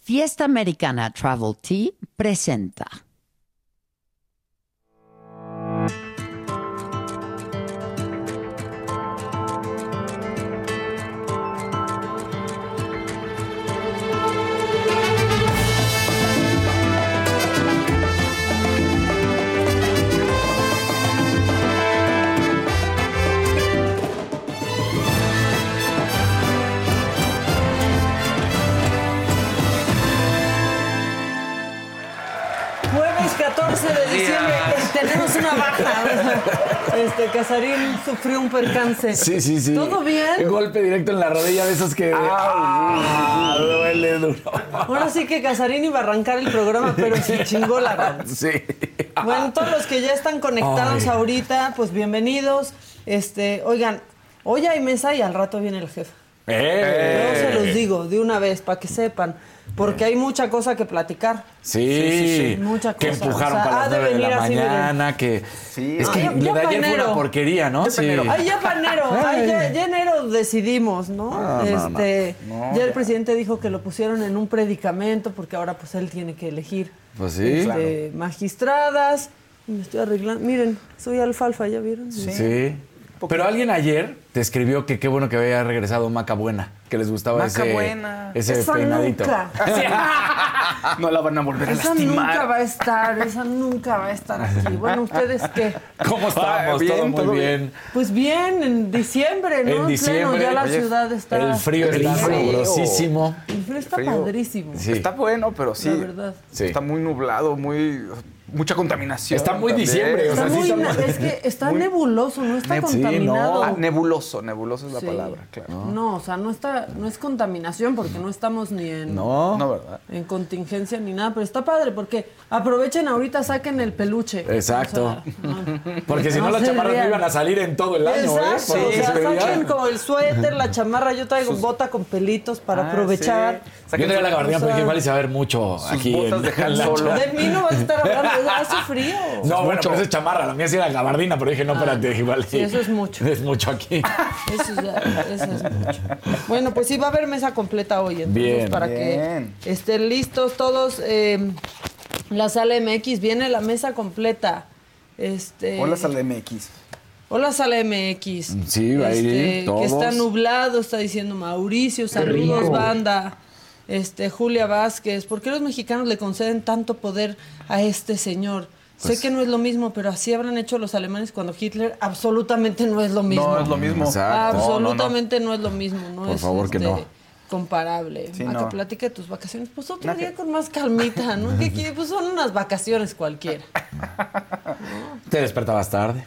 Fiesta Americana Travel Tea presenta. Tenemos una baja. Este, Casarín sufrió un percance. Sí, sí, sí. ¿Todo Un bien? golpe directo en la rodilla de esos que. ¡Ah! duele duro. Ahora sí que Casarín iba a arrancar el programa, pero se chingó la gana. Sí. Bueno, todos los que ya están conectados Ay. ahorita, pues bienvenidos. Este, oigan, hoy hay mesa y al rato viene el jefe. Yo ¡Eh! se los digo de una vez para que sepan, porque hay mucha cosa que platicar. Sí, Mucha Que cosa. empujaron O sea, para ha las de 9 de la venir así, miren. mañana, que. Sí. Es que Ay, le ya de ayer fue panero. una porquería, ¿no? Sí. Ay, ya para enero, ay, ya, ya enero decidimos, ¿no? No, no, no. este, No, ya el presidente dijo que lo pusieron en un predicamento porque ahora pues él tiene que elegir Pues sí. este, magistradas. Y me estoy arreglando. Miren, soy alfalfa, ¿ya vieron? Sí. Pero alguien ayer te escribió que qué bueno que había regresado Maca Buena, que les gustaba Maca ese, Buena. ese Esa peinadito. nunca. No la van a volver a Esa lastimar. nunca va a estar, esa nunca va a estar aquí. Bueno, ¿ustedes qué? ¿Cómo estamos? bien, todo muy todo bien. Pues bien, en diciembre, ¿no? En pleno, diciembre. ya la Oye, ciudad está... El frío El está frío. sabrosísimo. El frío está frío. padrísimo. Sí. Está bueno, pero sí. La verdad. Sí. Está muy nublado, muy mucha contaminación. Está muy también. diciembre, o Está sea, sí muy, es que está Muy- nebuloso, no está Neb- sí, contaminado. Ah, nebuloso, nebuloso es la Sí. palabra, claro. No, o sea, no está, no es contaminación porque no estamos ni en, No. No, ¿verdad? en contingencia ni nada, pero está padre porque aprovechen ahorita, saquen el peluche. Exacto. O sea, no. Porque si no, No las chamarras no iban a salir en todo el año, ¿eh? Exacto, lo o sea, saquen como el suéter, la chamarra, yo traigo bota con pelitos para Ah, aprovechar. Yo traía la gabardina porque igual se va a ver mucho sus aquí. botas en- de Han Solo. De mí no vas a estar hablando, hace frío. No, bueno, pero esa es chamarra, la mía sí era gabardina, pero dije, no, espérate, igual. Ah, sí, eso es mucho. Es mucho aquí. Eso, ya, eso es mucho. Bueno, pues sí, va a haber mesa completa hoy. Entonces, Bien. para Bien. que estén listos todos. eh, la sala MX, viene la mesa completa. Este, Hola, Sal MX. Hola, sala MX. Sí, va a ir Este, todos. Que está nublado, está diciendo Mauricio. Saludos, banda. Este, Julia Vázquez. ¿Por qué los mexicanos le conceden tanto poder a este señor? Pues sé que no es lo mismo, pero así habrán hecho los alemanes cuando Hitler. Absolutamente no es lo mismo. No es lo mismo. Exacto. Absolutamente no, es lo mismo, no Por es favor que este, no. comparable. Sí, no. platica de tus vacaciones. Pues otro día que- con más calmita, ¿no? ¿Qué quieres? Pues son unas vacaciones cualquiera. Te despertabas tarde.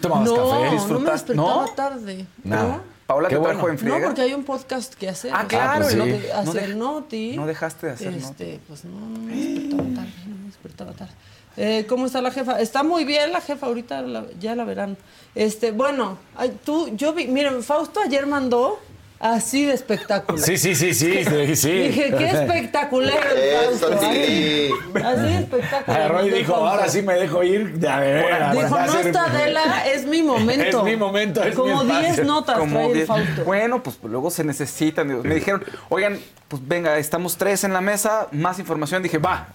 Tomabas no, café. no me despertaba ¿no? tarde. Nada. ¿No? Paola Qué te trajo bueno. en friega. No, porque hay un podcast que hacer. Ah, sea, claro, pues sí. noti- No hacer dej- noti. no dejaste de hacer este, Pues no, no me despertaba tarde, no me despertaba tarde. Eh, ¿Cómo está la jefa? Está muy bien la jefa, ahorita la- ya la verán. Este, bueno, tú, yo vi, miren, Fausto ayer mandó así de espectáculo. Sí, sí, sí, sí. sí, sí. Dije, qué espectacular el Eso sí. Así, así de espectacular. Agarró y mandó dijo, ahora sí me dejo ir. De a de veras. Dijo, no ser- está Adela, es mi momento. Es mi momento, es Como mi espacio. 10 notas Como trae el diez- Fausto. Bueno, pues luego se necesitan. Me dijeron, oigan, pues venga, estamos tres en la mesa, más información. Dije, va.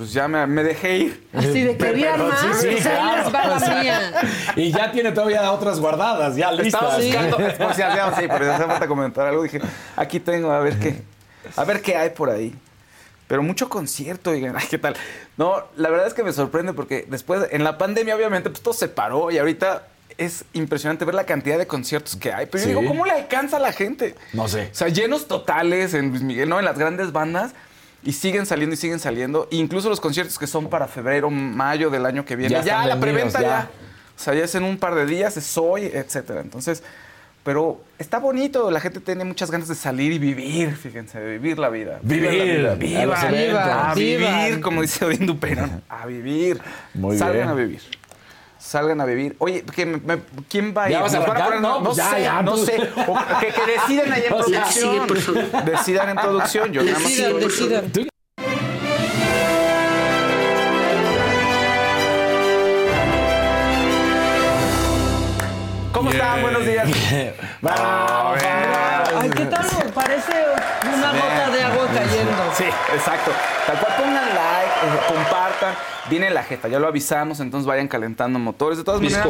Pues ya me, me dejé ir. Así de quería más, sí, sí, claro. mía. Y ya tiene todavía otras guardadas, ya Estaba listas. buscando, por si hacíamos, sí, pero ya hace falta comentar algo. Dije, aquí tengo, a ver qué, a ver qué hay por ahí. Pero mucho concierto, digan, ay, ¿qué tal? No, la verdad es que me sorprende porque después, en la pandemia, obviamente, pues todo se paró y ahorita es impresionante ver la cantidad de conciertos que hay. Pero Sí. yo digo, ¿cómo le alcanza a la gente? No sé. O sea, llenos totales en Luis Miguel, ¿no? En las grandes bandas. Y siguen saliendo y siguen saliendo. Incluso los conciertos que son para febrero, mayo del año que viene. Ya Ya, la preventa ya. ya. O sea, ya es en un par de días, es hoy, etcétera. Entonces, Pero está bonito, la gente tiene muchas ganas de salir y vivir, fíjense, de vivir la vida. Vivir, la vida. Viva, a vivir, como dice Odín Duperón, a vivir. Muy Salgan bien. a vivir. Salgan a vivir. Oye, que me- me- ¿quién va a ir? ¿Ya vas a poner- No, pues ya, sé, ya, no pues. sé. O que, que decidan ahí en producción. Decidan en producción. Yo nada más Decidan, decidan. ¿Cómo están? Buenos días. Bravo, Ay, ¿qué tal? Parece una gota de agua cayendo. Sí, exacto. Tal cual pongan like, eh, compartan. Viene la jeta, ya lo avisamos, entonces vayan calentando motores. De todas maneras,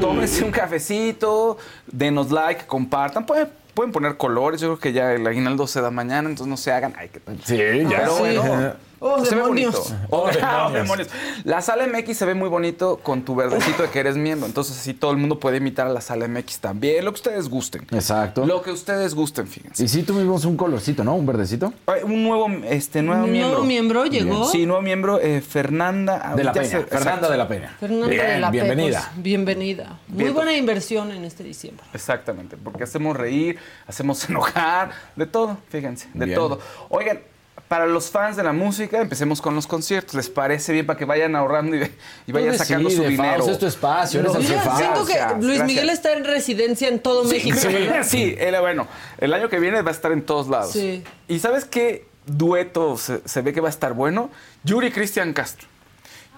tómense un cafecito, denos like, compartan. Pueden, pueden poner colores, yo creo que ya el aguinaldo se da mañana, entonces no se hagan. Ay, qué tal. Sí, ya. Pero sí. bueno, Oh, se ve demonios. bonito. Oh, demonios. demonios. La sala MX se ve muy bonito con tu verdecito de que eres miembro. Entonces así todo el mundo puede imitar a la sala MX también. Lo que ustedes gusten. Exacto. Lo que ustedes gusten, fíjense. Y sí tuvimos un colorcito, ¿no? Un verdecito. Ay, Un nuevo, este, nuevo ¿Un miembro. nuevo miembro llegó? Sí, nuevo miembro, eh, Fernanda. De la Peña. se- Fernanda exacto. de la Peña. Fernanda Bien, de la Pe, bienvenida. pues, bienvenida. Muy Bien. buena inversión en este diciembre. Exactamente, porque hacemos reír, hacemos enojar, de todo, fíjense, de Bien. todo. Oigan, para los fans de la música, empecemos con los conciertos. ¿Les parece bien para que vayan ahorrando y, y vayan sacando su dinero? Fausto, es tu espacio, eres el Mira, jefazo. siento que Gracias, Luis Miguel está en residencia en todo México. Sí, sí, él, bueno, el año que viene va a estar en todos lados. Sí. ¿Y sabes qué dueto se, se ve que va a estar bueno? Yuri Cristian Castro.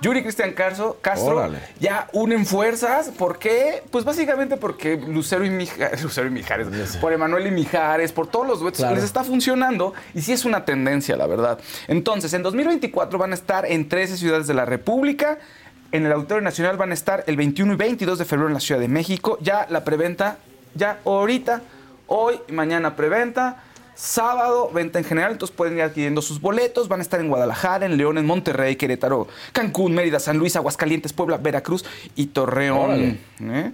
Yuri Cristian Castro, Castro ya unen fuerzas. ¿Por qué? Pues básicamente porque Lucero y Mijares, Lucero y Mijares, por Emanuel y Mijares, por todos los duetos, Claro. les está funcionando y sí es una tendencia, la verdad. Entonces, en 2024 van a estar en 13 ciudades de la República. En el Auditorio Nacional van a estar el 21 y 22 de febrero en la Ciudad de México. Ya la preventa, ya ahorita, hoy y mañana preventa. Sábado, venta en general, entonces pueden ir adquiriendo sus boletos. Van a estar en Guadalajara, en León, en Monterrey, Querétaro, Cancún, Mérida, San Luis, Aguascalientes, Puebla, Veracruz y Torreón. ¿eh?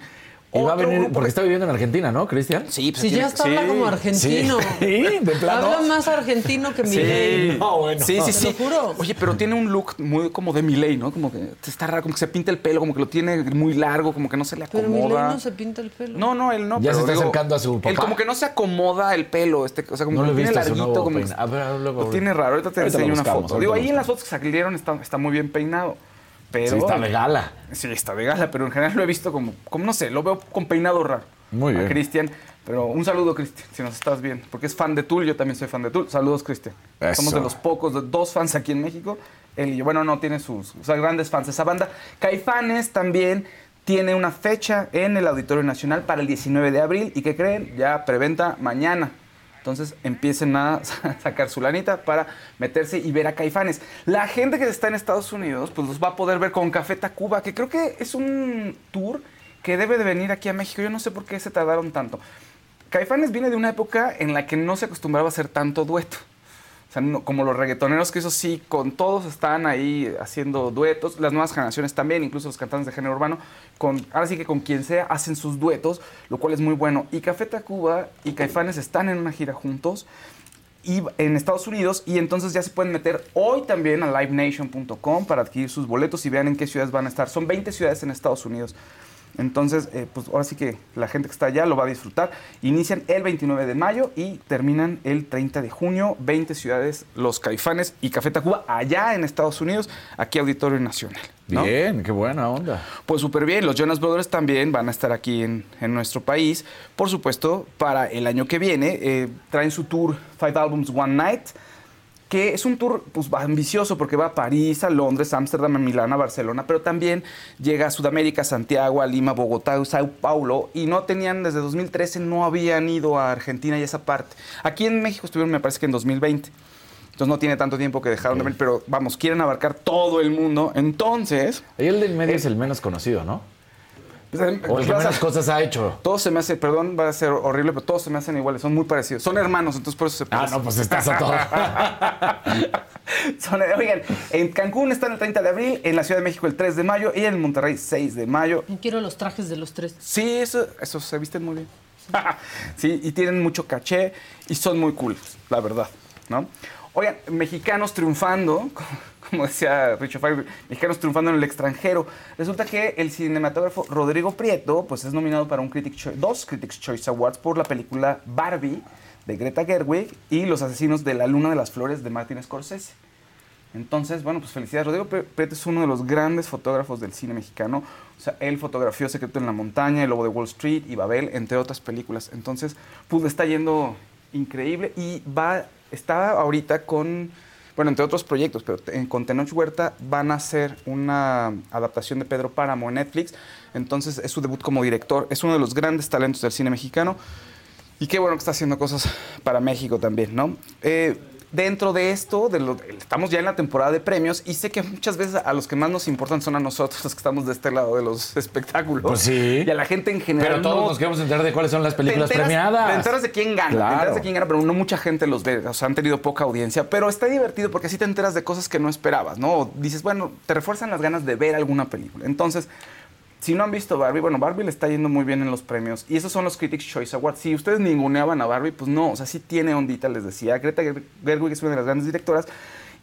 Y va a venir, porque que- está viviendo en Argentina, ¿no, Cristian? Sí, pues Si tiene ya está habla sí. como argentino. Sí, de plano. Habla más argentino que Sí. Miguel. No, bueno. Sí, sí, Te sí. lo juro. Oye, pero tiene un look muy como de Miley, ¿no? Como que está raro, como que se pinta el pelo, como que lo tiene muy largo, como que no se le Pero Miguel acomoda. no se pinta el pelo. No, no, él no. Ya pero se está digo, acercando a su Él papá. como que no se acomoda el pelo, este, o sea, como No que lo tiene larguito, como que a ver, luego, lo tiene raro. Ahorita te Ahorita enseño una foto. Digo, ahí en las fotos que salieron está, está muy bien peinado. Pero, Sí, está de gala. Sí, está de gala, pero en general lo he visto como, como no sé, lo veo con peinado raro. Muy A bien. Cristian. Pero un saludo, Cristian, si nos estás viendo, porque es fan de Tool, yo también soy fan de Tool. Saludos, Cristian. Somos de los pocos, de dos fans aquí en México. Él y yo, bueno, no tiene sus, sea, grandes fans de esa banda. Caifanes también tiene una fecha en el Auditorio Nacional para el 19 de abril. ¿Y qué creen? Ya preventa mañana. Entonces empiecen a sacar su lanita para meterse y ver a Caifanes. La gente que está en Estados Unidos, pues los va a poder ver con Café Tacuba, que creo que es un tour que debe de venir aquí a México. Yo no sé por qué se tardaron tanto. Caifanes viene de una época en la que no se acostumbraba a hacer tanto dueto. No- como los reggaetoneros, que eso sí, con todos están ahí haciendo duetos. Las nuevas generaciones también, incluso los cantantes de género urbano, con, ahora sí que con quien sea hacen sus duetos, lo cual es muy bueno. Y Café Tacuba y Caifanes están en una gira juntos y en Estados Unidos y entonces ya se pueden meter hoy también a livenation.com para adquirir sus boletos y vean en qué ciudades van a estar. Son 20 ciudades en Estados Unidos. Entonces, eh, pues ahora sí que la gente que está allá lo va a disfrutar. Inician el 29 de mayo y terminan el 30 de junio. 20 ciudades, Los Caifanes y Café Tacuba, allá en Estados Unidos, aquí Auditorio Nacional. ¿no? Bien, qué buena onda. Pues súper bien, los Jonas Brothers también van a estar aquí en, en nuestro país. Por supuesto, para el año que viene eh, traen su tour Five Albums One Night, que es un tour pues, ambicioso porque va a París, a Londres, Ámsterdam, a Milán, a Barcelona, pero también llega a Sudamérica, Santiago, a Lima, Bogotá, Sao Paulo, y no tenían, desde 2013 no habían ido a Argentina y esa parte. Aquí en México estuvieron, me parece que en 2020. Entonces no tiene tanto tiempo que dejaron de venir, pero vamos, quieren abarcar todo el mundo. Entonces, Ahí el del medio es el menos conocido, ¿no? O el que vas a- menos cosas ha hecho. Todos se me hacen, perdón, va a ser horrible, pero todos se me hacen iguales, son muy parecidos. Son hermanos, entonces por eso se Ah, parecen. no, pues estás a todo. Son- oigan, en Cancún están el 30 de abril, en la Ciudad de México el 3 de mayo y en Monterrey 6 de mayo. Quiero los trajes de los tres. Sí, eso, eso se visten muy bien. sí, y tienen mucho caché y son muy cool, la verdad. ¿no? Oigan, mexicanos triunfando, como decía Richard Fire, mexicanos triunfando en el extranjero. Resulta que el cinematógrafo Rodrigo Prieto pues, es nominado para un Critics Choi- dos Critics Choice Awards por la película Barbie de Greta Gerwig y Los asesinos de la luna de las flores de Martin Scorsese. Entonces, bueno, pues felicidades. Rodrigo Prieto es uno de los grandes fotógrafos del cine mexicano. O sea, él fotografió Secreto en la Montaña, El Lobo de Wall Street y Babel, entre otras películas. Entonces, pues le está yendo increíble y va, está ahorita con, bueno, entre otros proyectos, pero con Tenoch Huerta van a hacer una adaptación de Pedro Páramo en Netflix. Entonces, es su debut como director. Es uno de los grandes talentos del cine mexicano. Y qué bueno que está haciendo cosas para México también, ¿no? Eh, dentro de esto, de lo- estamos ya en la temporada de premios y sé que muchas veces a los que más nos importan son a nosotros, los que estamos de este lado de los espectáculos. Pues sí. Y a la gente en general. Pero todos no- nos queremos enterar de cuáles son las películas te enteras- premiadas. Te enteras de quién gana, te Claro. enteras de quién gana, pero no mucha gente los ve, o sea, han tenido poca audiencia, pero está divertido porque así te enteras de cosas que no esperabas, ¿no? O dices, bueno, te refuerzan las ganas de ver alguna película. Entonces, si no han visto Barbie, bueno, Barbie le está yendo muy bien en los premios y esos son los Critics Choice Awards. Si ustedes ninguneaban a Barbie, pues no, o sea, sí tiene ondita, les decía. Greta Ger- Gerwig es una de las grandes directoras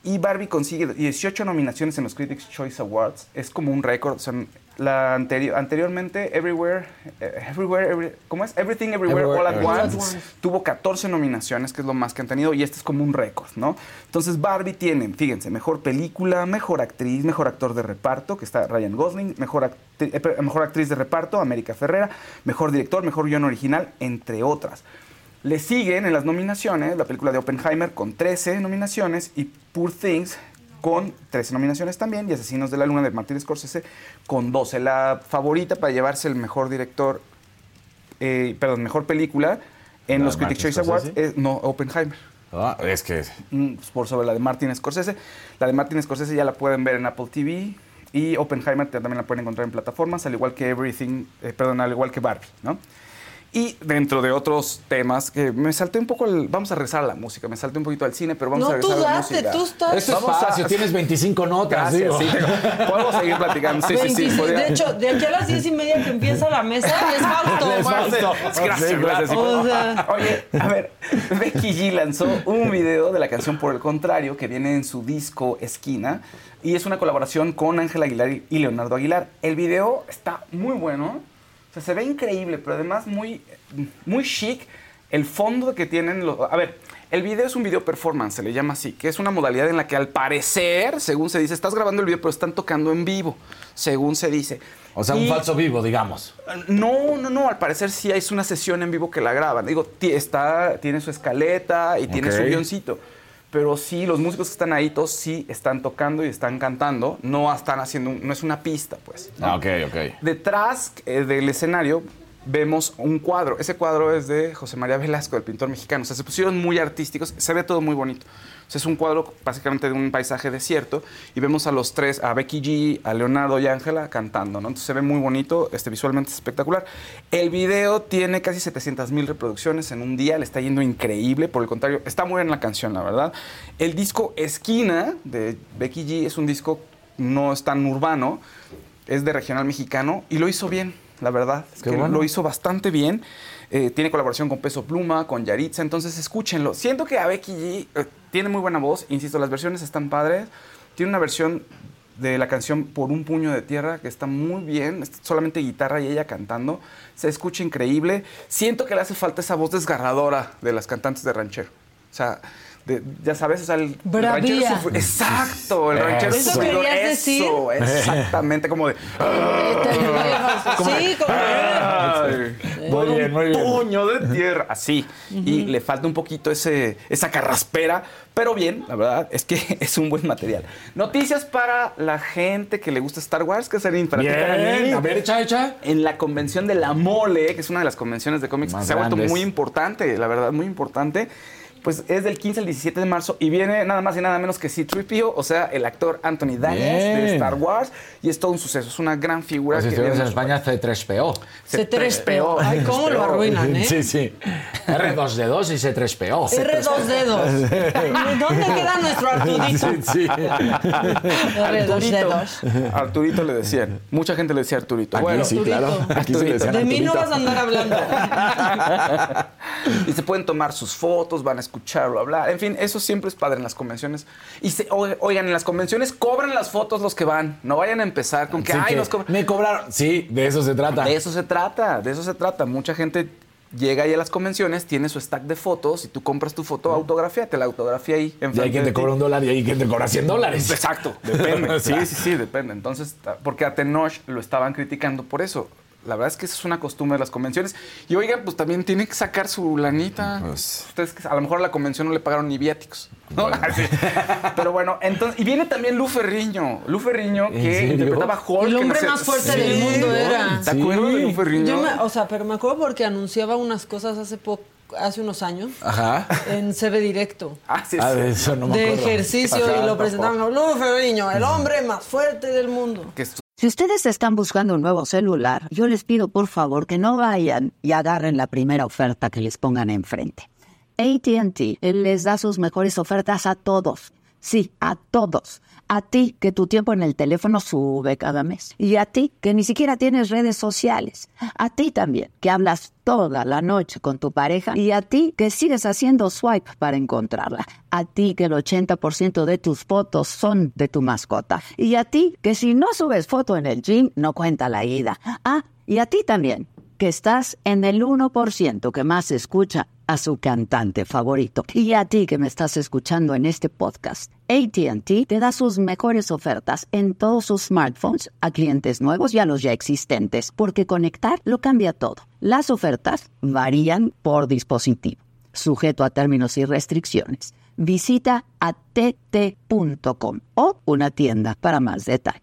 y Barbie consigue 18 nominaciones en los Critics Choice Awards. Es como un récord. O sea, la anteri- anteriormente, Everywhere, eh, Everywhere, Every- ¿cómo es? Everything Everywhere, Everywhere, All at Once. Tuvo 14 nominaciones, que es lo más que han tenido, y este es como un récord, ¿no? Entonces Barbie tiene, fíjense, mejor película, mejor actriz, mejor actor de reparto, que está Ryan Gosling, mejor, actri- eh, mejor actriz de reparto, América Ferrera, mejor director, mejor guion original, entre otras. Le siguen en las nominaciones la película de Oppenheimer con 13 nominaciones y Poor Things con 13 nominaciones también y Asesinos de la Luna de Martin Scorsese con 12. La favorita para llevarse el mejor director, eh, perdón, mejor película en ¿La los Critics Choice Awards es no Oppenheimer. Ah, es que Mm, pues, por sobre la de Martin Scorsese. La de Martin Scorsese ya la pueden ver en Apple TV y Oppenheimer también la pueden encontrar en plataformas, al igual que Everything, eh, perdón, al igual que Barbie, ¿no? Y dentro de otros temas, que me salté un poco, el- vamos a regresar a la música, me salté un poquito al cine, pero vamos a No, tú regresar a la date, música. tú estás. esto es Vamos a- fácil, tienes 25 notas, Gracias, digo. sí, tengo- podemos seguir platicando. Sí, sí, sí. 26. podría- De hecho, de aquí a las diez y media que empieza la mesa es Fausto. Es Fausto. Gracias, Sí, gracias. O sea- Oye, a ver, Becky G lanzó un video de la canción Por el Contrario que viene en su disco Esquina y es una colaboración con Ángel Aguilar y Leonardo Aguilar. El video está muy bueno, o sea, se ve increíble, pero además muy, muy chic. El fondo que tienen los... A ver, el video es un video performance, se le llama así, que es una modalidad en la que al parecer, según se dice, estás grabando el video, pero están tocando en vivo, según se dice. O sea, un falso vivo, digamos. no, no, no, al parecer sí es una sesión en vivo que la graban. Digo, está, tiene su escaleta y tiene su guioncito. Pero sí, los músicos que están ahí todos sí están tocando y están cantando. No están haciendo, un- no es una pista, pues. ¿no? Ah, ok, ok. Detrás eh, del escenario vemos un cuadro. Ese cuadro es de José María Velasco, el pintor mexicano. O sea, se pusieron muy artísticos. Se ve todo muy bonito. O sea, es un cuadro básicamente de un paisaje desierto y vemos a los tres, a Becky G, a Leonardo y Ángela cantando, ¿no? Entonces se ve muy bonito, este, visualmente es espectacular. El video tiene casi 700 mil reproducciones en un día, le está yendo increíble, por el contrario, está muy bien la canción, la verdad. El disco Esquina de Becky G es un disco no es tan urbano, es de regional mexicano y lo hizo bien, la verdad. Es Qué que bueno. lo hizo bastante bien. Eh, tiene colaboración con Peso Pluma, con Yaritza, entonces escúchenlo. Siento que a Becky G eh, tiene muy buena voz, insisto, las versiones están padres. Tiene una versión de la canción Por un puño de tierra que está muy bien, es solamente guitarra y ella cantando. Se escucha increíble. Siento que le hace falta esa voz desgarradora de las cantantes de ranchero. O sea, de- ya sabes, o sea, el, ranchero sufri- Exacto, el ranchero Eso sufridor, querías decir. eso, exactamente, como de... Sí, como. Ay, Muy bien, un muy bien. puño de tierra. Así. Y le falta un poquito ese, esa carraspera. Pero bien, la verdad es que es un buen material. Noticias para la gente que le gusta Star Wars, que el para. Bien, a ver, echa, echa. En la convención de la Mole, que es una de las convenciones de cómics Más que se ha vuelto muy importante, la verdad, muy importante. Pues es del 15 al 17 de marzo y viene nada más y nada menos que C-3PO, o sea, el actor Anthony Daniels de. Star Wars. Y es todo un suceso, es una gran figura. Pues si que estuvieras en España, C3PO. Se trespeó. Ay, cómo lo arruinan, ¿eh? Sí, sí. R2D2 y C3PO. R2 dedos. ¿Dónde queda nuestro Arturito? Sí, sí. R2 dedos. Arturito le decían. Mucha gente le decía Arturito. Aquí Bueno, sí, claro. Arturito. Aquí sí le decían De mí no vas a andar hablando. y se pueden tomar sus fotos, van a escucharlo hablar. En fin, eso siempre es padre en las convenciones. Y se- oigan, en las convenciones cobran las fotos los que van. No vayan a empezar con que, ay, que nos cobran. me cobraron. Sí, de eso se trata. De eso se trata, de eso se trata. Mucha gente llega ahí a las convenciones, tiene su stack de fotos y tú compras tu foto, autografía, te la autografía ahí. Y hay quien te cobra un dólar y hay quien te cobra 100 dólares. Exacto, depende. sí, sí, sí, depende. Entonces, porque a Tenoch lo estaban criticando por eso. La verdad es que esa es una costumbre de las convenciones. Y oigan, pues también tienen que sacar su lanita. Pues- Ustedes que a lo mejor a la convención no le pagaron ni viáticos. Pero bueno, entonces. Y viene también Lu Ferriño. Lu Ferriño ¿En que serio? interpretaba Hulk. El hombre más fuerte del mundo era. ¿Te acuerdas de Lu Ferriño? Yo me- o sea, pero me acuerdo porque anunciaba unas cosas hace poco, hace unos años, Ajá. en CB Directo. Ah, sí, Ah, sí. de eso no me de acuerdo. ejercicio Ajá, y lo tampoco. presentaban como Lu Ferriño, el hombre más fuerte del mundo. Que Si ustedes están buscando un nuevo celular, yo les pido por favor que no vayan y agarren la primera oferta que les pongan enfrente. ATT les da sus mejores ofertas a todos. Sí, a todos. A ti que tu tiempo en el teléfono sube cada mes. Y a ti que ni siquiera tienes redes sociales. A ti también que hablas toda la noche con tu pareja. Y a ti que sigues haciendo swipe para encontrarla. A ti que el 80% de tus fotos son de tu mascota. Y a ti que si no subes foto en el gym no cuenta la ida. Ah, y a ti también estás en el 1% que más escucha a su cantante favorito. Y a ti que me estás escuchando en este podcast, ATT te da sus mejores ofertas en todos sus smartphones a clientes nuevos y a los ya existentes, porque conectar lo cambia todo. Las ofertas varían por dispositivo, sujeto a términos y restricciones. Visita att.com o una tienda para más detalles.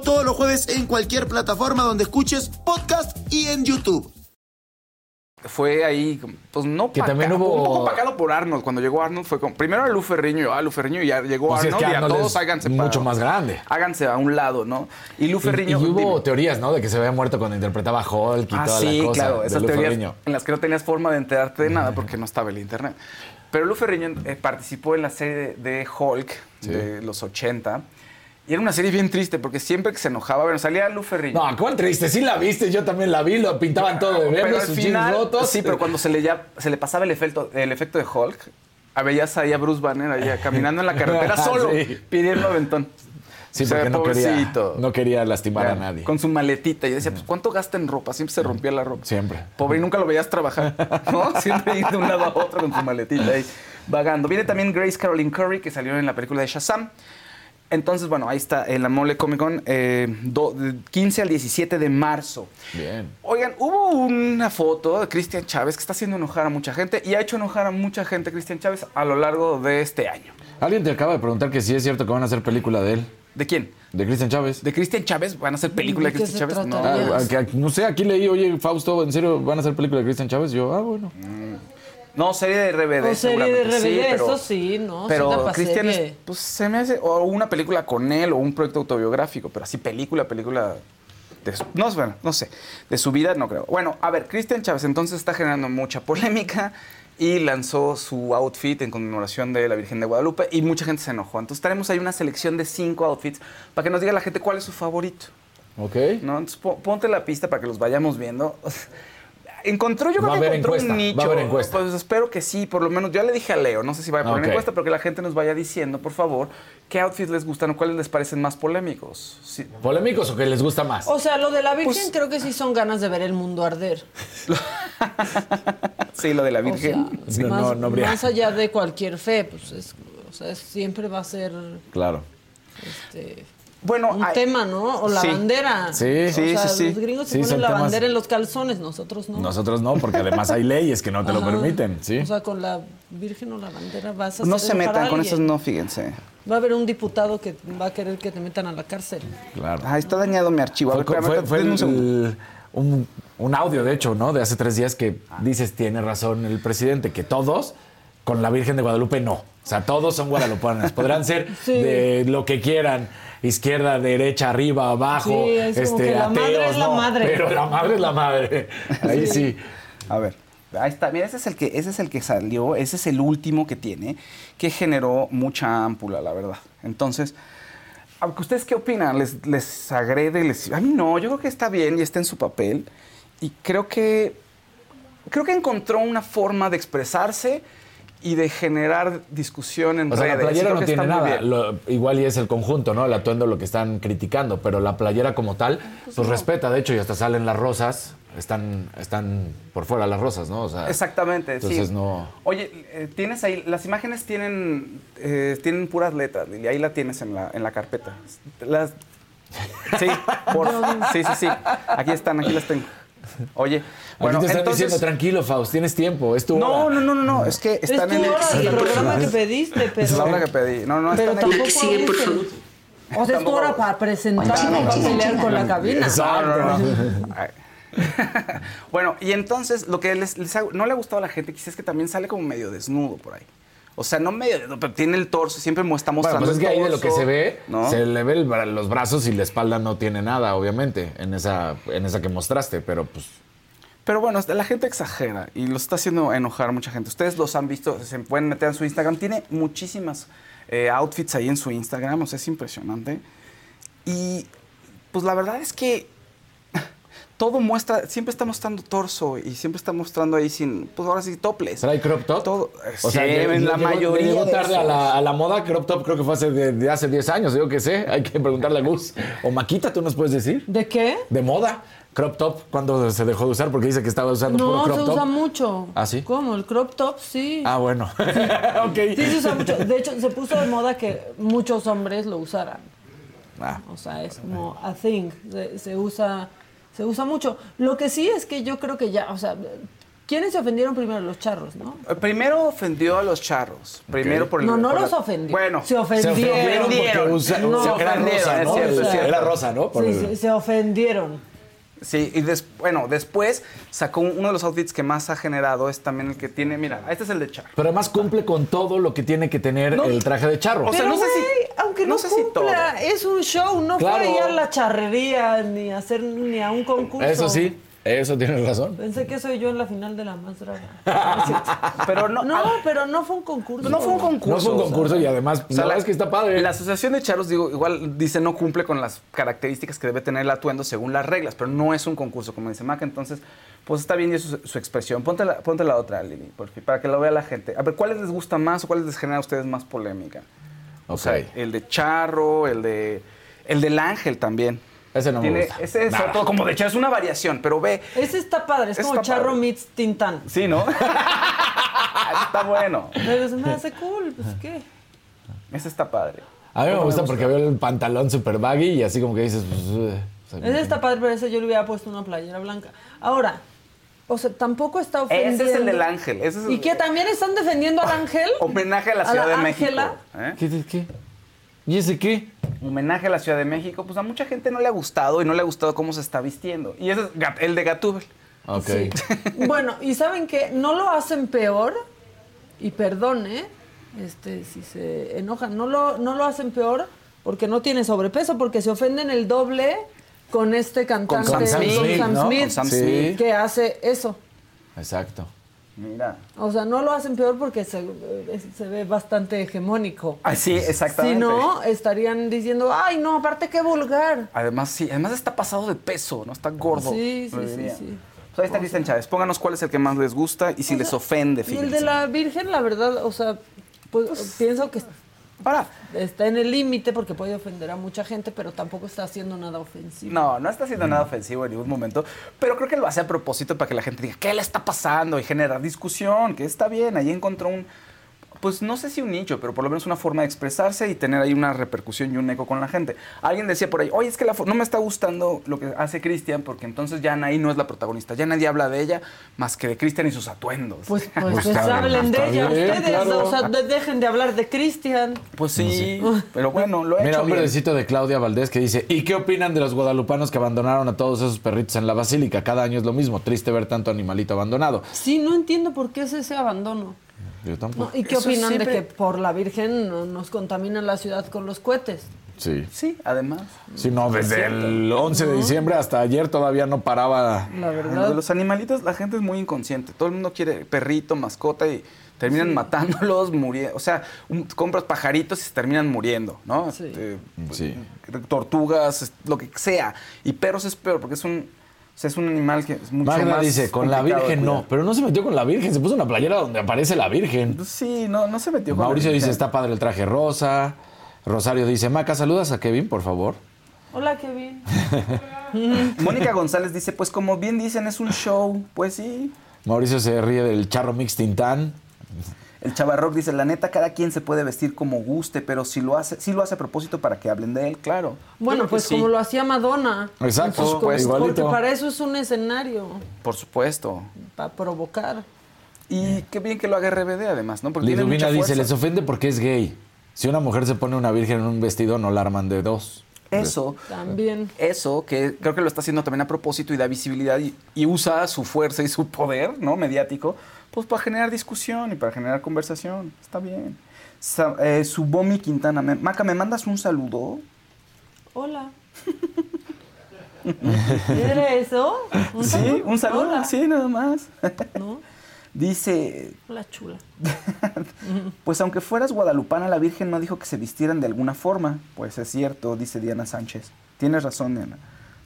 todos los jueves en cualquier plataforma donde escuches podcast y en YouTube. fue ahí, pues no Que también acá, hubo- un poco pacado por Arnold. Cuando llegó Arnold fue como, primero a Lu Ferriño, yo, ah, Lu Ferriño, y ya llegó Pues es Arnold, y a todos es háganse mucho más grande. Háganse a un lado, ¿no? Y Lu Y, Ferriño... y hubo dime. teorías, ¿no? De que se había muerto cuando interpretaba a Hulk y Ah, toda sí, la cosa. claro, esas teorías en las que no tenías forma de enterarte de nada porque no estaba el internet. Pero Lu Ferriño eh, participó en la serie de, de Hulk de los 80 y era una serie bien triste porque siempre que se enojaba, bueno, salía Lu Ferriño. No, ¿cuál triste? Sí la viste, yo también la vi, lo pintaban todo de verde, sus final, jeans rotos. sí, pero cuando se le, ya, se le pasaba el efecto, el efecto de Hulk, a veías ahí a Bruce Banner allá caminando en la carretera solo, Sí. pidiendo aventón. Sí, O sea, porque no quería, pobrecito. no quería lastimar a Ya, nadie. Con su maletita. Y yo decía, pues, ¿cuánto gasta en ropa? Siempre se rompía la ropa. Siempre. Pobre, y nunca lo veías trabajar, ¿no? Siempre ir de un lado a otro con su maletita ahí, vagando. Viene también Grace Caroline Curry, que salió en la película de Shazam. Entonces, bueno, ahí está, en la Mole Comic Con, eh, do- de 15 al 17 de marzo. Bien. Oigan, hubo una foto de Cristian Chávez que está haciendo enojar a mucha gente y ha hecho enojar a mucha gente Cristian Chávez a lo largo de este año. Alguien te acaba de preguntar que si es cierto que van a hacer película de él, ¿De quién? de Cristian Chávez. ¿De Cristian Chávez? ¿Van a hacer película de ¿De qué Cristian Chávez? No. Ah, no sé, aquí leí, oye, Fausto, ¿en serio van a hacer película de Cristian Chávez? Yo, ah, bueno. No, serie de RBD. O serie de seguramente. Sí, RBD, pero- eso sí, ¿no? Pero Cristian serie. pues se me hace, o una película con él, o un proyecto autobiográfico, pero así película, película, de su- no, bueno, no sé, de su vida no creo. Bueno, a ver, Cristian Chávez entonces está generando mucha polémica y lanzó su outfit en conmemoración de la Virgen de Guadalupe y mucha gente se enojó. Entonces tenemos ahí una selección de cinco outfits para que nos diga la gente cuál es su favorito. Ok. ¿no? Entonces, po- ponte la pista para que los vayamos viendo. Encontró, yo Va creo que encontró encuesta, un va a nicho. haber encuesta. Pues espero que sí, por lo menos. Ya le dije a Leo, no sé si va a poner encuesta, pero que la gente nos vaya diciendo, por favor, qué outfits les gustan o cuáles les parecen más polémicos. Sí. ¿Polémicos o que les gusta más? O sea, lo de la Virgen Pues- creo que sí son ganas de ver el mundo arder. Sí, lo de la O sea, Virgen. Sí, no, más, no, no habría. más allá de cualquier fe, pues es, o sea, es- siempre va a ser Claro. este, bueno, un hay- tema, ¿no? O la Sí. bandera. Sí. O Sí, sea, sí, sí. Los gringos se Sí, ponen la temas- bandera en los calzones, nosotros no. Nosotros no, porque además hay leyes que no te lo permiten, ¿sí? O sea, con la Virgen o la bandera vas a no hacer se metan con esas, no, fíjense. Va a haber un diputado que va a querer que te metan a la cárcel. Claro. Ah, está dañado mi archivo. A Fue, ver, fue- fue el- un, un audio, de hecho, ¿no? De hace tres días que dices, tiene razón el presidente, que todos con la Virgen de Guadalupe no. O sea, todos son guadalupanes. Podrán ser Sí. de lo que quieran. Izquierda, derecha, arriba, abajo, Sí, es como este, que la madre es la no. madre. Pero la madre es la madre. Ahí sí. A ver, ahí está. Mira, ese es el que, ese es el que salió, ese es el último que tiene, que generó mucha ámpula, la verdad. Entonces, ustedes qué opinan, les, les agrede, les. A mí no, yo creo que está bien y está en su papel. Y creo que. Creo que encontró una forma de expresarse y de generar discusión en O sea, redes. la Y playera no que tiene nada. Lo- igual y es el conjunto, ¿no? El atuendo lo que están criticando, pero la playera como tal, pues respeta, de hecho, y hasta salen las rosas, están, están por fuera las rosas, ¿no? O sea, Exactamente, Entonces sí. no. Oye, eh, tienes ahí, las imágenes tienen, eh, tienen puras letras, Lili, ahí la tienes en la, en la carpeta. Las- sí, por, sí, sí, sí, aquí están, aquí las tengo. Oye, bueno, te están entonces... diciendo, tranquilo, Faust, tienes tiempo, es tu no, hora". no, no, no, no, es que Es están tu en el... hora del están- programa que pediste, pero... Es la hora que pedí. No, no, pero están en- tampoco abriste. O sea, es tu hora para presentar, no para pelear con la cabina. No, no, no. Ay. bueno, y entonces lo que les, les ha- no le ha gustado a la gente quizás es que también sale como medio desnudo por ahí. O sea, no medio pero tiene el torso, siempre está Bueno, mostrando pues es que ahí de lo que se ve, ¿no? se le ve el los brazos y la espalda no tiene nada, obviamente, en esa, en esa que mostraste, pero pues. Pero bueno, la gente exagera y lo está haciendo enojar a mucha gente. Ustedes los han visto, se pueden meter en su Instagram. Tiene muchísimas eh, outfits ahí en su Instagram, o sea, es impresionante. Y pues la verdad es que todo muestra, siempre está mostrando torso y siempre está mostrando ahí sin, pues ahora sí, toples. ¿Trae crop top? Todo, O sea, sí, en la llegó- mayoría llegó de tarde a la, a la moda, crop top creo que fue hace de, de hace 10 años, yo qué sé. Hay que preguntarle a Gus. O Maquita, ¿tú nos puedes decir? ¿De qué? De moda, crop top, cuando se dejó de usar? Porque dice que estaba usando No, puro crop se top. usa mucho. ¿Ah, sí? ¿Cómo? ¿El crop top? Sí. Ah, bueno. ok. Sí, se usa mucho. De hecho, se puso de moda que muchos hombres lo usaran. Ah. O sea, es como a thing. Se, se usa, se usa mucho. Lo que sí es que yo creo que ya, o sea, ¿quiénes se ofendieron primero? Los charros, ¿no? Eh, Primero ofendió a los charros. Primero por el- No, no por los la- ofendió. Bueno, se ofendieron. Se ofendieron porque usa, No, se- era ofendieron, rosa, es ¿no? es cierto. Era rosa, ¿no? Por Sí, el- sí, se ofendieron. Sí, y des- bueno, después sacó un- uno de los outfits que más ha generado, es también el que tiene, mira, este es el de Char. Pero además cumple con todo lo que tiene que tener No. el traje de charro. O sea, Pero, no sé aunque no no, sé si cumpla, todo. es un show, no Claro. fue ir a la charrería ni a hacer ni a un concurso. Eso sí, eso tienes razón. Pensé que soy yo en la final de la más draga. Pero no, No, pero no fue un concurso. no fue un concurso. No fue un o sea, concurso y además, o sea, la verdad es que está padre. La asociación de charros, digo, igual dice no cumple con las características que debe tener el atuendo según las reglas, pero no es un concurso, como dice Maca. Entonces, pues está bien y eso es su expresión. Ponte la, ponte la otra, Lili, por fin, para que lo vea la gente. A ver, ¿cuáles les gusta más o cuáles les genera a ustedes más polémica? O sea, el de charro, el de. El del ángel también. Ese no me Tiene- gusta. Ese es Nada. otro, como de charro, es una variación, pero ve. Ese está padre, es como Charro padre. meets Tintán. Sí, ¿no? está bueno. Pero se me hace cool, pues qué. Ese está padre. A mí me Ese gusta porque veo el pantalón super baggy y así como que dices, pues, eh, o sea, Ese está padre, pero ese yo le hubiera puesto una playera blanca. Ahora, o sea, tampoco está ofendiendo. Ese es el del ángel. Ese es el- ¿Y que también están defendiendo al ángel? Homenaje a la ¿A Ciudad la de México. ¿eh? ¿Qué, qué, qué? ¿Y ese qué? Homenaje a la Ciudad de México. Pues a mucha gente no le ha gustado y no le ha gustado cómo se está vistiendo. Y ese es el de Gatúbel. Ok. Bueno, y saben que no lo hacen peor, y perdone, este, si se enojan, no lo, no lo hacen peor porque no tiene sobrepeso, porque se ofenden el doble con este cantante, Sam Smith, con Sam ¿no? Smith, Con Sam Sí. Smith. que hace eso. Exacto. Mira. O sea, no lo hacen peor porque se, eh, se ve bastante hegemónico. Ah, sí, exactamente. Si no, estarían diciendo, ay, no, aparte qué vulgar. Además, sí. Además está pasado de peso, ¿no? Está gordo. Sí, sí, sí, sí. Pues ahí está Cristian Chávez. Pónganos cuál es el que más les gusta y si O les ofende, Y el fíjense. de la Virgen, la verdad, o sea, pues, pienso que Ahora, está en el límite porque puede ofender a mucha gente, pero tampoco está haciendo nada ofensivo. No, no está haciendo nada ofensivo en ningún momento, pero creo que lo hace a propósito para que la gente diga, ¿qué le está pasando? Y generar discusión, que está bien, ahí encontró un... pues no sé si un nicho, pero por lo menos una forma de expresarse y tener ahí una repercusión y un eco con la gente. Alguien decía por ahí, oye, es que la no me está gustando lo que hace Cristian porque entonces ya Anaí no es la protagonista, ya nadie habla de ella más que de Cristian y sus atuendos. Pues, pues, Pues pues hablen de ella bien, ustedes, claro. o sea, de- dejen de hablar de Cristian. Pues sí, pero bueno, lo he Mira, hecho un verdecito de Claudia Valdés que dice, ¿y qué opinan de los guadalupanos que abandonaron a todos esos perritos en la basílica? Cada año es lo mismo, triste ver tanto animalito abandonado. Sí, no entiendo por qué es ese abandono. Yo No. ¿Y qué Eso opinan siempre- de que por la Virgen no- nos contaminan la ciudad con los cohetes? Sí. Sí, además. Sí, no, desde el 11 de diciembre hasta ayer todavía no paraba. La Lo de verdad. los animalitos, la gente es muy inconsciente. Todo el mundo quiere perrito, mascota y terminan matándolos, muriendo. O sea, un- compras pajaritos y se terminan muriendo, ¿no? Sí. Este, Sí. tortugas, es- lo que sea. Y perros es peor porque es un, o sea, es un animal que es mucho Magda más dice, con la Virgen no, pero no se metió con la Virgen, se puso una playera donde aparece la Virgen. Pues sí, no, no se metió con la Mauricio dice, Virgen. está padre el traje rosa. Rosario dice, Maca, saludas a Kevin, por favor. Hola, Kevin. Mónica González dice, pues como bien dicen, es un show. Pues sí. Mauricio se ríe del charro mix Tintán. El Chavarrock dice, la neta, cada quien se puede vestir como guste, pero si lo hace, si lo hace a propósito para que hablen de él, claro. Bueno, pues sí. como lo hacía Madonna. Exacto, pues, igualito. Porque para eso es un escenario, Por supuesto. para provocar. Y qué bien que lo haga RBD además, ¿no? Porque tiene Liduvina mucha dice, les ofende porque es gay. Si una mujer se pone una virgen en un vestido, no la arman de dos. Eso, También. eso, que creo que lo está haciendo también a propósito y da visibilidad y, y usa su fuerza y su poder, ¿no? Mediático, pues para generar discusión y para generar conversación. Está bien. Sa- eh, Subomi Quintana, me- Maca, ¿me mandas un saludo? Hola. ¿Era eso? ¿Un Sí, un saludo, Hola. sí, nada más. ¿No? Dice, Hola, chula. pues aunque fueras guadalupana, la Virgen no dijo que se vistieran de alguna forma. Pues es cierto, dice Diana Sánchez. Tienes razón, Diana.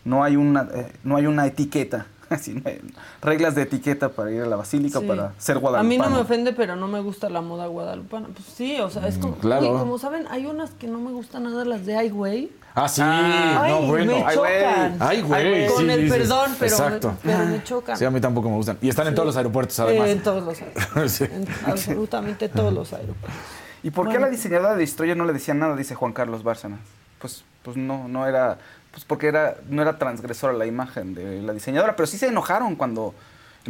No hay una, eh, no hay una etiqueta. Así, no hay reglas de etiqueta para ir a la basílica Sí. para ser A guadalupano. mí no me ofende, pero no me gusta la moda guadalupana. Pues sí, o sea, es como. claro. Como saben, hay unas que no me gustan nada, las de Ay, güey. Ah, sí, Ay, no, bueno. me Ay, güey. chocan. Ay, güey. Con sí, el dices. perdón, pero, Exacto. Me, pero me chocan. Sí, a mí tampoco me gustan. Y están en todos los aeropuertos, Eh, además. en todos los aeropuertos. Sí. En absolutamente todos los aeropuertos. ¿Y por qué a la diseñadora de Destroyer no le decían nada? Dice Juan Carlos Bárcenas. Pues, pues no, no era, pues porque era, no era transgresora la imagen de la diseñadora, pero sí se enojaron cuando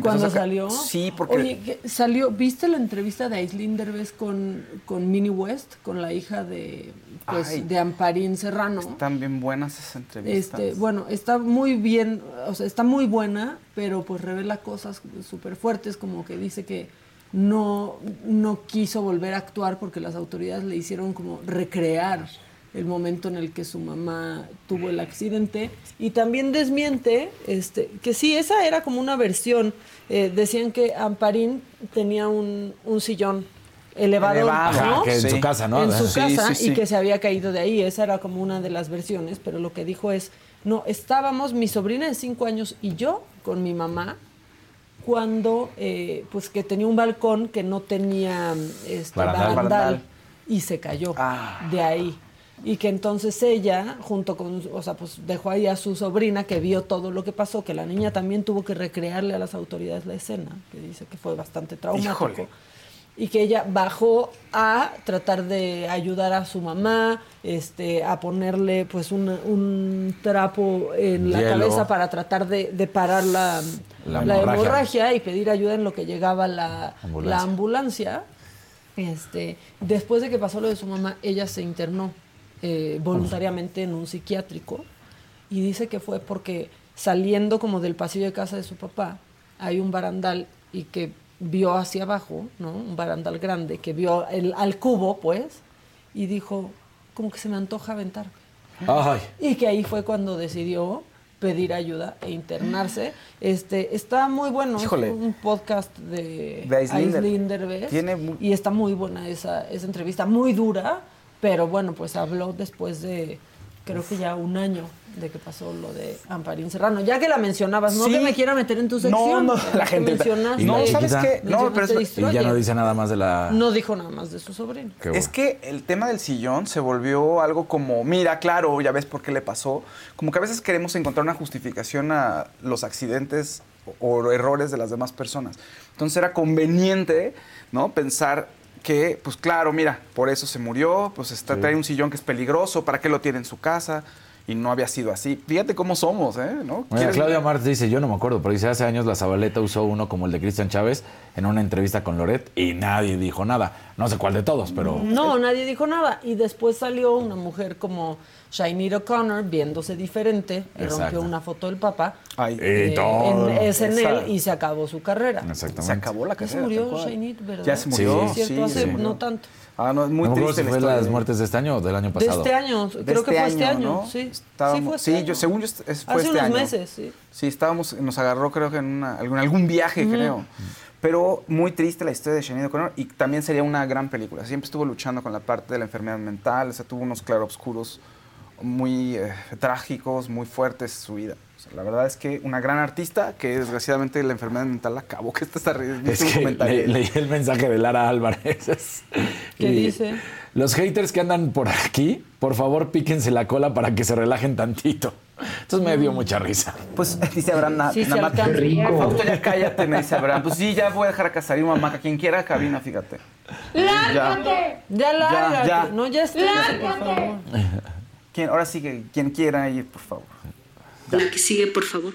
Cuando salió. Sí, porque Oye, ¿qué- salió, ¿viste la entrevista de Aislinn Derbez con, con Minnie West, con la hija de, pues, Ay. de Amparín Serrano? están bien buenas esas entrevistas. Este, bueno, está muy bien, o sea, está muy buena, pero pues revela cosas súper fuertes, como que dice que no, no quiso volver a actuar porque las autoridades le hicieron como recrear el momento en el que su mamá tuvo el accidente y también desmiente este, que sí, esa era como una versión. Eh, decían que Amparín tenía un, un sillón Elevado. ¿no? Que en Sí. su casa, ¿no? en su Sí, casa sí, y sí. que se había caído de ahí. Esa era como una de las versiones, pero lo que dijo es, no, estábamos mi sobrina de cinco años y yo con mi mamá cuando, eh, pues que tenía un balcón que no tenía este, Barandal. barandal, Barandal. y se cayó Ah. de ahí. Y que entonces ella, junto con, o sea, pues dejó ahí a su sobrina que vio todo lo que pasó, que la niña también tuvo que recrearle a las autoridades la escena, que dice que fue bastante traumático Híjole. y que ella bajó a tratar de ayudar a su mamá, este, a ponerle pues un, un trapo en la Hielo. cabeza para tratar de, de parar la, La la hemorragia. hemorragia. y pedir ayuda en lo que llegaba la Ambulancia. la ambulancia. Este, después de que pasó lo de su mamá, ella se internó eh, voluntariamente en un psiquiátrico y dice que fue porque saliendo como del pasillo de casa de su papá hay un barandal y que vio hacia abajo, ¿no? Un barandal grande que vio el, al cubo, pues, y dijo, como que se me antoja aventar. Ay, Y que ahí fue cuando decidió pedir ayuda e internarse. Este, está muy bueno, es Híjole. un podcast de, De Aislinn Der- Aislinn Derbez. Tiene mu- y está muy buena esa, esa entrevista, muy dura, pero bueno, pues habló después de, creo que ya un año de que pasó lo de Amparín Serrano. Ya que la mencionabas, no Sí. que me quiera meter en tu No, sección. no, ya la que gente- mencionaste- No, ¿sabes qué? No, pero es- y ya no dice nada más de la... No dijo nada más de su sobrino. Bueno. Es que el tema del sillón se volvió algo como, mira, claro, ya ves por qué le pasó. Como que a veces queremos encontrar una justificación a los accidentes o, o errores de las demás personas. Entonces era conveniente, ¿no? Pensar que, pues claro, mira, por eso se murió, pues está, trae un sillón que es peligroso, ¿para qué lo tiene en su casa? Y no había sido así. Fíjate cómo somos, ¿eh? ¿No? Mira, ¿Quieres- Claudia Martz dice, yo no me acuerdo, pero dice, hace años la Zabaleta usó uno como el de Cristian Chávez en una entrevista con Loret y nadie dijo nada. No sé cuál de todos, pero... No, nadie dijo nada. Y después salió una mujer como Shainir O'Connor viéndose diferente y Exacto. rompió una foto del papá. Ay, Y eh, todo. en Esa- y se acabó su carrera. Exactamente. se acabó la Ya carrera. se murió. Shainir, ¿verdad? Ya se murió, Sí, es cierto, sí, hace se murió. no tanto. Ah, no, es muy no me acuerdo triste si fue las de- muertes de este año o del año De pasado. este año, de creo que este fue este año, ¿no? sí. Estábamos- sí, fue este sí, año. yo según yo es- es- fue Hace este unos año. meses, sí. Sí, estábamos, nos agarró creo que en una- algún, algún viaje, creo. Pero muy triste la historia de Sinead O'Connor y también sería una gran película. Siempre estuvo luchando con la parte de la enfermedad mental, o sea, tuvo unos claroscuros muy eh, trágicos, muy fuertes su vida. O sea, la verdad es que una gran artista que desgraciadamente la enfermedad mental la acabó. Que esta Es que le- leí el mensaje de Lara Álvarez. ¿Qué Y dice? Los haters que andan por aquí, por favor píquense la cola para que se relajen tantito. Entonces me dio mucha risa. Pues dice Abraham, na- Sí, se nada más. Fausto, ya cállate, me dice Abraham. Pues sí, ya voy a dejar a Casarín, mamá, que quien quiera cabina, fíjate. Ya. Ya lárgate. ya. No, ya está. por favor. ¿Quién, ahora sí que quien quiera ir, por favor. La que sigue, por favor.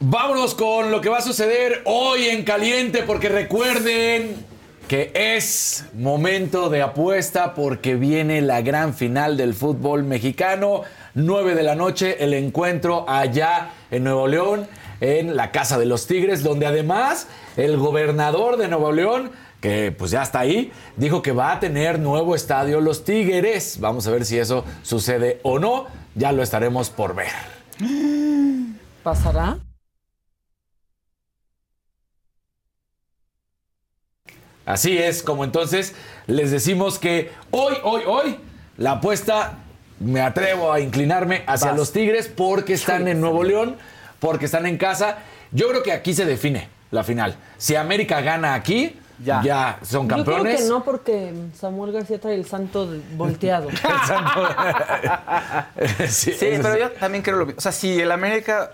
Vámonos con lo que va a suceder hoy en Caliente, porque recuerden que es momento de apuesta porque viene la gran final del fútbol mexicano. 9 de la noche, el encuentro allá en Nuevo León, en la Casa de los Tigres, donde además el gobernador de Nuevo León, que pues ya está ahí, dijo que va a tener nuevo estadio Los Tigres. Vamos a ver si eso sucede o no. Ya lo estaremos por ver. ¿Pasará? Así es, como entonces les decimos que hoy, hoy, hoy, la apuesta me atrevo a inclinarme hacia Vas. los Tigres porque están en Nuevo León, porque están en casa. Yo creo que aquí se define la final. Si América gana aquí, ya, Ya. son Yo creo campeones. que no, porque Samuel García trae el santo volteado. sí, Sí, eso pero sí. yo también creo lo mismo. O sea, si el América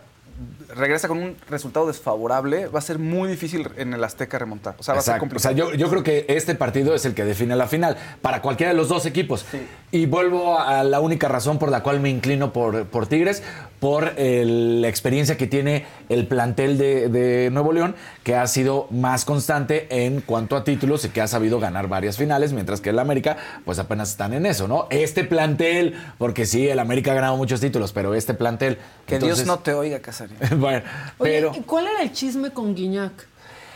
regresa con un resultado desfavorable, va a ser muy difícil en el Azteca remontar. O sea, va a ser Exacto. O complicado. sea, yo, yo creo que este partido es el que define la final para cualquiera de los dos equipos. Y vuelvo a la única razón por la cual me inclino por, por Tigres, por el- la experiencia que tiene el plantel de, de Nuevo León, que ha sido más constante en cuanto a títulos y que ha sabido ganar varias finales, mientras que el América, pues apenas están en eso, ¿no? Este plantel, porque sí, el América ha ganado muchos títulos, pero este plantel. que entonces- Dios no te oiga, Casarín. bueno, Oye, pero, ¿y ¿cuál era el chisme con Guiñac?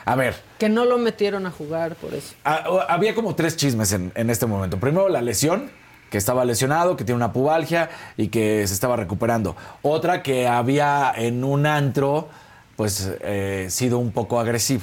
a ver. Que no lo metieron a jugar por eso. Ah, Había como tres chismes en, en este momento. Primero, la lesión, que estaba lesionado, que tiene una pubalgia y que se estaba recuperando. Otra, que había en un antro, pues, eh, sido un poco agresivo.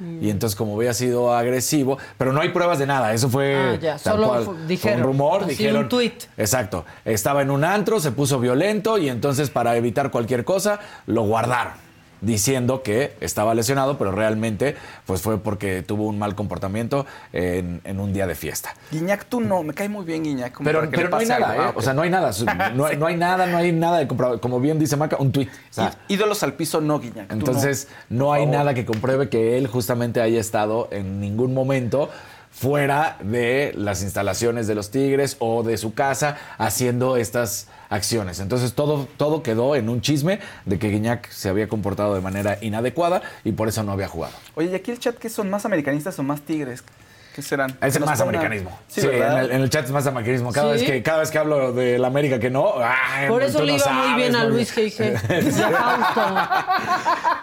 Y entonces, como había sido agresivo, pero no hay pruebas de nada, eso fue Ah, ya, solo cual. fu- Fue dijeron, un rumor, así, dijeron. un tuit. Exacto. Estaba en un antro, se puso violento y entonces, para evitar cualquier cosa, lo guardaron diciendo que estaba lesionado, pero realmente pues fue porque tuvo un mal comportamiento en, en un día de fiesta. Guiñac, tú no, me cae muy bien Guiñac. como Pero, pero no hay nada, algo. ¿eh? Ah, O sea, no hay nada. No hay, no hay nada, no hay nada de comprobado. Como bien dice Maca, un tuit. O sea, Í- Ídolos al piso, no, Guiñac. entonces, no, hay nada que compruebe que él justamente haya estado en ningún momento fuera de las instalaciones de los Tigres o de su casa haciendo estas acciones. Entonces todo, todo quedó en un chisme de que Guiñac se había comportado de manera inadecuada y por eso no había jugado. Oye, ¿y aquí el chat qué son? ¿Más americanistas o más tigres? ¿Qué serán? Es Que más pongan- americanismo. Sí, Sí, en, el, en el chat es más americanismo. Cada, ¿Sí? vez que, cada vez que hablo de la América que no, ay, Por pues eso le no iba muy bien a Luis G.G. Fausto.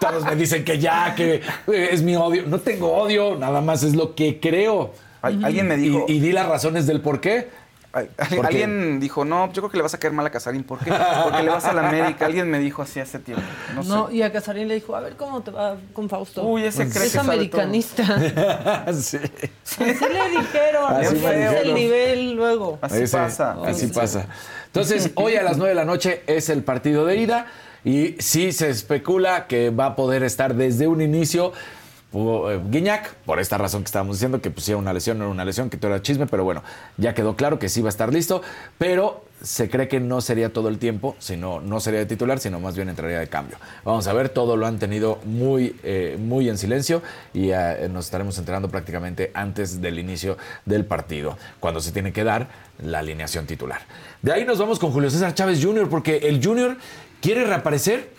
Todos me dicen que ya, que es mi odio. No tengo odio, nada más es lo que creo. Alguien me dijo... Y, y di las razones del por qué. Alguien dijo, no, yo creo que le vas a caer mal a Casarín. ¿Por qué? Porque le vas a la América. Alguien me dijo así hace tiempo. No, No, sé. y a Casarín le dijo, a ver cómo te va con Fausto. Uy, ese cree que es sabe americanista. sí. Así le dijeron. Así es el nivel luego. Así Ese- pasa. Así Sí. pasa. Entonces, hoy a las 9 de la noche es el partido de ida y sí se especula que va a poder estar desde un inicio pudo, eh, Guiñac, por esta razón que estábamos diciendo, que pues sí era una lesión, no era una lesión, que todo era chisme, pero bueno, ya quedó claro que sí va a estar listo, pero se cree que no sería todo el tiempo, sino no sería de titular, sino más bien entraría de cambio. Vamos a ver, todo lo han tenido muy, eh, muy en silencio y eh, nos estaremos enterando prácticamente antes del inicio del partido, cuando se tiene que dar la alineación titular. De ahí nos vamos con Julio César Chávez Jr., porque el Junior quiere reaparecer,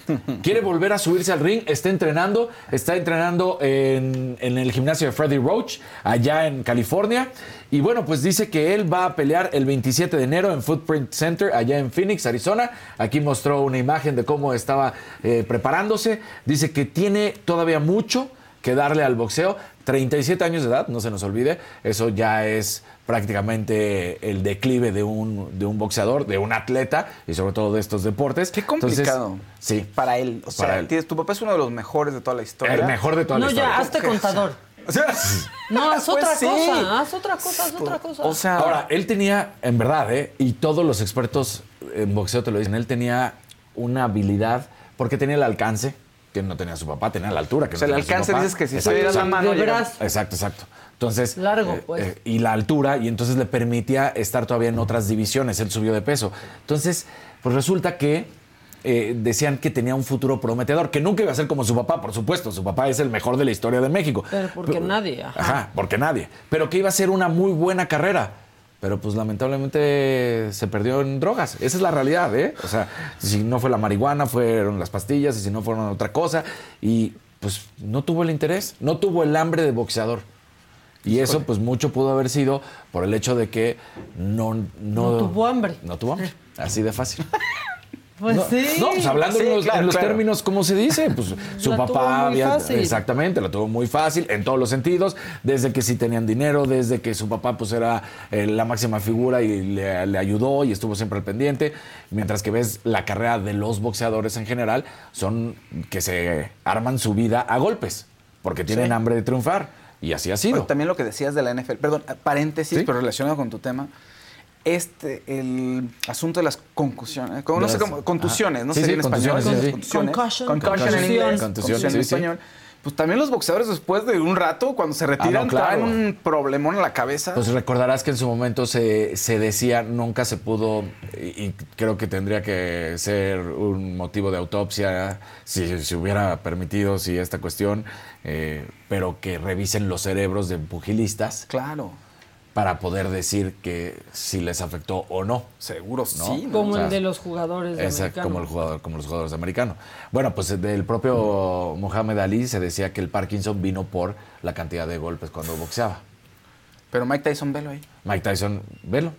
quiere volver a subirse al ring, está entrenando, está entrenando en, en el gimnasio de Freddy Roach, allá en California. Y bueno, pues dice que él va a pelear el 27 de enero en Footprint Center, allá en Phoenix, Arizona. Aquí mostró una imagen de cómo estaba eh, preparándose. Dice que tiene todavía mucho que darle al boxeo. 37 años de edad, no se nos olvide. Eso ya es prácticamente el declive de un, de un boxeador, de un atleta y sobre todo de estos deportes. Qué complicado. Entonces, sí. Para él. O Para sea, él. tienes- tu papá es uno de los mejores de toda la historia. El mejor de toda No, la historia. ya, hazte contador. O sea, No, haz Pues otra sí. cosa, haz otra cosa, haz otra cosa. O sea, Ahora, él tenía, en verdad, ¿eh? y todos los expertos en boxeo te lo dicen, él tenía una habilidad, porque tenía el alcance, que no tenía su papá, tenía la altura. Que O sea, no el alcance dices que si Exacto, se diera la mano, de brazo. Exacto, exacto. Entonces. Largo, eh, pues. eh, y la altura, y entonces le permitía estar todavía en otras divisiones. Él subió de peso. Entonces, pues resulta que eh, decían que tenía un futuro prometedor, que nunca iba a ser como su papá, por supuesto. Su papá es el mejor de la historia de México. Pero porque nadie, ajá. Ajá, porque nadie. Pero que iba a ser una muy buena carrera. Pero pues lamentablemente se perdió en drogas. Esa es la realidad, ¿eh? O sea, si no fue la marihuana, fueron las pastillas, y si no fueron otra cosa. Y pues no tuvo el interés, no tuvo el hambre de boxeador. Y eso pues mucho pudo haber sido por el hecho de que no... No, No tuvo hambre. No tuvo hambre. Así de fácil. Pues no, sí. no, pues hablando Sí, en los, claro, en los claro. términos, ¿cómo se dice? Pues su La tuvo papá muy había. fácil. Exactamente, la tuvo muy fácil en todos los sentidos. Desde que sí tenían dinero, desde que su papá pues era eh, la máxima figura y le, le ayudó y estuvo siempre al pendiente. Mientras que ves la carrera de los boxeadores en general, son que se arman su vida a golpes, porque tienen Sí. hambre de triunfar. Y así ha sido. Bueno, también lo que decías de la NFL, perdón, paréntesis, Sí. pero relacionado con tu tema. Este, el asunto de las concusiones, como, no sé cómo, contusiones, no ajá. Sé sí, en español, contusiones, sí, sí. contusiones, Concussion, concussion en inglés, Contusión, en sí, sí. español. Pues también los boxeadores después de un rato, cuando se retiran, no, claro. traen un problemón en la cabeza. Pues recordarás que en su momento se, se decía, nunca se pudo, y, y creo que tendría que ser un motivo de autopsia, si se hubiera permitido, si esta cuestión, eh, pero que revisen los cerebros de pugilistas claro, para poder decir que si les afectó o no. seguro ¿No? sí. ¿no? Como O sea, el de los jugadores de Exacto, americano. como, el jugador, como los jugadores de americano. Bueno, pues del propio Mohamed Ali se decía que el Parkinson vino por la cantidad de golpes cuando boxeaba. Pero Mike Tyson, velo ahí. Mike Tyson, velo.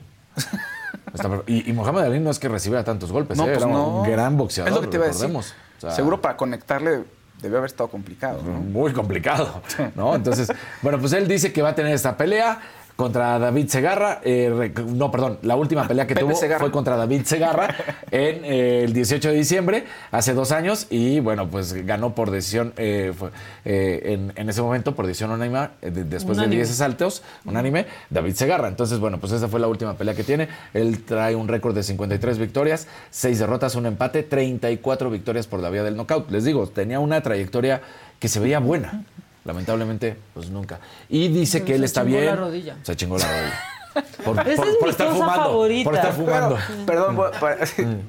Y, y Mohamed Ali no es que recibiera tantos golpes, No, ¿eh? pues era no. un gran boxeador, Es lo que te iba a decir. recordemos. O sea, Seguro para conectarle debe haber estado complicado. ¿no? muy complicado, ¿no? Entonces, bueno, pues él dice que va a tener esta pelea contra David Segarra. eh, no, perdón, la última pelea que Pepe tuvo Segarra. fue contra David Segarra en eh, el 18 de diciembre, hace dos años, y bueno, pues ganó por decisión, eh, fue, eh, en, en ese momento, por decisión unánime, eh, de- después Unánime. de 10 asaltos, unánime, David Segarra. Entonces, bueno, pues esa fue la última pelea que tiene. Él trae un récord de 53 victorias, 6 derrotas, un empate, 34 victorias por la vía del knockout. Les digo, tenía una trayectoria que se veía buena. Lamentablemente, pues nunca. Y dice Se- que él se está chingó bien. la rodilla. Se chingó la rodilla. Por, Esa por- es por mi estar cosa fumando. favorita. Por estar fumando. Perdón,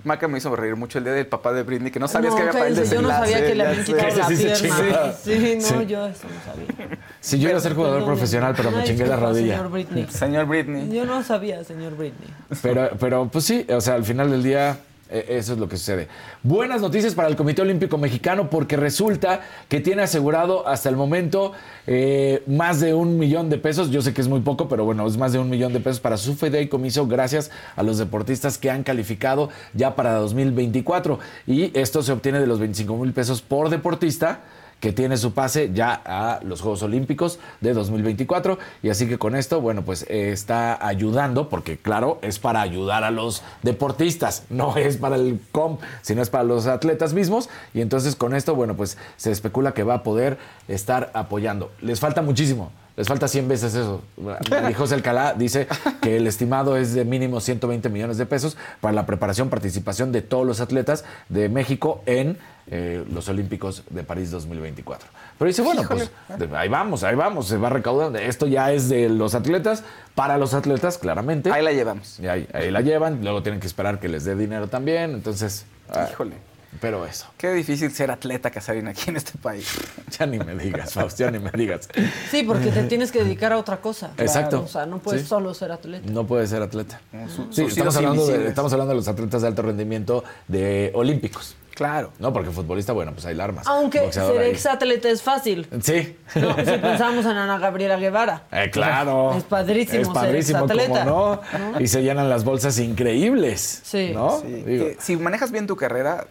Maca me hizo reír mucho el día del papá de Britney, que no sabías no, que había para el cállense, yo no sabía desenlace, que le habían quitado la sí se pierna. chingó. Sí, no, Sí. yo eso no sabía. Si yo iba a ser jugador Perdón, profesional, pero me chingué la rodilla. Señor Britney. Señor Britney. Yo no sabía, señor Britney. Pero, pero pues sí, o sea, al final del día eso es lo que sucede. Buenas noticias para el Comité Olímpico Mexicano porque resulta que tiene asegurado hasta el momento eh, más de un millón de pesos. Yo sé que es muy poco, pero bueno, es más de un millón de pesos para su fideicomiso gracias a los deportistas que han calificado ya para 2024. Y esto se obtiene de los 25 mil pesos por deportista que tiene su pase ya a los Juegos Olímpicos de 2024. Y así que con esto, bueno, pues eh, está ayudando, porque claro, es para ayudar a los deportistas, no es para el COM, sino es para los atletas mismos. Y entonces con esto, bueno, pues se especula que va a poder estar apoyando. Les falta muchísimo. Les falta 100 veces eso. José Alcalá dice que el estimado es de mínimo 120 millones de pesos para la preparación, participación de todos los atletas de México en eh, los Olímpicos de París 2024. Pero dice, bueno, pues ahí vamos, ahí vamos, se va recaudando. Esto ya es de los atletas, para los atletas, claramente. Ahí la llevamos. Y ahí, ahí la llevan, luego tienen que esperar que les dé dinero también, entonces... ah, Híjole. Pero eso, Qué difícil ser atleta, Casarín, aquí en este país. ya ni me digas, Faust, ya ni me digas. Sí, porque te tienes que dedicar a otra cosa. Exacto. O sea, no puedes Sí. solo ser atleta. No puede ser atleta. su- Sí, estamos hablando, de, estamos hablando de los atletas de alto rendimiento de olímpicos. Claro. No, porque futbolista, bueno, pues hay la armas. Aunque Boxeador ser ahí. exatleta es fácil. Sí. No, si pensamos en Ana Gabriela Guevara. Eh, claro. Es padrísimo Es ser padrísimo, exatleta. ¿cómo no? Y se llenan las bolsas increíbles. Sí. ¿No? Sí, Digo, que si manejas bien tu carrera,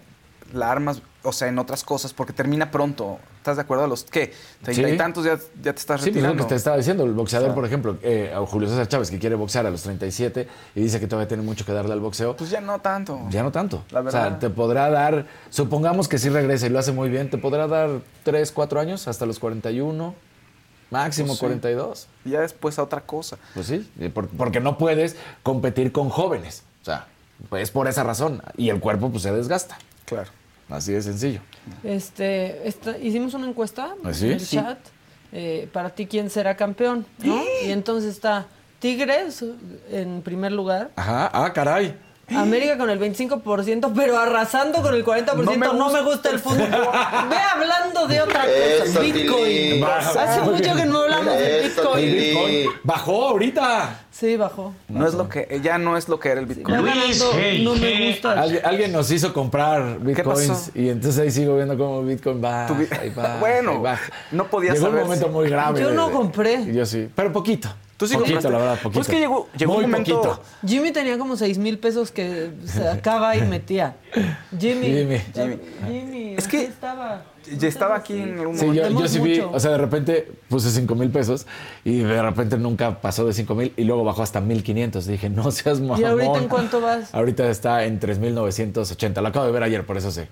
la armas, o sea, en otras cosas, porque termina pronto. ¿Estás de acuerdo? A los, ¿qué? Treinta Sí. y tantos ya, ya te estás Sí, pues es lo retirando. que te estaba diciendo. El boxeador, por ejemplo, eh, a Julio César Chávez, que quiere boxear a los 37 y dice que todavía tiene mucho que darle al boxeo. Pues ya no tanto. Ya no tanto. La O sea, verdad. te podrá dar, supongamos que sí regresa y lo hace muy bien, te podrá dar 3, 4 años hasta los 41, máximo Pues sí. 42. Y ya después a otra cosa. Pues sí, porque no puedes competir con jóvenes. O sea, pues es por esa razón. Y el cuerpo pues se desgasta. Claro. Así de sencillo. Este, esta- hicimos una encuesta ¿Ah, sí? en el Sí. chat. eh, para ti, ¿quién será campeón? ¿no? Y entonces está Tigres en primer lugar. Ajá, ah, caray. América con el 25%, pero arrasando con el 40%. No me gusta, el fútbol. Ve hablando de otra cosa. Eso, Bitcoin. Hace mucho que no hablamos de Eso, Bitcoin. Bajó ahorita. Sí, bajó. No es lo que, ya no es lo que era el Bitcoin. ganando, no me gusta. Alguien, alguien nos hizo comprar bitcoins y entonces ahí sigo viendo cómo Bitcoin va. Tu Bueno, no podía Llegó un momento si- muy grave. Yo no compré. Yo sí, pero poquito. Tú sí poquito, compraste. la verdad, poquito. Pues que llegó- llegó muy un momento- poquito. Jimmy tenía como 6 mil pesos que sacaba y metía. Jimmy. Jimmy. Jimmy. Jimmy. Es que estaba. Ya estaba aquí en algún Sí, momento. yo, yo Tenemos sí vi, mucho. o sea, de repente puse 5 mil pesos y de repente nunca pasó de 5 mil y luego bajó hasta 1500. Dije, no seas mamón. ¿Y ahorita en cuánto vas? Ahorita está en 3980. Lo acabo de ver ayer, por eso sé.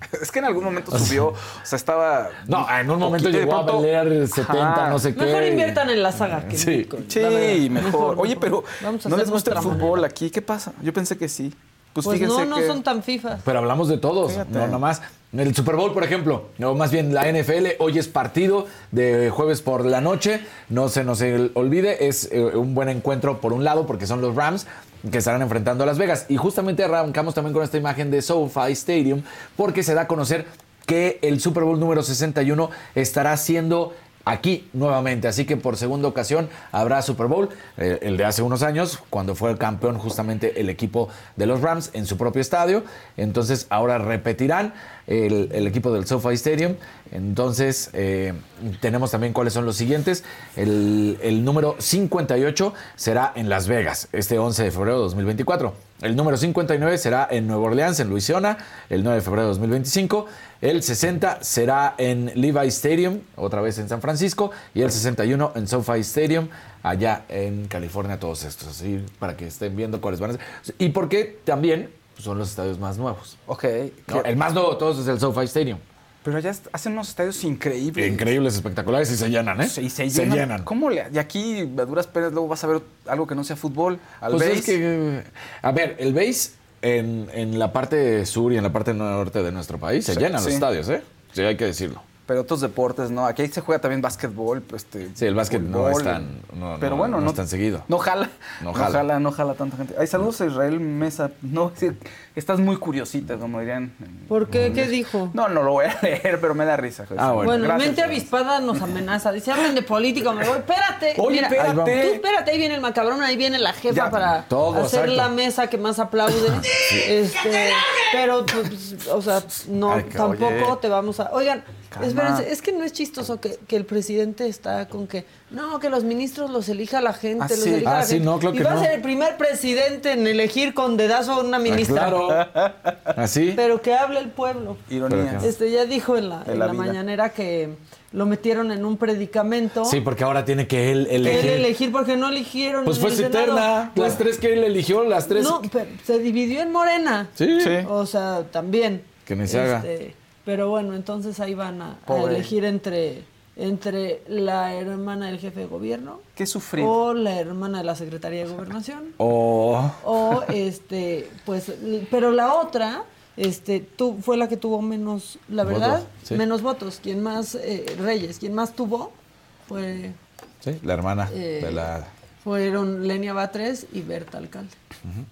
Es que en algún momento subió, o sea, estaba... No, en un momento llegó a pronto- valer 70, Ajá. no sé qué. Mejor inviertan en la saga que en Sí. Bitcoin, Sí, mejor. Oye, pero Vamos a ¿no les gusta el fútbol manera. aquí? ¿Qué pasa? Yo pensé que sí. Pues, Pues fíjense no, no que... son tan fifas. Pero hablamos de todos, Fíjate. no nomás. El Super Bowl, por ejemplo, o más bien la NFL, hoy es partido de jueves por la noche. No se nos olvide, es eh, un buen encuentro por un lado, porque son los Rams que estarán enfrentando a Las Vegas. Y justamente arrancamos también con esta imagen de SoFi Stadium, porque se da a conocer que el Super Bowl número 61 estará siendo aquí nuevamente. Así que por segunda ocasión habrá Super Bowl, eh, el de hace unos años, cuando fue el campeón justamente el equipo de los Rams en su propio estadio. Entonces ahora repetirán el, equipo del SoFi Stadium. Entonces eh, tenemos también cuáles son los siguientes. El, el número 58 será en Las Vegas, este 11 de febrero de 2024. El número 59 será en Nueva Orleans, en Luisiana, el 9 de febrero de 2025. El 60 será en Levi Stadium, otra vez en San Francisco. Y el 61 en SoFi Stadium, allá en California, todos estos. Así para que estén viendo cuáles van a ser. Y porque también son los estadios más nuevos. Ok. ¿no? El más nuevo de todos es el SoFi Stadium. Pero est- hacen unos estadios increíbles. Increíbles, espectaculares y se llenan, ¿eh? Sí, se llenan. ¿Cómo le...? Y aquí, a duras penas, luego vas a ver algo que no sea fútbol. Al Pues base. es que, a ver, el base en, en la parte sur y en la parte norte de nuestro país se Sí, llenan sí. los estadios, ¿eh? Sí, hay que decirlo. Pero otros deportes, ¿no? Aquí se juega también básquetbol. pues, Este, Sí, el básquet no es tan- no- pero no- bueno, no no, es tan seguido. No jala. No No jala. no jala tanta gente. Ay, saludos a Israel Mesa. No, sí, estás muy curiosita, como dirían. ¿Por qué? ¿Qué dijo? No, no lo voy a leer, pero me da risa. Ah, bueno. Bueno, Gracias, mente avispada nos amenaza. Dice, hablen de política, me voy. Espérate. Oye, mira, espérate. Tú espérate, ahí viene el macabrón, ahí viene la jefa Ya, para todo, hacer exacto. la mesa que más aplaude. Este, pero, pues, o sea, no, Ay, tampoco oye. te vamos a. Oigan. Espérense, es que no es chistoso que, que el presidente está con que no, que los ministros los elija la gente, Ah, los sí. elija Ah, la sí, gente. no, claro y que va no. a ser el primer presidente en elegir con dedazo a una ministra. Ah, claro. Así. Pero que hable el pueblo. Ironías. Este ya dijo en la, en la la vida. mañanera que lo metieron en un predicamento. Sí, porque ahora tiene que él que él elegir. elegir porque no eligieron. Pues en fue. Pues, Las tres que él eligió, las tres. No, pero se dividió en Morena. Sí. Sí. O sea, también. Que ni se haga. Pero bueno, entonces ahí van a, elegir entre entre la hermana del jefe de gobierno Qué sufrido. o la hermana de la Secretaría de Gobernación O o este pues pero la otra este tu, fue la que tuvo menos la verdad Votos, sí. menos votos quien más eh, Reyes quien más tuvo fue sí, la hermana Eh, de la fueron Lenia Batres y Berta Alcalde.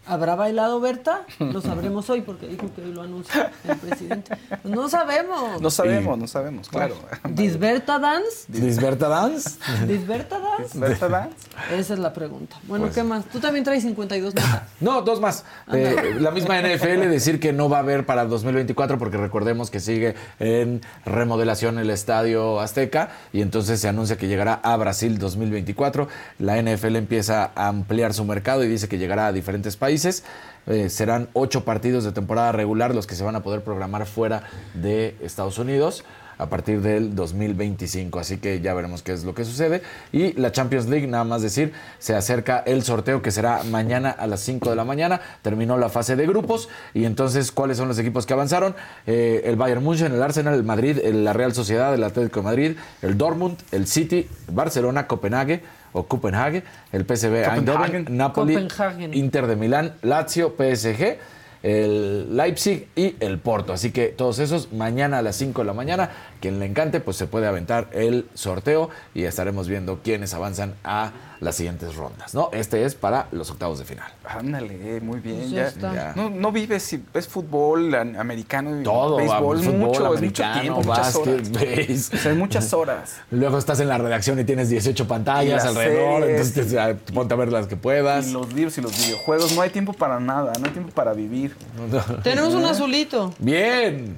¿Habrá bailado Berta? Lo sabremos hoy porque dijo que hoy lo anuncia el presidente. No sabemos. No sabemos, no sabemos, claro. ¿Disberta Dance? Disberta Dance. ¿Disberta Dance? ¿Verdad? Esa es la pregunta. Bueno, Pues- ¿qué más? Tú también traes 52 notas. No, dos más. Eh, la misma NFL decir que no va a haber para 2024 porque recordemos que sigue en remodelación el Estadio Azteca y entonces se anuncia que llegará a Brasil 2024. La NFL empieza a ampliar su mercado y dice que llegará a diferentes países. Eh, serán ocho partidos de temporada regular los que se van a poder programar fuera de Estados Unidos a partir del 2025. Así que ya veremos qué es lo que sucede. Y la Champions League, nada más decir, se acerca el sorteo que será mañana a las 5 de la mañana. Terminó la fase de grupos. Y entonces, ¿cuáles son los equipos que avanzaron? Eh, el Bayern München, el Arsenal, el Madrid, la Real Sociedad, el Atlético de Madrid, el Dortmund, el City, Barcelona, Copenhague o Copenhague, el PSV Eindhoven. Napoli, Copenhagen. Inter de Milán, Lazio, PSG, el Leipzig y el Porto. Así que todos esos mañana a las 5 de la mañana, quien le encante, pues se puede aventar el sorteo y estaremos viendo quiénes avanzan a las siguientes rondas, ¿no? Este es para los octavos de final. Ándale, muy bien. Pues ya ya, está. Ya. No, no vives si ves fútbol an- americano y Todo, béisbol, fútbol, mucho, es mucho americano, tiempo, muchas básquet, horas. béis. O sea, muchas horas. Luego estás en la redacción y tienes 18 Y pantallas las alrededor, series. entonces ya, ponte a ver las que puedas. Y los libros y los videojuegos, no hay tiempo para nada, no hay tiempo para vivir. Tenemos un azulito. Bien.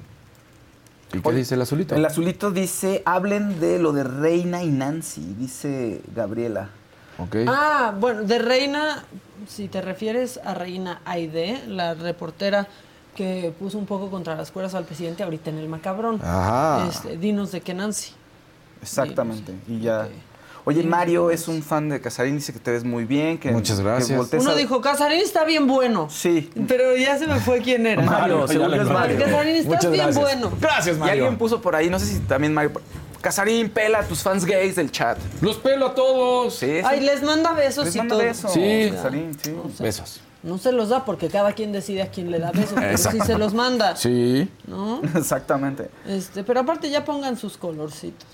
¿Y qué dice el azulito? El azulito dice, hablen de lo de Reina y Nancy, dice Gabriela. Ok. Ah, bueno, de Reina, si te refieres a Reina Aide, la reportera que puso un poco contra las cuerdas al presidente ahorita en el macabrón. Ajá. Este, dinos de qué Nancy. Exactamente. Y ya. Oye, Mario es un fan de Casarín, dice que te ves muy bien. Que, Muchas gracias. Uno a- dijo, Casarín está bien bueno. Sí. Pero ya se me fue quién era. Mario, según yo es Mario. Casarín, estás Muchas bien gracias. bueno. Gracias, Y Mario. alguien puso por ahí, no sé si también Mario. Casarín, pela a tus fans gays del chat. Los pelo a todos. Sí, sí. Ay, les manda besos Les y manda todo. besos. Sí. Casarín, sí. Besos. No se los da porque cada quien decide a quién le da besos, pero sí se los manda. Sí. ¿No? Exactamente. Este, pero aparte ya pongan sus colorcitos.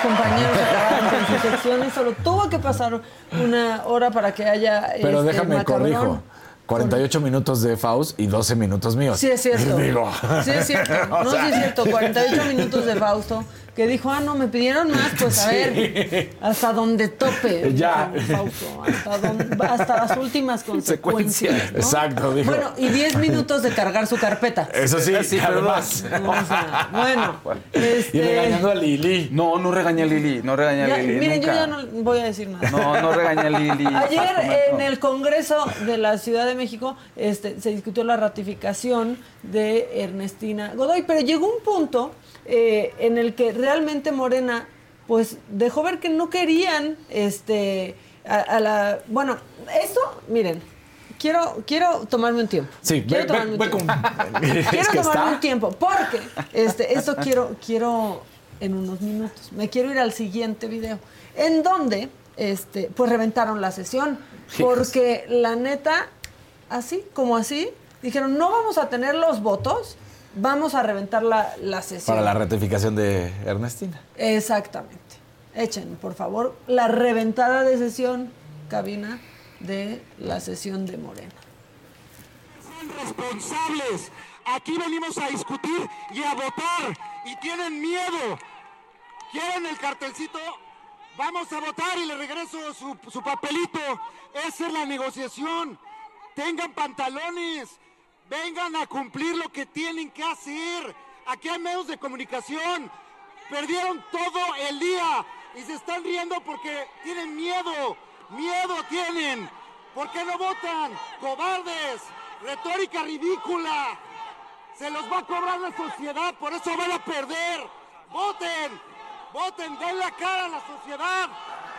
Compañeros acabaran con sus secciones. Solo tuvo que pasar una hora para que haya. Pero este, déjame macabrón. corrijo. 48 minutos de Faust y 12 minutos míos. Sí, es cierto. Digo. Sí, es cierto. O No, sea, sí, es cierto. 48 minutos de Fausto. Que dijo, ah, no, me pidieron más, pues a Sí. ver, hasta donde tope. Ya. hasta, don- hasta las últimas consecuencias. ¿no? Exacto, dijo. Bueno, y 10 minutos de cargar su carpeta. Eso sí, Sí, además. O sea, bueno, Y regañando este, a Lili. No, no regañé a Lili, no regañé a ya- Lili. miren, nunca. yo ya no voy a decir nada. No, no regañé a Lili. Ayer en el Congreso de la Ciudad de México este, se discutió la ratificación de Ernestina Godoy, pero llegó un punto eh, en el que realmente Morena pues dejó ver que no querían este a, a la bueno esto miren quiero quiero tomarme un tiempo Sí, quiero ve, tomarme ve, un tiempo. con- quiero es que tomarme está. un tiempo porque este esto quiero quiero en unos minutos me quiero ir al siguiente video en donde este pues reventaron la sesión porque la neta así como así dijeron no vamos a tener los votos vamos a reventar la, la sesión Para la ratificación de Ernestina. exactamente echen por favor la reventada de sesión cabina de la sesión de Morena son responsables. Aquí venimos a discutir y a votar y tienen miedo. ¿Quieren el cartelcito? Vamos a votar y le regreso su, su papelito. Esa es la negociación. Tengan pantalones. Vengan a cumplir lo que tienen que hacer. Aquí hay medios de comunicación. Perdieron todo el día y se están riendo porque tienen miedo. Miedo tienen. ¿Por qué no votan? Cobardes. Retórica ridícula. Se los va a cobrar la sociedad, por eso van a perder. voten, voten, den la cara a la sociedad.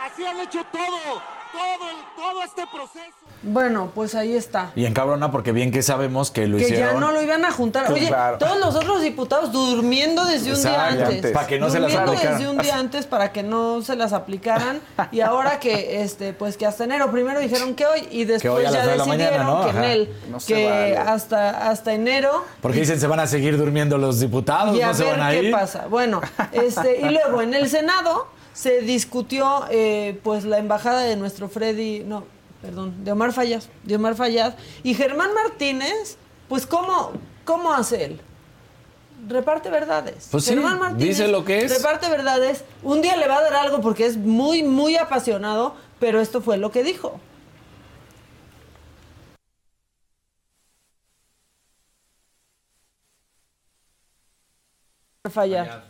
Así han hecho todo, todo, todo este proceso. Bueno, pues ahí está. Y encabrona porque bien que sabemos que lo Que hicieron. ya no lo iban a juntar. Oye, Claro. todos los otros diputados durmiendo desde un día antes. para que no se las Durmiendo aplicaran. desde un día antes para que no se las aplicaran. Y ahora que, este, pues que hasta enero. Primero dijeron que hoy y después hoy ya de mañana, decidieron ¿no? que en él, No que vale. hasta, hasta enero. Porque dicen se van a seguir durmiendo los diputados, y a no se ver van a qué ir. pasa. Bueno, este, y luego en el Senado se discutió eh, pues la embajada de nuestro Freddy, no, perdón, de Omar Fayad, de Omar Fayad, y Germán Martínez, pues cómo, cómo hace él. Reparte verdades. Pues sí, Germán Martínez dice lo que es. Reparte verdades. Un día le va a dar algo porque es muy, muy apasionado, pero esto fue lo que dijo. fallar.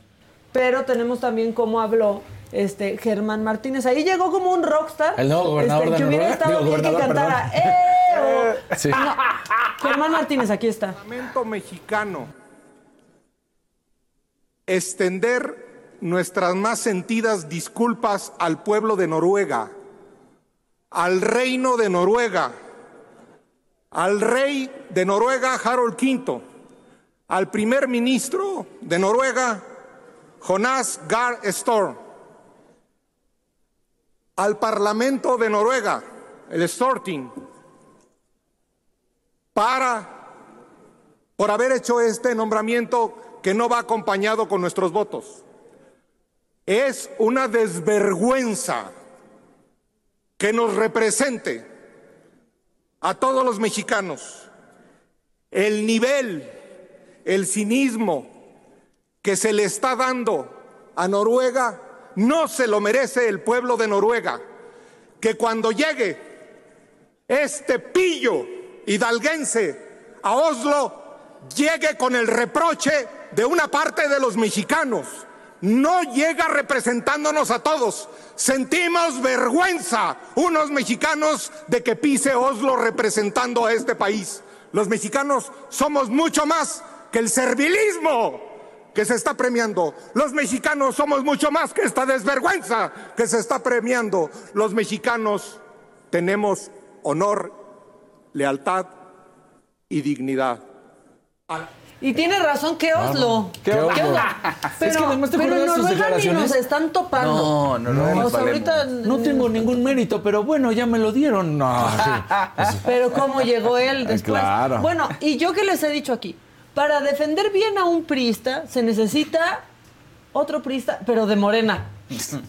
Pero tenemos también cómo habló este Germán Martínez. Ahí llegó como un rockstar. El nuevo gobernador este, de que hubiera Noruega. estado Digo, bien que cantara. ¡Eh! o- Sí. No, Germán Martínez, aquí está. Parlamento mexicano extender nuestras más sentidas disculpas al pueblo de Noruega, al reino de Noruega, al rey de Noruega, Harold V, al primer ministro de Noruega, Jonas Gahr Store, al parlamento de Noruega, el Storting, para por haber hecho este nombramiento que no va acompañado con nuestros votos. Es una desvergüenza que nos represente a todos los mexicanos el nivel, el cinismo que se le está dando a Noruega, no se lo merece el pueblo de Noruega, que cuando llegue este pillo hidalguense a Oslo llegue con el reproche de una parte de los mexicanos. No llega representándonos a todos. Sentimos vergüenza unos mexicanos de que pise Oslo representando a este país. Los mexicanos somos mucho más que el servilismo que se está premiando. Los mexicanos somos mucho más que esta desvergüenza que se está premiando. Los mexicanos tenemos honor, lealtad y dignidad. Y tiene razón que Oslo. ¿Qué Que Oslo? Oslo. Es Pero, que además te pero en Noruega ni nos declaraciones. están topando. No, no, no, O sea, ahorita. No tengo ningún mérito, pero bueno, ya me lo dieron. No, sí. Pero cómo llegó él después. Claro. Bueno, y yo que les he dicho aquí, para defender bien a un priista se necesita otro priista, pero de Morena.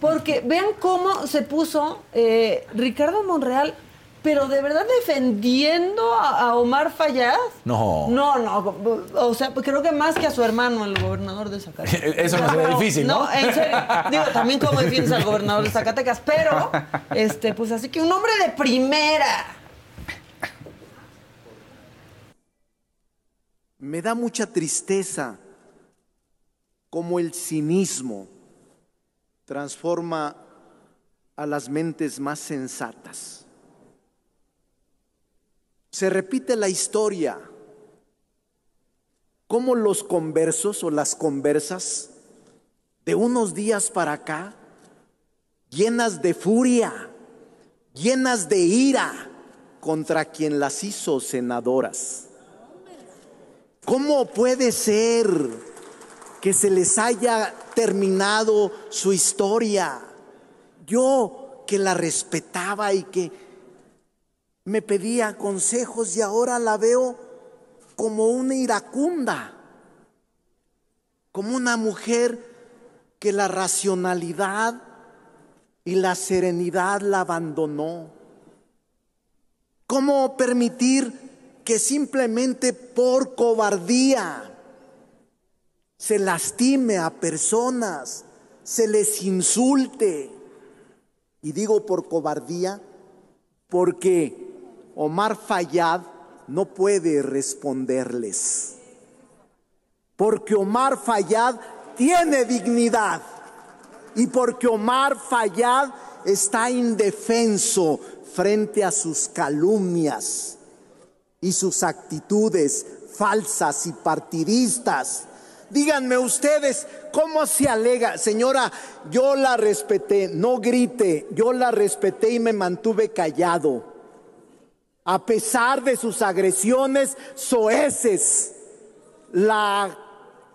Porque vean cómo se puso eh, Ricardo Monreal, pero de verdad defendiendo a, a Omar Fayad. No. No, no. O sea, creo que más que a su hermano, el gobernador de Zacatecas. Eso no sería difícil, ¿no? No, en serio. Digo, también cómo defiendes al gobernador de Zacatecas, pero, este, pues así que un hombre de primera. Me da mucha tristeza cómo el cinismo transforma a las mentes más sensatas. Se repite la historia, cómo los conversos o las conversas de unos días para acá, llenas de furia, llenas de ira contra quien las hizo senadoras. ¿Cómo puede ser que se les haya terminado su historia? Yo que la respetaba y que me pedía consejos y ahora la veo como una iracunda, como una mujer que la racionalidad y la serenidad la abandonó. ¿Cómo permitir que simplemente por cobardía se lastime a personas, se les insulte? Y digo por cobardía porque Omar Fayad no puede responderles. Porque Omar Fayad tiene dignidad y porque Omar Fayad está indefenso frente a sus calumnias y sus actitudes falsas y partidistas Díganme ustedes, ¿cómo se alega? Señora, yo la respeté, no grite, yo la respeté y me mantuve callado. A pesar de sus agresiones soeces, la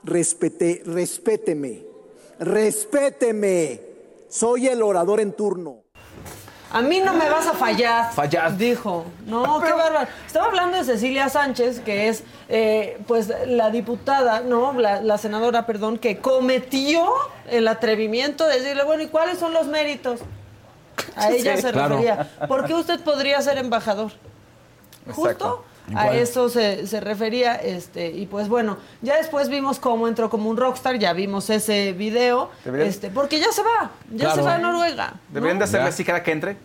respeté, respéteme, respéteme. Soy el orador en turno. A mí no me vas a fallar. Fallar. Dijo. No, qué bárbaro. Estaba hablando de Cecilia Sánchez, que es eh, pues la diputada, no, la, la senadora, perdón, que cometió el atrevimiento de decirle, bueno, ¿y cuáles son los méritos? A ella Sí, se claro. refería. ¿Por qué usted podría ser embajador? Justo a eso se, se refería, este, y pues bueno, ya después vimos cómo entró como un rockstar, ya vimos ese video, Deberían- este, porque ya se va, ya Claro. se va a Noruega. ¿no? Deberían de hacerle Ya. así cada que entre.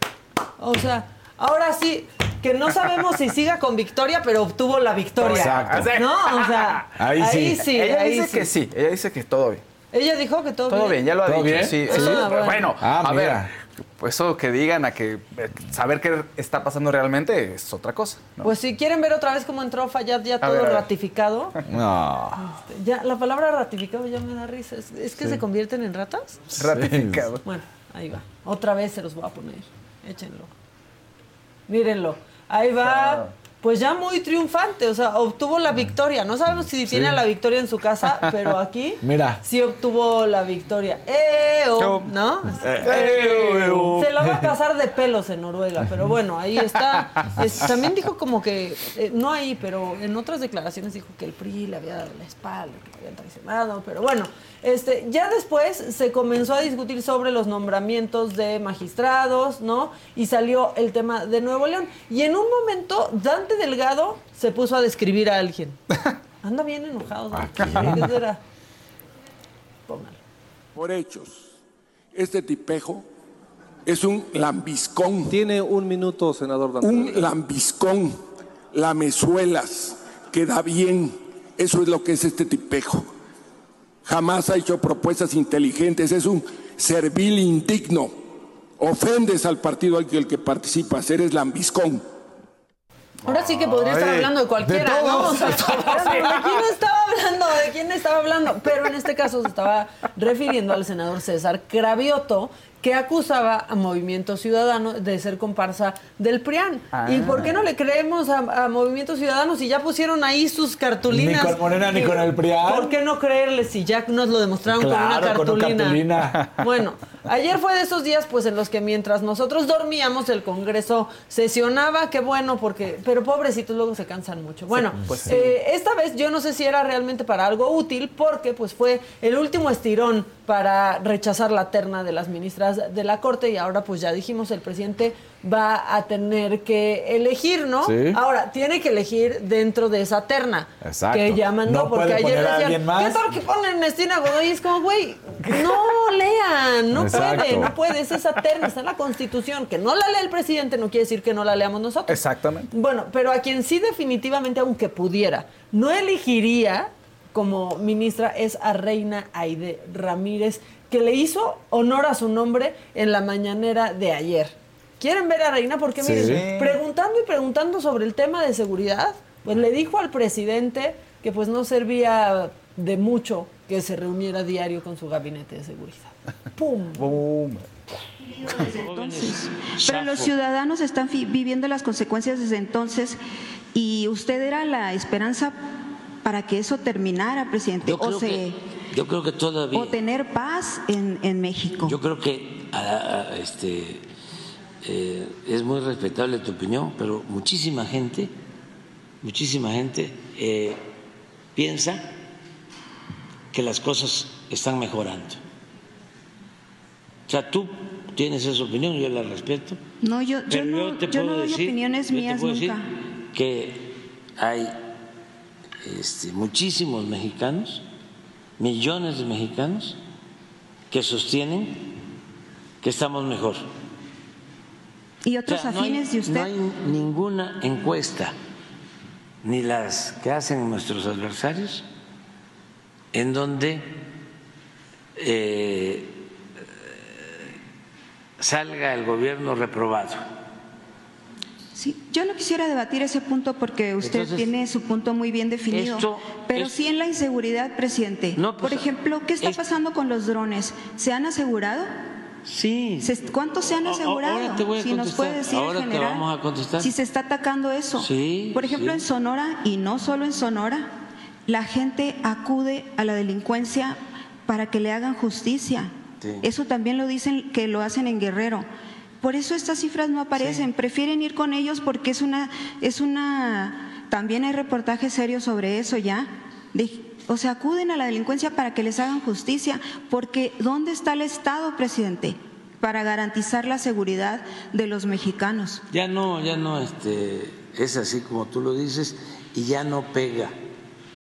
O sea, ahora sí, que no sabemos si siga con victoria, pero obtuvo la victoria. Exacto. ¿No? O sea, Ahí sí. ella ahí dice sí. que sí, ella dice que todo bien. Ella dijo que todo, Todo bien, ya lo ha ¿Todo dicho. bien? Sí, Ah, sí. bueno. Bueno, Ah, a mira. ver, eso que digan a que eh, saber qué está pasando realmente es otra cosa. ¿no? Pues si quieren ver otra vez cómo entró Fayad ya A todo ver, ratificado. No. este, ya, la palabra ratificado ya me da risa. ¿Es, es que se convierten en ratas? Ratificado. Bueno, ahí va. Otra vez se los voy a poner. Échenlo. Mírenlo. Ahí va. Pues ya muy triunfante, o sea, obtuvo la victoria. No sabemos si tiene la victoria en su casa, pero aquí Mira. sí obtuvo la victoria. ¡Eo! ¿No? Se la va a pasar de pelos en Noruega, pero bueno, ahí está. Es- también dijo como que, eh, no ahí, pero en otras declaraciones dijo que el PRI le había dado la espalda, que le habían traicionado, pero bueno, este, ya después se comenzó a discutir sobre los nombramientos de magistrados, ¿no? Y salió el tema de Nuevo León. Y en un momento, Dante Delgado se puso a describir a alguien. Anda bien enojado. ¿Qué será? Póngalo. Por hechos, este tipejo es un lambiscón. Tiene un minuto, senador Dante. Un lambiscón, lamezuelas, que da bien. Eso es lo que es este tipejo. Jamás ha hecho propuestas inteligentes, es un servil indigno. Ofendes al partido al que, el que participas, eres lambiscón. Ahora sí que podría estar hablando de cualquiera, de ¿no? todos, O sea, de todos. ¿de quién estaba hablando? ¿De quién estaba hablando? Pero en este caso se estaba refiriendo al senador César Cravioto, que acusaba a Movimiento Ciudadano de ser comparsa del PRIAN. ¿Y por qué no le creemos a, a Movimiento Ciudadano si ya pusieron ahí sus cartulinas? Ni con Morena ni con el PRIAN. ¿Por qué no creerles si ya nos lo demostraron con una Claro, con una cartulina? Bueno, ayer fue de esos días pues en los que mientras nosotros dormíamos el Congreso sesionaba, qué bueno, porque, pero pobrecitos luego se cansan mucho. Bueno, pues sí. eh, esta vez yo no sé si era realmente para algo útil, porque pues fue el último estirón para rechazar la terna de las ministras de la Corte y ahora pues ya dijimos, el presidente va a tener que elegir, ¿no? Sí. Ahora, tiene que elegir dentro de esa terna Exacto. que ya mandó, No porque puede ayer decían. ¿qué tal que ponen Ernestina Godoy? Y es como, güey, no lean, no Exacto. puede, no puede, es esa terna, está en la Constitución. Que no la lea el presidente no quiere decir que no la leamos nosotros. Exactamente. Bueno, pero a quien sí definitivamente, aunque pudiera, no elegiría como ministra es a Reina Aide Ramírez, que le hizo honor a su nombre en la mañanera de ayer. ¿Quieren ver a Reina? Porque Sí. miren, preguntando y preguntando sobre el tema de seguridad, pues le dijo al presidente que pues no servía de mucho que se reuniera diario con su gabinete de seguridad. ¡Pum! Boom. entonces. Pero los ciudadanos están viviendo las consecuencias desde entonces y usted era la esperanza para que eso terminara, presidente, Yo o, creo, se- que, yo creo que todavía. o tener paz en, en México. Yo creo que ah, ah, este, eh, es muy respetable tu opinión, pero muchísima gente, muchísima gente eh, piensa que las cosas están mejorando. O sea, tú tienes esa opinión, yo la respeto. No, yo, yo no, te yo no puedo doy decir- opiniones yo te mías puedo decir nunca. que hay este, muchísimos mexicanos, millones de mexicanos, que sostienen que estamos mejor. Y O otros sea, no hay- afines de usted. No hay ninguna encuesta, ni las que hacen nuestros adversarios, en donde eh, salga el gobierno reprobado. Sí, yo no quisiera debatir ese punto porque usted Entonces, tiene su punto muy bien definido, esto pero sí en la inseguridad, presidente. No, pues, Por ejemplo, ¿qué está es- pasando con los drones? ¿Se han asegurado? Sí. ¿Cuántos se han asegurado? ahora te voy a si nos puede decir ahora te general. vamos a contestar. Si se está atacando eso. Sí, Por ejemplo, sí. en Sonora, y no solo en Sonora, la gente acude a la delincuencia para que le hagan justicia. Sí. Eso también lo dicen que lo hacen en Guerrero. Por eso estas cifras no aparecen. Prefieren ir con ellos porque es una, es una, también hay reportajes serios sobre eso ya. De- o sea, acuden a la delincuencia para que les hagan justicia. Porque ¿dónde está el Estado, presidente? Para garantizar la seguridad de los mexicanos. Ya no, ya no, este, es así como tú lo dices y ya no pega.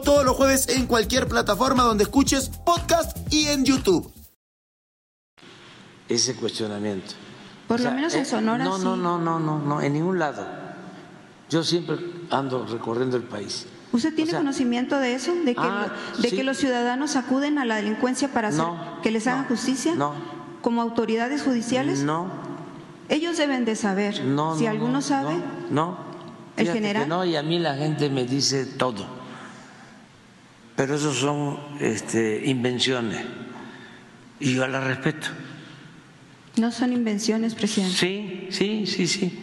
todos los jueves en cualquier plataforma donde escuches podcast y en YouTube. Ese cuestionamiento. Por O sea, lo menos en eh, Sonora No, sí. no, no, no, no, no, en ningún lado. Yo siempre ando recorriendo el país. ¿Usted tiene O sea, conocimiento de eso? ¿De, que, Ah, lo- de sí. que los ciudadanos acuden a la delincuencia para hacer, No, que les hagan justicia? No. ¿Como autoridades judiciales? No. Ellos deben de saber. No, si no, alguno no, sabe, No. ¿El Fíjate general? no, y a mí la gente me dice todo. Pero eso son este, invenciones. Y yo las respeto. no son invenciones, presidente. Sí, sí, sí, sí.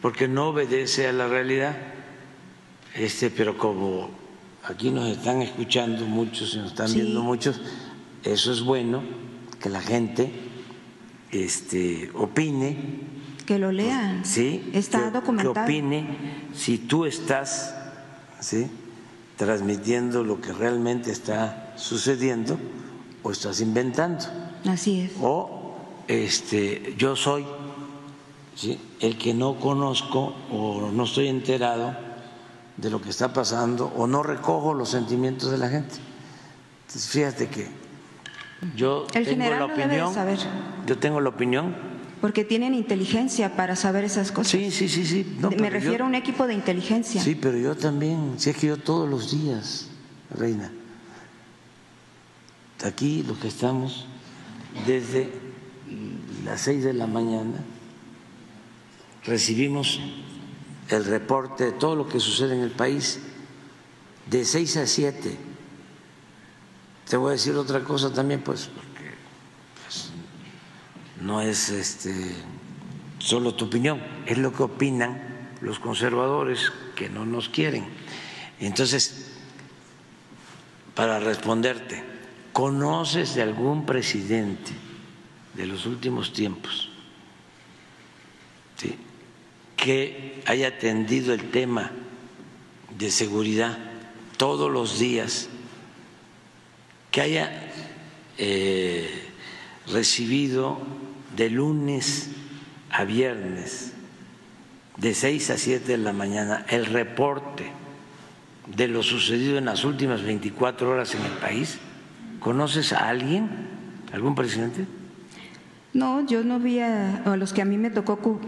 Porque no obedece a la realidad. Este, pero como aquí nos están escuchando muchos y nos están Sí. viendo muchos, eso es bueno que la gente este, opine Que lo lean. ¿sí? Está que, documentado. que opine si tú estás ¿sí? Transmitiendo lo que realmente está sucediendo o estás inventando. Así es. O este, yo soy ¿sí? el que no conozco o no estoy enterado de lo que está pasando o no recojo los sentimientos de la gente. Entonces, fíjate que yo El tengo la opinión, saber. yo tengo la opinión Porque tienen inteligencia para saber esas cosas. Sí, sí, sí, sí. No, Me refiero yo- a un equipo de inteligencia. Sí, pero yo también, si es que yo todos los días, Reina, aquí los que estamos desde las seis de la mañana, recibimos el reporte de todo lo que sucede en el país de seis a siete. Te voy a decir otra cosa también, pues, no es este solo tu opinión, es lo que opinan los conservadores que no nos quieren. Entonces, para responderte, ¿conoces de algún presidente de los últimos tiempos que haya atendido el tema de seguridad todos los días, que haya eh, recibido de lunes a viernes, de 6 a 7 de la mañana, el reporte de lo sucedido en las últimas 24 horas en el país? ¿Conoces a alguien, algún presidente? No, yo no vi a, a los que a mí me tocó cu-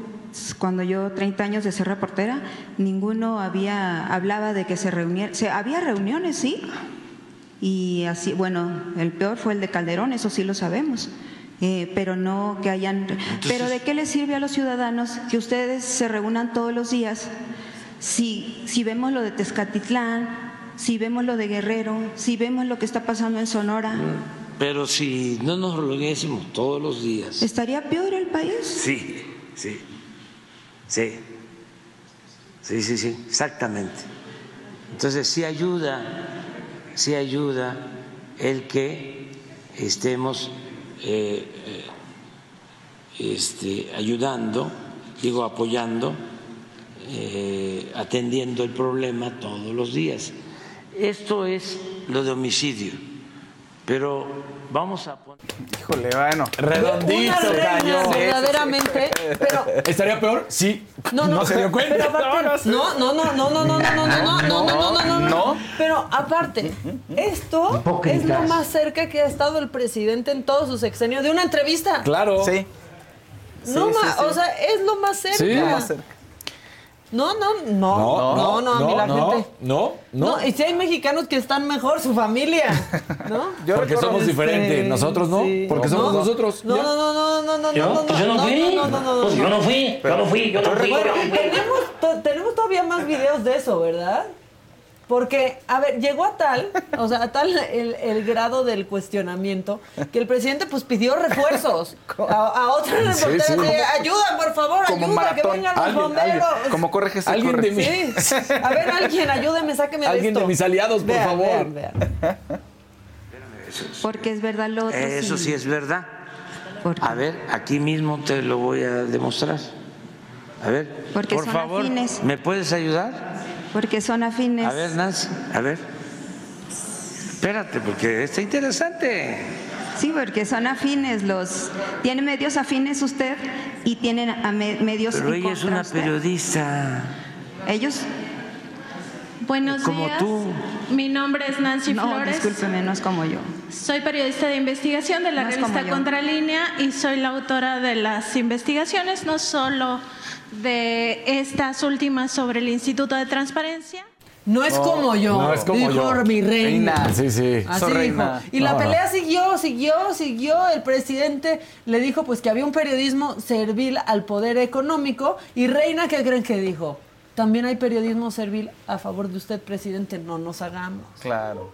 cuando yo 30 años de ser reportera, ninguno había hablaba de que se reuniera, se, había reuniones, sí, y así, bueno, el peor fue el de Calderón, eso sí lo sabemos, eh, pero no que hayan, pero ¿de qué les sirve a los ciudadanos que ustedes se reúnan todos los días si, si vemos lo de Tezcatitlán, si vemos lo de Guerrero, si vemos lo que está pasando en Sonora? Pero si no nos reuniésemos todos los días. ¿Estaría peor el país? Sí, sí, sí, sí, sí, sí, exactamente. Entonces sí ayuda, sí ayuda el que estemos eh, eh, este, ayudando, digo apoyando, eh, atendiendo el problema todos los días. Esto es lo de homicidio. Pero vamos a poner... Híjole, bueno. Redondito Una reina, cayó. verdaderamente. Pero ¿Estaría peor? Sí. No, no, se dio cuenta. Pero aparte, no, no, no, no, no, no, no, no, no, no, no, no, no, no, no. Pero aparte, esto es lo más cerca que ha estado el presidente en todos sus sexenios de una entrevista. Claro. Sí. No, Sí, sí, ma- sí. o sea, es lo más cerca. Sí. Lo más cerca. No, no, no, no, no, a mí la no, gente. No, no. No, y si hay mexicanos que están mejor, su familia, ¿no? Yo Porque somos Este, diferentes. Nosotros no. sí. Porque No, somos no. nosotros. No, no, no, no, no, no, no, no, pues yo no no, fui. no, no, no, no, Pues yo no fui, yo no fui, yo no fui. No tenemos, tenemos todavía más videos de eso, ¿verdad? Porque, a ver, llegó a tal, o sea, a tal el, el grado del cuestionamiento que el presidente pues pidió refuerzos a, a otros reporteros. sí. de, ayuda, por favor, Como ayuda, que vengan los Alguien, bomberos. Como corre Jesús. Alguien corre. de mí. Sí. A ver, alguien, ayúdeme, sáqueme de Alguien de mis aliados, por Vean, favor. vean, vean. Porque es verdad lo otro. Eso sí es verdad. A ver, aquí mismo te lo voy a demostrar. A ver, Porque por son favor, afines. ¿me puedes ayudar? Porque son afines. A ver, Nancy, a ver. Espérate, porque está interesante. Sí, porque son afines los. Tiene medios afines usted y tienen a me- medios. Pero ella es una usted. periodista. Ellos. Buenos Como días. tú. Mi nombre es Nancy No, Flores. discúlpeme, no es como yo. Soy periodista de investigación de la No revista. Contralínea y soy la autora de las investigaciones, no solo de estas últimas sobre el Instituto de Transparencia. No es como yo, no es como dijo yo. mi reina. Sí, sí. Así dijo. reina. Y la No, pelea siguió, siguió, siguió. El presidente le dijo pues que había un periodismo servil al poder económico. Y Reina, ¿qué creen que dijo? También hay periodismo servil a favor de usted, presidente. No nos hagamos. Claro.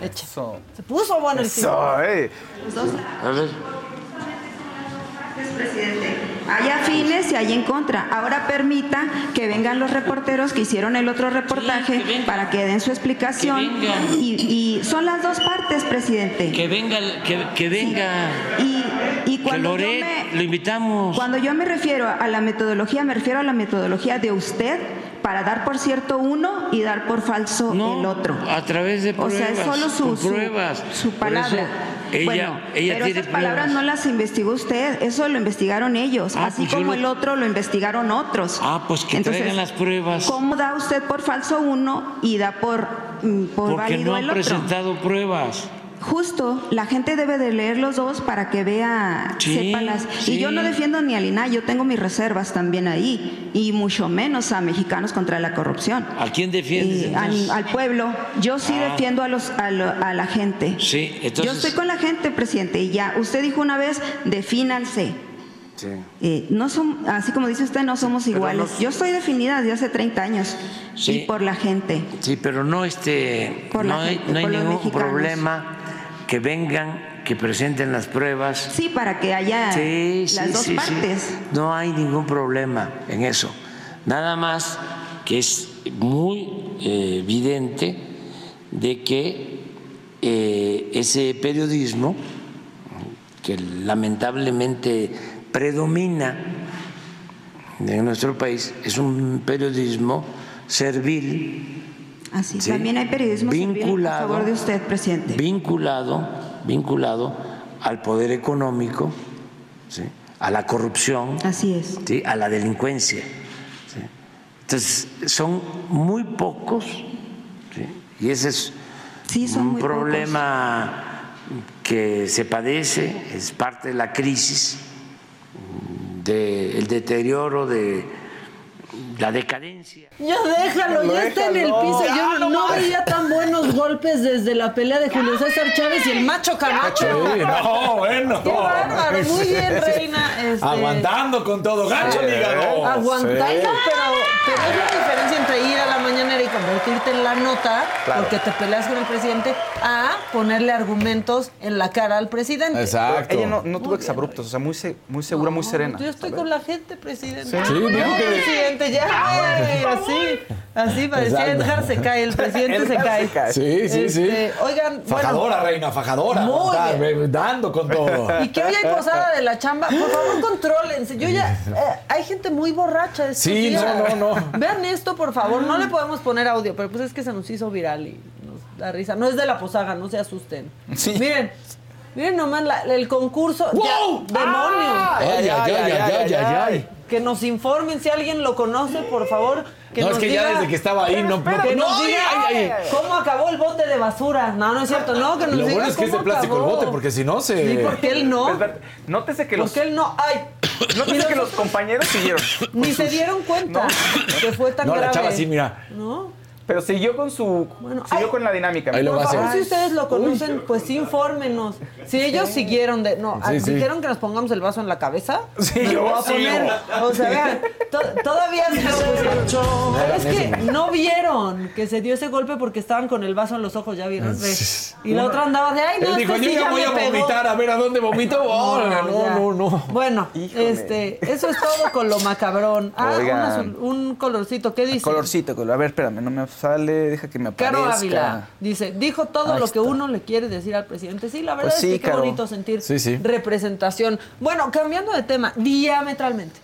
Echa. Eso. Se puso bueno el. Eso, eh. A ver. Presidente, hay afines y hay en contra. Ahora permita que vengan los reporteros que hicieron el otro reportaje que para que den su explicación. Que. Y, y son las dos partes, presidente. Que venga, que, que venga. Y, y Que cuando yo Loret, me- lo invitamos. Cuando yo me refiero a la metodología, me refiero a la metodología de usted para dar por cierto uno y dar por falso No, el otro. a través de O pruebas. sea, es solo su, pruebas. su palabra. Ella, bueno, ella pero tiene esas palabras pruebas. no las investigó usted, eso lo investigaron ellos, Ah, así pues como lo- el otro lo investigaron otros. Ah, pues que traigan las pruebas. ¿Cómo da usted por falso uno y da por, mm, por Porque válido no el han otro? presentado pruebas. Justo, la gente debe de leer los dos para que vea, Sí, sepa las... sí. Y yo no defiendo ni al INAI, yo tengo mis reservas también ahí, y mucho menos a Mexicanos contra la corrupción. ¿A quién defiendes? Y al, al pueblo, yo sí Ah. defiendo a, los, a, lo- a la gente. Sí, Yo entonces. estoy con la gente, presidente, y ya, usted dijo una vez, defínanse. Sí. Eh, no son, así como dice usted, no somos iguales. no- Yo estoy definida desde hace 30 años, Sí. y por la gente. Sí, pero no este, Por no hay, no hay ningún mexicanos. problema que vengan, que presenten las pruebas. Sí, para que haya Sí, las sí, dos sí, partes. No hay ningún problema en eso. Nada más que es muy eh, evidente de que eh, ese periodismo que lamentablemente predomina en nuestro país es un periodismo servil Así, Sí. también hay periodismo civil a Vinculado. favor de usted, presidente. vinculado, vinculado al poder económico, ¿sí? a la corrupción, Así es. ¿sí? a la delincuencia. Entonces, son muy pocos, y ese es un problema que se padece, es parte de la crisis, del deterioro de la decadencia. Ya déjalo, ya está en el piso. Ya, Yo no veía tan buenos golpes desde la pelea de Julio César Chávez y el macho Camacho. Sí, no, bueno. Qué bárbaro, muy bien, reina. este- Aguantando con todo. Gancho, Sí. hígado. Aguantando, Sí. pero, pero es la diferencia entre ir a la mañanera y convertirte en la nota, Claro. porque te peleas con el presidente, a ponerle argumentos en la cara al presidente. Exacto. Ella no, no tuvo exabruptos, o sea, muy, se- muy segura, muy serena. Yo estoy con la gente, presidente. Sí. Dijo que- presidente, ya, así, así parecía Exacto. Edgar se cae, el presidente se cae. se cae. Sí, sí, sí. Este, Oigan, Fajadora, bueno, reina, fajadora. Muy bien. ve- Dando con todo. y que hoy hay posada de la chamba, por favor, contrólense. Yo ya, eh, hay gente muy borracha estos Sí, días. no, no, no. Vean esto, por favor, no le podemos poner audio, pero pues es que se nos hizo viral y nos da risa. No es de la posaga, no se asusten. Sí. Miren, miren nomás la- el concurso. ¡Wow! ¡Demonios! Ay, ay, ay, ay, ay, ay, ay. Que nos informen si alguien lo conoce, por favor. Que No, es que ya desde que estaba ahí no- que no, nos ay, diga ay, ay. cómo acabó el bote de basura. No, no es cierto. No, que nos Lo diga bueno es que es de plástico el bote, porque si no se. Sí, porque él no. Nótese que los, Porque él no. Ay, nótese que los compañeros siguieron. ni se dieron cuenta que fue tan No, la grave. chava sí, mira. ¿No? Pero siguió con su. siguió con la dinámica. Ahí lo Por va a hacer. si ustedes lo conocen, pues sí, infórmenos. Si ellos siguieron de. No, Sí, ah, sí. dijeron que nos pongamos el vaso en la cabeza. Sí, yo voy a poner. O sea, vean, to- todavía se es que no vieron que se dio ese golpe porque estaban con el vaso en los ojos, ya vieron. Ve. Y la otra andaba de, ay, no, Él dijo, este yo sí ya voy a pegó". vomitar, a ver a dónde vomito. Oh, no, no, no. Bueno, Híjole. este, eso es todo con lo macabrón. Ah, un, Oigan. azul- un colorcito, ¿qué dice? Colorcito, color. A ver, espérame, no me sale. Deja que me aparezca. Caro Ávila dice, dijo todo Ahí lo que está. uno le quiere decir al presidente. Sí, la verdad Pues sí, es que qué Caro. bonito sentir Sí, sí. representación. Bueno, cambiando de tema, diametralmente.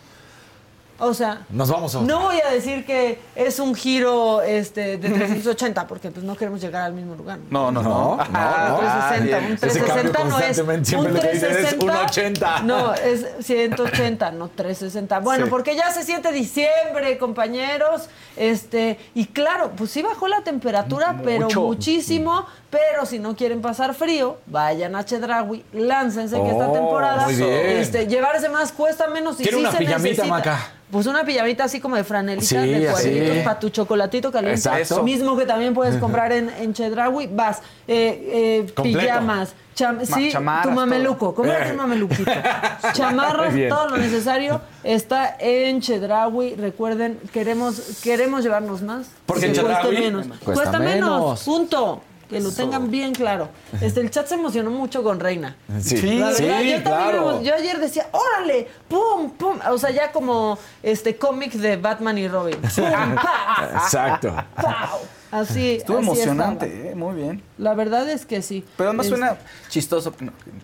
O sea, Nos vamos a. no voy a decir que es un giro este, de 380, porque pues no queremos llegar al mismo lugar. No, no, No, no. no, no. 360, bien. un Ese cambio 360 no es. un lo que dicen es 360, 180. No, es 180, no 360. Bueno, Sí. porque ya se siente diciembre, compañeros. Este, y claro, pues sí bajó la temperatura, pero Mucho. muchísimo. Pero si no quieren pasar frío, vayan a Chedraui, láncense que esta Oh, temporada. Este, llevarse más cuesta menos y ¿Quiere sí una se pijamita, necesita. Maca? Pues una pijamita así como de franelita, Sí, de cuadritos para tu chocolatito caliente. Exacto. Mismo que también puedes comprar en, en Chedraui. Vas, eh, eh, pijamas, cham- Ma- sí, tu mameluco. ¿Cómo es Eh. un mameluquito? Chamarras, todo lo necesario está en Chedraui. Recuerden, queremos, queremos llevarnos más. Porque en Chedraui menos. cuesta Cuesta, menos. menos. Punto. Que lo tengan bien claro. Este, el chat se emocionó mucho con Reina. Sí, La sí, verdad, yo, también claro. yo ayer decía, órale, pum, pum. O sea, ya como este cómic de Batman y Robin. Pum, pa, Exacto. pau. Así. Estuvo así emocionante, eh, muy bien. La verdad es que sí. Pero además Este, suena chistoso.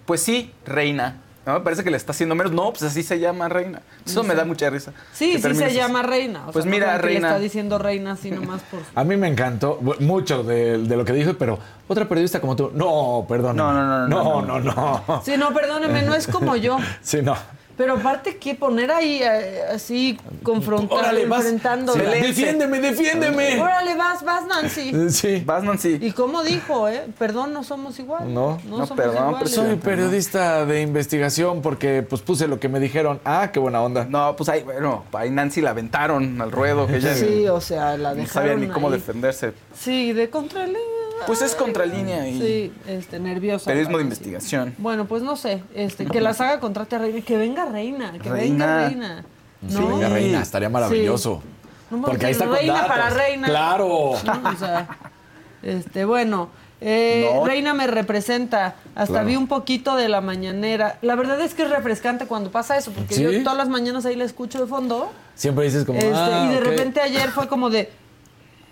Pues sí, reina. No, me parece que le está haciendo menos. No, pues así se llama reina. Eso me da mucha risa. Sí, sí se así. llama Reina. O Pues sea, no mira, que Reina. Le está diciendo Reina así nomás por. A mí me encantó mucho de, de lo que dijo, pero otra periodista como tú. No, perdón. No, no, no, no, No, no, no. Sí, no, perdóneme, no es como yo. Sí, no. Pero aparte que poner ahí eh, así confrontando, Órale, vas. enfrentando. Sí, Defiéndeme, defiéndeme. Órale, vas, vas, Nancy. Sí. Vas, Nancy. Y como dijo, ¿eh? Perdón, no somos igual. No. No, somos perdón, iguales. pero Soy periodista de investigación porque pues puse lo que me dijeron. Ah, qué buena onda. No, pues ahí, bueno, ahí Nancy la aventaron al ruedo. Que ella Sí, o sea, la no dejaron sabía ni cómo ahí. defenderse. Sí, de contralínea. Pues es contralínea y Sí, este, nerviosa. periodismo de investigación. Bueno, pues no sé, este, que la saga contrate a Reina, que venga Reina, que venga Reina. Sí, ¿no? venga, reina, estaría maravilloso. No, Porque ahí está con reina datos. para reina. Claro. ¿no? O sea, este, bueno, eh, No. Reina me representa. Hasta Claro. vi un poquito de la mañanera. La verdad es que es refrescante cuando pasa eso, porque ¿Sí? yo todas las mañanas ahí la escucho de fondo. Siempre dices como. Este, ah, y de ok. repente ayer fue como de,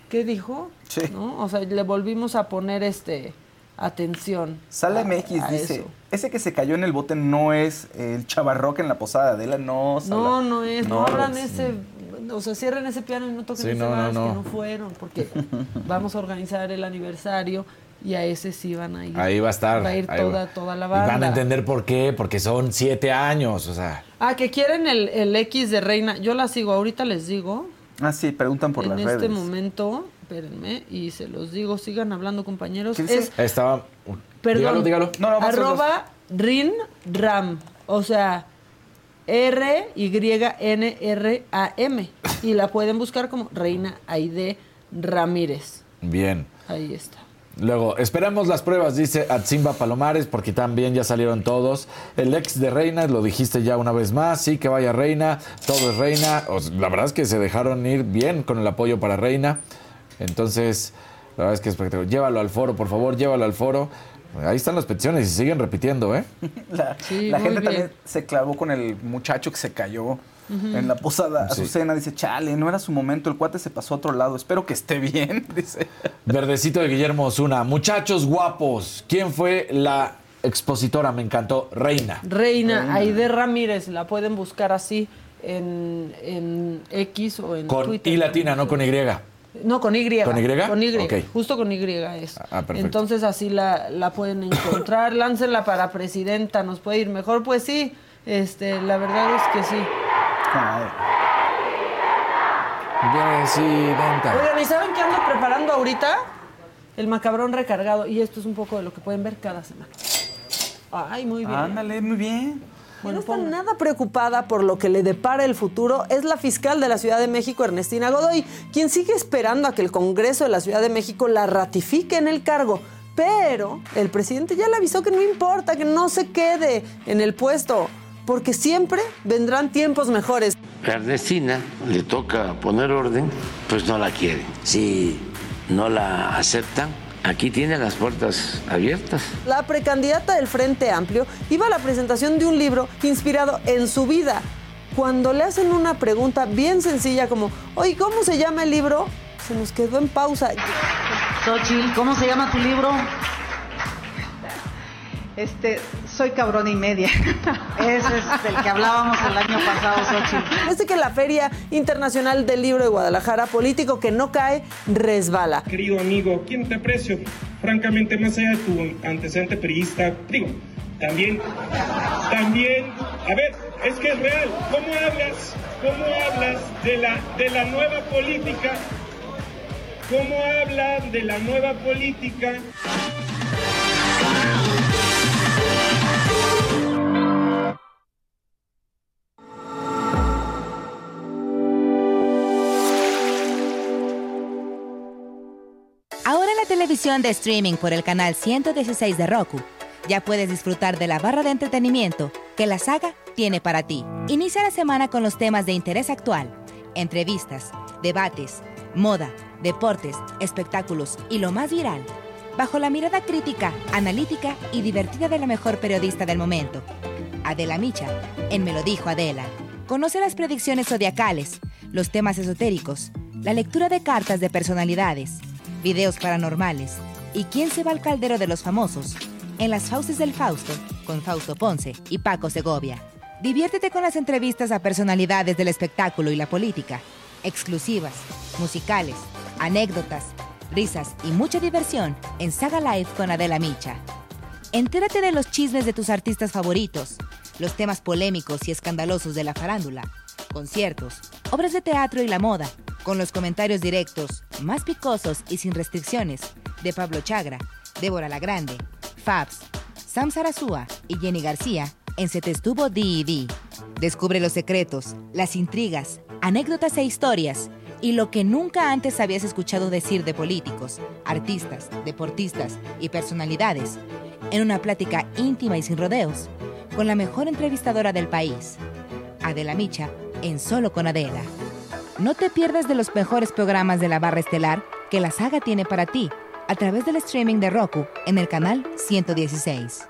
¿qué dijo? Sí. ¿No? O sea, le volvimos a poner este atención. Sale a- MX, a dice. eso. Ese que se cayó en el bote no es el chavarroque en la posada de Adela, no. Sala. No, no es, no, No, abran pues, ese, o sea, cierren ese piano y no toquen Sí, ese no, no, vals, no. que no fueron, porque vamos a organizar el aniversario y a ese sí van a ir. Ahí va a estar. Va a ir toda, va. toda la Y banda. van a entender por qué, porque son siete años, o sea. Ah, que quieren el, el X de Reina. Yo la sigo, ahorita les digo. Ah, sí, preguntan por en las este redes. momento, espérenme, y se los digo, sigan hablando compañeros. Es, Estaba. perdón, Dígalo, dígalo. No, no, arroba rin ram, o sea, R Y N R A M y la pueden buscar como Reina Aide Ramírez. Bien. Ahí está. Luego, esperamos las pruebas, dice Atzimba Palomares, porque también ya salieron todos. El ex de Reina, lo dijiste ya una vez más, sí, que vaya Reina, todo es Reina. O sea, la verdad es que se dejaron ir bien con el apoyo para Reina. Entonces, la verdad es que es espectacular. Llévalo al foro, por favor, llévalo al foro. Ahí están las peticiones y siguen repitiendo, ¿eh? La, Sí, la muy gente bien. también se clavó con el muchacho que se cayó en la posada. Sí. Azucena dice, chale, no era su momento, el cuate se pasó a otro lado. Espero que esté bien, dice. Verdecito de Guillermo Osuna. Muchachos guapos, ¿quién fue la expositora? Me encantó. Reina. Reina Aide Ramírez, la pueden buscar así en, en X o en Con Twitter. I latina, no con Y. No, con Y. ¿Con Y? Con Y. Ok. Justo con Y es. Ah, perfecto. Entonces así la, la pueden encontrar. Láncenla para presidenta, nos puede ir mejor. Pues sí, este, la verdad es que sí. Presidenta. Oigan, ¿y saben qué ando preparando ahorita? El macabrón recargado. Y esto es un poco de lo que pueden ver cada semana. Ay, muy bien. Ándale, muy bien. no está nada preocupada por lo que le depara el futuro es la fiscal de la Ciudad de México, Ernestina Godoy, quien sigue esperando a que el Congreso de la Ciudad de México la ratifique en el cargo. Pero el presidente ya le avisó que no importa, que no se quede en el puesto, porque siempre vendrán tiempos mejores. Ernestina le toca poner orden, pues no la quieren. Si no la aceptan, aquí tiene las puertas abiertas. La precandidata del Frente Amplio iba a la presentación de un libro inspirado en su vida. Cuando le hacen una pregunta bien sencilla como, oye, ¿cómo se llama el libro? Se nos quedó en pausa. Xochitl, ¿cómo se llama tu libro? Este, soy cabrón y media. Ese es del que hablábamos el año pasado, Xochitl. Desde que la Feria Internacional del Libro de Guadalajara, político que no cae, resbala. Querido amigo, ¿quién te aprecio? Francamente, más allá de tu antecedente periodista, digo, también, también, a ver, es que es real. ¿Cómo hablas, cómo hablas de la, de la nueva política? ¿Cómo hablan de la nueva política? En la televisión de streaming por el canal 116 de Roku, ya puedes disfrutar de la barra de entretenimiento que la saga tiene para ti. Inicia la semana con los temas de interés actual, entrevistas, debates, moda, deportes, espectáculos y lo más viral, bajo la mirada crítica, analítica y divertida de la mejor periodista del momento, Adela Micha, en Me lo dijo Adela. Conoce las predicciones zodiacales, los temas esotéricos, la lectura de cartas de personalidades, videos paranormales y quién se va al caldero de los famosos en las Fauces del Fausto con Fausto Ponce y Paco Segovia. Diviértete con las entrevistas a personalidades del espectáculo y la política, exclusivas, musicales, anécdotas, risas y mucha diversión en Saga Live con Adela Micha. Entérate de los chismes de tus artistas favoritos, los temas polémicos y escandalosos de la farándula, conciertos, obras de teatro y la moda, con los comentarios directos, más picosos y sin restricciones, de Pablo Chagra, Débora La Grande, Fabs, Sam Sarasúa y Jenny García en Se te estuvo D&D. Descubre los secretos, las intrigas, anécdotas e historias y lo que nunca antes habías escuchado decir de políticos, artistas, deportistas y personalidades en una plática íntima y sin rodeos con la mejor entrevistadora del país, Adela Micha, en Solo con Adela. No te pierdas de los mejores programas de la barra estelar que la saga tiene para ti a través del streaming de Roku en el canal 116.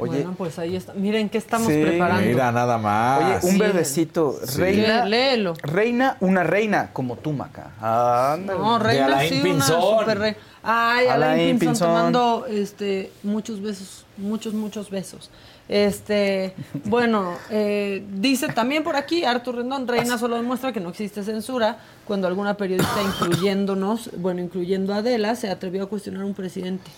Oye. Bueno, pues ahí está. Miren qué estamos Sí. preparando. Mira, nada más. Oye, un Sí. verdecito. Sí. Reina. Léelo. Reina, una reina como tú, Maca. Ándale. No, reina Alain sí, una super reina. Ay, Alain Alain Pinzón, Pinzón. te mando este, muchos besos, muchos, muchos besos. Este, bueno, eh, dice también por aquí Artur Rendón, Reina solo demuestra que no existe censura cuando alguna periodista, incluyéndonos, bueno, incluyendo a Adela, se atrevió a cuestionar a un presidente.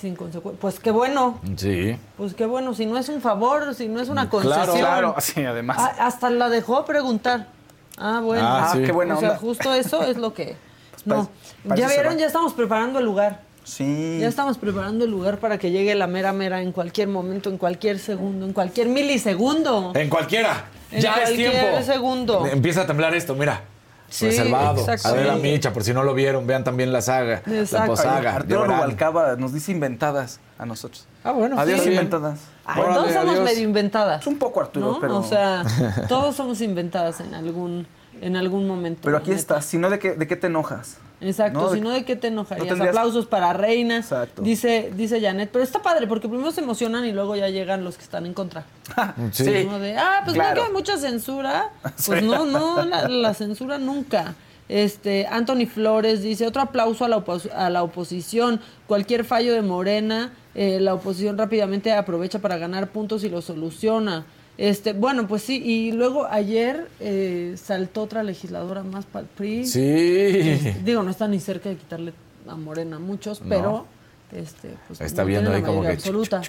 Sin consecu- Pues qué bueno, Sí. pues qué bueno, si no es un favor, si no es una concesión. Claro, claro. Sí, además. Ah, hasta la dejó preguntar. Ah, bueno. Ah, sí. qué buena O sea, onda. justo eso es lo que. No. parece Ya vieron, ya estamos preparando el lugar. Sí. Ya estamos preparando el lugar para que llegue la mera mera en cualquier momento, en cualquier segundo, en cualquier milisegundo. En cualquiera. En ya es cualquier tiempo. segundo. Empieza a temblar esto, mira. Sí, Reservado. exacto. Adela Sí. Micha, por si no lo vieron, vean también la saga. La Exacto. posaga. Arturo. Rubalcaba nos dice inventadas a nosotros. Ah, bueno. Adiós, sí. inventadas. Ay, Órale, todos somos adiós. medio inventadas. Un poco Arturo, ¿no? pero. O sea, todos somos inventadas en algún, en algún momento. pero aquí la estás. Si no, ¿de qué, ¿de qué te enojas? Exacto, No, si de- no, ¿de qué te enojarías? no tendrías- Aplausos para Reina. Exacto. Dice, dice Janet, pero está padre porque primero se emocionan y luego ya llegan los que están en contra. Sí. Sí. Como de, ah, pues no Claro. que hay mucha censura. Pues Sí. no, no, la, la censura nunca. Este, Anthony Flores dice, otro aplauso a la, opos- a la oposición. Cualquier fallo de Morena, eh, la oposición rápidamente aprovecha para ganar puntos y lo soluciona. Este, bueno, pues sí, y luego ayer eh, saltó otra legisladora más para el PRI. Sí. Este, digo, no está ni cerca de quitarle a Morena muchos, No. pero este, pues, Está no viendo ahí como que absoluta.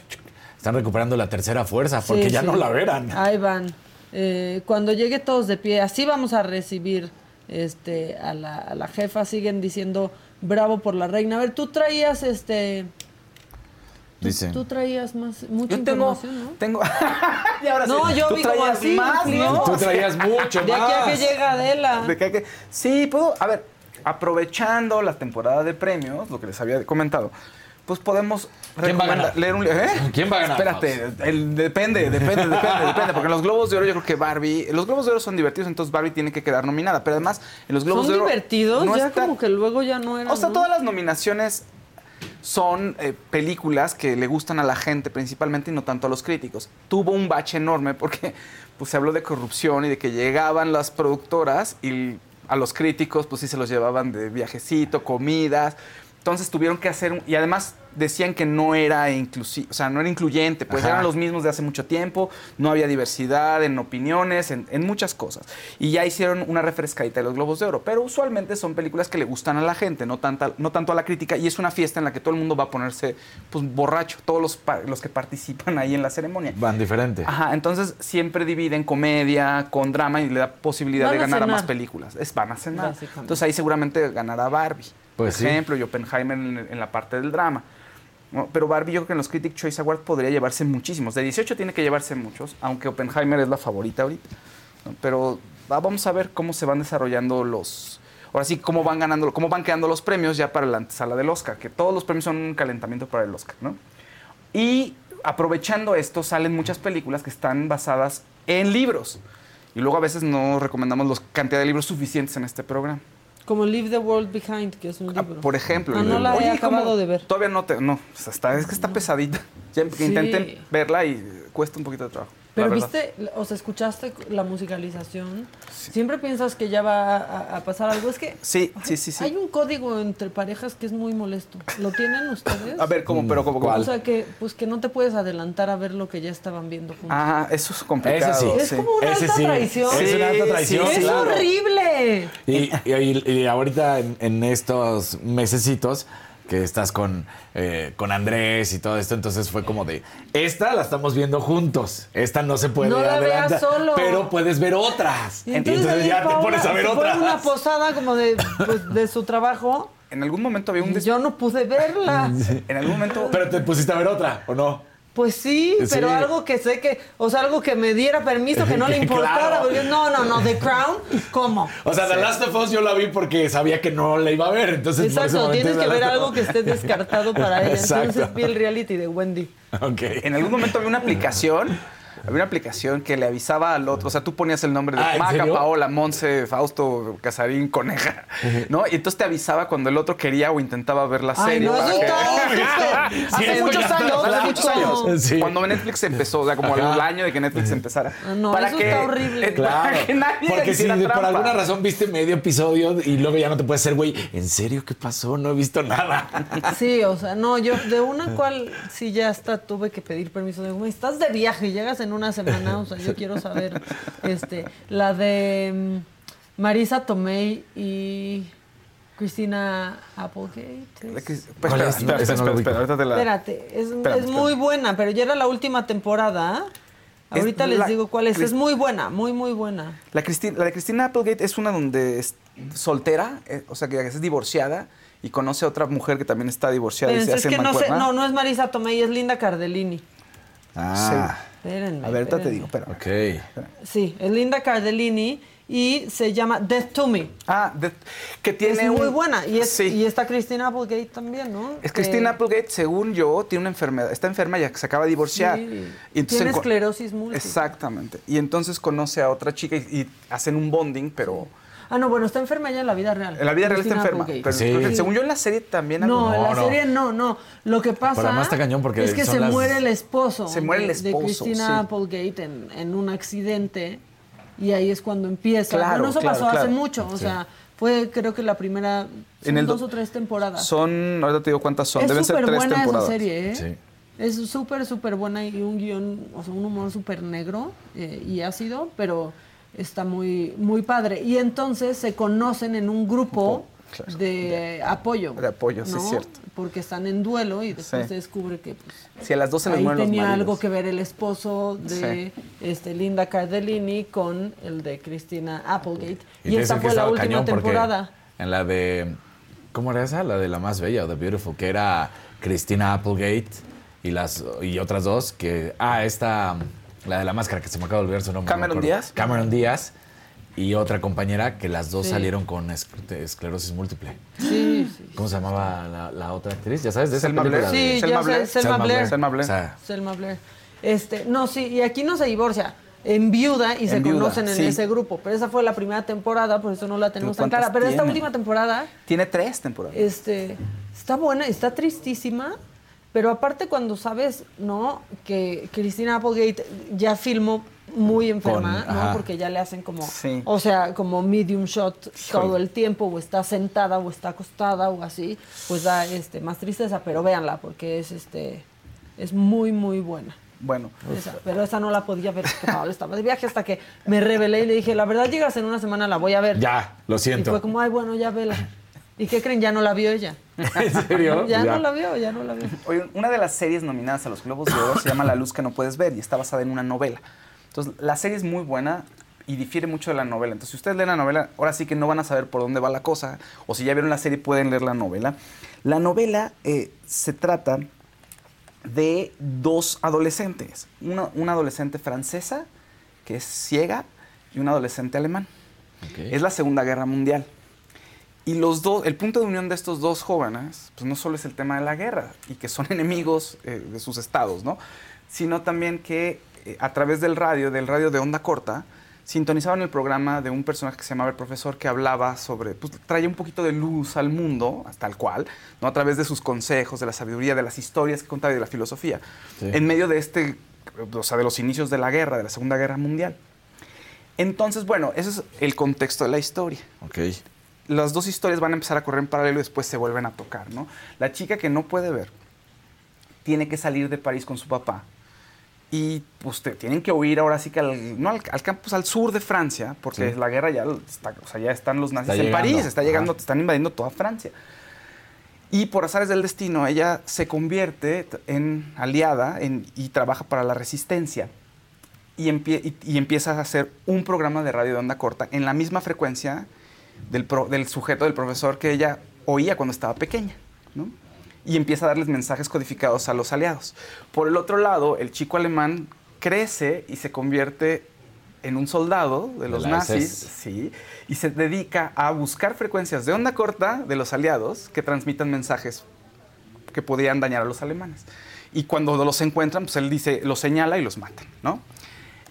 Están recuperando la tercera fuerza porque Sí, ya sí. no la verán. Ahí van. Eh, cuando llegue todos de pie, así vamos a recibir este a la, a la jefa. Siguen diciendo bravo por la reina. A ver, tú traías este. Dice. Tú traías más mucha Yo tengo- información, ¿no? Tengo. Y ahora sí, no, yo tú vi como así. más. Tú traías mucho De aquí a que más. llega Adela. De que Sí, puedo. A ver, aprovechando la temporada de premios, lo que les había comentado, pues podemos ¿Quién va a ganar? leer un libro. ¿Eh? ¿Quién va a ganar, Espérate, el- depende, depende, depende, depende. Porque en los Globos de Oro yo creo que Barbie. Los Globos de Oro son divertidos, entonces Barbie tiene que quedar nominada. Pero además, en los Globos Son de Oro. divertidos, no ya está- como que luego ya no eran. O sea, ¿no? todas las nominaciones son eh, películas que le gustan a la gente principalmente y no tanto a los críticos. Tuvo un bache enorme porque pues, se habló de corrupción y de que llegaban las productoras y a los críticos pues sí se los llevaban de viajecito, comidas. Entonces tuvieron que hacer, un- y además decían que no era inclusivo, o sea, no era incluyente, pues Ajá. eran los mismos de hace mucho tiempo, no había diversidad en opiniones, en, en muchas cosas. Y ya hicieron una refrescadita de los Globos de Oro, pero usualmente son películas que le gustan a la gente, no, tanta, no tanto a la crítica, y es una fiesta en la que todo el mundo va a ponerse pues, borracho, todos los, los que participan ahí en la ceremonia. Van diferente. Ajá, entonces siempre dividen comedia con drama y le da posibilidad Van de a ganar a más cenar. películas. Es, van a cenar. Entonces ahí seguramente ganará Barbie, Pues por sí. ejemplo, y Oppenheimer en, en la parte del drama. Pero Barbie yo creo que en los Critic Choice Awards podría llevarse muchísimos. De 18 tiene que llevarse muchos, aunque Oppenheimer es la favorita ahorita. Pero va- vamos a ver cómo se van desarrollando los... Ahora sí, cómo van ganando, cómo van quedando los premios ya para la antesala del Oscar, que todos los premios son un calentamiento para el Oscar, ¿no? Y aprovechando esto, salen muchas películas que están basadas en libros. Y luego a veces no recomendamos la cantidad de libros suficientes en este programa. Como Leave the World Behind, que es un libro. Por ejemplo. Ah, no la he Oye, acabado ¿cómo? de ver. Todavía no te. No, o sea, está, es que está pesadita. Ya Sí. intenté verla y cuesta un poquito de trabajo. Pero viste, o sea, escuchaste la musicalización. Siempre piensas que ya va a, a pasar algo. Es que Sí, sí, sí, sí. hay un código entre parejas que es muy molesto. ¿Lo tienen ustedes? A ver, ¿cómo? Pero, ¿cómo? cómo? O sea, que, pues, que no te puedes adelantar a ver lo que ya estaban viendo juntos. Ah, eso es complicado. Ese sí. es como una Ese alta sí. traición. Es una alta Sí, traición, sí, es claro. horrible. Y, y- y ahorita en, en estos mesecitos que estás con, eh, con Andrés y todo esto, entonces fue como de, esta la estamos viendo juntos, esta no se puede No la veas solo. pero puedes ver otras. Y Y entonces, ya te pones a ver se fue otras. una posada como de, pues, de su trabajo. En algún momento había un. Yo no pude verla. En algún momento. Pero te pusiste a ver otra, ¿o no? Pues sí, Sí. pero algo que sé que, o sea, algo que me diera permiso, que no le importara. Claro. Porque no, no, no, The Crown, ¿cómo? O sea, The Last of Us yo la vi porque sabía que no la iba a ver, entonces Exacto, tienes que ver algo que esté descartado para ella. Exacto. Entonces vi el reality de Wendy. Ok. En algún momento había una aplicación. Había una aplicación que le avisaba al otro. O sea, tú ponías el nombre de Ah, ¿en Maca, serio? Paola, Monse, Fausto, Casarín, Coneja. ¿No? Y entonces te avisaba cuando el otro quería o intentaba ver la Ay, serie. no, para que-. Sí, Hace muchos años, hace muchos años. Sí. Cuando Netflix empezó, o sea, como Ajá. el año de que Netflix empezara. Ah, no, eso está horrible. Claro, para que nadie porque si por alguna razón viste medio episodio y luego ya no te puedes ser, güey, ¿en serio qué pasó? No he visto nada. Sí, o sea, no, yo de una cual sí ya hasta tuve que pedir permiso. De, güey, estás de viaje y llegas en una semana, o sea, yo quiero saber, este, la de mm, Marisa Tomei y Cristina Applegate. Espérate, es, es muy buena, pero ya era la última temporada. Es Ahorita les la- digo cuál es. Es muy buena, muy, muy buena. La, Cristi- la de Cristina Applegate es una donde es soltera, eh, o sea, que es divorciada y conoce a otra mujer que también está divorciada y se es hace que no sé, no, no es Marisa Tomei, es Linda Cardellini. Ah, Espérenme. A ver, te digo, espera. ok. Sí, es Linda Cardellini y se llama Death to Me. Ah, de- que tiene es muy un- buena. Y, es, Sí. y está Christina Applegate también, ¿no? Es Cristina Eh, Applegate, según yo, tiene una enfermedad, está enferma ya que se acaba de divorciar. Sí. Y entonces Tiene esclerosis múltiple. Exactamente. Y entonces conoce a otra chica y, y hacen un bonding, pero Ah, no, bueno, está enferma ella en la vida real. en la vida real está enferma. Pero Sí. creo que según yo en la serie también No, algo- en la No, serie no, no. Lo que pasa Pero está cañón porque es que se las- muere el esposo. Se muere el de- esposo, De Christina sí. Applegate en, en un accidente y ahí es cuando empieza. Claro, bueno, eso claro, pasó hace mucho, o Sí. sea, Fue creo que la primera, son En el do- dos o tres temporadas. Son, ahorita te digo cuántas son, es deben ser súper tres buena temporadas. esa serie, ¿eh? Sí. Es súper, súper buena y un guion, o sea, un humor súper negro eh, y ácido, pero está muy, muy padre. Y entonces se conocen en un grupo claro. de apoyo. De apoyo, sí, ¿no? es cierto. Porque están en duelo y después Sí. se descubre que pues, Si a las dos se les ahí mueren los tenía algo que ver el esposo de este, Linda Cardellini con el de Christina Applegate. Y, que fue la última temporada. En la de. ¿Cómo era esa? La de la más bella o The Beautiful, que era Christina Applegate y las y otras dos que. Ah, esta. La de la máscara, que se me acaba de olvidar su nombre. no me Cameron. Díaz. Cameron Díaz. Y otra compañera que las dos Sí. salieron con es- esclerosis múltiple. Sí, sí. ¿Cómo se llamaba la, la otra actriz? ¿Ya sabes? De esa Selma película Blair. Sí, Selma ya sé, Blair. Selma Blair. Selma Blair. Selma Blair. Este, no, sí, y aquí no se divorcia. En viuda y se viuda, conocen en sí. ese grupo. Pero esa fue la primera temporada, por eso no la tenemos tan ¿cuántas clara. Pero esta tiene? última temporada Tiene tres temporadas. este, está buena, está tristísima. Pero aparte cuando sabes, ¿no? Que Christina Applegate ya filmó muy enferma, Con- ¿no? ajá. Porque ya le hacen como, Sí. o sea, como medium shot todo el tiempo, o está sentada, o está acostada, o así, pues da este, más tristeza, pero véanla, porque es este, es muy, muy buena. Bueno, Esa, pero esa no la podía ver, porque Pablo estaba de viaje hasta que me rebelé y le dije, la verdad llegas en una semana, la voy a ver. ya, lo Y siento. fue como, ay, bueno, ya vela. ¿Y qué creen? Ya no la vio ella. ¿En serio? Ya, no la vio, ya no la vio. Oye, una de las series nominadas a los Globos de Oro se llama La luz que no puedes ver y está basada en una novela. Entonces, la serie es muy buena y difiere mucho de la novela. Entonces, si ustedes leen la novela, ahora sí que no van a saber por dónde va la cosa. O si ya vieron la serie, pueden leer la novela. La novela eh, se trata de dos adolescentes. Una, una adolescente francesa, que es ciega, y un adolescente alemán. Es la Segunda Guerra Mundial. Y los dos, el punto de unión de estos dos jóvenes, pues no solo es el tema de la guerra y que son enemigos eh, de sus estados, ¿no? Sino también que eh, a través del radio, del radio de onda corta, sintonizaban el programa de un personaje que se llamaba el profesor que hablaba sobre, pues traía un poquito de luz al mundo, hasta el cual, ¿no? A través de sus consejos, de la sabiduría, de las historias que contaba y de la filosofía, Sí. en medio de este, o sea, de los inicios de la guerra, de la Segunda Guerra Mundial. Entonces, bueno, ese es el contexto de la historia Ok. Las dos historias van a empezar a correr en paralelo y después se vuelven a tocar, ¿no? La chica que no puede ver tiene que salir de París con su papá y pues te- tienen que huir ahora sí que al, no al, al campus al sur de Francia porque Sí. la guerra ya está, o sea, ya están los nazis Está en llegando. París, está llegando, te están invadiendo toda Francia. Y por azares del destino, ella se convierte en aliada en- y trabaja para la resistencia. Y, empie- y- y empieza a hacer un programa de radio de onda corta en la misma frecuencia del, pro- del sujeto, del profesor que ella oía cuando estaba pequeña. ¿no? Y empieza a darles mensajes codificados a los aliados. Por el otro lado, el chico alemán crece y se convierte en un soldado de los nazis, sí, y se dedica a buscar frecuencias de onda corta de los aliados que transmitan mensajes que podían dañar a los alemanes. Y cuando los encuentran, pues él dice, los señala y los matan, ¿no?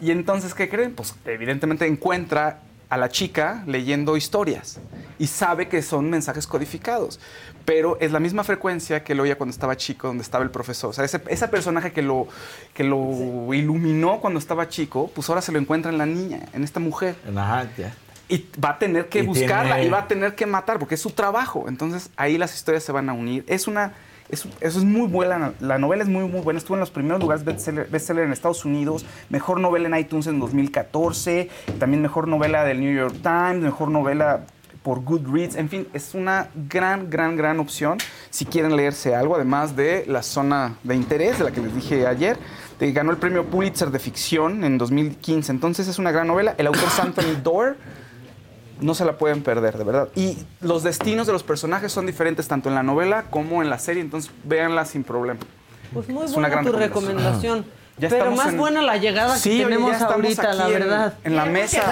Y entonces, ¿qué creen? Pues evidentemente encuentra a la chica leyendo historias y sabe que son mensajes codificados, pero es la misma frecuencia que lo oía cuando estaba chico, donde estaba el profesor. O sea, ese, ese personaje que lo, que lo iluminó cuando estaba chico, pues ahora se lo encuentra en la niña, en esta mujer. Ajá, ya. Y va a tener que Y buscarla tiene- y va a tener que matar porque es su trabajo. Entonces ahí las historias se van a unir. Es una, es, eso es muy buena. La novela es muy, muy buena. Estuvo en los primeros lugares bestseller, bestseller en Estados Unidos. Mejor novela en iTunes en 2014. También mejor novela del New York Times. Mejor novela por Goodreads. En fin, es una gran, gran, gran opción si quieren leerse algo. Además de la zona de interés de la que les dije ayer. de- ganó el premio Pulitzer de ficción en 2015. Entonces es una gran novela. El autor Anthony Doerr no se la pueden perder, de verdad. Y los destinos de los personajes son diferentes tanto en la novela como en la serie, entonces véanla sin problema. Pues muy Es una buena gran tu recomendación. recomendación. Ya Pero más en- buena la llegada Sí, que tenemos ahorita, la aquí en- verdad. en la mesa.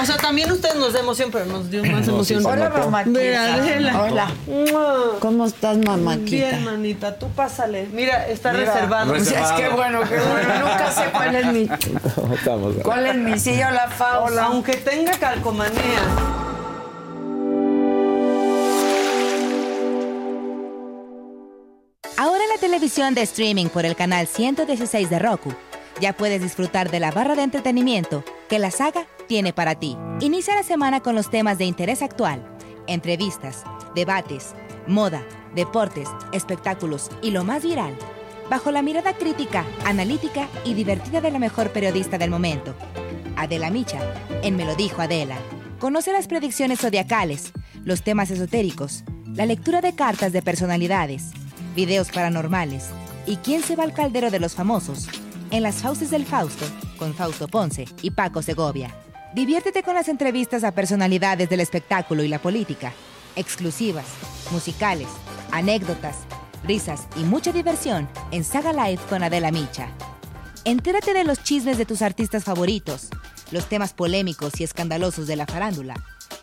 O sea, también ustedes nos da emoción, pero nos dio más No, emoción. Hola, mamáquita. Mira, Adela. Hola. ¿Cómo estás, mamáquita? Bien, manita, tú pásale. Mira, está Mira, reservado. pues es que bueno, que bueno, nunca sé cuál es mi... Estamos. ¿Cuál es mi silla? Hola, Fausto. Aunque tenga calcomanía. Ahora en la televisión de streaming por el canal 116 de Roku, ya puedes disfrutar de la barra de entretenimiento que la saga tiene para ti. Inicia la semana con los temas de interés actual, entrevistas, debates, moda, deportes, espectáculos y lo más viral, bajo la mirada crítica, analítica y divertida de la mejor periodista del momento, Adela Micha, en Me lo dijo Adela. Conoce las predicciones zodiacales, los temas esotéricos, la lectura de cartas de personalidades, videos paranormales y quién se va al caldero de los famosos en las Fauces del Fausto con Fausto Ponce y Paco Segovia. Diviértete con las entrevistas a personalidades del espectáculo y la política, exclusivas, musicales, anécdotas, risas y mucha diversión en Saga Live con Adela Micha. Entérate de los chismes de tus artistas favoritos, los temas polémicos y escandalosos de la farándula,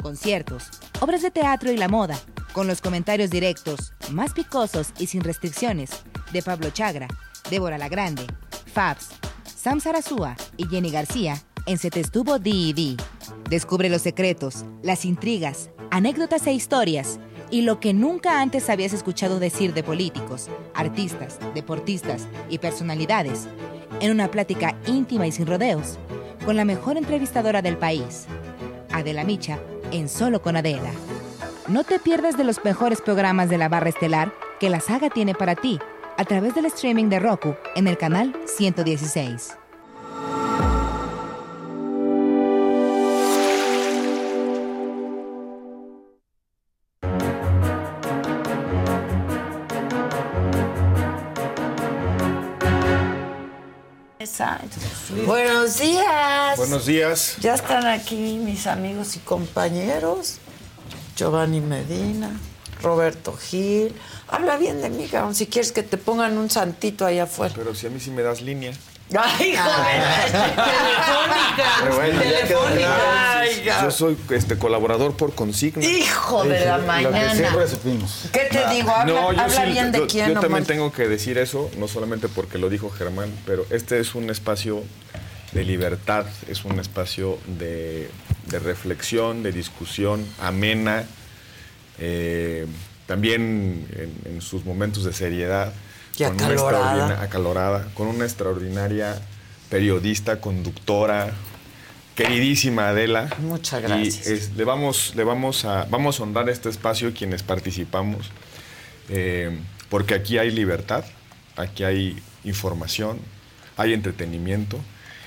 conciertos, obras de teatro y la moda, con los comentarios directos, más picosos y sin restricciones, de Pablo Chagra, Débora La Grande, Fabs, Sam Sarasúa y Jenny García en Se Te Estuvo D&D. Descubre los secretos, las intrigas, anécdotas e historias y lo que nunca antes habías escuchado decir de políticos, artistas, deportistas y personalidades en una plática íntima y sin rodeos con la mejor entrevistadora del país, Adela Micha, en Solo con Adela. No te pierdas de los mejores programas de la barra estelar que la saga tiene para ti a través del streaming de Roku en el canal 116. Buenos días. Buenos días. Ya están aquí mis amigos y compañeros. Giovanni Medina, Roberto Gil. Habla bien de mí, cabrón, si quieres que te pongan un santito ahí afuera. Pero si a mí sí me das línea. Ay, ya quedó claro. Ay, Yo soy este colaborador por consigna. Hijo de la mañana. ¿Qué te digo? Habla, No, yo habla sí, bien de yo, quién yo también tengo que decir eso, no solamente porque lo dijo Germán, pero este es un espacio de libertad, es un espacio de, de reflexión, de discusión amena, eh, también en, en sus momentos de seriedad. Y una acalorada. acalorada, con una extraordinaria periodista, conductora, queridísima Adela. Muchas Y gracias. es- le vamos, le vamos a, vamos a honrar este espacio quienes participamos, eh, porque aquí hay libertad, aquí hay información, hay entretenimiento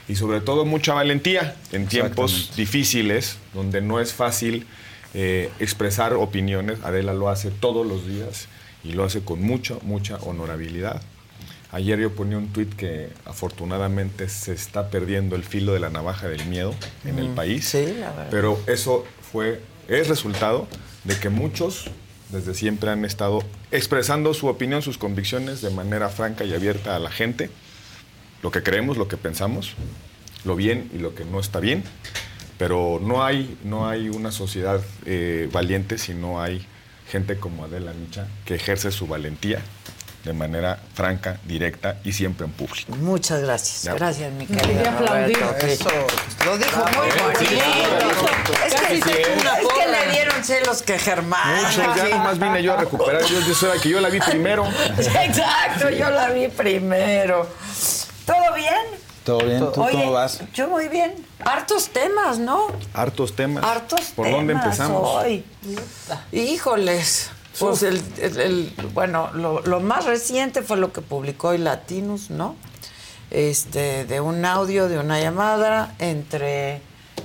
y sobre todo mucha valentía en tiempos difíciles, donde no es fácil eh, expresar opiniones. Adela lo hace todos los días y lo hace con mucha, mucha honorabilidad. Ayer yo ponía un tuit que afortunadamente se está perdiendo el filo de la navaja del miedo en el Mm, país. sí, la verdad. Pero eso fue, es resultado de que muchos desde siempre han estado expresando su opinión, sus convicciones de manera franca y abierta a la gente, lo que creemos, lo que pensamos, lo bien y lo que no está bien. Pero no hay, no hay una sociedad eh, valiente si no hay gente como Adela Micha que ejerce su valentía de manera franca, directa y siempre en público. Muchas gracias. Ya. Gracias, mi Quería querido aplaudir. Eso. Lo dijo Bravo. muy Sí, bonito. Es que, es le dieron celos que Germán. Mucho, ya nomás vine yo a recuperar. Yo, yo soy la que yo la vi primero. Exacto, yo la vi primero. ¿Todo bien? ¿Todo bien? ¿Tú Oye, cómo vas? Yo muy bien. Hartos temas, ¿no? Hartos temas. Hartos ¿Por temas dónde empezamos? hoy. Híjoles. Pues el, el- el- bueno, lo, lo más reciente fue lo que publicó hoy Latinus, ¿no? Este, de un audio, de una llamada entre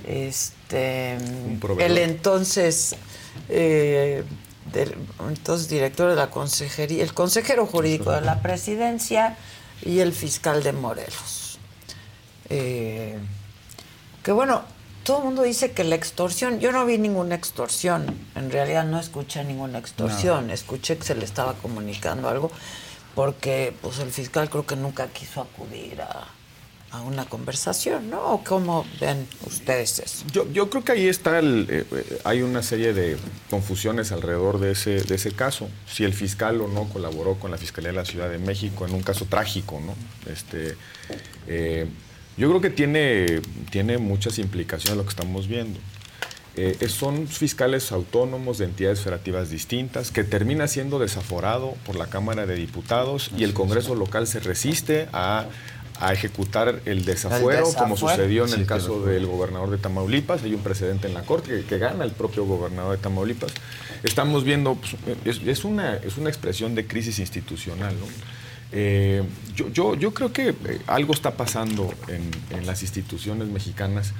este el entonces eh, del entonces director de la consejería, el consejero jurídico de la presidencia y el fiscal de Morelos. Eh, que bueno, todo el mundo dice que la extorsión, yo no vi ninguna extorsión, en realidad no escuché ninguna extorsión, escuché que se le estaba comunicando algo, porque pues el fiscal creo que nunca quiso acudir a, a una conversación, ¿no? ¿O ¿Cómo ven ustedes eso? Yo, yo creo que ahí está, el, eh, eh, hay una serie de confusiones alrededor de ese, de ese caso. Si el fiscal o no colaboró con la Fiscalía de la Ciudad de México en un caso trágico, ¿no? Este, eh, yo creo que tiene, tiene muchas implicaciones lo que estamos viendo. Eh, son fiscales autónomos de entidades federativas distintas, que termina siendo desaforado por la Cámara de Diputados y el Congreso local se resiste a a ejecutar el desafuero, El como sucedió en el caso del gobernador de Tamaulipas. Hay un precedente en la Corte que, que gana el propio gobernador de Tamaulipas. Estamos viendo, pues, es, es una, es una expresión de crisis institucional. ¿no? Eh, yo, yo, yo creo que eh, algo está pasando en, en las instituciones mexicanas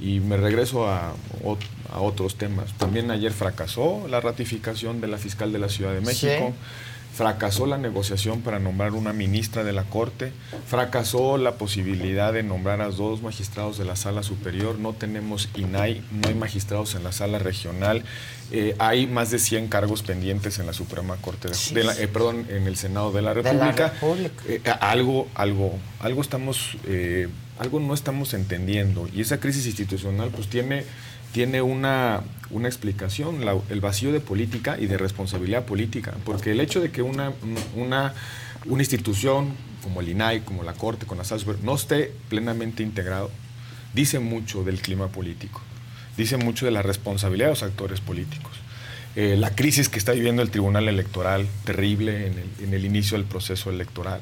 y me regreso a, a otros temas. También ayer fracasó la ratificación de la fiscal de la Ciudad de México. Fracasó la negociación para nombrar una ministra de la Corte, fracasó la posibilidad de nombrar a dos magistrados de la Sala Superior, no tenemos INAI, no hay magistrados en la Sala Regional, eh, hay más de 100 cargos pendientes en la Suprema Corte, de, de la- eh, perdón, en el Senado de la la República. Eh, algo, algo, algo estamos, algo no estamos entendiendo y esa crisis institucional pues tiene, tiene una, una explicación, el vacío de política y de responsabilidad política, porque el hecho de que una, una, una institución como el INAI, como la Corte, con la Superior, no esté plenamente integrado, dice mucho del clima político, dice mucho de la responsabilidad de los actores políticos. Eh, la crisis que está viviendo el Tribunal Electoral, terrible en el, en el inicio del proceso electoral.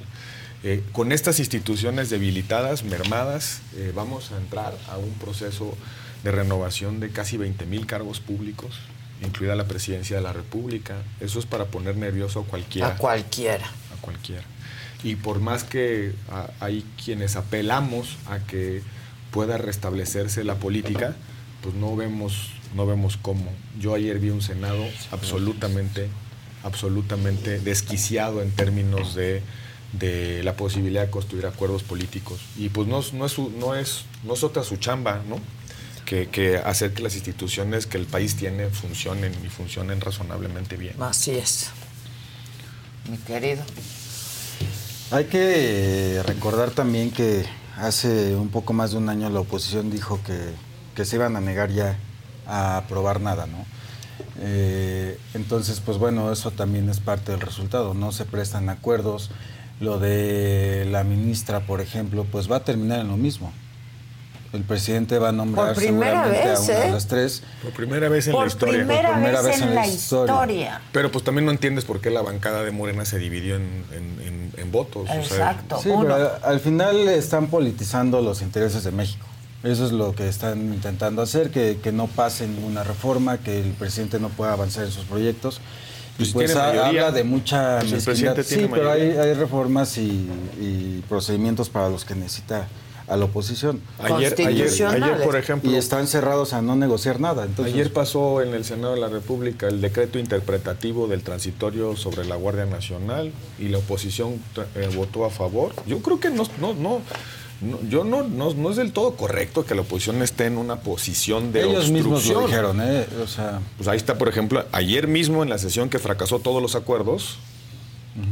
Eh, con estas instituciones debilitadas, mermadas, eh, vamos a entrar a un proceso de renovación de casi 20 mil cargos públicos, incluida la presidencia de la República. Eso es para poner nervioso a cualquiera. A cualquiera. A cualquiera. Y por más que hay quienes apelamos a que pueda restablecerse la política, pues no vemos, no vemos cómo. Yo ayer vi un Senado absolutamente, absolutamente desquiciado en términos de, de la posibilidad de construir acuerdos políticos. Y pues no, es- no, es, su- no, es, no es otra su chamba, ¿no? Que, que hacer que las instituciones que el país tiene funcionen y funcionen razonablemente bien. Así es. Mi querido. Hay que recordar también que hace un poco más de un año la oposición dijo que, que se iban a negar ya a aprobar nada, ¿no? Eh, entonces, pues bueno, eso también es parte del resultado. No se prestan acuerdos. Lo de la ministra, por ejemplo, pues va a terminar en lo mismo. El presidente va a nombrar Por primera seguramente vez, a una ¿eh? de las tres. Por primera vez en Por la historia. primera vez en la historia. Pero pues también no entiendes por qué la bancada de Morena se dividió en, en- en- en votos. o sea, Exacto. Sí, pero al- al final están politizando los intereses de México. Eso es lo que están intentando hacer, que, que no pase ninguna reforma, que el presidente no pueda avanzar en sus proyectos. Pues y pues tiene ha- habla de mucha Pues el mezquindad. presidente tiene Sí, pero hay reformas y, y procedimientos para los que necesita a la oposición. Ayer- ayer- ayer, por ejemplo- Y están cerrados a no negociar nada. Entonces, Ayer pasó en el Senado de la República el decreto interpretativo del transitorio sobre la Guardia Nacional y la oposición eh, votó a favor. Yo creo que no, no, no, no- yo no, no, no es del todo correcto que la oposición esté en una posición de ellos mismos lo obstrucción. dijeron, ¿eh? O sea, Pues ahí está, por ejemplo, ayer mismo en la sesión que fracasó todos los acuerdos,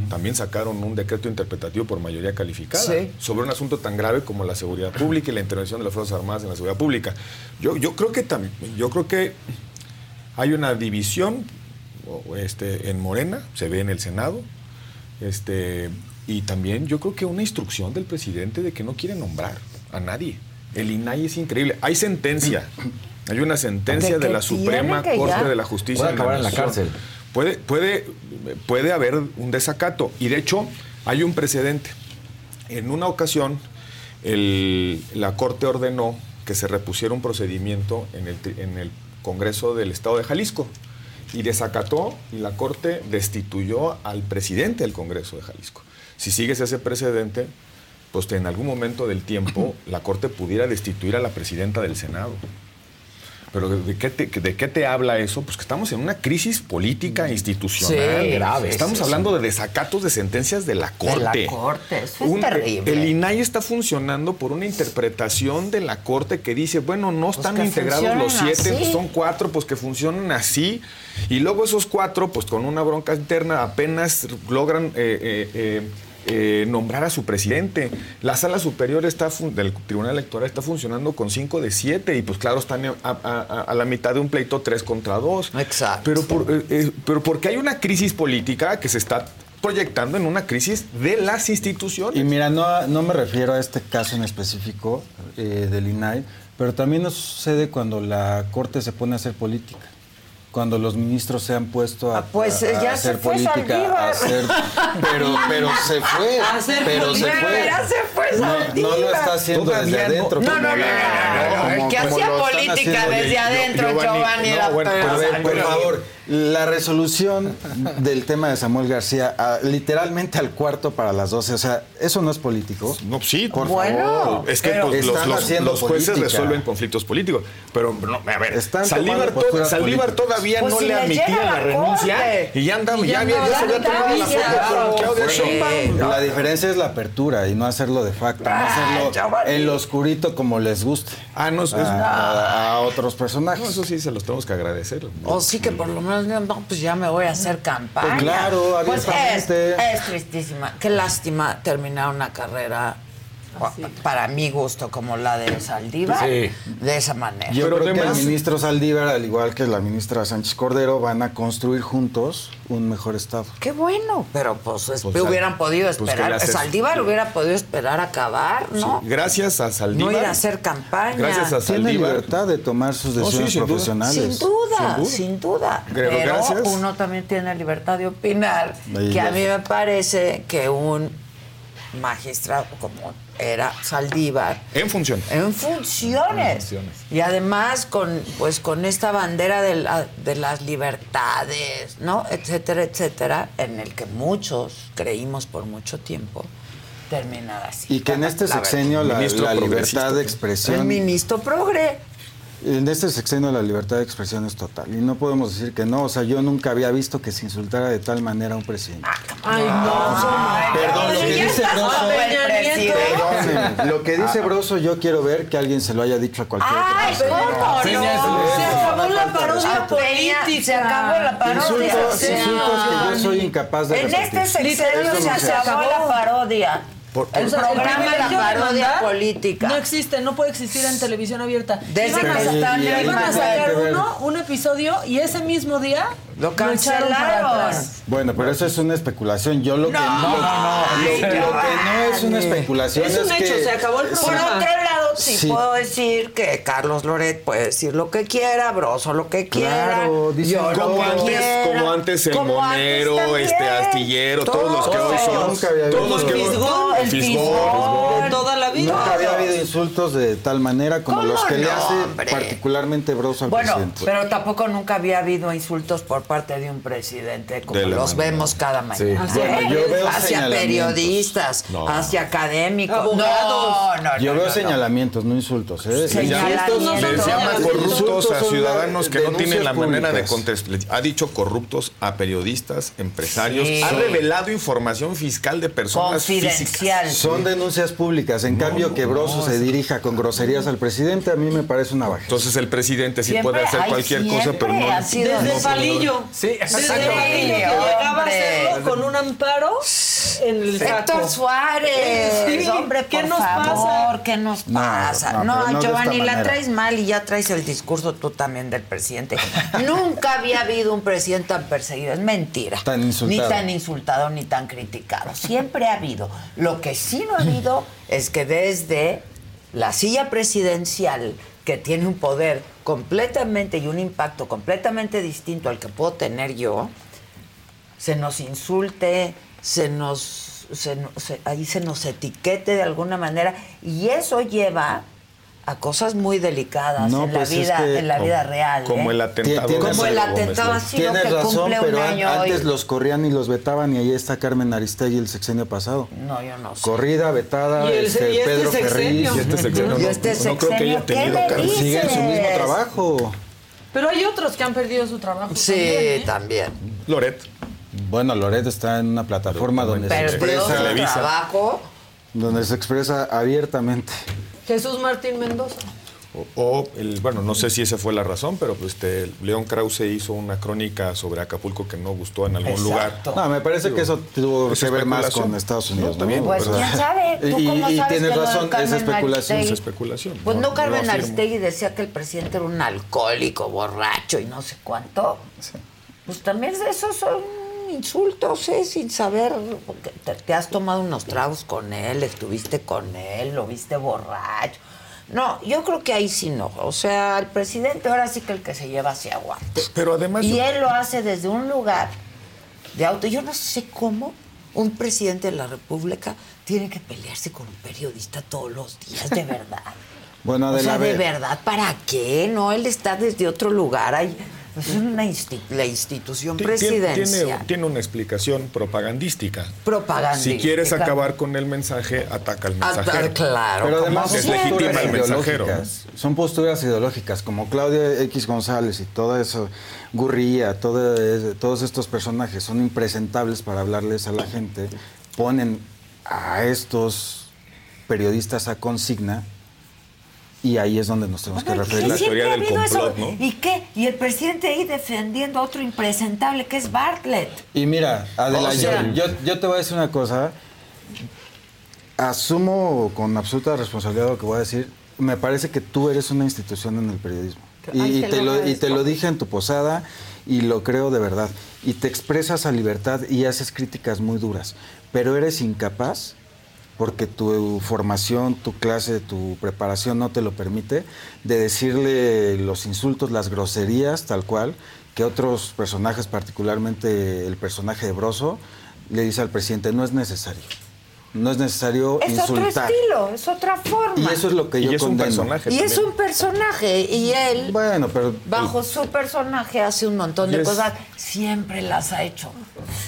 también sacaron un decreto interpretativo por mayoría calificada Sí. sobre un asunto tan grave como la seguridad pública y la intervención de las Fuerzas Armadas en la seguridad pública. Yo, yo creo que tam- yo creo que hay una división este, en Morena, se ve en el Senado, este, y también yo creo que una instrucción del presidente de que no quiere nombrar a nadie. El INAI es increíble. Hay sentencia. Hay una sentencia ¿De la Suprema Corte ya? de la Justicia. Acabar en la Nación. cárcel. Puede, puede, puede haber un desacato. Y de hecho, hay un precedente. En una ocasión, el- la Corte ordenó que se repusiera un procedimiento en el, en el Congreso del Estado de Jalisco. Y desacató y la Corte destituyó al presidente del Congreso de Jalisco. Si sigues ese precedente, pues en algún momento del tiempo la Corte pudiera destituir a la presidenta del Senado. Pero ¿de qué, te, ¿de qué te habla eso? Pues que estamos en una crisis política institucional Sí, grave. Estamos sí, hablando de desacatos de sentencias de la Corte. De la corte, eso es terrible. El INAI está funcionando por una interpretación de la Corte que dice, bueno, no están Pues que integrados los siete, pues son cuatro, pues que funcionen así. Y luego esos cuatro, pues con una bronca interna, apenas logran eh, eh, eh, eh, nombrar a su presidente. La sala superior está fun- del Tribunal Electoral está funcionando con cinco de siete y pues claro, están a, a- a- a la mitad de un pleito tres contra dos. Exacto. Pero, por, eh, eh, pero porque hay una crisis política que se está proyectando en una crisis de las instituciones. Y mira, no, no me refiero a este caso en específico eh, del INAI, pero también nos sucede cuando la Corte se pone a hacer política. Cuando los ministros se han puesto a, pues, a- a ya se hacer fue política, a hacer, pero, pero se fue, A hacer pero se fue. Ya se fue no, no lo está haciendo desde adentro. No, no, no, no, no, no, el que hacía política desde adentro, Giovanni, no, bueno, por favor, la resolución del tema de Samuel García, a- literalmente al cuarto para las 12, o sea, eso no es político. No, sí, por Bueno, favor. Es que pues, los, Están los- haciendo los jueces política. resuelven conflictos políticos. Pero, no, a ver, Están Saldívar, to- Saldívar todavía Pues no si le admitía la renuncia corte. y ya andaba, Y ya, ya había, no ya se había da tomado la foto con Claudia Sí. Sheinbaum. La diferencia es la apertura y no hacerlo de facto, no Ah, hacerlo en lo oscurito como les guste Ah, no, a, a- a otros personajes. no, eso sí se los tenemos que agradecer. O sí que por lo menos, no, pues ya me voy a hacer campaña. Pues claro, Pues es, abiertamente. es tristísima. Qué lástima terminar una carrera, para mi gusto, como la de Saldívar, Sí. de esa manera. Yo Pero creo que el ministro Saldívar, al igual que la ministra Sánchez Cordero, van a construir juntos un mejor Estado. Qué bueno, pero pues, es- Pues, hubieran podido pues, ¿qué esperar. haces? Saldívar hubiera podido esperar acabar, ¿no? Sí, Gracias a Saldívar. No ir a hacer campaña. Gracias a Tiene Saldívar. libertad de tomar sus sí, decisiones duda. profesionales. Sin duda, Sin sin duda. Pero Pero, gracias. uno también tiene libertad de opinar. Ahí que a mí me parece que un magistrado como era Saldívar En función. en funciones. En funciones. Y además con pues con esta bandera de, la- de las libertades, ¿no? etcétera, etcétera, en el que muchos creímos por mucho tiempo terminar así. Y que en este La sexenio la, Ministro la progresista. libertad de El expresión... ministro progre. En este sexenio la libertad de expresión es total. Y no podemos decir que no. O sea, yo nunca había visto que se insultara de tal manera a un presidente. Ay, no. Perdón, lo que dice Broso- Lo que dice Broso, yo quiero ver que alguien se lo haya dicho a cualquier Ay, persona. ¿cómo Peña es- no? Se acabó la parodia Ah, política. Se acabó la parodia. Insultos, O sea, insultos que yo soy incapaz de En repetir. este sexenio se acabó la parodia. Por- El O sea, programa La Parodia Política. No existe, no puede existir en televisión abierta. Desde iban a, que iban sacar uno, un episodio, y ese mismo día Lo para cancelaron. atrás. Bueno, pero eso es una especulación. Yo lo que No, no, no, no. lo, Ay, lo que no es una especulación Es es, un hecho, que se acabó el Por programa. otro lado, sí, Sí. puedo decir que Carlos Loret puede decir lo que quiera, Broso lo que quiera. Claro, dice yo lo Como que antes, quiera. como antes el Como monero, este astillero, todos los que hoy son. Nunca había Todos los que El fisgón, el el fisgón, fisgón. De toda la vida. nunca había habido insultos de tal manera como ¿Cómo los que le no, hace hombre? particularmente Broso al Bueno, presidente. pero tampoco nunca había habido insultos por parte de un presidente como los manera. vemos cada mañana. Sí. Bueno, yo veo hacia señalamientos. periodistas, No. hacia académicos. Abogados. No, no, Yo no, veo no, no. Señalamientos, no insultos. ¿eh? Señalamientos. Insultos Les Insultos llama corruptos a ciudadanos que no tienen la manera de públicas. contestar. Les Ha dicho corruptos a periodistas, empresarios. Sí. Ha revelado información fiscal de personas físicas. Son denuncias públicas. En cambio, que Broso se dirija con groserías al presidente, a mí me parece una bajeza. Entonces el presidente sí Siempre, puede hacer ay, cualquier cosa, pero no. ha sido Desde así. Palillo. Sí, Desde exacto. Palillo que llegaba a hacerlo con un amparo en el. Héctor Suárez, Sí, hombre, ¿qué por nos favor, pasa? ¿qué nos No, pasa? no, No, Giovanni, la traes mal y ya traes el discurso tú también del presidente. Nunca había habido un presidente tan perseguido, es mentira. Tan insultado. Ni tan insultado ni tan criticado. Siempre ha habido. Lo que sí no ha habido es que desde la silla presidencial, que tiene un poder completamente y un impacto completamente distinto al que puedo tener yo, se nos insulte, se nos, se se- ahí se nos etiquete de alguna manera y eso lleva a cosas muy delicadas No, en la pues es vida, que- en la vida real. Como ¿eh? el atentado. Tienes- de Como el atentado ha sido que razón, cumple pero año antes hoy. los corrían y los vetaban y ahí está Carmen Aristegui el sexenio pasado. No, yo no sé. Corrida, vetada, el- este, y este Pedro sexenio. Ferriz. Y este sexenio Y no, este no creo que haya sexenio, ¿qué tenido Carmen. dices? Siguen su mismo trabajo. Pero hay otros que han perdido su trabajo. Sí, también, ¿eh? también. Loret. Bueno, Loret está en una plataforma donde se expresa, trabajo. donde se expresa abiertamente. Jesús Martín Mendoza. O, o el, bueno, no sé si esa fue la razón, pero pues, este, León Krause hizo una crónica sobre Acapulco que no gustó en algún Exacto. lugar. No, me parece que eso tuvo es que ver más con Estados Unidos. No, bien, Pues quién sabe, ¿tú Y- cómo y sabes tienes que razón, es especulación. Aristegui? Es especulación. Pues no, Carmen. Aristegui decía que el presidente era un alcohólico, borracho y no sé cuánto. Pues también de esos son insultos, ¿eh? Sin saber, porque te, te has tomado unos tragos con él, estuviste con él, lo viste borracho. No, yo creo que ahí sí no. O sea, el presidente ahora sí que el que se lleva se aguanta. Pero además... Y yo- él lo hace desde un lugar de auto. Yo no sé cómo un presidente de la República tiene que pelearse con un periodista todos los días, de verdad. Bueno, o de sea, la de ve- verdad, ¿para qué? No, él está desde otro lugar. Hay, es una insti- la institución presidencial. Tiene, tiene una explicación propagandística. Propagandística. Si quieres acabar con el mensaje, ataca al mensajero. claro, Pero además mensajero. ¿no? ideológicas. Son posturas ideológicas, como Claudia X González y todo eso, Gurría, todo es- todos estos personajes son impresentables para hablarles a la gente. Ponen a estos periodistas a consigna y ahí es donde nos tenemos que referir. Y siempre ha habido eso. ¿Y qué? Y el presidente ahí defendiendo a otro impresentable que es Bartlett. Y mira, Adela, O sea- yo, te voy a decir una cosa. Asumo con absoluta responsabilidad lo que voy a decir. Me parece que tú eres una institución en el periodismo. Y, Ay, y te te lo lo, y agradezco. te lo dije en tu posada y lo creo de verdad. Y te expresas a libertad y haces críticas muy duras. Pero eres incapaz, porque tu formación, tu clase, tu preparación no te lo permite, de decirle los insultos, las groserías, tal cual, que otros personajes, particularmente el personaje de Broso, le dice al presidente, no es necesario. No es necesario Es otro insultar. estilo, es otra forma. Y eso es lo que Y yo es un personaje Y es un personaje. Y él, Bueno, pero... bajo su personaje, hace un montón de Y es- cosas. Siempre las ha hecho.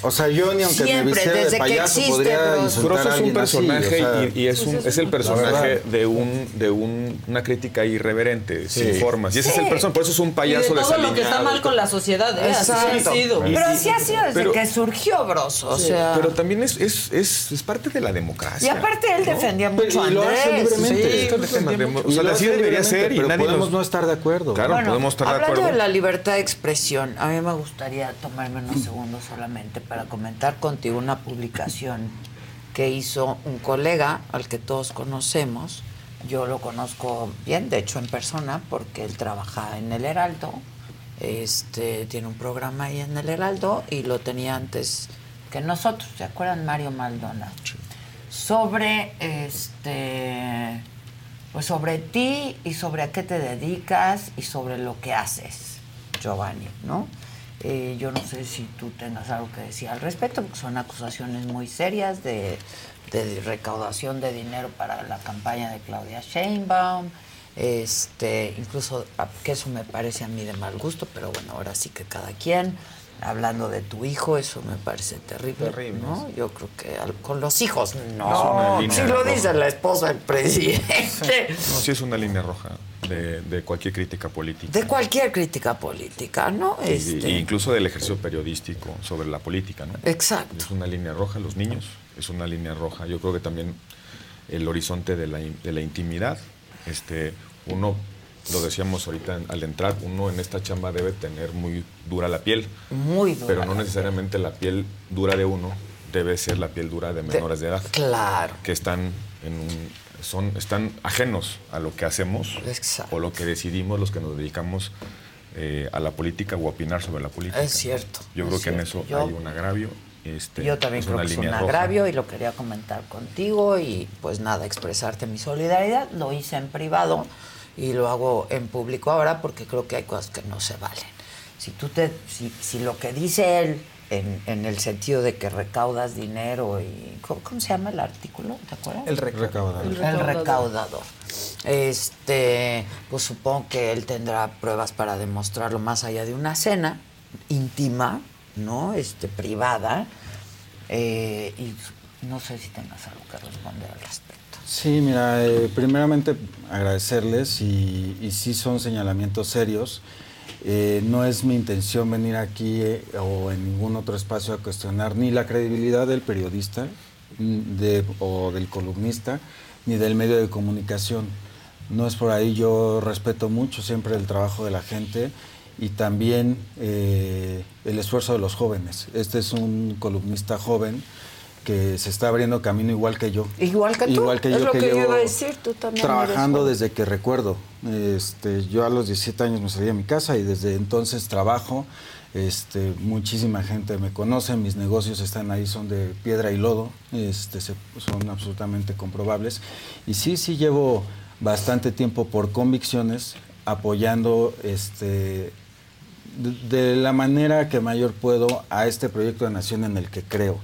O sea, yo ni aunque me Siempre, vistiera de desde que payaso existe podría Broso. insultar a es un así, personaje o sea, y, y es, un, es el personaje de un de un- una crítica irreverente, Sí. sin formas. Y ese es el personaje, por eso es un Y de payaso todo lo que está mal con la sociedad, ¿eh? Así ha sido. Y- Pero así ha sido desde Pero- que surgió Broso. O sea, pero también es, es, es, es parte de la y democracia. aparte él ¿no? defendía Pero- mucho a y lo hace Andrés. libremente. Sí, lo defendía mucho. O Y sea, lo así debería ser y nadie podemos nos- no estar de acuerdo. Claro, Bueno, podemos estar de hablando acuerdo. de la libertad de expresión, a mí me gustaría tomarme unos segundos solamente para comentar contigo una publicación que hizo un colega al que todos conocemos. Yo lo conozco bien, de hecho en persona, porque él trabaja en el Heraldo. Este tiene un programa ahí en el Heraldo y lo tenía antes que nosotros. ¿Se acuerdan Mario Maldonado? Sobre este pues sobre ti y sobre a qué te dedicas y sobre lo que haces, Giovanni, ¿no? Eh, yo no sé si tú tengas algo que decir al respecto, porque son acusaciones muy serias de, recaudación de dinero para la campaña de Claudia Sheinbaum, este, incluso que eso me parece a mí de mal gusto, pero bueno, ahora sí que cada quien. Hablando de tu hijo, eso me parece terrible, Terrible, ¿no? Yo creo que al- con los hijos no, si lo roja. dice la esposa del presidente. No, sí es una línea roja de, de cualquier crítica política. De cualquier crítica política, ¿no? Y- Este, y incluso del ejercicio periodístico sobre la política, ¿no? Exacto. Es una línea roja, los niños, es una línea roja. Yo creo que también el horizonte de la, de la intimidad, este, uno, lo decíamos ahorita al entrar, uno en esta chamba debe tener muy dura la piel, Muy dura pero no la necesariamente la piel dura de uno debe ser la piel dura de menores de edad. Claro. Que están en un, son, están ajenos a lo que hacemos Exacto. o lo que decidimos los que nos dedicamos eh, a la política o a opinar sobre la política. Es cierto, Yo es creo que en eso Yo- hay un agravio. Este, Yo también creo una que es un roja. agravio y lo quería comentar contigo y pues nada, expresarte mi solidaridad. Lo hice en privado y lo hago en público ahora porque creo que hay cosas que no se valen. Si tú te, si, si lo que dice él en, en el sentido de que recaudas dinero y ¿cómo, cómo se llama el artículo? ¿Te acuerdas? El recaudador. El recaudador. Este, pues supongo que él tendrá pruebas para demostrarlo más allá de una cena íntima, ¿no? Este, privada. Eh, y no sé si tengas algo que responder al respecto. Sí, mira, eh, primeramente agradecerles y, y sí son señalamientos serios. Eh, no es mi intención venir aquí eh, o en ningún otro espacio a cuestionar ni la credibilidad del periodista mm, o del columnista ni del medio de comunicación. No es por ahí, yo respeto mucho siempre el trabajo de la gente y también eh, el esfuerzo de los jóvenes. Este es un columnista joven que se está abriendo camino igual que yo. Igual que tú. Igual que es yo lo que, que, yo llevo iba a decir, tú también. trabajando desde que recuerdo. Este, yo a los 17 años me salí de mi casa y desde entonces trabajo. Este, muchísima gente me conoce, mis negocios están ahí, son de piedra y lodo, este, se- son absolutamente comprobables. Y sí, sí llevo bastante tiempo por convicciones, apoyando este, de, de la manera que mayor puedo a este proyecto de nación en el que creo.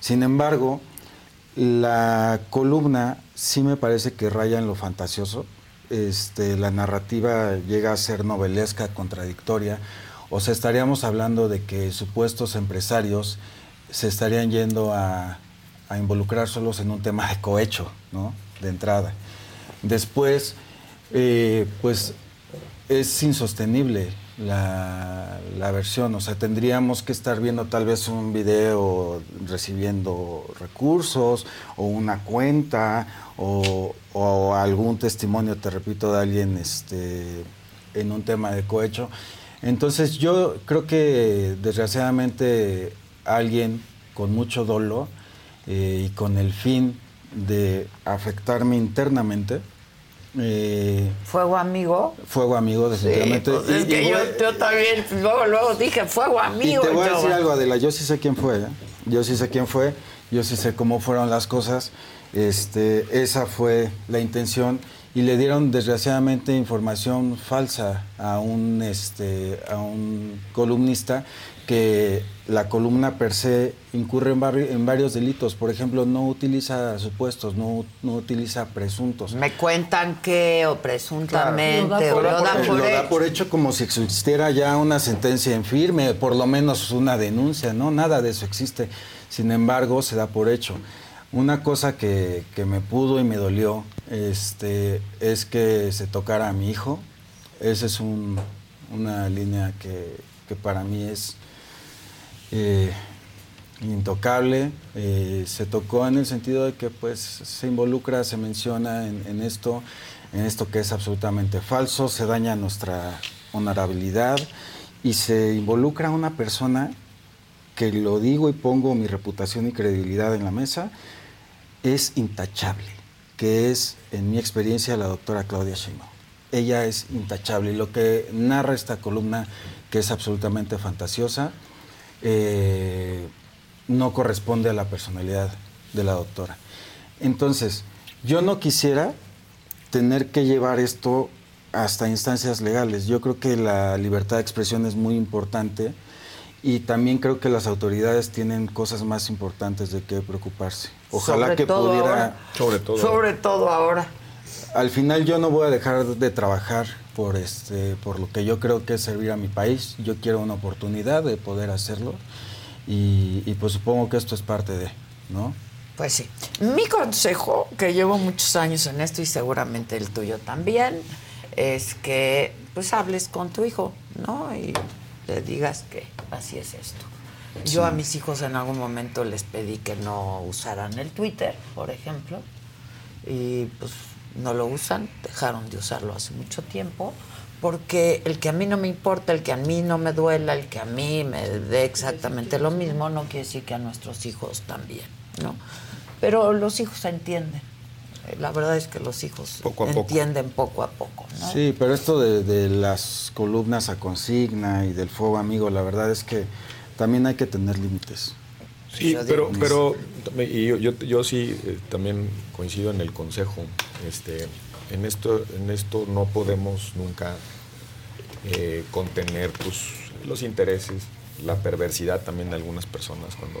Sin embargo, la columna sí me parece que raya en lo fantasioso. Este, la narrativa llega a ser novelesca, contradictoria. O sea, estaríamos hablando de que supuestos empresarios se estarían yendo a, involucrar solos en un tema de cohecho, ¿no? De entrada. Después, eh, pues es insostenible la, la versión, o sea, tendríamos que estar viendo tal vez un video recibiendo recursos o una cuenta o, algún testimonio, te repito, de alguien este, en un tema de cohecho. Entonces yo creo que desgraciadamente alguien con mucho dolo eh, y con el fin de afectarme internamente, eh, ¿Fuego amigo? Fuego amigo, definitivamente. Sí, pues es Y- que y yo, también, luego, luego dije fuego Y amigo. te voy a decir algo, Adela, yo sí sé quién fue, ¿eh? yo sí sé quién fue, yo sí sé cómo fueron las cosas, este, esa fue la intención y le dieron desgraciadamente información falsa a un, este, a un columnista que la columna per se incurre en, vari- en varios delitos, por ejemplo, no utiliza supuestos, no, no utiliza presuntos. Me cuentan que, o presuntamente, Claro. o lo dan por Lo da hecho. por hecho como si existiera ya una sentencia en firme, por lo menos una denuncia, ¿no? Nada de eso existe. Sin embargo, se da por hecho. Una cosa que, que me pudo y me dolió este, es que se tocara a mi hijo. Esa es un- una línea que, que para mí es eh, intocable. Eh, se tocó en el sentido de que pues se involucra, se menciona en, esto, en esto que es absolutamente falso, se daña nuestra honorabilidad y se involucra una persona que lo digo y pongo mi reputación y credibilidad en la mesa, es intachable, que es, en mi experiencia, la doctora Claudia Sheinbaum. Ella es intachable y lo que narra esta columna, que es absolutamente fantasiosa, eh, no corresponde a la personalidad de la doctora. Entonces, yo no quisiera tener que llevar esto hasta instancias legales. Yo creo que la libertad de expresión es muy importante y también creo que las autoridades tienen cosas más importantes de qué preocuparse. Ojalá Sobre que pudiera... ahora. Sobre todo Sobre todo ahora. Al final yo no voy a dejar de trabajar por, este, por lo que yo creo que es servir a mi país. Yo quiero una oportunidad de poder hacerlo y, y pues supongo que esto es parte de, ¿no? Pues sí. Mi consejo, que llevo muchos años en esto y seguramente el tuyo también, es que pues hables con tu hijo, ¿no? Y le digas que así es esto. Yo Sí. a mis hijos en algún momento les pedí que no usaran el Twitter, por ejemplo, y pues no lo usan, dejaron de usarlo hace mucho tiempo, porque el que a mí no me importa, el que a mí no me duela, el que a mí me dé exactamente lo mismo, no quiere decir que a nuestros hijos también, ¿no? Pero los hijos entienden. Eh, La verdad es que los hijos Poco a poco. entienden poco a poco, ¿no? Sí, pero esto de, de las columnas a consigna y del fuego amigo, la verdad es que también hay que tener límites. Sí, pero, pero y yo, yo, yo sí eh, también coincido en el consejo. Este, en esto, en esto no podemos nunca eh, contener pues, los intereses, la perversidad también de algunas personas cuando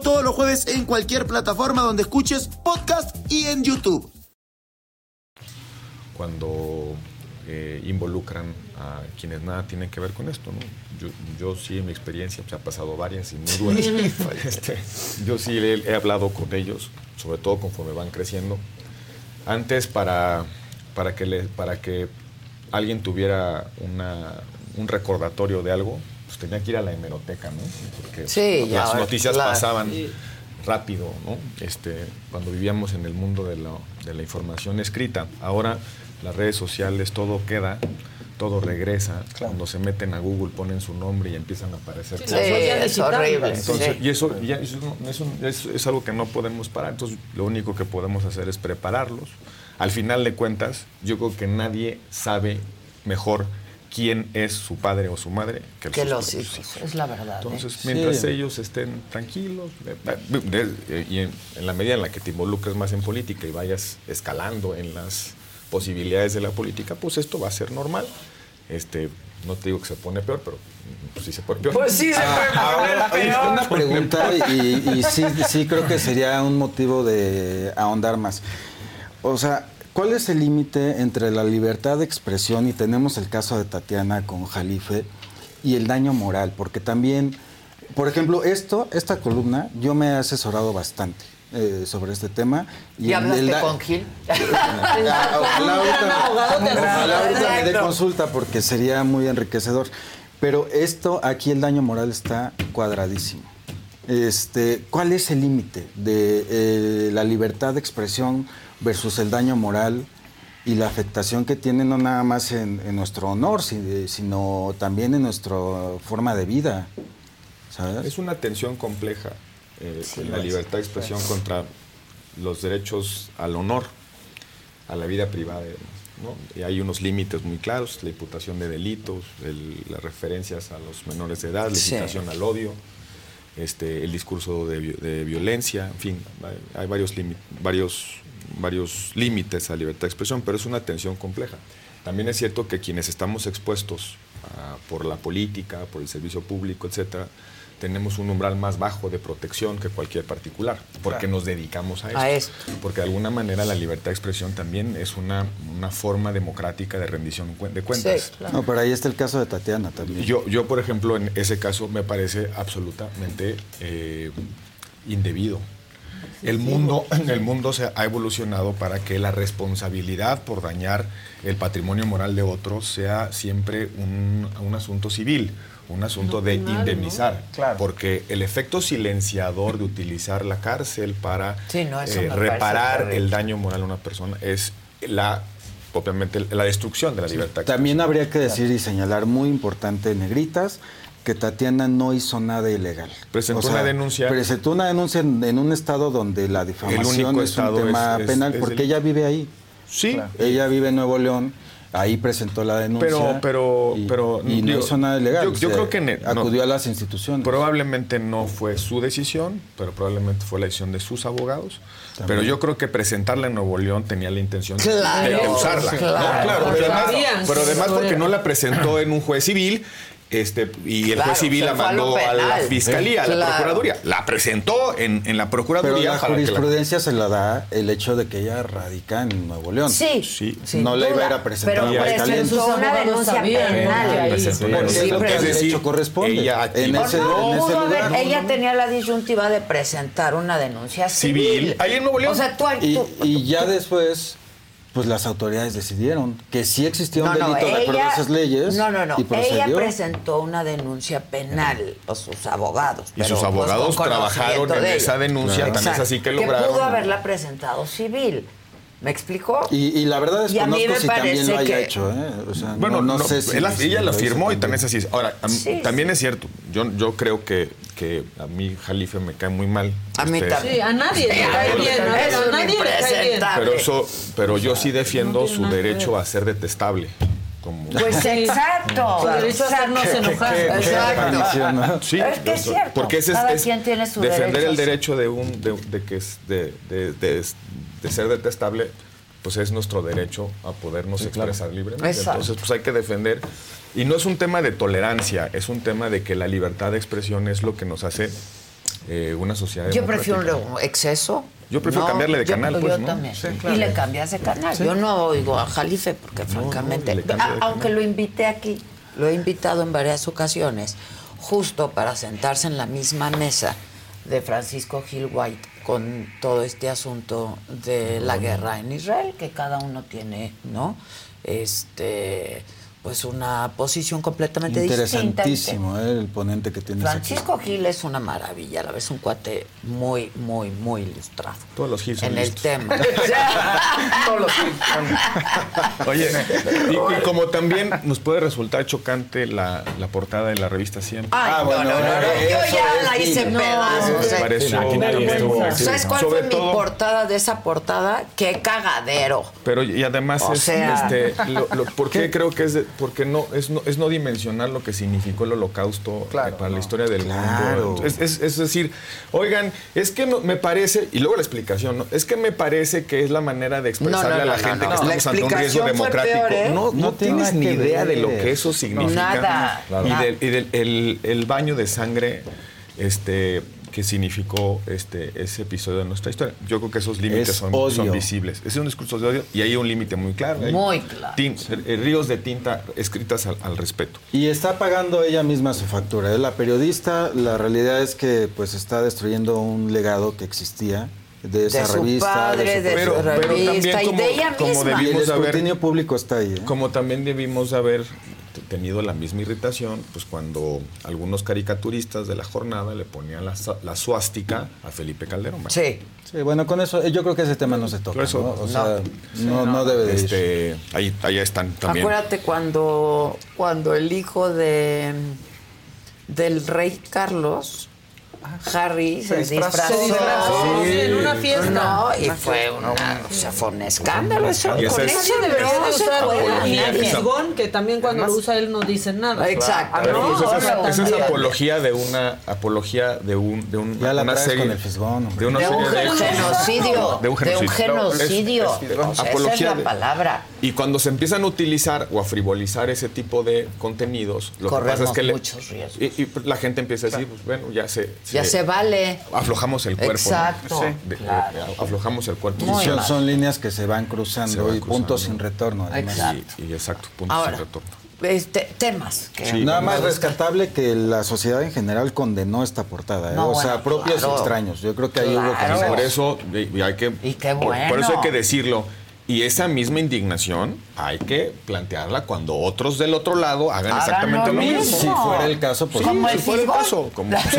todos los jueves en cualquier plataforma donde escuches podcast y en YouTube. cuando eh, involucran a quienes nada tienen que ver con esto. ¿no? Yo, yo sí, en mi experiencia, pues, ha pasado varias y muy duras. Este, yo sí he, he hablado con ellos, sobre todo conforme van creciendo. Antes, para, para, que, le, para que alguien tuviera una, un recordatorio de algo, pues tenía que ir a la hemeroteca, ¿no? Porque Sí, ya, las noticias claro. pasaban Sí. rápido, ¿no? Este, cuando vivíamos en el mundo de, lo- de la información escrita. Ahora las redes sociales, todo queda, todo regresa. Cuando se meten a Google, ponen su nombre y empiezan a aparecer. Sí, cosas. es horrible. Entonces, sí. Y eso, ya- eso no- eso es, es algo que no podemos parar. Entonces, lo único que podemos hacer es prepararlos. Al final de cuentas, yo creo que nadie sabe mejor quién es su padre o su madre que, Que los hijos, es la verdad. ¿eh? Entonces, mientras Sí. ellos estén tranquilos, y en, en la medida en la que te involucres más en política y vayas escalando en las posibilidades de la política, pues esto va a ser normal. Este, no te digo que se pone peor, pero pues, sí se pone peor. Pues sí se puede Ahora, peor. una pregunta y, y sí, sí creo que sería un motivo de ahondar más. O sea, ¿cuál es el límite entre la libertad de expresión y tenemos el caso de Tatiana con Jalife y el daño moral? Porque también, por ejemplo, esto, esta columna, yo me he asesorado bastante. eh, sobre este tema ¿Y el- hablaste el con Gil? Ahorita me dé consulta porque sería muy enriquecedor. Pero esto, aquí el daño moral está cuadradísimo. Este, ¿Cuál es el límite de eh, la libertad de expresión versus el daño moral y la afectación que tiene no nada más en, en nuestro honor, si- sino también en nuestra forma de vida? ¿sabes? Es una tensión compleja eh, Sí, la libertad de expresión contra los derechos al honor, a la vida privada. ¿no? Y hay unos límites muy claros, la imputación de delitos, el- las referencias a los menores de edad, la Sí. incitación al odio, este, el discurso de, de violencia, en fin, hay, varios, varios, varios límites a la libertad de expresión, pero es una tensión compleja. También es cierto que quienes estamos expuestos ah, por la política, por el servicio público, etcétera, tenemos un umbral más bajo de protección que cualquier particular, porque Claro. nos dedicamos a. A esto. Porque de alguna manera la libertad de expresión también es una, una forma democrática de rendición de cuentas. No, pero ahí está el caso de Tatiana también. Yo, yo, por ejemplo, en ese caso me parece absolutamente eh, indebido. El mundo, el mundo se ha evolucionado para que la responsabilidad por dañar el patrimonio moral de otros sea siempre un, un asunto civil, un asunto No de penal, ¿no? indemnizar. Porque el efecto silenciador de utilizar la cárcel para Sí, no, eso eh, reparar el daño moral a una persona es la, obviamente, la destrucción de la libertad. También habría que decir y señalar muy importante, negritas, que Tatiana no hizo nada ilegal. Presentó una denuncia. Presentó una denuncia en, en un estado donde la difamación es un tema es- penal, es porque ella vive ahí. Sí. Ella vive en Nuevo León, ahí presentó la denuncia. Pero, pero, y, pero y no digo, hizo nada ilegal. Yo, yo o sea, creo que ne- no. acudió a las instituciones. Probablemente no fue su decisión, pero probablemente fue la decisión de sus abogados. Pero yo creo que presentarla en Nuevo León tenía la intención de- Claro, de, usarla. ¿no? claro. Pero además, pero porque no la presentó en un juez civil. Este, y el Claro, juez civil la a mandó a, la fiscalía, a la Claro. procuraduría. La presentó en, en la Pero procuraduría la que la- jurisprudencia se la da el hecho de que ella radica en Nuevo León. Sí, sin no la iba a ir a presentar pero a presentó una denuncia penal. Es decir, corresponde. ella en activó- ese, no, en ese pudo lugar. haber- ella tenía la disyuntiva de presentar una denuncia civil. Civil. Ahí en Nuevo León. O sea, tú, Y, tú- y ya después, pues las autoridades decidieron que sí existía un no, no, delito de acuerdo a ella- esas leyes. No, no, no. Y Ella presentó una denuncia penal, o sus abogados. Y pero, sus pues, abogados trabajaron en de esa denuncia, tan es Exacto. así que Que lograron- pudo haberla presentado civil. ¿Me explicó? Y, y la verdad Y a mí desconozco me si también lo haya que- hecho. ¿eh? O sea, Bueno, no, no no, sé si. él- ella lo hizo firmó y también. es así. Ahora, mí- Sí, también es cierto. Yo, yo creo que, que a mí Jalife me cae muy mal. A mí Este, también. Sí, a nadie le cae bien. A Es nadie le cae bien. Pero eso, pero yo sí defiendo su que derecho ver. a ser detestable. Como, Pues exacto. Su derecho a hacernos enojar. Exacto. Sí, Es que es cierto. Porque ese es, Cada es quien tiene su defender el derecho de un de, de que es de, de- ser detestable, pues es nuestro derecho a podernos expresar libremente. Exacto. Entonces, pues hay que defender. Y no es un tema de tolerancia, es un tema de que la libertad de expresión es lo que nos hace eh, una sociedad Yo prefiero un exceso. Yo prefiero cambiarle de yo- canal, Yo, pues, ¿no? también. Sí, Y le cambias de canal. Sí. Yo no oigo a Jalife porque francamente, a- aunque lo invité aquí, lo he invitado en varias ocasiones, justo para sentarse en la misma mesa de Francisco Gil White con todo este asunto de la guerra en Israel, que cada uno tiene, ¿no? Este pues una posición completamente distinta. Interesantísimo ¿eh? el ponente que tienes aquí. Francisco Gil es una maravilla, a la vez un cuate muy, muy, muy ilustrado. Todos los Gil son En el tema. Todos los Gil son- Oye, y, y como también nos puede resultar chocante la, la portada de la revista 100. Ay, no, no, no, no, yo ya la hice pedazos. ¿Sabes cuál Sobre fue todo- mi portada de esa portada? ¡Qué cagadero! Pero y además O es sea- este lo, lo- ¿por qué creo que es de- porque no es no es no dimensionar lo que significó el holocausto eh, para la historia del Claro. mundo. Es, es- es decir, oigan, es que no- me parece y luego la explicación, ¿no? es que me parece que es la manera de expresarle No, no, a la no, gente no, que. La estamos ante un riesgo democrático. peor, ¿eh? No, no, No tiene tienes ni idea de lo que eso significa. Nada, y Claro. del, y del- el, el baño de sangre este que significó este ese episodio de nuestra historia. Yo creo que esos límites Es son, son visibles. Es un discurso de odio y hay un límite muy claro. Muy claro. tin- eh, ríos de tinta escritas al, al respeto. Y está pagando ella misma su factura. Es la periodista, la realidad es que pues está destruyendo un legado que existía de esa De su revista. padre, de su Pero- pero revista también y como- de ella como misma. debí- Y el Debimos haber- escrutinio público está ahí. ¿eh? Como también debimos haber tenido la misma irritación, pues cuando algunos caricaturistas de la jornada le ponían la, suástica a Felipe Calderón. ¿verdad? Sí. Sí, bueno, con eso, eh, yo creo que ese tema no se toca. Eso, ¿no? O no. sea, no, no debe de ir. Este, ahí, ahí están también. Acuérdate cuando, cuando el hijo de del rey Carlos, Harry, se, Se disfrazó. Se disfrazó, sí, en una fiesta. No, y fue una, o sea, fue un escándalo. Eso, Y ese con es- eso debería no de se usar puede. ni el Apología. fisgón, que también cuando lo usa él no dice nada. Exacto. No, pues, esa, es- esa apología de una apología de un de un, Ya la una traes serie con el fisgón, de una De un serie de genocidio. de un genocidio, genocidio. Es- es- O sea, esa es apología la de- palabra. Y cuando se empiezan a utilizar o a frivolizar ese tipo de contenidos, lo que pasa Corremos es que le- muchos riesgos. y, y la gente empieza a decir, pues bueno, ya se, Ya se vale. aflojamos el cuerpo. ¿no? Exacto, De- de- claro. aflojamos el cuerpo. Muy son, líneas que se van cruzando Se van y cruzando. puntos sin retorno. Además. Exacto. Y, y exacto, puntos Ahora, sin retorno. este, temas. que Sí. Nada más rescatable que la sociedad en general condenó esta portada. ¿eh? No, o sea, bueno, propios claro. y extraños. Yo creo que ahí hubo Claro. consenso. Por eso y- y hay que Y qué por- por, bueno. eso hay que decirlo. Y esa misma indignación hay que plantearla cuando otros del otro lado hagan, Hagan exactamente lo mismo. mismo. Si fuera el caso, pues Como si fuera el caso, como- sí,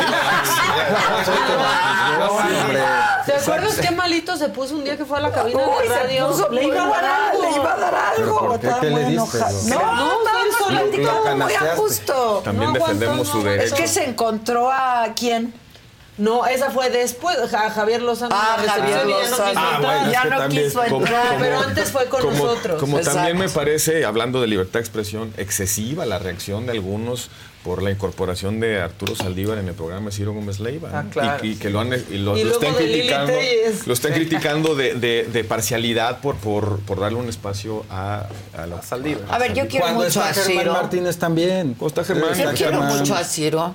¿Te acuerdas qué malito se puso un día que fue a la cabina Uy, de radio? puso le iba a dar algo. le iba a dar ¿Pero algo. por qué? Estaba ¿Qué le diste? No, No, no, muy a canasteaste. gusto. También defendemos no su derecho. Es que se encontró a quién? No, esa fue después. Ja- Javier Lozano. Ah, la Javier y ya no Lozano. quiso Ah, entrar. bueno, ya no quiso como- entrar. como- Pero antes fue con como- nosotros. Como Exacto. también me parece, hablando de libertad de expresión, excesiva la reacción de algunos por la incorporación de Arturo Saldívar en el programa de Ciro Gómez Leiva. Ah, claro. y, y que lo, han, y lo, Y lo luego estén de Lili criticando, lo estén criticando de, de- de parcialidad por, por, por darle un espacio a, a la Saldívar. A ver, yo quiero Cuando mucho está a Germán Ciro. Martínez también. ¿Cómo está Germán? Yo quiero Germán. mucho a Ciro.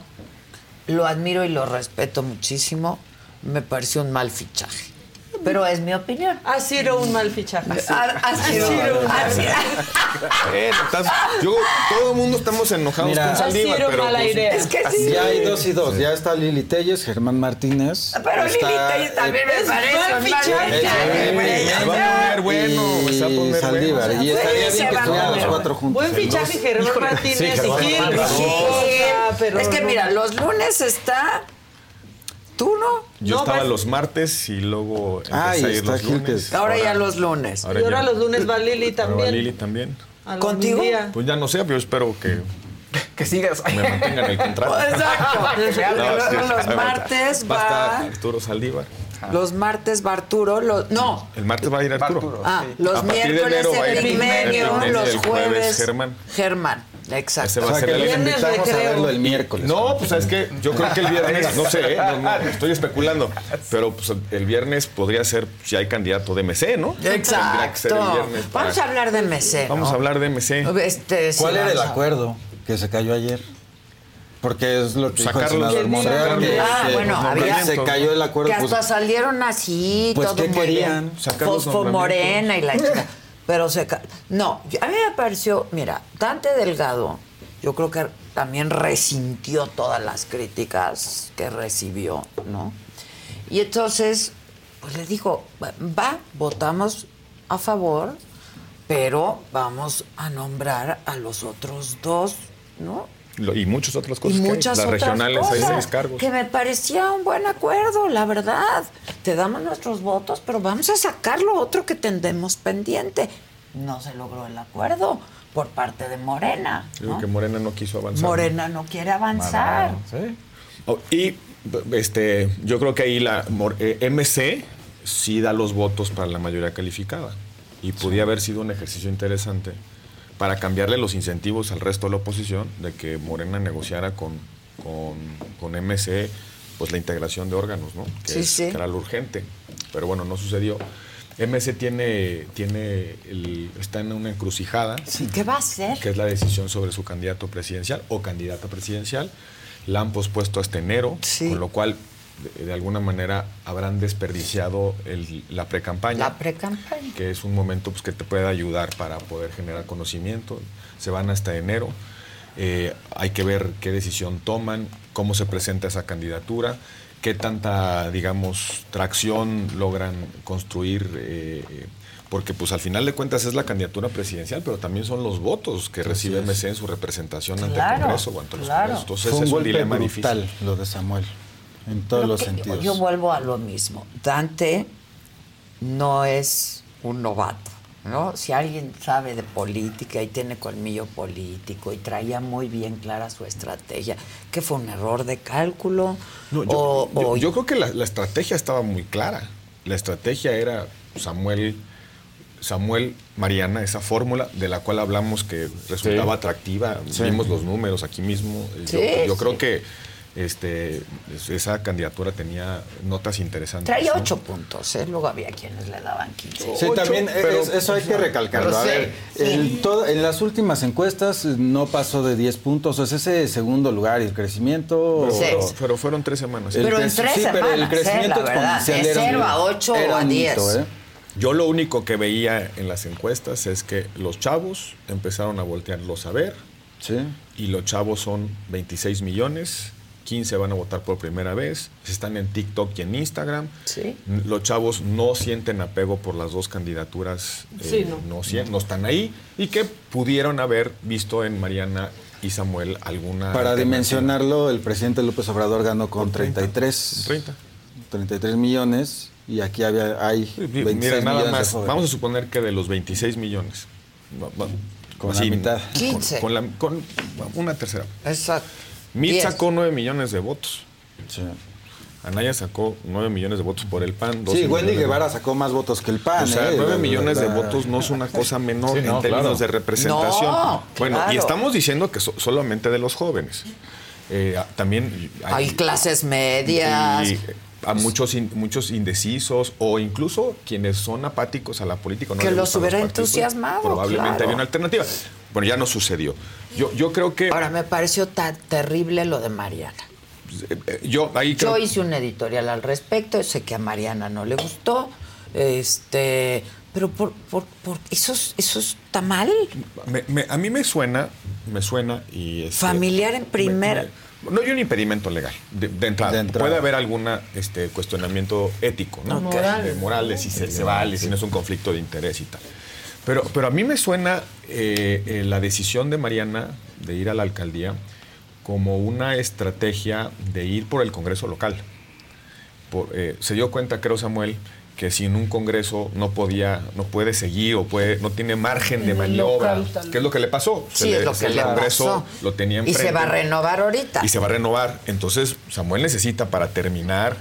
Lo admiro y lo respeto muchísimo. Me pareció un mal fichaje. Pero es mi opinión. Ha sido un mal fichaje. A, a Ciro. a Ciro. Eh, estás- yo, todo el mundo estamos enojados Mira, con Saldívar, pero mala pues, idea. Es que sí. Ya hay dos y dos. Ya está Lili Telles, Germán Martínez. Pero Lili está, Telles también me Es parece un mal fichaje. fichaje, va a poner bueno, se va a y poner Saldívar. Y estaría bien que estuvieran los cuatro juntos. Buen fichaje Germán Martínez Sí, y Germán Gil. Es que mira, los lunes está. ¿Tú no? Yo No, estaba vas- los martes y luego empecé Ah, y a ir está los lunes. es- Ahora ya los lunes. Ahora Y ahora ya- los lunes va Lili ahora va también. Lili también. ¿Contigo? Pues ya no sé, pero yo espero que Que sigas. me mantengan el contrato. Exacto. No, sí, los martes va va. Arturo Saldívar. Los martes va Arturo. Los, no. El martes va a ir Arturo. Arturo. Ah, Sí. los miércoles Pigmenio, los jueves Germán. Germán, exacto. Ese O va a ser el viernes invitamos a verlo el miércoles. No, pues es que yo creo que el viernes, no sé, ¿eh? no, no, estoy especulando, pero pues, el viernes podría ser si hay candidato de MC, ¿no? Tendría que ser Exacto. el viernes para- Vamos a hablar de MC. Vamos ¿no? a hablar de MC. Este, sí, ¿Cuál era el acuerdo que se cayó ayer? Porque es lo que dijo el senador Monreal. que- Ah, que bueno, había- se cayó el acuerdo. Que hasta pues, salieron así, Pues, todo ¿qué querían? Sacar los Fosfomorena y la chica. Pero se No, a mí me pareció, mira, Dante Delgado, yo creo que también resintió todas las críticas que recibió, ¿no? Y entonces, pues le dijo, va, votamos a favor pero vamos a nombrar a los otros dos, ¿no? Y muchas otras Y cosas. que hay. muchas Las otras regionales hay cosas, seis cargos. Que me parecía un buen acuerdo, la verdad. Te damos nuestros votos, pero vamos a sacar lo otro que tendemos pendiente. No se logró el acuerdo por parte de Morena. Que Morena no quiso avanzar. Morena no quiere avanzar. Oh, y este, yo creo que ahí la eh, MC sí da los votos para la mayoría calificada. Y podía haber sido un ejercicio interesante para cambiarle los incentivos al resto de la oposición de que Morena negociara con, con, con MC pues la integración de órganos, ¿no? Que, Sí, es- sí. que era lo urgente. Pero bueno, no sucedió. MC tiene, tiene el- está en una encrucijada ¿Qué va a hacer? que es la decisión sobre su candidato presidencial o candidata presidencial. La han pospuesto hasta enero, con lo cual, de, de alguna manera, habrán desperdiciado el- la precampaña. La pre-campaña. que es un momento pues, que te puede ayudar para poder generar conocimiento. Se van hasta enero. Eh, hay que ver qué decisión toman, cómo se presenta esa candidatura, qué tanta, digamos, tracción logran construir. eh, porque pues al final de cuentas es la candidatura presidencial, pero también son los votos que recibe. MC en su representación ante Claro, el Congreso o ante los claro. Congresos. Entonces Fue un es un golpe dilema brutal difícil. lo de Samuel, en todos Pero los que- sentidos. Yo vuelvo a lo mismo. Dante no es un novato, ¿no? Si alguien sabe de política y tiene colmillo político y traía muy bien clara su estrategia, que fue un error de cálculo No, yo, o, yo- o- yo creo que la, la estrategia estaba muy clara. La estrategia era Samuel, Samuel Mariana, esa fórmula de la cual hablamos que resultaba Sí. atractiva. Sí. Vimos los números aquí mismo. Sí, yo yo sí. creo que este, esa candidatura tenía notas interesantes. traía ¿no? ocho puntos, ¿eh? Luego había quienes le daban 15. Sí, también pero- es- eso hay que recalcarlo. Pero A sí, ver, sí. el todo- en las últimas encuestas eh, no pasó de 10 puntos. Es ese segundo lugar y el crecimiento. Pero, fueron tres semanas. El Pero en tres sí, pero el semanas, ¿eh? crecimiento La verdad, exponencial de era un- cero a ocho era o a un diez. mito, ¿eh? Yo lo único que veía en las encuestas es que los chavos empezaron a voltearlos a ver. Y los chavos son 26 millones, 15 van a votar por primera vez, están en TikTok y en Instagram. Sí. Los chavos no sienten apego por las dos candidaturas, eh, Sí, no. no. no están ahí y que pudieron haber visto en Mariana y Samuel alguna... Para dimensionarlo, el presidente López Obrador ganó con 33, 30. 33 millones y aquí había, hay 26 Mira, nada millones más, vamos a suponer que de los 26 millones, va- va- Con la mitad. con- 15. Con, la- con una tercera. Exacto. Mit Diez. sacó 9 millones de votos. Anaya sacó 9 millones de votos por el PAN. 12 Sí, Wendy Guevara sacó más votos que el PAN. O sea, ¿eh? 9 La- millones de votos no es una cosa menor Sí, en no, términos claro. de representación. No, bueno, claro. y estamos diciendo que so- solamente de los jóvenes. Eh, también Hay clases medias. y a muchos in- muchos indecisos o incluso quienes son apáticos a la política. no Que los hubiera partidos, entusiasmado, Probablemente claro. había una alternativa. Bueno, ya no sucedió. Yo, yo creo que Ahora, me pareció tan terrible lo de Mariana. eh, yo ahí creo Yo hice un editorial al respecto, sé que a Mariana no le gustó, este, pero por, por, por eso, es- eso está mal. Me- me- a mí me suena, me suena y... este, Familiar en primera. me- me- no hay un impedimento legal de, de entrada. Puede haber algún este, cuestionamiento ético, ¿no? Moral. De moral, de si se, se vale, si no es un conflicto de interés y tal. Pero, pero a mí me suena eh, eh, la decisión de Mariana de ir a la alcaldía como una estrategia de ir por el Congreso local. Por- eh, se dio cuenta, creo Samuel, que si en un Congreso no podía, no puede seguir o puede, no tiene margen de maniobra, ¿qué es lo que le pasó? Sí, es lo que el le Congreso pasó. lo tenía Y se va a renovar ahorita. y se va a renovar. Entonces, Samuel necesita para terminar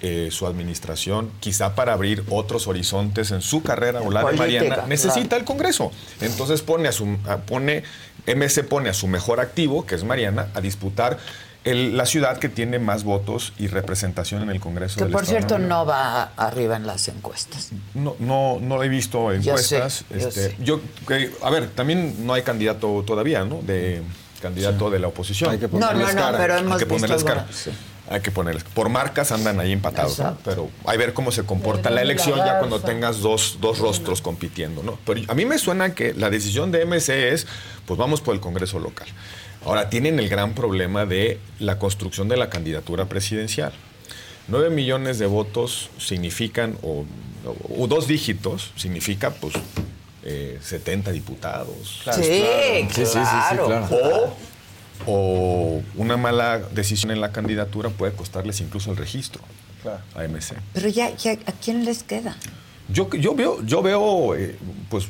eh, su administración, quizá para abrir otros horizontes en su carrera o la de Mariana, necesita claro. el Congreso. Entonces pone a su a- pone MC pone a su mejor activo, que es Mariana, a disputar el- la ciudad que tiene más votos y representación en el Congreso Que del por Estado cierto no va arriba en las encuestas. No, no, no he visto Yo encuestas. sé, yo este, sé. yo, que- a ver, también no hay candidato todavía, ¿no? De candidato de la oposición. Hay que No, no, ponerles no, cara. pero Hay hemos que visto ponerles cara. algunas, sí. Hay que ponerles. Por marcas andan ahí empatados, pero hay que ver cómo se comporta la elección ya cuando tengas dos, dos rostros compitiendo, ¿no? Pero a mí me suena que la decisión de MC es, pues vamos por el Congreso local. Ahora, tienen el gran problema de la construcción de la candidatura presidencial. Nueve millones de votos significan, o, o dos dígitos, significa, pues, eh, 70 diputados. Claro, Sí, claro. Sí, sí, sí, sí, claro. claro. O, o una mala decisión en la candidatura puede costarles incluso el registro a MC. Pero ya, ya, ¿a quién les queda? Yo, yo veo, yo veo eh, pues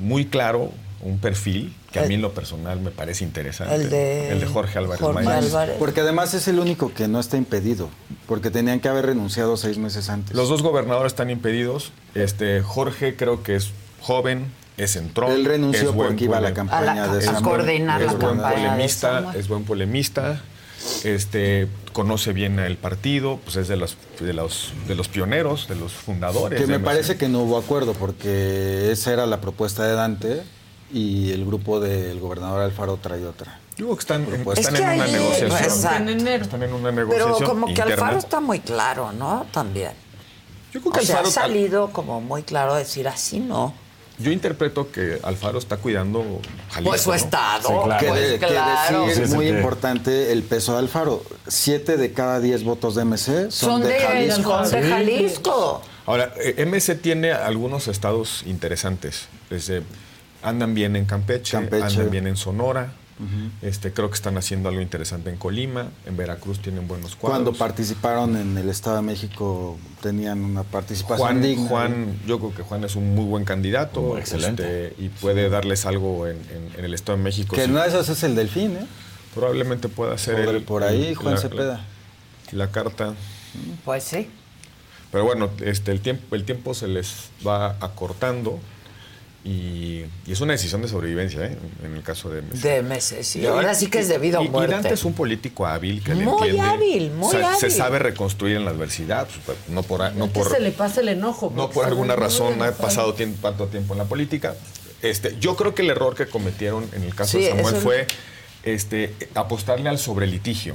muy claro un perfil que a mí en lo personal me parece interesante. El de- El de Jorge Álvarez Jorge. Álvarez. Porque además es el único que no está impedido, porque tenían que haber renunciado seis meses antes. Los dos gobernadores están impedidos. Este Jorge creo que es joven, es entrón. Él renunció es buen porque iba a la campaña A la- de a coordinar es la buen campaña polemista, es buen polemista. Este conoce bien el partido, pues es de los de los de los pioneros, de los fundadores. Que me parece que no hubo acuerdo, porque esa era la propuesta de Dante y el grupo del gobernador Alfaro trae otra. Yo creo que están, Propuesta. están Es que en una ahí- negociación. Exacto. Están en una Pero negociación como que interna. Alfaro está muy claro, ¿no? También. Yo creo que o sea, Alfaro- ha salido como muy claro decir así, ¿no? Yo interpreto que Alfaro está cuidando Jalisco. Pues su ¿no? estado, que, pues de- que claro. decir, Sí, sí, muy sí. importante el peso de Alfaro. Siete de cada diez votos de MC son, Son de, Jalisco. son de Jalisco. Ahora, eh, MC tiene algunos estados interesantes. Desde, andan bien en Campeche, Campeche. andan bien en Sonora. Este, creo que están haciendo algo interesante en Colima. En Veracruz tienen buenos cuadros. Cuando participaron en el Estado de México tenían una participación Juan, digna. Juan, yo creo que Juan es un muy buen candidato. Oh, excelente. este, y puede darles algo en, en- en el Estado de México. Que sí. una de esas es el Delfín, ¿eh? Probablemente pueda ser Por- el- por ahí, el- Juan la- Cepeda. La, carta. Pues sí. Pero bueno, este, el, tiempo, el tiempo se les va acortando y, y es una decisión de sobrevivencia, ¿eh? en el caso de MC. De meses, sí. Y- Ahora sí que es debido a y- y muerte. Dante es un político hábil que le Muy entiende. hábil, muy Se- Se hábil. sabe reconstruir en la adversidad, pues, no por, no que por, se le pase el enojo. no por alguna razón ha pasado tiempo- tanto tiempo en la política. Este, yo creo que el error que cometieron en el caso Sí, de Samuel fue este, apostarle al sobrelitigio.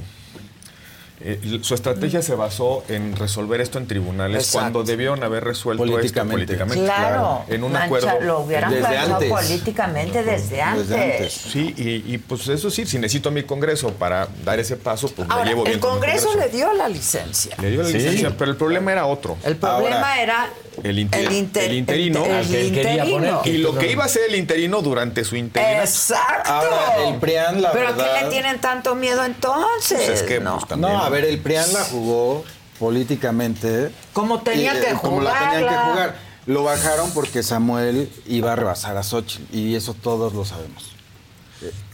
Eh, su estrategia se basó en resolver esto en tribunales Exacto. cuando debieron haber resuelto Políticamente. esto políticamente. Claro, En un mancha- acuerdo. lo hubieran Desde antes. políticamente desde antes. Sí, y, y, pues eso sí, si necesito mi Congreso para dar ese paso, pues me llevo bien el con Congreso le dio la licencia. Le dio la Sí. licencia, pero el problema era otro. El problema era El, inter- el inter- el interino. el- el Al que él quería interino. poner. Y lo que iba a ser el interino durante su interino. Exacto. Ahora, el PRIAN, la Pero ¿a verdad... qué le tienen tanto miedo entonces? Pues es que, no. pues, también- No, a ver, el PRIAN la jugó políticamente. Como tenía y, que eh, Como la tenían que jugar. Lo bajaron porque Samuel iba a rebasar a Xochitl. Y eso todos lo sabemos.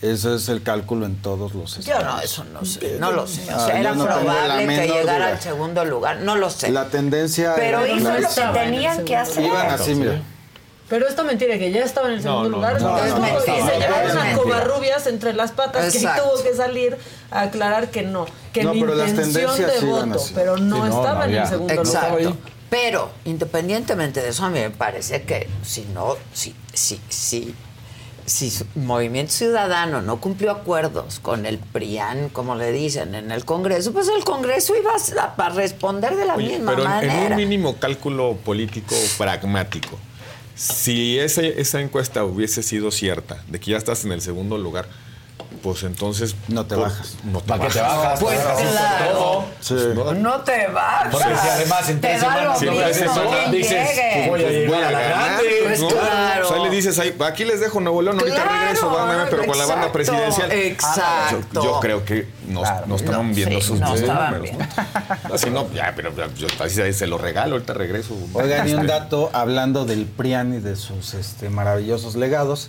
Ese es el cálculo en todos los Yo estados. no, eso no sé, no lo sé. O Ah, sea, yo era no probable que llegara duda. al segundo lugar, no lo sé. La tendencia... Pero era hizo lo que tenían que hacer. Iban así, mira. Pero esta mentira que ya estaba en el segundo no, lugar. no, estuvo- no, no, y no, se llevaron mentira. Covarrubias entre las patas que Exacto. tuvo que salir a aclarar que no, que No, mi intención de voto, así. pero no, Sí, no, estaba no en el segundo Exacto. lugar. Pero independientemente de eso, a mí me parece que si no, si, si, si, si Movimiento Ciudadano no cumplió acuerdos con el PRIAN, como le dicen, en el Congreso, pues el Congreso iba a, responder de la Oye, misma pero en- en, manera. un mínimo cálculo político pragmático, si ese- esa encuesta hubiese sido cierta, de que ya estás en el segundo lugar, pues entonces... No te pues, bajas. No te ¿Para qué te bajas. bajas? Pues Claro. claro. Sí. No, No te vas. Porque si además en tres semanas tres semanas quién dices, llegue. voy a pues llegar voy a la ganar, grande. Pues ¿no? claro. O sea, le dices, ahí, aquí les dejo Nuevo León, ahorita Claro, regreso, van, pero con la banda exacto, presidencial. exacto. Yo, yo creo que no, no estaban No, viendo sí, sus no números. ¿no? Así no, ya, pero yo así se lo regalo, ahorita regreso. Oigan, y un Este, dato hablando del PRIAN y de sus este, maravillosos legados.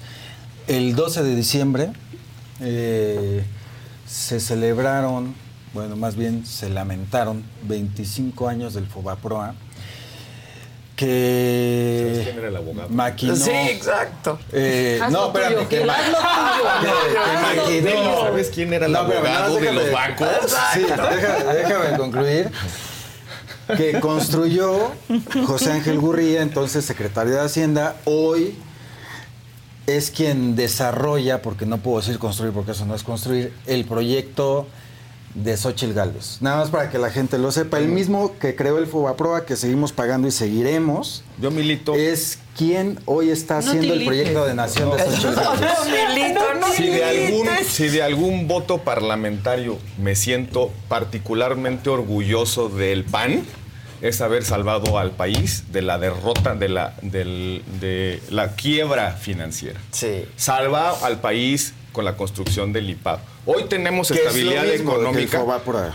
El 12 de diciembre eh, se celebraron, bueno, más bien se lamentaron 25 años del Fobaproa que ¿Sabes quién era el abogado? maquinó Sí, exacto. eh, no, espérame, que, ma- que- que maquinó. ¿Sabes quién era el No, abogado nada más de los déjame- bancos? Sí, deja- déjame concluir. Que construyó José Ángel Gurría, entonces secretario de Hacienda, hoy es quien desarrolla, porque no puedo decir construir porque eso no es construir, el proyecto de Xochitl Galvez. Nada más para que la gente lo sepa. El mismo que creó el Fobaproa, que seguimos pagando y seguiremos, Yo milito. es quien hoy está haciendo el proyecto de nación de Xochitl Galvez. No, Milito, no Si de, algún, si de algún voto parlamentario me siento particularmente orgulloso del PAN, es haber salvado al país de la derrota, de la, del- de la quiebra financiera. Sí. Salva al país con la construcción del IPAB. Hoy tenemos es estabilidad el económica.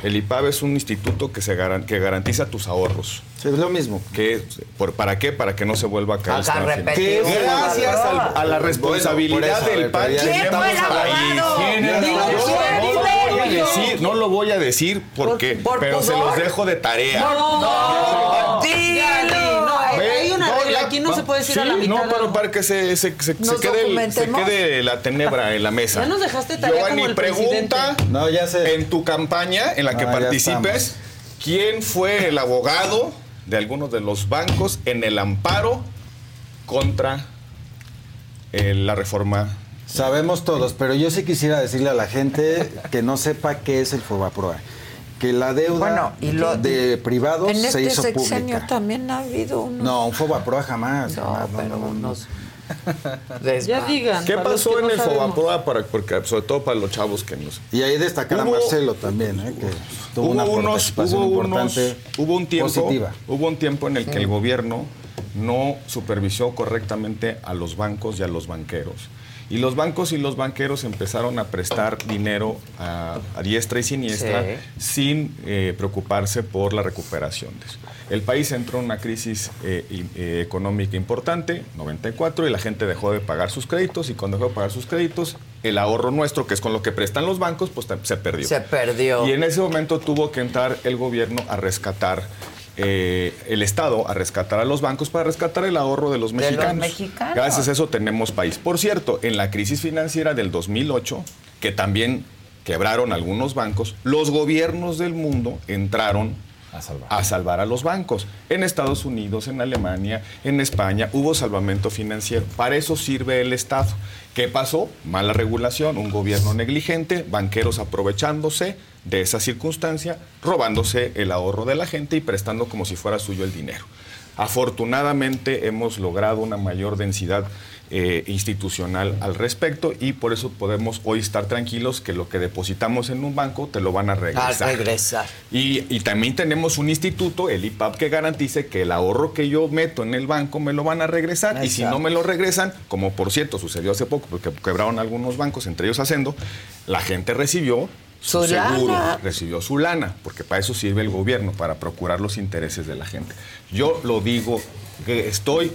El IPAB es un instituto que, se garan- que garantiza tus ahorros. Sí, es lo mismo. Que, por, ¿Para qué? Para que no se vuelva a caer. Gracias al- a la responsabilidad Bueno, por eso, del PAN. No, no lo voy a decir, no lo voy a decir porque, por pero se los dejo de tarea. No, Lee, no, aquí no va- se puede decir sí, a la mitad. No, pero para que se, se, se- se quede, el- se quede la tenebra en la mesa. Ya nos dejaste tarea Giovanni, como el pregunta presidente. No, ya sé. en tu campaña en la que ya participes, ¿quién fue el abogado de algunos de los bancos en el amparo contra eh, la reforma? Sabemos todos, pero yo sí quisiera decirle a la gente que no sepa qué es el Fobaproa. Que la deuda Bueno, y lo- de privados En se este hizo sexenio pública. también ha habido unos... No, un Fobaproa jamás. No, jamás, pero no, no. unos... Ya digan. ¿Qué pasó en no el sabemos. Fobaproa? Para, porque, sobre todo para los chavos que nos... Y ahí destacar a Hubo- Marcelo también, ¿eh? que tuvo hubo una unos, participación hubo unos, importante hubo un tiempo, positiva. hubo un tiempo en el que el gobierno no supervisó correctamente a los bancos y a los banqueros. Y los bancos y los banqueros empezaron a prestar dinero a, a diestra y siniestra sin eh, preocuparse por la recuperación de eso. El país entró en una crisis eh, eh, económica importante, 94, y la gente dejó de pagar sus créditos y cuando dejó de pagar sus créditos, el ahorro nuestro, que es con lo que prestan los bancos, pues se perdió. Se perdió. Y en ese momento tuvo que entrar el gobierno a rescatar, eh, el Estado a rescatar a los bancos para rescatar el ahorro de los De los mexicanos. mexicanos. Gracias a eso tenemos país. Por cierto, en la crisis financiera del 2008, que también quebraron algunos bancos, los gobiernos del mundo entraron a salvar. a los bancos. En Estados Unidos, en Alemania, en España hubo salvamento financiero. Para eso sirve el Estado. ¿Qué pasó? Mala regulación, un gobierno negligente, banqueros aprovechándose de esa circunstancia, robándose el ahorro de la gente y prestando como si fuera suyo el dinero. Afortunadamente hemos logrado una mayor densidad eh, institucional al respecto y por eso podemos hoy estar tranquilos que lo que depositamos en un banco te lo van a A regresar. regresar. Y, y también tenemos un instituto, el IPAP, que garantice que el ahorro que yo meto en el banco me lo van a regresar. Y si no me lo regresan, como por cierto sucedió hace poco, porque quebraron algunos bancos, entre ellos Hacendo, la gente recibió su, seguro, lana. recibió su lana, porque para eso sirve el gobierno, para procurar los intereses de la gente. Yo lo digo que estoy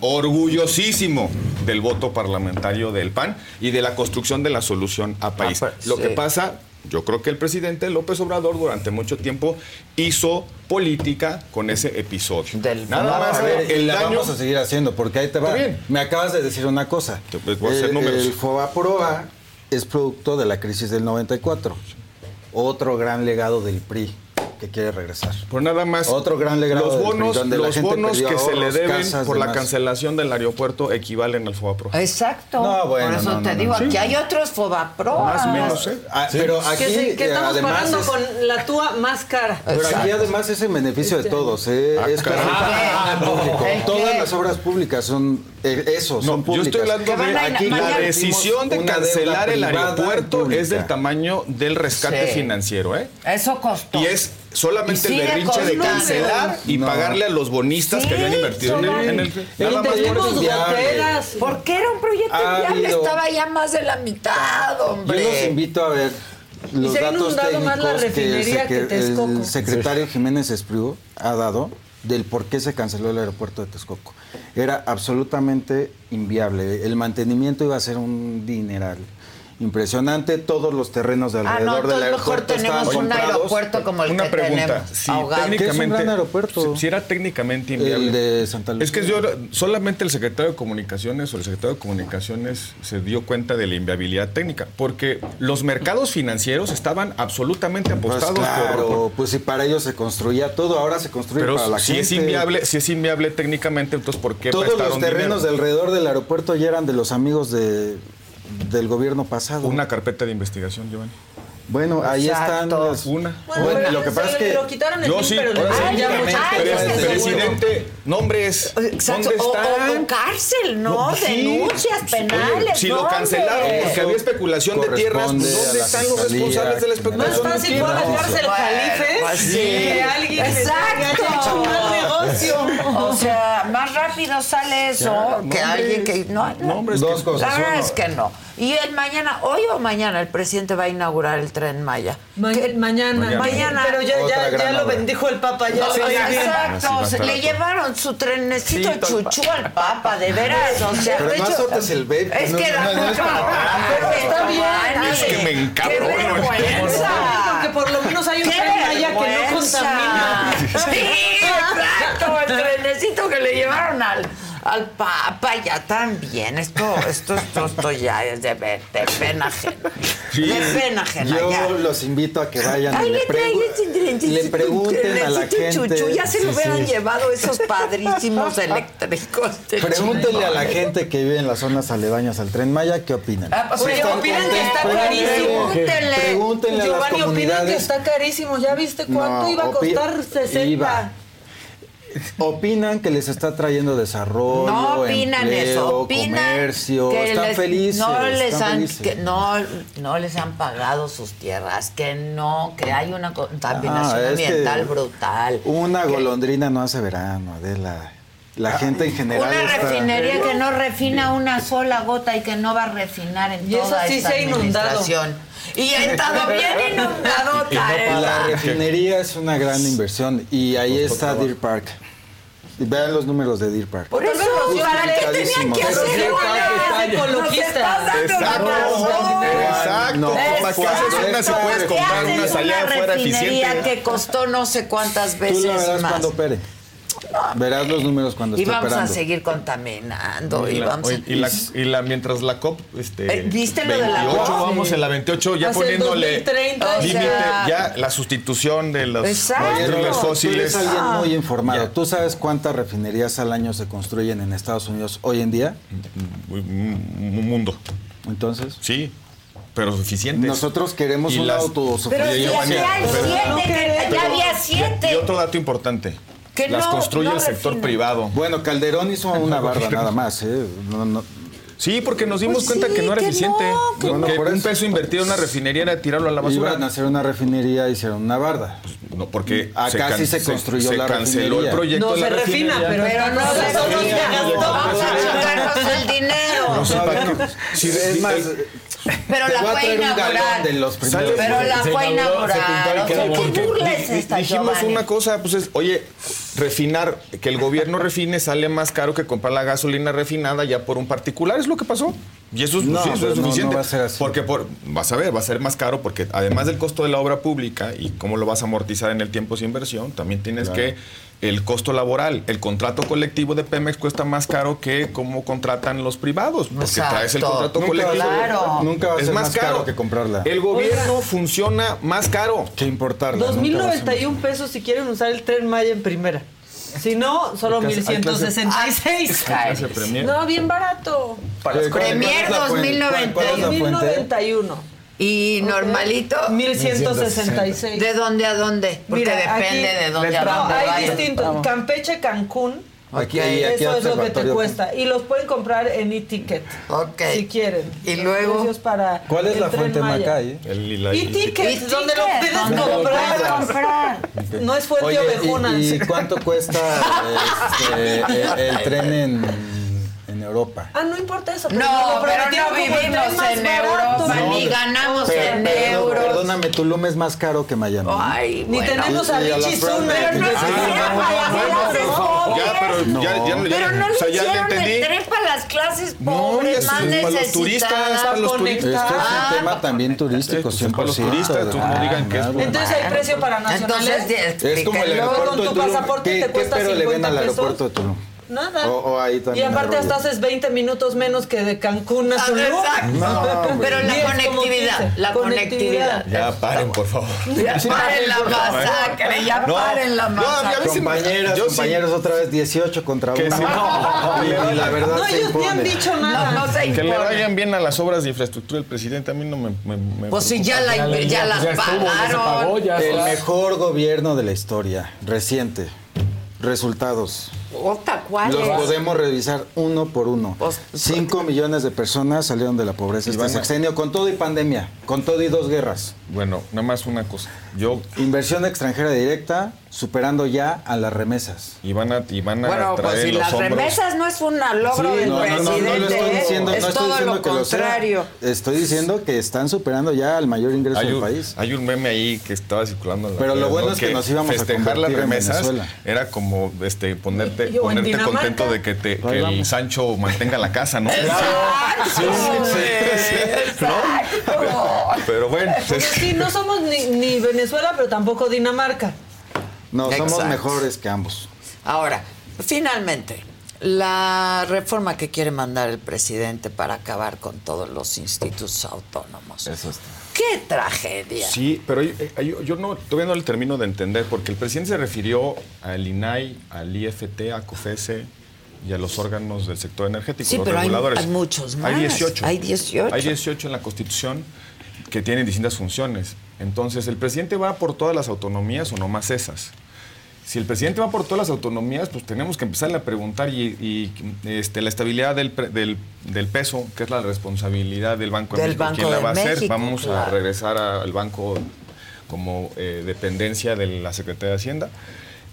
orgullosísimo del voto parlamentario del PAN y de la construcción de la solución a país. Ah, pues, Lo sí. que pasa, yo creo que el presidente López Obrador durante mucho tiempo hizo política con ese episodio. Nada No, más a ver, el y la daño- vamos a seguir haciendo, porque ahí te va. Bien. Me acabas de decir una cosa. pues, voy a hacer el, el Fobaproa es producto de la crisis del 94. Otro gran legado del PRI que quiere regresar. Por nada más. Otro gran legado Los del PRI, bonos, la los bonos que se le deben casas, por la cancelación del aeropuerto equivalen al FOBAPRO. Exacto. No, bueno, Por eso no, te no, digo, no. aquí Sí. hay otros Fobaproas. Más o menos, ¿eh? Ah, Pero aquí, que, se- que eh, estamos además pagando es- con la túa más cara. Pero aquí además es en beneficio de todos. ¿eh? Ah, es caray. casi público. ¿El qué? Todas las obras públicas son eh, eso, son yo públicas. estoy hablando Que de aquí la decisión de cancelar el aeropuerto pública. es del tamaño del rescate Sí. financiero, ¿eh? Eso costó. Y es solamente Y el berrinche de cancelar y No. pagarle a los bonistas Sí, que habían invertido en el, en el- nada más por Tenemos eso. goteras. Porque era un proyecto habido- estaba ya más de la mitad, Yo hombre. los invito a ver los se ha datos inundado más la técnicos que el, refinería que secre- Texcoco. el secretario Jiménez Espriu ha dado del por qué se canceló el aeropuerto de Texcoco. Era absolutamente inviable. El mantenimiento iba a ser un dineral. Impresionante, todos los terrenos de Ah, no, alrededor del entonces mejor aeropuerto tenemos un aeropuerto como el Una que pregunta, tenemos. si. ¿Qué es un técnicamente gran aeropuerto? si, si era técnicamente inviable. El de Santa Lucía. Es que yo solamente el secretario de Comunicaciones o el secretario de Comunicaciones se dio cuenta de la inviabilidad técnica, porque los mercados financieros estaban absolutamente Pues apostados por- claro, por, pues si para ellos se construía todo, ahora se construye pero para la si gente. es inviable, si es inviable técnicamente, entonces ¿por qué Todos los terrenos dinero? de alrededor del aeropuerto ya eran de los amigos de, del gobierno pasado. Una carpeta de investigación, Giovanni. Bueno, ahí Exacto. están las una. Bueno, bueno lo que pasa es que lo quitaron el yo sí, pero, ahora sí, presidente, nombres, Exacto. ¿dónde están? O, o cárcel, ¿no? Pues Denuncias sí. penales. si lo cancelaron porque había especulación de tierras, ¿dónde están los responsables de la especulación? Más fácil fue a la cárcel ¿eh? pues que alguien Exacto. que hecho mal negocio. O sea, más rápido sale eso que alguien que no, no. Nombres, dos cosas. La verdad es que no. Y el mañana, hoy o mañana el presidente va a inaugurar el Tren Maya. Mañana. Mañana. Pero ya, ya, lo bendijo el Papa. Ya exacto. Le llevaron su trenecito sí, chuchú al Papa, de veras. O sea, pero de hecho, es el baby. Que la... No, está bien. Es que me encabrono. ¡Qué vergüenza! Porque por lo menos hay un Tren Maya que no contamina. Sí, exacto. El trenecito que le llevaron al al Papa ya también. Esto, esto, esto, esto ya es de, de pena ajena. Sí, de pena ajena. Yo ya. los invito a que vayan Ay, le, le pregunten a la gente. Ya se lo hubieran llevado esos padrísimos eléctricos. Pregúntenle a la gente que vive en las zonas aledañas al Tren Maya qué opinan. Ah, pues, opinan que está carísimo. Pregúntenle, a las comunidades. Giovanni, opinan que está carísimo. ¿Ya viste cuánto iba a costar 60? Opinan que les está trayendo desarrollo, empleo, comercio, están felices. No les, han, no, no les han pagado sus tierras, que no, que hay una contaminación ah, ambiental brutal. Una golondrina no hace verano, Adela. La gente en general. Una refinería que no refina una sola gota y que no va a refinar en y toda eso sí se administración y ha estado bien inundadota. No la refinería es una gran inversión y ahí está Deer Park. Vean los números de Deer Park. Por eso, qué tenían que hacer una ecologista? Exacto, exacto. Qué que costó no sé cuántas veces Verás los números cuando esté Y vamos a seguir contaminando. Y, vamos a... y, la, y mientras la COP. Este, eh, ¿Viste 28, lo de la COP? vamos en la 28, ya poniéndole límite, ya la sustitución de los combustibles fósiles. Tú alguien ah. muy informado. ¿Tú sabes cuántas refinerías al año se construyen en Estados Unidos hoy en día? Mm, mm, mm, un mundo. Entonces. Sí pero suficientes. Nosotros queremos un las... autosuficiencia. Pero ya, había siete. Y otro dato importante, que las no, construye no el sector privado. Bueno, Calderón hizo una barra nada más. ¿eh? No, sí, porque nos dimos pues cuenta sí, que no era que eficiente. que, bueno, que por un eso. peso invertido en una refinería era tirarlo a la basura. Iban a hacer una refinería, hicieron una barda. Pues, no, porque acá sí se, construyó se la canceló el proyecto. No de la se refina, pero, pero no se gastó. Vamos a sacarnos el dinero. No sé para qué. Si es más. Pero la fue inaugural. De los primeros. Pero la fue inaugural. ¿Qué burla es esta? Dijimos una cosa, pues es, oye, refinar, que el gobierno refine sale más caro que comprar la gasolina refinada ya por un particular, es lo que pasó. Y eso es, no, no. No va a ser así. Porque por, vas a ver, va a ser más caro porque además del costo de la obra pública y cómo lo vas a amortizar en el tiempo sin inversión, también tienes que el costo laboral. El contrato colectivo de Pemex cuesta más caro que cómo contratan los privados, porque Exacto. traes el contrato colectivo. Claro. Nunca va a ser es más, caro. que comprarla. El gobierno funciona más caro que importarla. 2091 pesos si quieren usar el tren Maya en primera. Si no, solo 1166. No, bien barato. Para eh, Premier 2090. 2091. Y okay. normalito. 1166. ¿De dónde a dónde? Porque Mira, depende de dónde a dónde. No, hay distintos. Campeche, Cancún. Aquí, okay. Eso es lo que te cuesta. Y los pueden comprar en e-ticket. Okay. Si quieren. Y luego. ¿Cuál es la fuente Macay? E-ticket. donde lo puedes comprar. No es fuente Ovejuna. ¿Y cuánto cuesta este, el, el, tren en.? Europa. Ah, no importa eso. Pero no, pero no vivimos en. Europa, no, ni ganamos pero, en pero, euros. Perdóname, Tulum es más caro que Miami. Ay, ni tenemos y, a Richie Sumer. Pero no se no, ya, ya, pero no o sea, ya le entendí. el tren para las clases pobres, más es para los turistas, para los turistas. Este es un tema ah, también turístico, siempre para los turistas, no digan que es Entonces hay precio para nacionales. Es como el aeropuerto con tu pasaporte ¿Qué pero le ven al aeropuerto de Tulum? Nada. Y aparte hasta haces 20 minutos menos que de Cancún ah, No, Pero la conectividad, la conectividad. Ya paren, por favor. Ya paren la ¿eh? masacre, ya paren la masacre. No, compañeros, otra vez 18 contra 1. Sí, no, y, la verdad no, ellos han dicho nada. No, se que le vayan bien a las obras de infraestructura el presidente, a mí no me... me, pues si ya, la, ya, ya las ya pagaron. El mejor gobierno de la historia, reciente. Resultados. Ota, ¿cuál Los es? podemos revisar uno por uno. Cinco millones de personas salieron de la pobreza este Ivana. sexenio, con todo y pandemia, con todo y dos guerras. Bueno, nada más una cosa. Yo Inversión extranjera directa, superando ya a las remesas. y van a, y van a Bueno, traer pues si los las hombros. remesas no es un logro Sí, del no, no, no, no, presidente, estoy diciendo, es no estoy todo diciendo lo que lo sea. contrario. Estoy diciendo que están superando ya al mayor ingreso Hay del un, país. hay un meme ahí que estaba circulando en la Pero lo bueno ¿no? es que nos íbamos a festejar las remesas Venezuela. era como este ponerte, Y- y- o en ponerte contento de que, te, que el. Sancho mantenga la casa, ¿no? Exacto, Sí, sí, sí, ¿no? Pero bueno, Oye, es- sí, no somos ni, ni Venezuela, pero tampoco Dinamarca. No, somos mejores que ambos. Ahora, finalmente, la reforma que quiere mandar el presidente para acabar con todos los institutos autónomos. Eso está. ¡Qué tragedia! Sí, pero hay- hay- yo no, todavía no lo termino de entender, porque el presidente se refirió al INAI, al IFT, a COFESE y a los órganos del sector energético, Sí, los pero hay- reguladores. hay muchos más. Hay 18. Hay 18. Hay 18 en la Constitución que tienen distintas funciones. Entonces, ¿el presidente va por todas las autonomías o nomás esas? Si el presidente va por todas las autonomías, pues tenemos que empezarle a preguntar y, y, este, la estabilidad del, pre- del, del peso, que es la responsabilidad del Banco de Del México, Banco ¿quién la va a hacer? Vamos a regresar al banco como eh, dependencia de la Secretaría de Hacienda.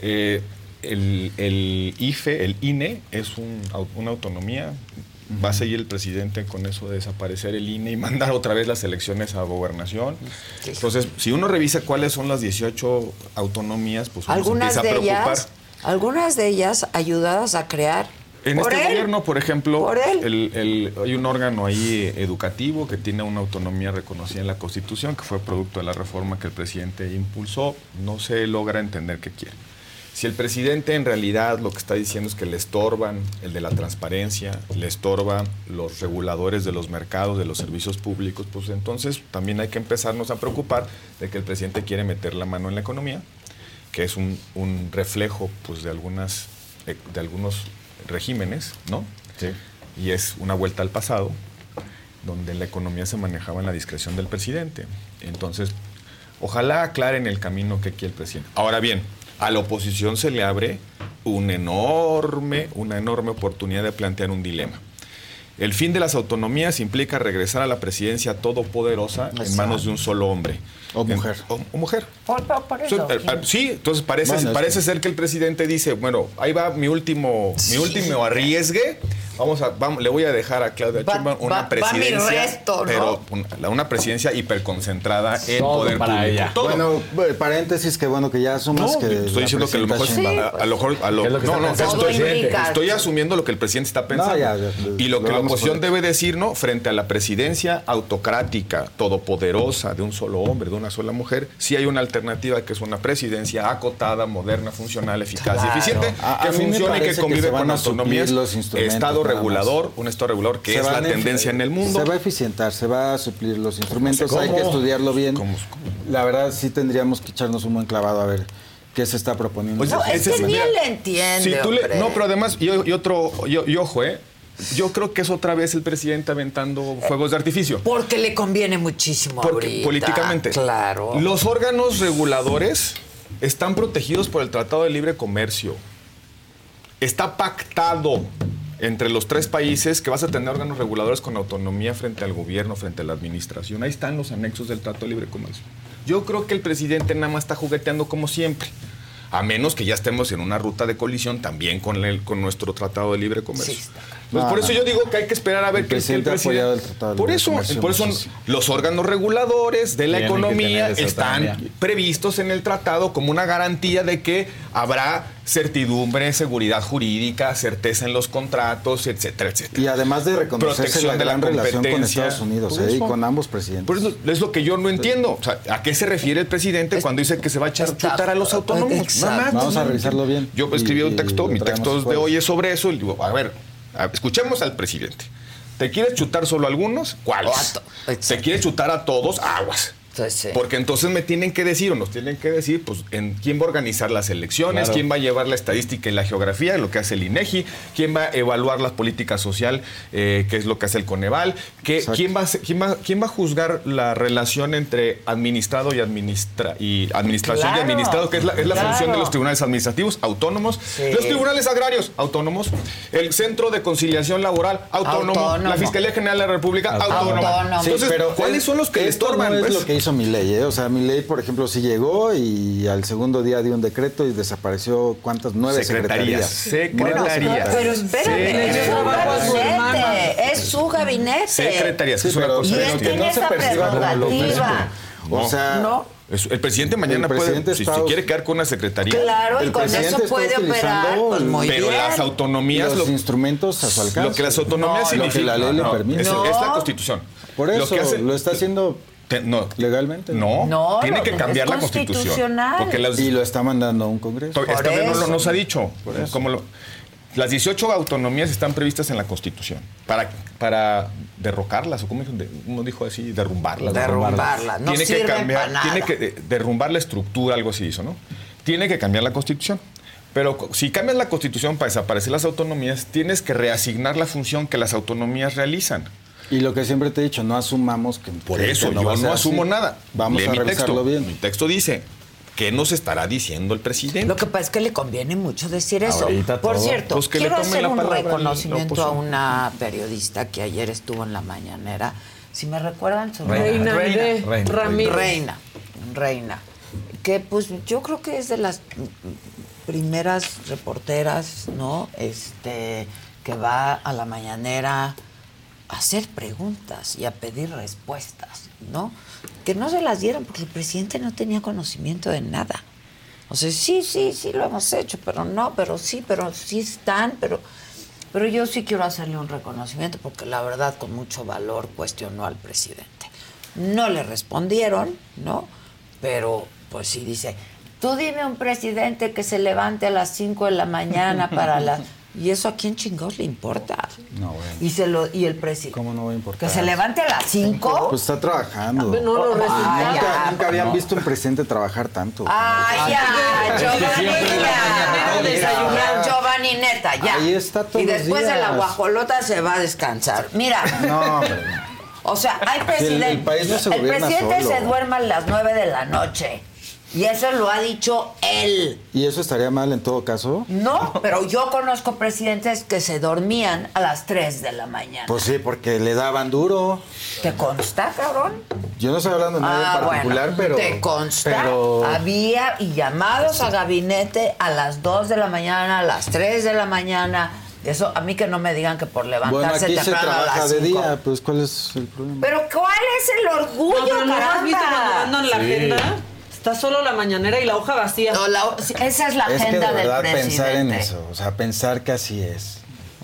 Eh, el, el IFE, el INE, es un au- una autonomía. Va a seguir el presidente con eso de desaparecer el INE y mandar otra vez las elecciones a gobernación. Entonces, si uno revisa cuáles son las 18 autonomías, pues uno se Algunas empieza a de preocupar. ellas, algunas de ellas ayudadas a crear En por este él. gobierno, por ejemplo, Por el- el- hay un órgano ahí educativo que tiene una autonomía reconocida en la Constitución, que fue producto de la reforma que el presidente impulsó. No se logra entender qué quiere. Si el presidente en realidad lo que está diciendo es que le estorban el de la transparencia, le estorban los reguladores de los mercados, de los servicios públicos, pues entonces también hay que empezarnos a preocupar de que el presidente quiere meter la mano en la economía, que es un, un reflejo pues, de, algunas, de, de algunos regímenes, ¿no? Y es una vuelta al pasado, donde la economía se manejaba en la discreción del presidente. Entonces, ojalá aclaren el camino que quiere el presidente. Ahora bien, a la oposición se le abre un enorme, una enorme oportunidad de plantear un dilema. El fin de las autonomías implica regresar a la presidencia todopoderosa en manos de un solo hombre. O mujer. o, o mujer. Por, por- por So, eso. eh, eh, sí, entonces parece, Bueno, parece ser que el presidente dice, bueno, ahí va mi último, mi último arriesgue. Vamos a, vamos, le voy a dejar a Claudia Va- una va mi presidencia, resto, ¿no? pero una, una presidencia hiperconcentrada en Todo poder para público. ella. Todo. Bueno, bueno, paréntesis, que bueno que ya asumas No, que. estoy diciendo que a lo mejor a, a lo mejor a lo- ¿Qué es lo no, no, estoy, asumiendo lo que el presidente está pensando No, ya, ya, y lo lo que la oposición debe decir, ¿no? Frente a la presidencia autocrática, todopoderosa de un solo hombre, de una sola mujer, sí hay una alternativa que es una presidencia acotada, moderna, funcional, eficaz Claro. y eficiente, A- a que me funcione y que que convive van con a autonomías, los instrumentos, estado regulador, un estado regulador que Se es la a- tendencia en el mundo. Se va a eficientar, se va a suplir los instrumentos, ¿Cómo? hay que estudiarlo bien. ¿Cómo? La verdad sí tendríamos que echarnos un buen clavado a ver qué se está proponiendo. Pues No, es que ni él le entiende, Si tú le- hombre. no, pero además, y, y otro, y, y ojo, ¿eh? Yo creo que es otra vez el presidente aventando fuegos de artificio. Porque le conviene muchísimo Porque ahorita. políticamente. Claro. Los órganos reguladores están protegidos por el Tratado de Libre Comercio. Está pactado entre los tres países que vas a tener órganos reguladores con autonomía frente al gobierno, frente a la administración. Ahí están los anexos del Tratado de Libre Comercio. Yo creo que el presidente nada más está jugueteando como siempre. A menos que ya estemos en una ruta de colisión también con, el, con nuestro Tratado de Libre Comercio. Pues por eso no. yo digo que hay que esperar a ver El qué es que el presidente ha presidente. apoyado el Tratado de por eso, por eso los órganos reguladores de la economía están autonomía. previstos en el tratado como una garantía de que habrá certidumbre, seguridad jurídica, certeza en los contratos, etcétera, etcétera. Y además de reconocerse Protección la de la gran relación con. Estados Unidos eh, y eso. con ambos presidentes. Por eso es lo que yo no entiendo. O sea, ¿a qué se refiere el presidente cuando dice que se va a echar chutar a los autónomos? Exacto. Nada más. Vamos a revisarlo bien. Yo escribí Y- un texto, mi texto de hoy es sobre eso. Y digo, a ver, escuchemos al presidente. ¿Te quieres chutar solo a algunos? ¿Cuáles? ¿Te quieres chutar a todos? Aguas. Pues sí. Porque entonces me tienen que decir o nos tienen que decir, pues, en quién va a organizar las elecciones, Claro. quién va a llevar la estadística y la geografía, lo que hace el INEGI, quién va a evaluar la política social, eh, que es lo que hace el Coneval, que, quién, va a, quién, va, quién va a juzgar la relación entre administrado y, administra, y administración y Claro. administrado, que es la, es la Claro. función de los tribunales administrativos autónomos, Sí. los tribunales agrarios autónomos, el Centro de Conciliación Laboral autónomo, Autónomo. la Fiscalía General de la República autónoma. Autónomo. Sí, Entonces, pero ¿cuáles es- son los que le estorban? No es pues? lo que hizo mi ley, ¿eh? O sea, mi ley, por ejemplo, sí llegó y al segundo día dio un decreto y desapareció, ¿cuántas? Nueve Secretarías. secretarías. Secretarías. Pero espérame, Sí. es su gabinete, es su gabinete. Secretarías, que Sí, es una pero- cosa Y él tiene esa prerrogativa. O sea, No. Es- el presidente mañana El presidente puede, si, está- si quiere quedar con una secretaría. Claro, y El con presidente eso puede operar, pues muy pero bien. las autonomías, los lo, instrumentos a su alcance. lo que las autonomías No, lo significan. que la ley le no, permite. Es, No. es la constitución. Por eso Lo que hace- lo está haciendo te- no, legalmente. no, No, tiene no, que es cambiar la constitución. Porque las, Y lo está mandando a un congreso. Esta vez no lo- nos ha dicho. Como lo- las 18 autonomías están previstas en la Constitución. Para, para derrocarlas, o como dijo, de- uno dijo así, derrumbarlas. Derrumbarlas, no tiene que sirven cambiar, nada. tiene que eh, derrumbar la estructura, algo así hizo, ¿no? Tiene que cambiar la Constitución. Pero si cambias la Constitución para desaparecer las autonomías, tienes que reasignar la función que las autonomías realizan. Y lo que siempre te he dicho, no asumamos que Por que eso va yo no, asumo así. nada. Vamos Lee a revisarlo texto. bien. Mi texto dice, ¿qué nos estará diciendo el presidente? Lo que pasa es que le conviene mucho decir eso. Ahorita Por todo. cierto, Pues que quiero hacer un la reconocimiento a una periodista que ayer estuvo en la mañanera. Si me recuerdan su Reina, Reina. Ramírez. Reina, Reina. Que pues yo creo que es de las primeras reporteras, ¿no? Este, que va a la mañanera hacer preguntas y a pedir respuestas, ¿no? Que no se las dieron porque el presidente no tenía conocimiento de nada. O sea, sí, sí, sí lo hemos hecho, pero no, pero sí, pero sí están, pero pero yo sí quiero hacerle un reconocimiento porque la verdad con mucho valor cuestionó al presidente. No le respondieron, ¿no? Pero pues sí dice, tú dime un presidente que se levante a las 5 de la mañana para la... ¿Y eso a quién chingados le importa? No, bueno. Y, se lo, y el presidente... ¿Cómo no va a importar? Que se levante a las 5. Pues está trabajando. No, los Ah, resultados. ya. Nunca, nunca habían visto un presidente trabajar tanto. ¡Ay, ya! Giovanni, ya. desayunar. Giovanni, neta, ya. Ahí está todos Y después de la días. guajolota se va a descansar. Mira, No, hombre. o sea, hay presidente. el país no se el presidente solo. se duerme a las 9 de la noche. Y eso lo ha dicho él. ¿Y eso estaría mal en todo caso? No, pero yo conozco presidentes que se dormían a las 3 de la mañana. Pues sí, porque le daban duro. ¿Te consta, cabrón? Yo no estoy hablando de nadie Ah, en particular, bueno, pero. Te consta. Pero. Había y llamados a gabinete a las 2 de la mañana, a las 3 de la mañana. Eso, a mí que no me digan que por Bueno, levantarse aquí se temprano a trabaja las de 5. día, pues ¿cuál es el problema? Pero ¿cuál es el orgullo, No, pero ¿no has visto cuando en la agenda? Está solo la mañanera y la hoja vacía. No, la- esa es la es que agenda de verdad del presidente. pensar en eso, o sea, pensar que así es.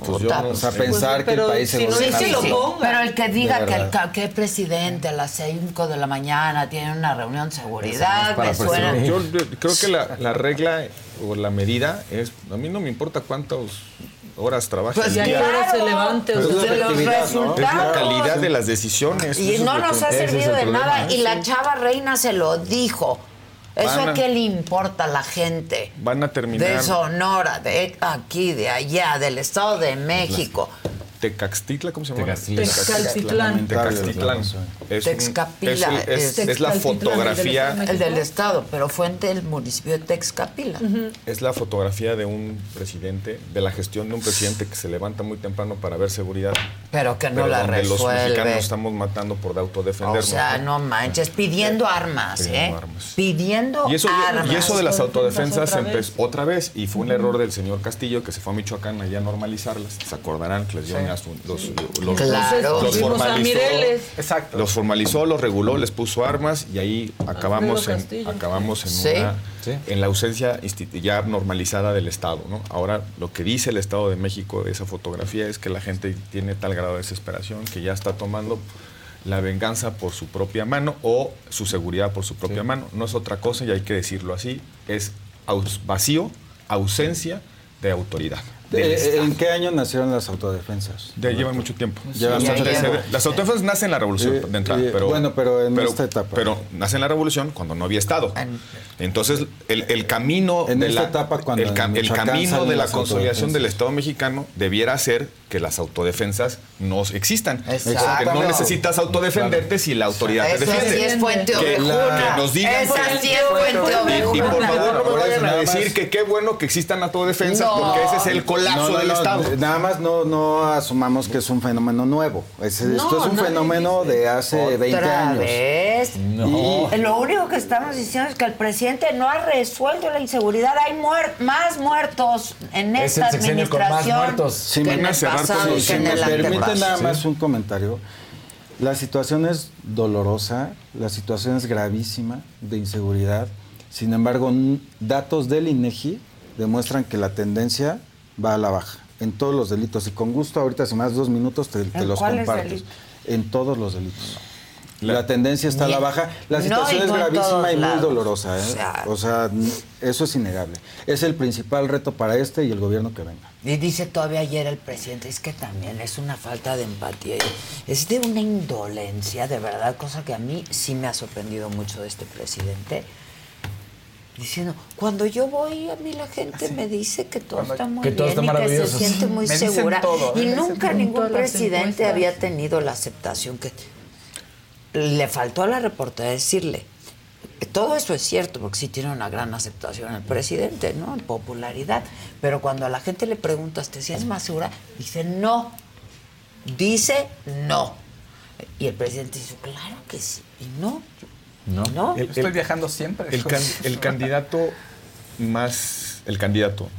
Pues yo O sea, sé. pensar Pues, que el pero país se no Sí, sí, lo ponga. Pero el que diga que el que el presidente a las 5 de la mañana tiene una reunión de seguridad, me suena. Yo yo creo que la, la regla o la medida es, a mí no me importa cuántas horas trabaja Pues el Y a qué día. hora se levante. o sea, de los. Es la resultados. calidad de las decisiones. Y no nos ha servido de problema. nada. Y la chava reina se lo dijo. ¿Eso a a- qué le importa a la gente? Van a terminar De Sonora, de aquí, de allá, del Estado de México. Tecaxtitla, ¿cómo se llama? Texcaltitlán. Texcaltitlán. Es, un- Texcapila, es, el- es- la fotografía, el del El del Estado, pero fue en el municipio de Texcapila. es la fotografía de un presidente, de la gestión de un presidente que se levanta muy temprano para ver seguridad. Pero que no pero la donde los resuelve. mexicanos estamos matando por O autodefendernos. sea, no manches, pidiendo armas, Pidiendo ¿eh? armas. Pidiendo Y eso, armas. y eso de las autodefensas otra empezó otra vez. Y fue un error del señor Castillo que se fue a Michoacán allá a normalizarlas. Se acordarán que les dio los, los, Claro. los Vimos a formalizó. Exacto. Los formalizó, los reguló, les puso armas y ahí acabamos en, acabamos en, Sí. una- en la ausencia ya normalizada del Estado. ¿no? Ahora lo que dice el Estado de México de esa fotografía es que la gente tiene tal grado de desesperación que ya está tomando la venganza por su propia mano o su seguridad por su propia mano. No es otra cosa y hay que decirlo así, es aus- vacío, ausencia de autoridad. Eh. ¿En qué año nacieron las autodefensas? De- llevan mucho tiempo. Llevan las, mucho tiempo. autodefensas- las autodefensas nacen en la revolución Eh, de entrada, eh, pero bueno, pero en esta etapa. Pero nacen en la revolución cuando no había Estado. Entonces el, el camino En de esta la, etapa, cuando el, camino de la consolidación del. Estado mexicano debiera ser que las autodefensas no existan. Exacto. Porque no necesitas autodefenderte si la autoridad te defiende. sí es fuente que, ovejuna. que nos digan Esa que- sí es fuente y, y por favor no me vayan a decir que qué bueno que existan autodefensas No. porque ese es el colapso No, no, del no, Estado. Nada más no, no asumamos que es un fenómeno nuevo. Es- esto es un fenómeno de hace 20 ¿Otra años. vez? No. Y Lo único que estamos diciendo es que el presidente no ha resuelto la inseguridad. Hay muer- más muertos en Es esta sexenio con más administración muertos. Si que me, pasado si permiten nada más un comentario. La situación es dolorosa, la situación es gravísima de inseguridad. Sin embargo, datos del INEGI demuestran que la tendencia va a la baja en todos los delitos. Y con gusto, ahorita, si más dos minutos, te, te ¿En los comparto. En todos los delitos. La, tendencia está a la baja. La situación y es no en gravísima y muy dolorosa. ¿eh? O sea- O sea, eso es innegable. Es el principal reto para este y el gobierno que venga. Y dice todavía ayer el presidente, es que también es una falta de empatía, es de una indolencia, de verdad, cosa que a mí sí me ha sorprendido mucho de este presidente. Diciendo, cuando yo voy, a mí la gente me dice que todo está muy que todo bien está y que se siente muy Me dicen segura. todo, y nunca ningún presidente había tenido la aceptación que le faltó a la reportera decirle. Todo eso es cierto, porque sí tiene una gran aceptación el presidente, ¿no? En popularidad. Pero cuando a la gente le preguntas, ¿te sientes más segura? Dice no. Dice no. Y el presidente dice, claro que sí. Y no. No. No. El- Estoy el- viajando siempre. El, can- el candidato más, el candidato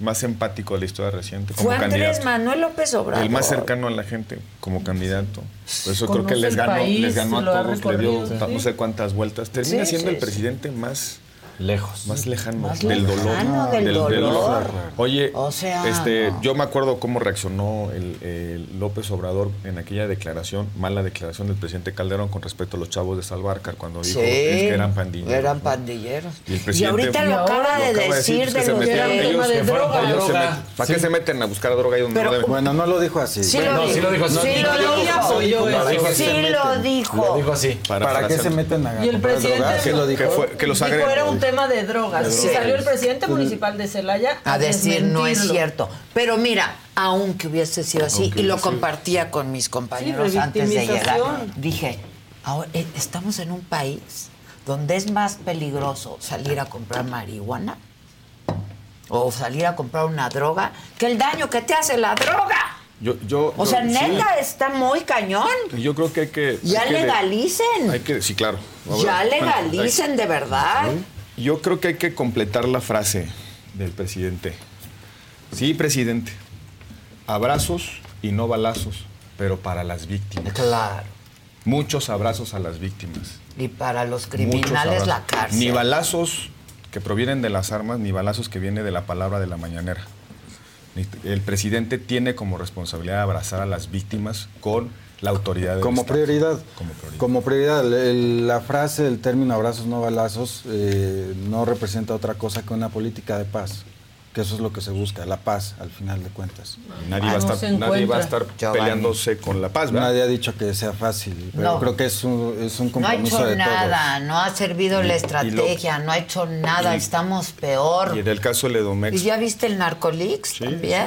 más empático de la historia reciente como Fue Andrés candidato. Manuel López Obrador. El más cercano a la gente como candidato. Por eso creo que les ganó, país, les ganó a todos, le dio no sé cuántas vueltas. Termina Sí, siendo sí, el sí. presidente más lejos, más lejano Más del lejano dolor. del dolor. Oye, O sea, este, no. yo me acuerdo cómo reaccionó el, el López Obrador en aquella declaración, mala declaración del presidente Calderón con respecto a los chavos de Salvarcar cuando dijo Sí, es que eran pandilleros. Eran pandilleros. Y el Y presidente ahorita lo acaba de decir pues, de los de- ellos de que fueron droga. Droga. ¿Para qué se meten a buscar droga ahí donde Pero- no deben? Bueno, no lo dijo así. Sí lo No, dijo así. Sí lo dijo. lo dijo. Lo dijo así. ¿Para qué se meten a Y el comprar presidente drogas? ¿Qué lo dijo? Que, los agreguen. Tema de drogas. Drogas. salió el presidente municipal de Celaya a, a decir no es cierto. Pero mira, aunque hubiese sido así, Aunque y lo hubiese sido. compartía con mis compañeros antes de llegar, dije, ahora, eh, estamos en un país donde es más peligroso salir a comprar marihuana o salir a comprar una droga que el daño que te hace la droga. Yo, yo, O yo- sea, sí. neta, está muy cañón. Yo creo que hay que. Ya hay que legalicen. hay que, sí, claro. Ya legalicen de verdad. Yo creo que hay que completar la frase del presidente. Sí, presidente. Abrazos y no balazos, pero para las víctimas. Claro. Muchos abrazos a las víctimas. Y para los criminales la cárcel. Ni balazos que provienen de las armas, ni balazos que vienen de la palabra de la mañanera. El presidente tiene como responsabilidad abrazar a las víctimas con la autoridad del Como prioridad. Como prioridad. Como prioridad. El- la frase, el término abrazos no balazos, eh, no representa otra cosa que una política de paz. Que eso es lo que se busca, la paz, al final de cuentas. Nadie, va, a estar, nadie va a estar peleándose con la paz, ¿verdad? Nadie ha dicho que sea fácil, pero No. creo que es un, es un No ha compromiso hecho de nada, no ha servido Y- la estrategia, no ha hecho nada, y- estamos peor. Y en el caso de Ledomex, ¿Y ya viste el Narcolix también?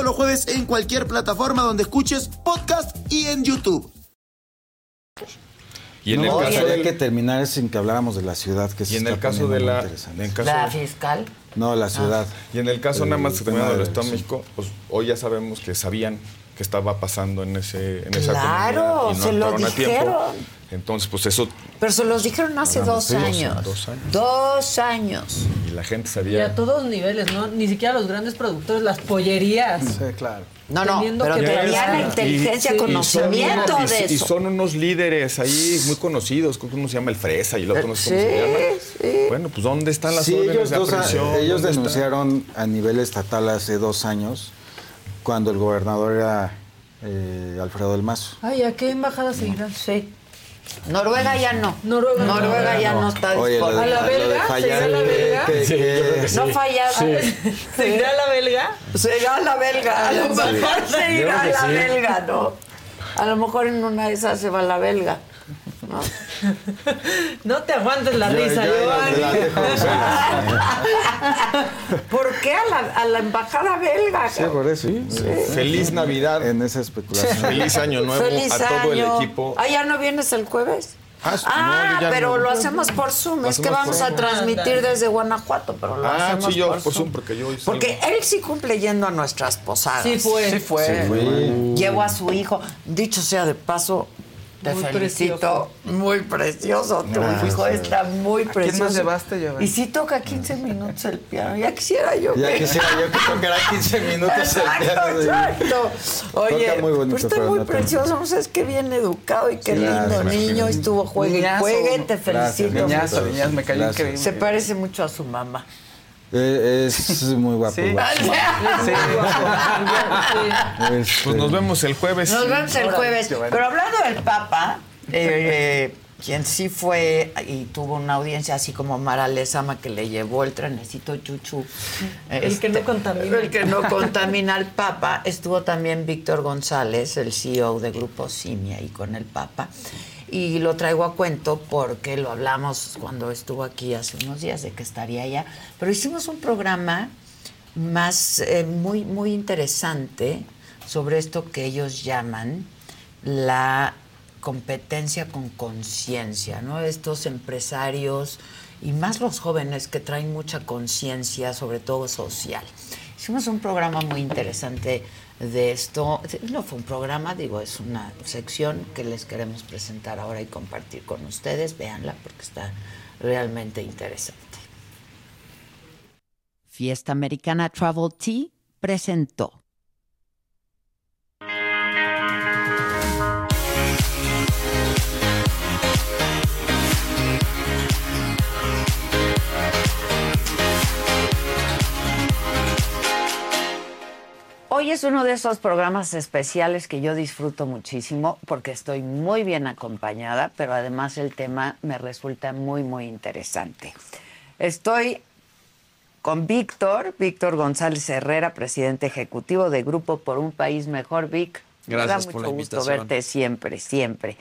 todos los jueves en cualquier plataforma donde escuches podcast y en YouTube. Y en No, el caso del- que terminar sin que habláramos de la ciudad, que se y en está el caso de la, en caso La de- fiscal. No, la ciudad. Y en el caso El nada más que tema terminando del de- Estado de. México, pues hoy ya sabemos que sabían estaba pasando en, ese, en esa Claro, comunidad y no se lo dijeron. Entonces, pues eso, Pero se los dijeron hace dos años. dos años. Dos años. y la gente Y sabía... a todos niveles, ¿no? Ni siquiera los grandes productores, las pollerías. Sí, claro. No, no, Teniendo pero que tenían la inteligencia, Y- y son- conocimiento y- de y eso. son unos líderes ahí muy conocidos. ¿Cómo se llama el Fresa? Y el otro no sé cómo Sí, se llama. sí. Bueno, pues ¿dónde están las Sí, órdenes ellos, de aprehensión? ellos denunciaron a nivel estatal hace dos años, cuando el gobernador era eh, Alfredo del Mazo. Ay, ¿a qué embajada se irán? Sí. Noruega ya no. Noruega, Noruega ya no está Oye, lo de- ¿A la belga? fallar, ¿Se irá a la belga? que- Sí, sí. No fallaba. ¿Se irá a la belga? Se irá a la belga. A lo Sí. mejor se irá a la sí. belga, ¿no? A lo mejor en una de esas se va a la belga. ¿No? No te aguantes la Yo- risa, yo Giovanni. la dejo ¿Por qué a la, a la embajada belga? Sí, por eso. Feliz Navidad. En esa especulación. Feliz Año Nuevo Feliz a todo el equipo. Ah, ¿ya no vienes el jueves? Ah, Ah, no, pero no. lo hacemos por Zoom. Es que vamos a transmitir desde Guanajuato, pero lo Ah, hacemos sí, yo por, por Zoom. Zoom, porque yo salgo. Porque él sí cumple yendo a nuestras posadas. Sí fue. Sí fue. Sí fue. Llevo a su hijo. Dicho sea de paso, te Muy felicito. precioso. Muy precioso. Tu Gracias. hijo está muy quién precioso. más llevaste, Giovanni? Y sí toca 15 minutos el piano. Ya quisiera yo. Ya que- quisiera yo que tocara 15 minutos el piano exacto. Oye, Toca muy bonito, pues está muy precioso, no sabes qué bien educado y qué Sí, lindo gracias. niño. Estuvo juegue y juegue, te Gracias. felicito. Niñazo, niñazo, me cayó Gracias. increíble. Se parece mucho a su mamá. Eh, es muy guapo. Sí. guapo. Sí. Este, Pues nos vemos el jueves. Nos vemos el jueves. Pero hablando del Papa, eh, quien sí fue y tuvo una audiencia así como Mara Lezama que le llevó el trenecito chuchu. El que no contamina. El que no contamina al Papa. Estuvo también Víctor González, el CEO de Grupo Simia, y con el Papa. Y lo traigo a cuento porque lo hablamos cuando estuvo aquí hace unos días de que estaría allá. Pero hicimos un programa más eh, muy, muy interesante sobre esto que ellos llaman la competencia con conciencia, ¿no? Estos empresarios y más los jóvenes que traen mucha conciencia, sobre todo social. Hicimos un programa muy interesante de esto. No fue un programa, digo, es una sección que les queremos presentar ahora y compartir con ustedes. Véanla porque está realmente interesante. Fiesta Americana Travel Tea presentó. Hoy es uno de esos programas especiales que yo disfruto muchísimo porque estoy muy bien acompañada, pero además el tema me resulta muy, muy interesante. Estoy con Víctor, Víctor González Herrera, presidente ejecutivo de Grupo por un País Mejor, Vic. Me da Gracias mucho por la gusto verte siempre, siempre.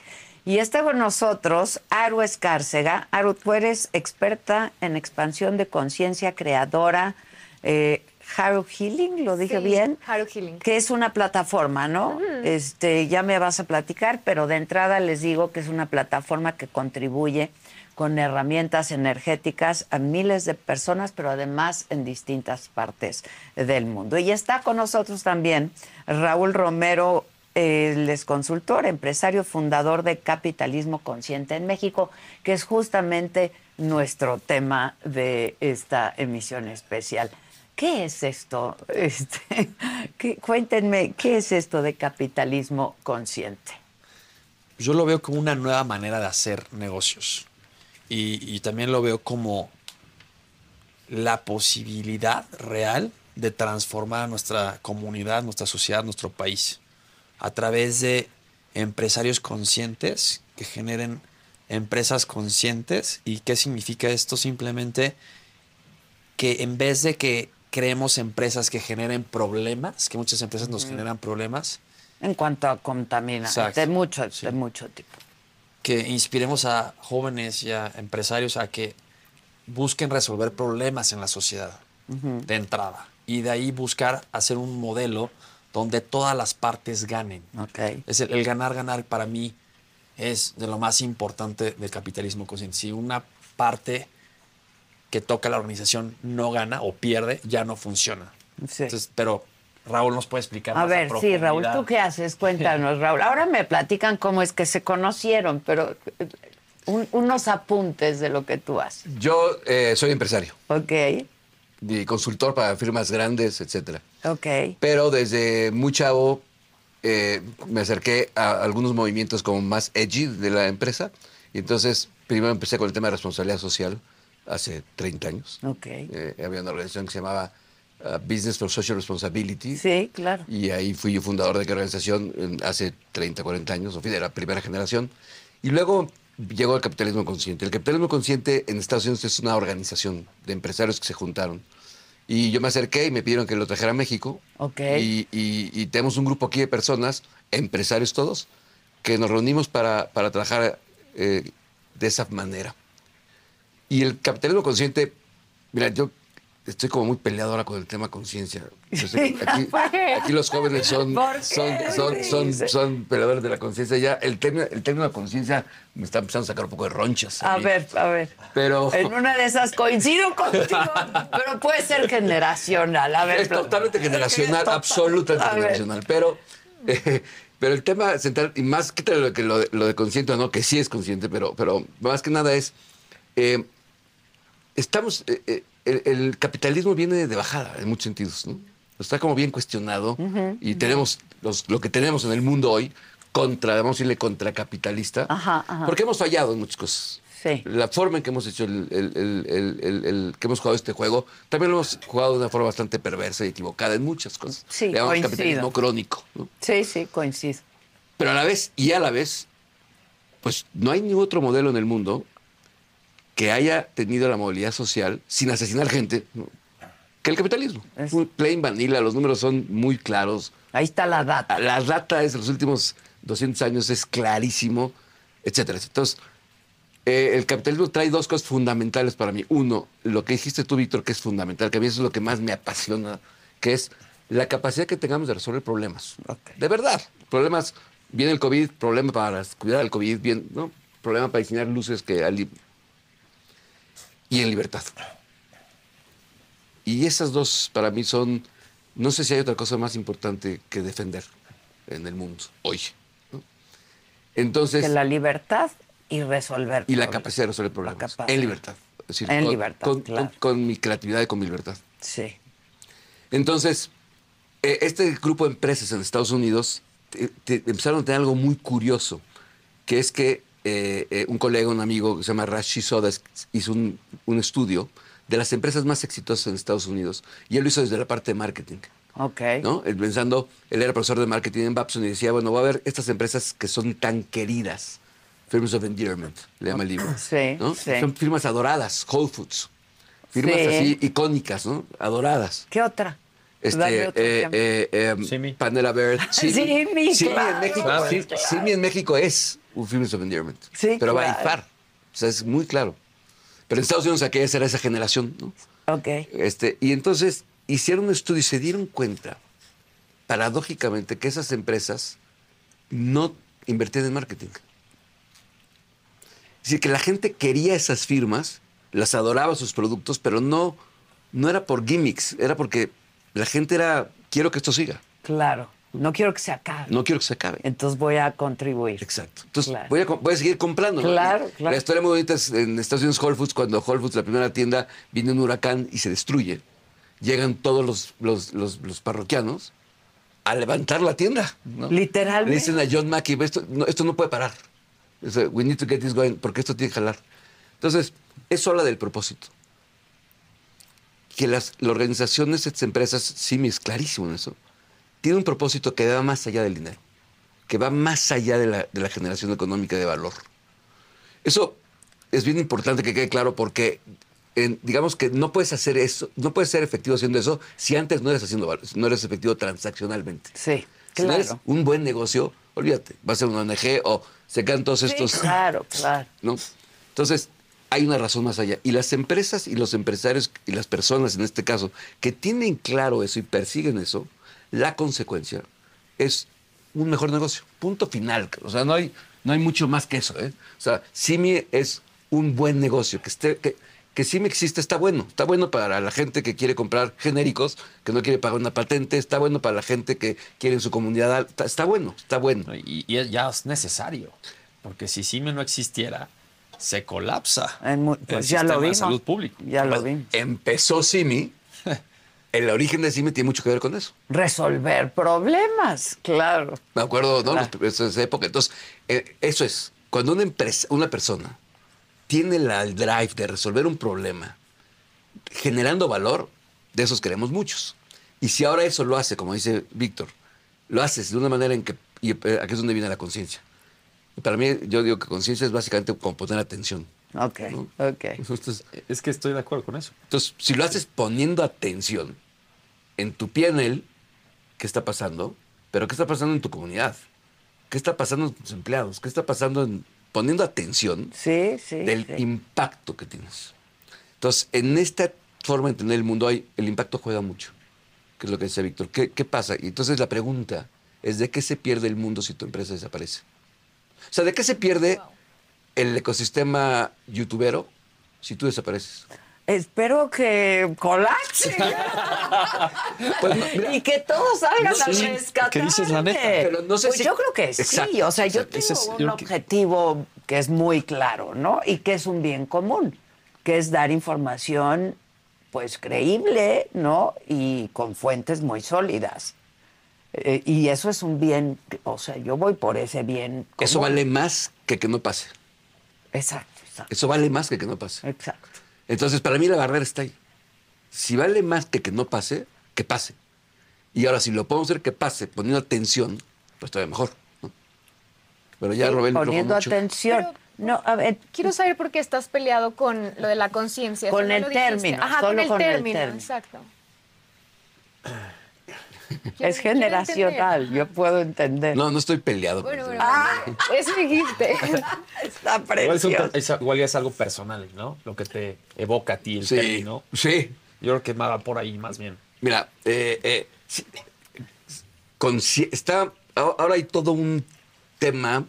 Y está con nosotros Aru Escárcega. Aru, tú eres experta en expansión de conciencia creadora. Eh, Haru Healing, ¿lo dije Sí, bien? Haru Healing. Que es una plataforma, ¿no? Este, ya me vas a platicar, pero de entrada les digo que es una plataforma que contribuye con herramientas energéticas a miles de personas, pero además en distintas partes del mundo. Y está con nosotros también Raúl Romero, es consultor, empresario, fundador de Capitalismo Consciente en México, que es justamente nuestro tema de esta emisión especial. ¿Qué es esto? Este, ¿qué- cuéntenme, ¿qué es esto de capitalismo consciente? Yo lo veo como una nueva manera de hacer negocios. Y, y también lo veo como la posibilidad real de transformar nuestra comunidad, nuestra sociedad, nuestro país. A través de empresarios conscientes que generen empresas conscientes. ¿Y qué significa esto? Simplemente que en vez de que creemos empresas que generen problemas, que muchas empresas nos generan problemas, En cuanto a contaminación, de mucho, de mucho tipo. que inspiremos a jóvenes y a empresarios a que busquen resolver problemas en la sociedad de entrada. Y de ahí buscar hacer un modelo donde todas las partes ganen. Es el, el ganar, ganar para mí es de lo más importante del capitalismo consciente. Si una parte que toca la organización no gana o pierde, ya no funciona. Entonces, pero Raúl nos puede explicar. A más ver, sí, Raúl. ¿tú qué haces? Cuéntanos, Raúl. Ahora me platican cómo es que se conocieron, pero un- unos apuntes de lo que tú haces. Yo eh, soy empresario. Ok, Y consultor para firmas grandes, etcétera. ok. Pero desde muy chavo eh, me acerqué a algunos movimientos como más edgy de la empresa. Y entonces primero empecé con el tema de responsabilidad social hace 30 años. Ok. Eh, había una organización que se llamaba uh, Business for Social Responsibility. Sí, claro. Y ahí fui yo fundador de aquella organización en- hace 30, 40 años, o fui de la primera generación. Y luego llegó el capitalismo consciente. El capitalismo consciente en Estados Unidos es una organización de empresarios que se juntaron. Y yo me acerqué y me pidieron que lo trajera a México. Ok. Y, y- y tenemos un grupo aquí de personas, empresarios todos, que nos reunimos para, para trabajar eh, de esa manera. Y el capitalismo consciente, mira, yo estoy como muy peleado ahora con el tema conciencia. Aquí, aquí los jóvenes son, ¿Por qué son, son, son, son peleadores de la conciencia. Ya el término, el término de conciencia me está empezando a sacar un poco de ronchas. A ver, a ver. Pero En una de esas coincido contigo, pero puede ser generacional. A ver, es totalmente generacional, absolutamente A ver. generacional. Pero, eh, pero el tema central, y más que lo, que lo, de- lo de consciente o no, que sí es consciente, pero, pero más que nada es, eh, estamos, eh, eh, el, el capitalismo viene de bajada en muchos sentidos, ¿no? Está como bien cuestionado y tenemos los- lo que tenemos en el mundo hoy contra, vamos a decirle, contracapitalista, Ajá, ajá. porque hemos fallado en muchas cosas. Sí. La forma en que hemos hecho el, el- el- el- el- el- que hemos jugado este juego, también lo hemos jugado de una forma bastante perversa y equivocada en muchas cosas. Sí, Le llamamos coincido. capitalismo crónico. ¿no? Sí, sí, coincido. Pero a la vez, y a la vez, pues no hay ningún otro modelo en el mundo que haya tenido la movilidad social sin asesinar gente que el capitalismo. Un plain vanilla, los números son muy claros. Ahí está la data. La data es los últimos 200 años, es clarísimo, etcétera. Entonces, eh, el capitalismo trae dos cosas fundamentales para mí. Uno, lo que dijiste tú, Víctor, que es fundamental, que a mí eso es lo que más me apasiona, que es la capacidad que tengamos de resolver problemas. De verdad. Problemas, viene el COVID, problema para cuidar al COVID, bien, ¿no? Problema para diseñar luces que... Y en libertad. Y esas dos para mí son, no sé si hay otra cosa más importante que defender en el mundo hoy. ¿no? Entonces... Que la libertad y resolver. Y la capacidad de resolver problemas. En libertad. Es decir, En con, libertad, con- claro. con- con mi creatividad y con mi libertad. Sí. Entonces, eh, este grupo de empresas en Estados Unidos te- te- empezaron a tener algo muy curioso, que es que eh, eh, un colega, un amigo que se llama Rashi Soda es- hizo un, un estudio de las empresas más exitosas en Estados Unidos y él lo hizo desde la parte de marketing. Ok. ¿no? Él pensando, él era profesor de marketing en Babson y decía, bueno, va a haber estas empresas que son tan queridas, Firms of Endearment, le llama el libro. Sí, ¿no? sí. Son firmas adoradas, Whole Foods. Firmas Sí. así icónicas, ¿no? Adoradas. ¿Qué otra? Este, eh, ejemplo. eh, em, Panera Bird. Simi, Simi claro, en México, Simi en México es un Firms of Endearment. Sí, pero va a claro. par. O sea, es muy claro. Pero en Estados Unidos aquella era esa generación, ¿no? Ok. Este, y entonces hicieron un estudio y se dieron cuenta, paradójicamente, que esas empresas no invertían en marketing. Es decir, que la gente quería esas firmas, las adoraba sus productos, pero no, no era por gimmicks, era porque la gente era, quiero que esto siga, Claro. No quiero que se acabe. no quiero que se acabe. Entonces voy a contribuir. Exacto. Entonces voy, a, voy a seguir comprando. Claro, claro. La historia muy bonita es en Estados Unidos Whole Foods, cuando Whole Foods, la primera tienda, viene un huracán y se destruye. Llegan todos los, los, los- los parroquianos a levantar la tienda. ¿no? Literalmente. Le dicen a John Mackey, esto no, esto no puede parar. We need to get this going, porque esto tiene que jalar. Entonces, eso habla del propósito. Que las, las organizaciones, estas empresas, Simi es clarísimo en eso, tiene un propósito que va más allá del dinero, que va más allá de la, de la generación económica de valor. Eso es bien importante que quede claro porque en- digamos que no puedes hacer eso, no puedes ser efectivo haciendo eso si antes no eres haciendo no eres efectivo transaccionalmente. Sí, Si no eres claro. un buen negocio, olvídate, va a ser una ONG o se quedan todos estos. Claro, claro. ¿no? Entonces, hay una razón más allá. Y las empresas y los empresarios y las personas, en este caso, que tienen claro eso y persiguen eso, la consecuencia es un mejor negocio. Punto final. O sea, no hay, no hay mucho más que eso. ¿eh? O sea, Simi es un buen negocio, que, esté, que, me existe está bueno. Está bueno para la gente que quiere comprar genéricos, que no quiere pagar una patente, está bueno para la gente que quiere en su comunidad. Está, está bueno, está bueno. Y, y ya es necesario, porque si CIME no existiera, se colapsa. En mu- el pues ya lo de vimos. salud pública. Ya lo vimos. Empezó Simi. El origen de Simi tiene mucho que ver con eso. Resolver problemas, claro. Me acuerdo, ¿no? Ah. Los- esa época. Entonces, eh, eso es. Cuando una empresa, una persona tiene la, el drive de resolver un problema generando valor, de esos queremos muchos. Y si ahora eso lo hace, como dice Víctor, lo haces de una manera en que, y eh, aquí es donde viene la conciencia. Para mí, yo digo que conciencia es básicamente como poner atención. Ok, ok. Entonces, es que estoy de acuerdo con eso. Entonces, si lo haces poniendo atención en tu PNL, ¿qué está pasando? Pero ¿qué está pasando en tu comunidad? ¿Qué está pasando en tus empleados? ¿Qué está pasando en poniendo atención Sí, sí. del sí. impacto que tienes? Entonces, en esta forma de entender el mundo, hay, el impacto juega mucho, que es lo que decía Víctor. ¿Qué, qué pasa? Y entonces la pregunta es, ¿de qué se pierde el mundo si tu empresa desaparece? O sea, ¿de qué se pierde el ecosistema youtubero si tú desapareces? Espero que colapse. y que todos salgan no, a sí, rescatar. que dices la neta. Pero no sé pues si- yo creo que sí. Exacto, O sea, yo exacto. tengo un yo creo que- objetivo que es muy claro, ¿no? Y que es un bien común, que es dar información, pues, creíble, ¿no? Y con fuentes muy sólidas. Eh, y eso es un bien, o sea, yo voy por ese bien. Eso común. vale más que que no pase. Exacto, exacto. Eso vale más que que no pase. Exacto. Entonces, para mí la barrera está ahí. Si vale más que que no pase, que pase. Y ahora, si lo podemos hacer que pase poniendo atención, pues todavía mejor. ¿no? Pero ya Sí, el micrófono poniendo mucho. atención. no, a ver, Quiero saber por qué estás peleado con lo de la conciencia. Con no el lo dijiste. término, Ajá, con el con el término. exacto. es generacional, yo puedo entender. No, no estoy peleado. Bueno, bueno, Ah. eso dijiste. Está Igual es, un- precioso. es- igual ya es algo personal, ¿no? Lo que te evoca a ti el Sí, término. Sí. Yo creo que va por ahí más bien. Mira, eh, eh, sí, está, ahora hay todo un tema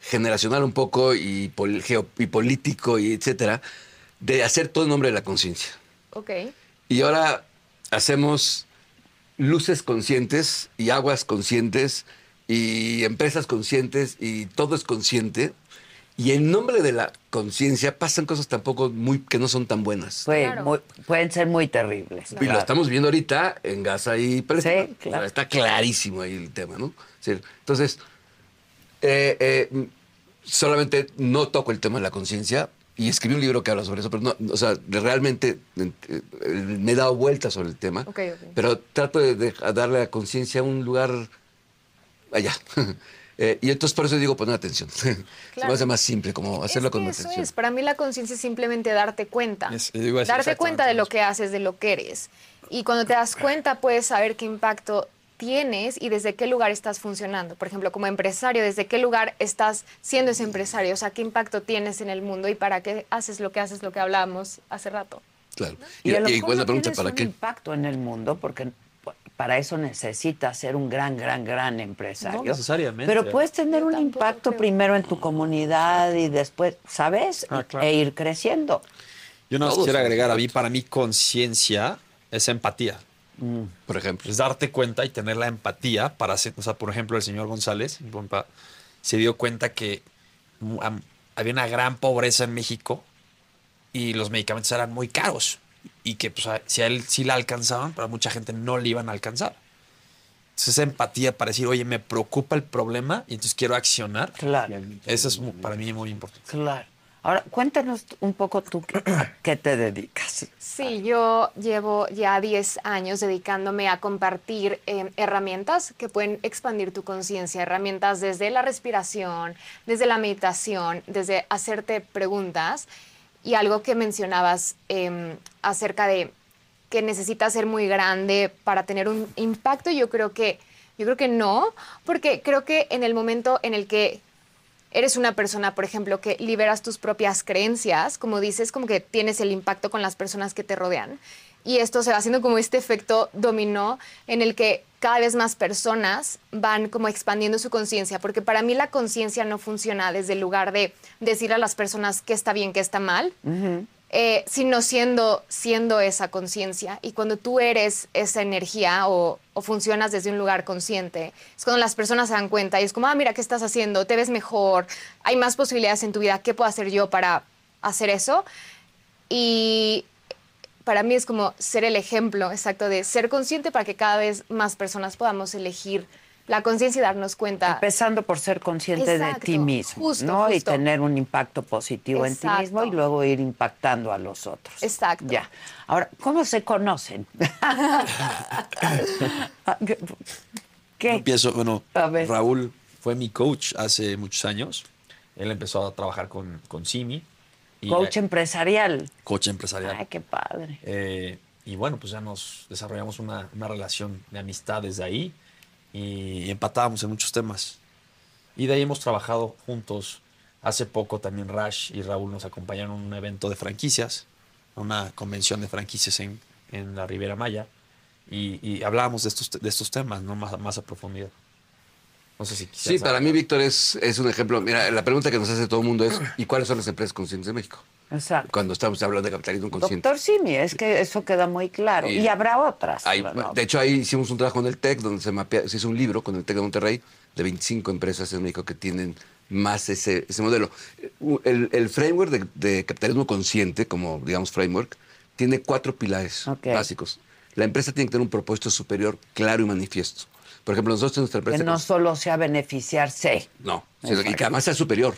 generacional un poco y, pol- geo- y político y etcétera, de hacer todo en nombre de la conciencia. Ok. Y ahora hacemos luces conscientes y aguas conscientes y empresas conscientes y todo es consciente. Y en nombre de la conciencia pasan cosas tampoco muy que no son tan buenas. Pues, muy- pueden ser muy terribles. Y lo estamos viendo ahorita en Gaza y Palestina. Sí, O claro. sea, está clarísimo ahí el tema, ¿no? Sí, Entonces, eh, eh, solamente no toco el tema de la conciencia y escribí un libro que habla sobre eso, pero no, o sea, realmente eh, me he dado vueltas sobre el tema, pero trato de, de darle a la conciencia un lugar allá. Eh, y entonces por eso digo poner atención. Se me hace más simple, como hacerlo es con que eso atención. es. Para mí la conciencia es simplemente darte cuenta. Es- darte cuenta de lo que haces, de lo que eres. Y cuando te das cuenta puedes saber qué impacto tienes y desde qué lugar estás funcionando. Por ejemplo, como empresario, desde qué lugar estás siendo ese empresario, o sea, qué impacto tienes en el mundo y para qué haces lo que haces, lo que hablábamos hace rato. Claro. Y, a lo y mejor igual no la pregunta, ¿para un qué? impacto en el mundo porque para eso necesitas ser un gran, gran, gran empresario. No necesariamente. Pero puedes tener un impacto primero en tu comunidad y después, ¿sabes? Ah, claro. E ir creciendo. Yo no Todos quisiera agregar a mí, para mí, conciencia es empatía. Por ejemplo. Es darte cuenta y tener la empatía para hacer, o sea, por ejemplo, el señor González compa, se dio cuenta que había una gran pobreza en México y los medicamentos eran muy caros y que pues, a- si a él sí la alcanzaban, para mucha gente no le iban a alcanzar. Entonces, esa empatía para decir, oye, me preocupa el problema y entonces quiero accionar. Claro. Eso es para mí muy importante. Claro. Ahora, cuéntanos un poco tú qué- a qué te dedicas. Sí, yo llevo ya 10 años dedicándome a compartir eh, herramientas que pueden expandir tu conciencia, herramientas desde la respiración, desde la meditación, desde hacerte preguntas y algo que mencionabas em, acerca de que necesitas ser muy grande para tener un impacto, yo creo que yo creo que no, porque creo que en el momento en el que eres una persona, por ejemplo, que liberas tus propias creencias, como dices, como que tienes el impacto con las personas que te rodean. Y esto se va haciendo como este efecto dominó en el que cada vez más personas van como expandiendo su conciencia, porque para mí la conciencia no funciona desde el lugar de decir a las personas qué está bien, qué está mal, eh, sino siendo, siendo esa conciencia. Y cuando tú eres esa energía o, o funcionas desde un lugar consciente, es cuando las personas se dan cuenta y es como, ah, mira, ¿qué estás haciendo? Te ves mejor, hay más posibilidades en tu vida, ¿qué puedo hacer yo para hacer eso? Y para mí es como ser el ejemplo exacto de ser consciente para que cada vez más personas podamos elegir la conciencia y darnos cuenta. Empezando por ser consciente Exacto, de ti mismo, justo, ¿no? Y tener un impacto positivo en ti mismo y luego ir impactando a los otros. Exacto. Ya. Ahora, ¿cómo se conocen? ¿Qué? Empiezo, bueno. Raúl fue mi coach hace muchos años. Él empezó a trabajar con, con Simi. y- Coach empresarial. coach empresarial. Ay, qué padre. Eh, y bueno, pues ya nos desarrollamos una, una relación de amistad desde ahí y empatábamos en muchos temas. Y de ahí hemos trabajado juntos. Hace poco también Rash y Raúl nos acompañaron a un evento de franquicias, a una convención de franquicias en, en la Riviera Maya. Y, y hablábamos de estos, de estos temas, ¿no? Más, más a profundidad. No sé si Sí, para mí Víctor es, es un ejemplo. Mira, la pregunta que nos hace todo el mundo es, ¿y cuáles son las empresas conscientes de México? Exacto. Cuando estamos hablando de capitalismo consciente. Doctor Simi, es que eso queda muy claro. Y- Y, habrá otras. Ahí- ¿no? De hecho, ahí hicimos un trabajo en el TEC, donde se, mapea, se hizo un libro con el TEC de Monterrey de 25 empresas en México que tienen más ese, ese modelo. El, el framework de, de capitalismo consciente, como digamos framework, tiene cuatro pilares básicos. La empresa tiene que tener un propósito superior claro y manifiesto. Por ejemplo, nosotros en nuestra que empresa... no solo sea beneficiarse. No, sino que además sea superior.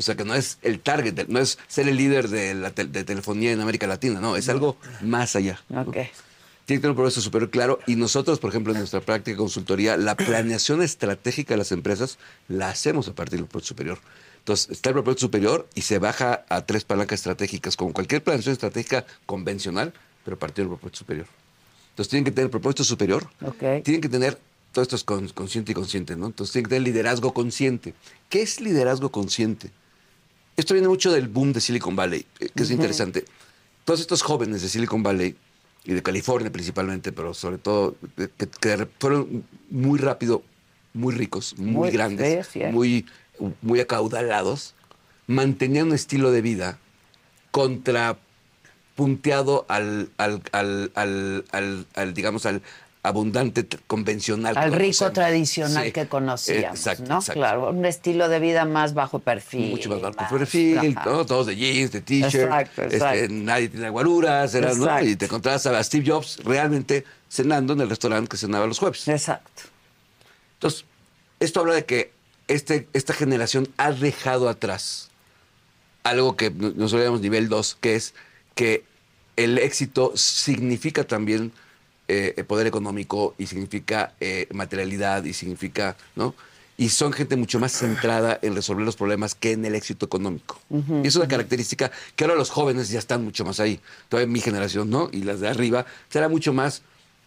O sea, que no es el target, no es ser el líder de la de telefonía en América Latina, no, es algo más allá. ¿no? Ok. Tiene que tener un proceso superior claro y nosotros, por ejemplo, en nuestra práctica de consultoría, la planeación estratégica de las empresas la hacemos a partir del propósito superior. Entonces, está el propósito superior y se baja a tres palancas estratégicas, como cualquier planeación estratégica convencional, pero a partir del propósito superior. Entonces, tienen que tener propósito superior, Ok. tienen que tener, todo esto es con- consciente y consciente, ¿no? Entonces, tienen que tener liderazgo consciente. ¿Qué es liderazgo consciente? Esto viene mucho del boom de Silicon Valley, eh, que es interesante. Todos estos jóvenes de Silicon Valley y de California principalmente, pero sobre todo eh, que, que fueron muy rápido, muy ricos, muy, Muy- grandes, sí. muy, muy acaudalados, mantenían un estilo de vida contrapunteado al, al, al- al, digamos, al abundante convencional. Al rico tradicional Sí. que conocíamos, Exacto, ¿no? exacto. Claro, un estilo de vida más bajo perfil. Mucho más bajo perfil, todos de jeans, de t-shirt, este, nadie tiene guaruras, era, ¿no? Y te encontrabas a Steve Jobs realmente cenando en el restaurante que cenaba los jueves. Exacto. Entonces, esto habla de que este, esta generación ha dejado atrás algo que no- nosotros llamamos nivel 2, que es que el éxito significa también eh, poder económico y significa eh, materialidad y significa, ¿no? Y son gente mucho más centrada en resolver los problemas que en el éxito económico. Ujú, y es una característica que ahora los jóvenes ya están mucho más ahí. Todavía mi generación, ¿no? Y las de arriba, será mucho más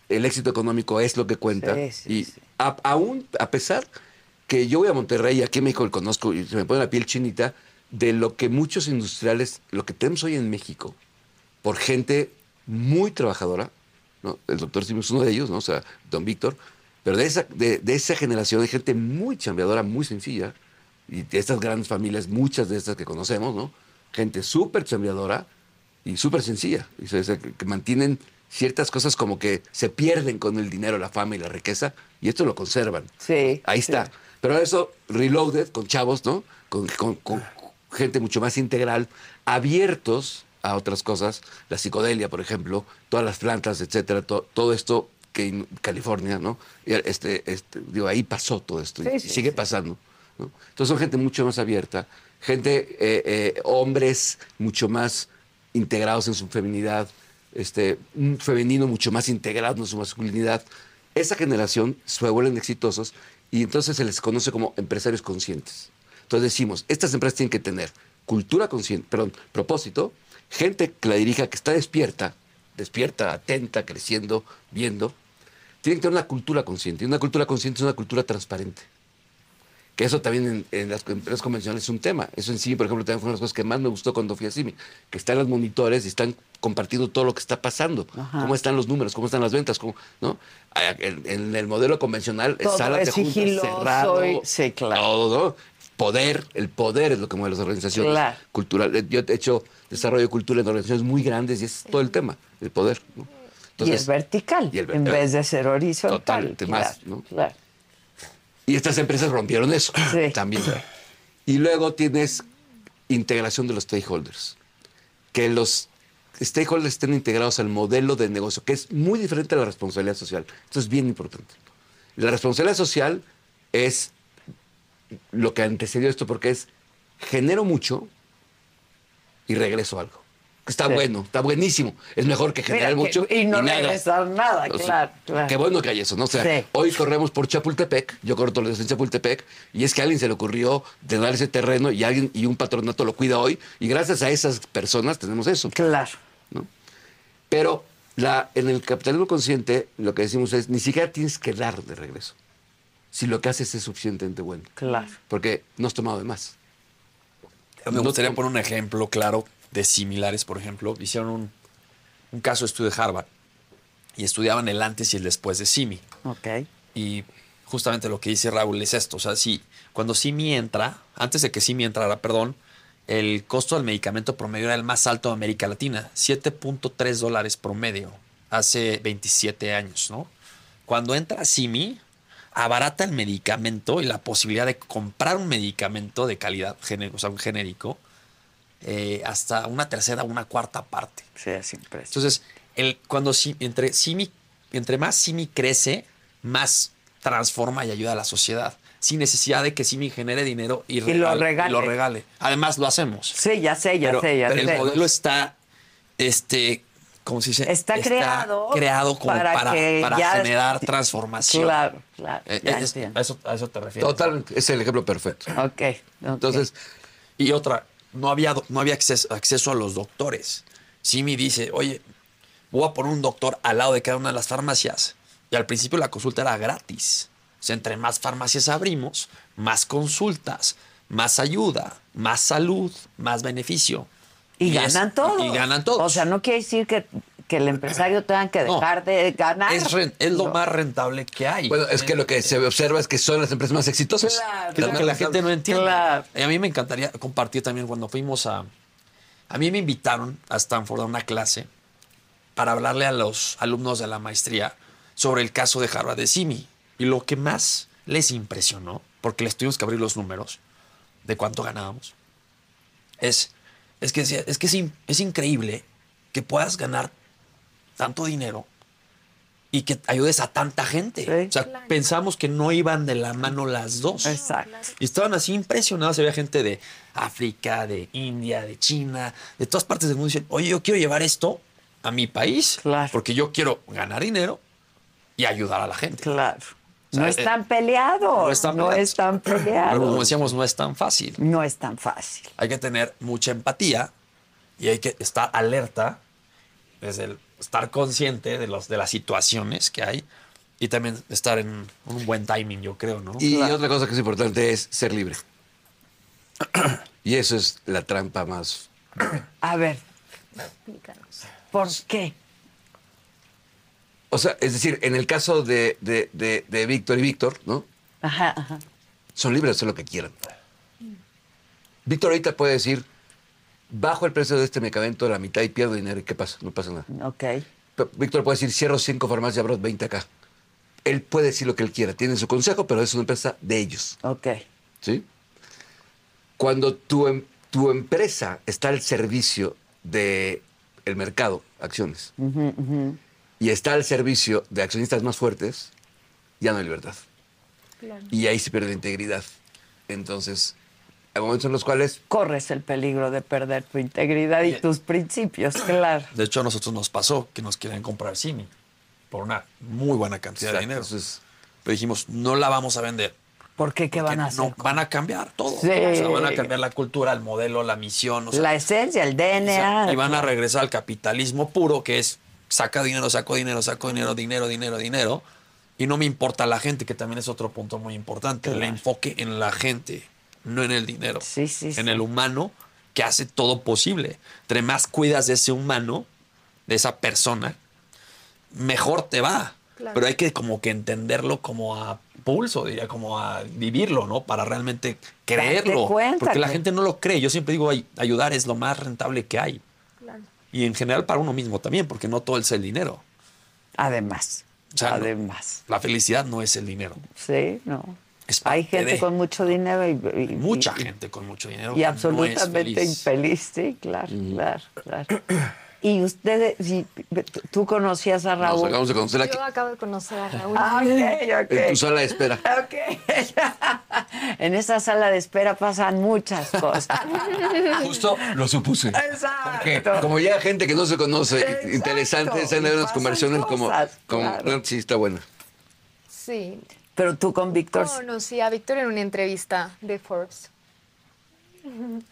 el éxito económico es lo que cuenta. y a- aún, a pesar que yo voy a Monterrey aquí en México lo conozco y se me pone la piel chinita de lo que muchos industriales, lo que tenemos hoy en México, por gente muy trabajadora, ¿no? El doctor Simón es uno de ellos, ¿no? O sea, don Víctor, pero de esa, de, de esa generación de gente muy chambeadora, muy sencilla, y de estas grandes familias, muchas de estas que conocemos, ¿no? Gente súper chambeadora y súper sencilla, y que mantienen ciertas cosas como que se pierden con el dinero, la fama y la riqueza, y esto lo conservan. Sí. Ahí está. Pero eso, reloaded, con chavos, ¿no? Con, con- con gente mucho más integral, abiertos a otras cosas, la psicodelia, por ejemplo, todas las plantas, etcétera, to- todo esto que en California, ¿no? Este, este, digo, ahí pasó todo esto Sí, y sí, sigue pasando. ¿no? Entonces son gente mucho más abierta, gente, eh, eh, hombres mucho más integrados en su feminidad, este, un femenino mucho más integrado en su masculinidad. Esa generación se vuelven exitosos y entonces se les conoce como empresarios conscientes. Entonces decimos, estas empresas tienen que tener cultura consciente, perdón, propósito, gente que la dirija, que está despierta, despierta, atenta, creciendo, viendo. Tienen que tener una cultura consciente. Y una cultura consciente es una cultura transparente. Que eso también en, en las empresas convencionales es un tema. Eso en sí, por ejemplo, también fue una de las cosas que más me gustó cuando fui a CIMI. Que están los monitores y están compartiendo todo lo que está pasando. Ajá. Cómo están los números, cómo están las ventas. Cómo, ¿no? En, en el modelo convencional, Todo salas es de juntas cerrado. y- sí, claro. Todo, ¿no? Poder, el poder es lo que mueve las organizaciones Claro. culturales. Yo he hecho desarrollo cultural en organizaciones muy grandes y es todo el tema, el poder. ¿no? y es vertical, y el ver- en vez de ser horizontal. Totalmente claro, más, ¿no? claro. Y estas empresas rompieron eso también. Y luego tienes integración de los stakeholders. Que los stakeholders estén integrados al modelo de negocio, que es muy diferente a la responsabilidad social. Esto es bien importante. La responsabilidad social es lo que antecedió esto porque es genero mucho y regreso algo. Está Sí. bueno, está buenísimo. Es mejor que generar Mira que- mucho y no nada. regresar nada, O sea, claro, claro. Qué bueno que hay eso, ¿no? O sea, Sí. hoy corremos por Chapultepec, yo corro todos los días en Chapultepec, y es que a alguien se le ocurrió tener ese terreno y alguien y un patronato lo cuida hoy, y gracias a esas personas tenemos eso. Claro. ¿no? Pero la, en el capitalismo consciente, lo que decimos es, ni siquiera tienes que dar de regreso, si lo que haces es suficientemente bueno. Claro. Porque no has tomado de más. Me gustaría poner un ejemplo claro de similares, por ejemplo. Hicieron un, un caso de estudio de Harvard y estudiaban el antes y el después de Simi. Ok. Y justamente lo que dice Raúl es esto. O sea, si cuando Simi entra, antes de que Simi entrara, perdón, el costo del medicamento promedio era el más alto de América Latina, 7.3 dólares promedio, hace 27 años, ¿no? Cuando entra Simi, abarata el medicamento y la posibilidad de comprar un medicamento de calidad, o sea, un genérico, eh, hasta una tercera o una cuarta parte. Sí, es impresionante. Entonces, el, cuando entre, Simi, entre más Simi crece, más transforma y ayuda a la sociedad. Sin necesidad de que Simi genere dinero y, Y lo regale- regale. lo regale. Además, lo hacemos. Sí, ya sé, ya pero, sé, ya pero sé. el modelo está, este, ¿cómo se dice? Está creado creado como para para, que para ya- generar transformación. Claro, claro. Eh, ya es- entiendo. a, eso, a eso te refieres. Totalmente, es el ejemplo perfecto. Ok. Entonces, y otra, no había, no había acceso, acceso a los doctores. Simi dice, oye, voy a poner un doctor al lado de cada una de las farmacias. Y al principio la consulta era gratis. O sea, entre más farmacias abrimos, más consultas, más ayuda, más salud, más beneficio. Y, es- ganan todos. Y, ganan todos. O sea, no quiere decir que, que el empresario tenga que No. dejar de ganar. es, es lo más rentable que hay. Bueno, es que lo que se observa es que son las empresas más exitosas. Claro. Es que la gente no entiende. Claro. Y a mí me encantaría compartir también cuando fuimos a... A mí me invitaron a Stanford a una clase para hablarle a los alumnos de la maestría sobre el caso de Harvard de Simi. Y lo que más les impresionó, porque les tuvimos que abrir los números de cuánto ganábamos, es, es que, decía, es, que es, in- es increíble que puedas ganar tanto dinero y que ayudes a tanta gente. O sea, pensamos que no iban de la mano las dos. Exacto. Y estaban así impresionados. Había gente de África, de India, de China, de todas partes del mundo. Dicen, oye, yo quiero llevar esto a mi país porque yo quiero ganar dinero y ayudar a la gente. Claro. O sea, no eh, están peleados. no están no peleados. están Pero peleados. como decíamos, no es tan fácil. No es tan fácil. Hay que tener mucha empatía y hay que estar alerta, desde el estar consciente de, los, de las situaciones que hay y también estar en un buen timing, yo creo, ¿no? Y otra cosa que es importante es ser libre. y eso es la trampa más. A ver, ¿por qué? O sea, es decir, en el caso de, de, de- de Víctor y Víctor, ¿no? Ajá, ajá. Son libres de hacer lo que quieran. Víctor ahorita puede decir, bajo el precio de este medicamento a la mitad y pierdo dinero. ¿Y qué pasa? No pasa nada. Ok. Pero Víctor puede decir, cierro cinco farmacias abro 20 acá. Él puede decir lo que él quiera. Tiene su consejo, pero es una empresa de ellos. Ok. ¿Sí? Cuando tu, em- tu empresa está al servicio del el mercado, acciones, Ujú, ujú. Y está al servicio de accionistas más fuertes, ya no hay libertad. Y ahí se pierde la integridad. Entonces, hay momentos en los cuales Corres el peligro de perder tu integridad y tus principios, claro. De hecho, a nosotros nos pasó que nos querían comprar Simi por una muy buena cantidad de dinero. Pero dijimos, no la vamos a vender. ¿Por qué? ¿Qué van a hacer? No, van a cambiar todo. Sí. O sea, van a cambiar la cultura, el modelo, la misión. o sea, la esencia, el DNA. y van a regresar al capitalismo puro, que es saca dinero, saco dinero, saco dinero, dinero, dinero, dinero. Y no me importa la gente, que también es otro punto muy importante. El enfoque en la gente, no en el dinero. en el humano que hace todo posible. Entre más cuidas de ese humano, de esa persona, mejor te va. Claro. Pero hay que como que entenderlo como a pulso, diría, como a vivirlo, ¿no? Para realmente creerlo. Porque la gente no lo cree. Yo siempre digo, ay, ayudar es lo más rentable que hay. Y en general para uno mismo también, porque no todo es el dinero. Además. O sea, no- Además. la felicidad no es el dinero. Sí, no. Es Hay gente de- con mucho dinero y, y- Mucha y- gente con mucho dinero. Y no es absolutamente feliz. infeliz, sí, claro, claro, claro. Y ustedes, si- tú conocías a Raúl. Nos acabamos de conocer aquí Yo acabo de conocer a Raúl. Ah, ok, ok. en tu sala de espera. Ok. en esa sala de espera pasan muchas cosas. Justo lo supuse. Exacto. Porque como ya gente que no se conoce, interesante, están en unas pasan conversaciones como, como claro. sí, está buena. Sí. Pero tú con Víctor Conocí a Víctor en una entrevista de Forbes.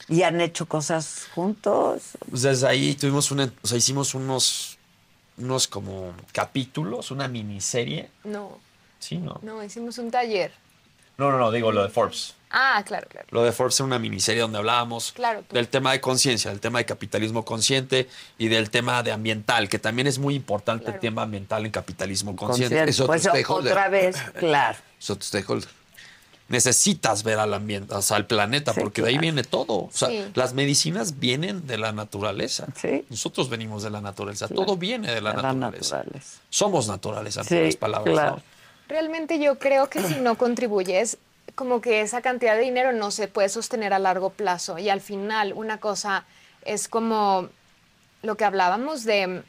Y han hecho cosas juntos. Pues desde ahí tuvimos una, o sea, hicimos unos, unos como capítulos, una miniserie. No, Sí, ¿no? no, hicimos un taller. No, no, no, digo lo de Forbes. Ah, claro, claro. Lo de Forbes era una miniserie donde hablábamos Claro, del tema de conciencia, del tema de capitalismo consciente y del tema de ambiental, que también es muy importante el tema ambiental en capitalismo consciente. Consciente. Es otro Pues, stakeholder. otra vez, claro. Es otro stakeholder. Necesitas ver al ambiente, o sea, al planeta, Sí, porque de ahí viene todo. O sea, Sí. las medicinas vienen de la naturaleza. Sí. Nosotros venimos de la naturaleza. Claro. Todo viene de la De la naturaleza. naturaleza. Somos naturales, ante Sí, las palabras. claro. ¿no? Realmente yo creo que si no contribuyes, como que esa cantidad de dinero no se puede sostener a largo plazo. Y al final una cosa es como lo que hablábamos de,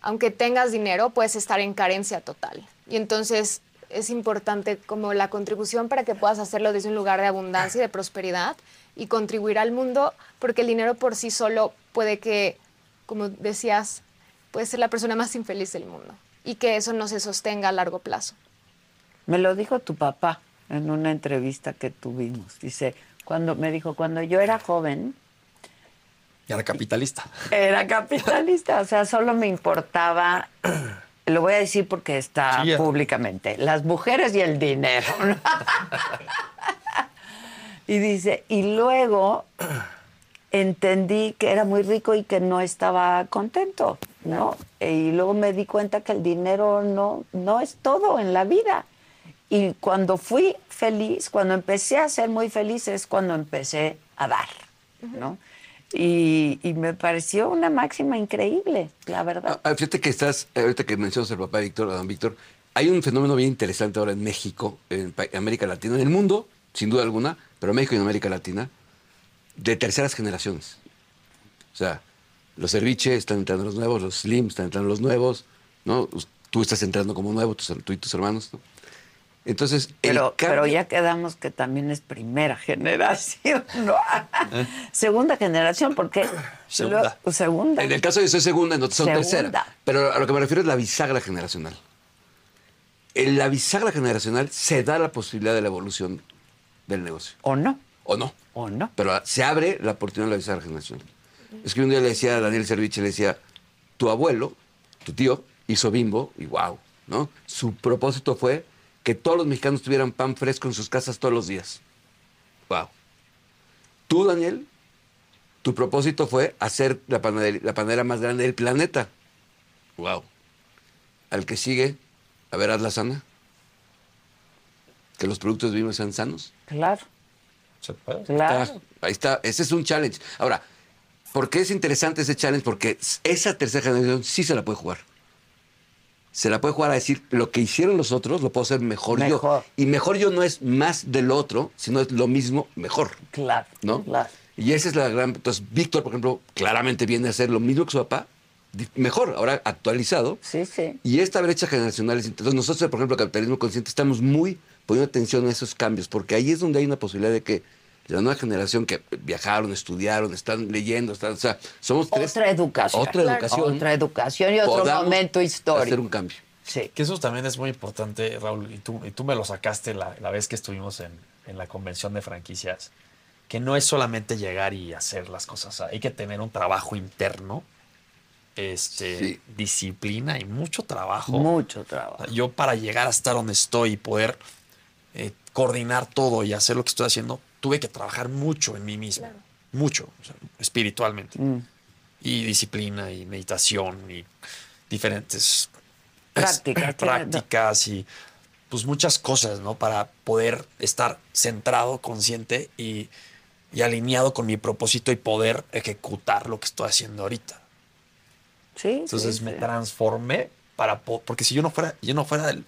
aunque tengas dinero, puedes estar en carencia total. Y entonces es importante como la contribución para que puedas hacerlo desde un lugar de abundancia y de prosperidad y contribuir al mundo, porque el dinero por sí solo puede que, como decías, puede ser la persona más infeliz del mundo y que eso no se sostenga a largo plazo. Me lo dijo tu papá en una entrevista que tuvimos. Dice, cuando me dijo, cuando yo era joven, Y era capitalista. era capitalista, o sea, solo me importaba, lo voy a decir porque está Sí, públicamente, las mujeres y el dinero. y dice, y luego entendí que era muy rico y que no estaba contento, ¿no? Y luego me di cuenta que el dinero no, no es todo en la vida. Y cuando fui feliz, cuando empecé a ser muy feliz, es cuando empecé a dar, ¿no? Y, me pareció una máxima increíble, la verdad. Ah, fíjate que estás, ahorita que mencionas al papá Víctor, a don Víctor, hay un fenómeno bien interesante ahora en México, en América Latina, en el mundo, sin duda alguna, pero México y en América Latina, de terceras generaciones. O sea, los Cerviche están entrando los nuevos, los Slim están entrando los nuevos, ¿no? Tú estás entrando como nuevo, tú y tus hermanos, ¿no? Entonces, Pero, cambio- pero ya quedamos que también es primera generación, ¿no? Segunda generación, porque... Segunda. lo- segunda. En el caso de ser segunda, en otros son Segunda. tercera. Pero a lo que me refiero es la bisagra generacional. En la bisagra generacional se da la posibilidad de la evolución del negocio. ¿O no? O no. ¿O no? Pero se abre la oportunidad de la bisagra generacional. Es que un día le decía a Daniel Serviche, le decía, tu abuelo, tu tío, hizo bimbo y wow, ¿no? Su propósito fue que todos los mexicanos tuvieran pan fresco en sus casas todos los días. Wow. Tú, Daniel, tu propósito fue hacer la panadería, la panadera más grande del planeta. Wow. Al que sigue, a ver, hazla sana. Que los productos de vino sean sanos. Claro. Se puede. Claro. Está, ahí está, ese es un challenge. Ahora, ¿por qué es interesante ese challenge? Porque esa tercera generación sí se la puede jugar. Se la puede jugar a decir, lo que hicieron los otros lo puedo hacer mejor, yo. Y mejor yo no es más del otro, sino es lo mismo mejor. Claro. ¿No? Claro. Y esa es la gran... Entonces, Víctor, por ejemplo, claramente viene a hacer lo mismo que su papá, mejor, ahora actualizado. Sí, sí. Y esta brecha generacional es... Entonces, nosotros, por ejemplo, Capitalismo Consciente, estamos muy poniendo atención a esos cambios, porque ahí es donde hay una posibilidad de que la nueva generación que viajaron, estudiaron, están leyendo, están, o sea, somos tres... Otra educación. Otra educación. Otra educación y otro momento histórico. hacer un cambio. Sí. Que eso también es muy importante, Raúl, y tú, y tú me lo sacaste la, la vez que estuvimos en, en la convención de franquicias, que no es solamente llegar y hacer las cosas, hay que tener un trabajo interno, este, disciplina y mucho trabajo. Mucho trabajo. Yo para llegar a estar donde estoy y poder eh, coordinar todo y hacer lo que estoy haciendo, tuve que trabajar mucho en mí mismo, mucho, o sea, espiritualmente. Mm. Y disciplina y meditación y diferentes Prácticas, es- prácticas y pues muchas cosas, ¿no? Para poder estar centrado, consciente y, y alineado con mi propósito y poder ejecutar lo que estoy haciendo ahorita. Sí. Entonces sí, me sí. transformé para po- porque si yo no fuera yo no fuera del-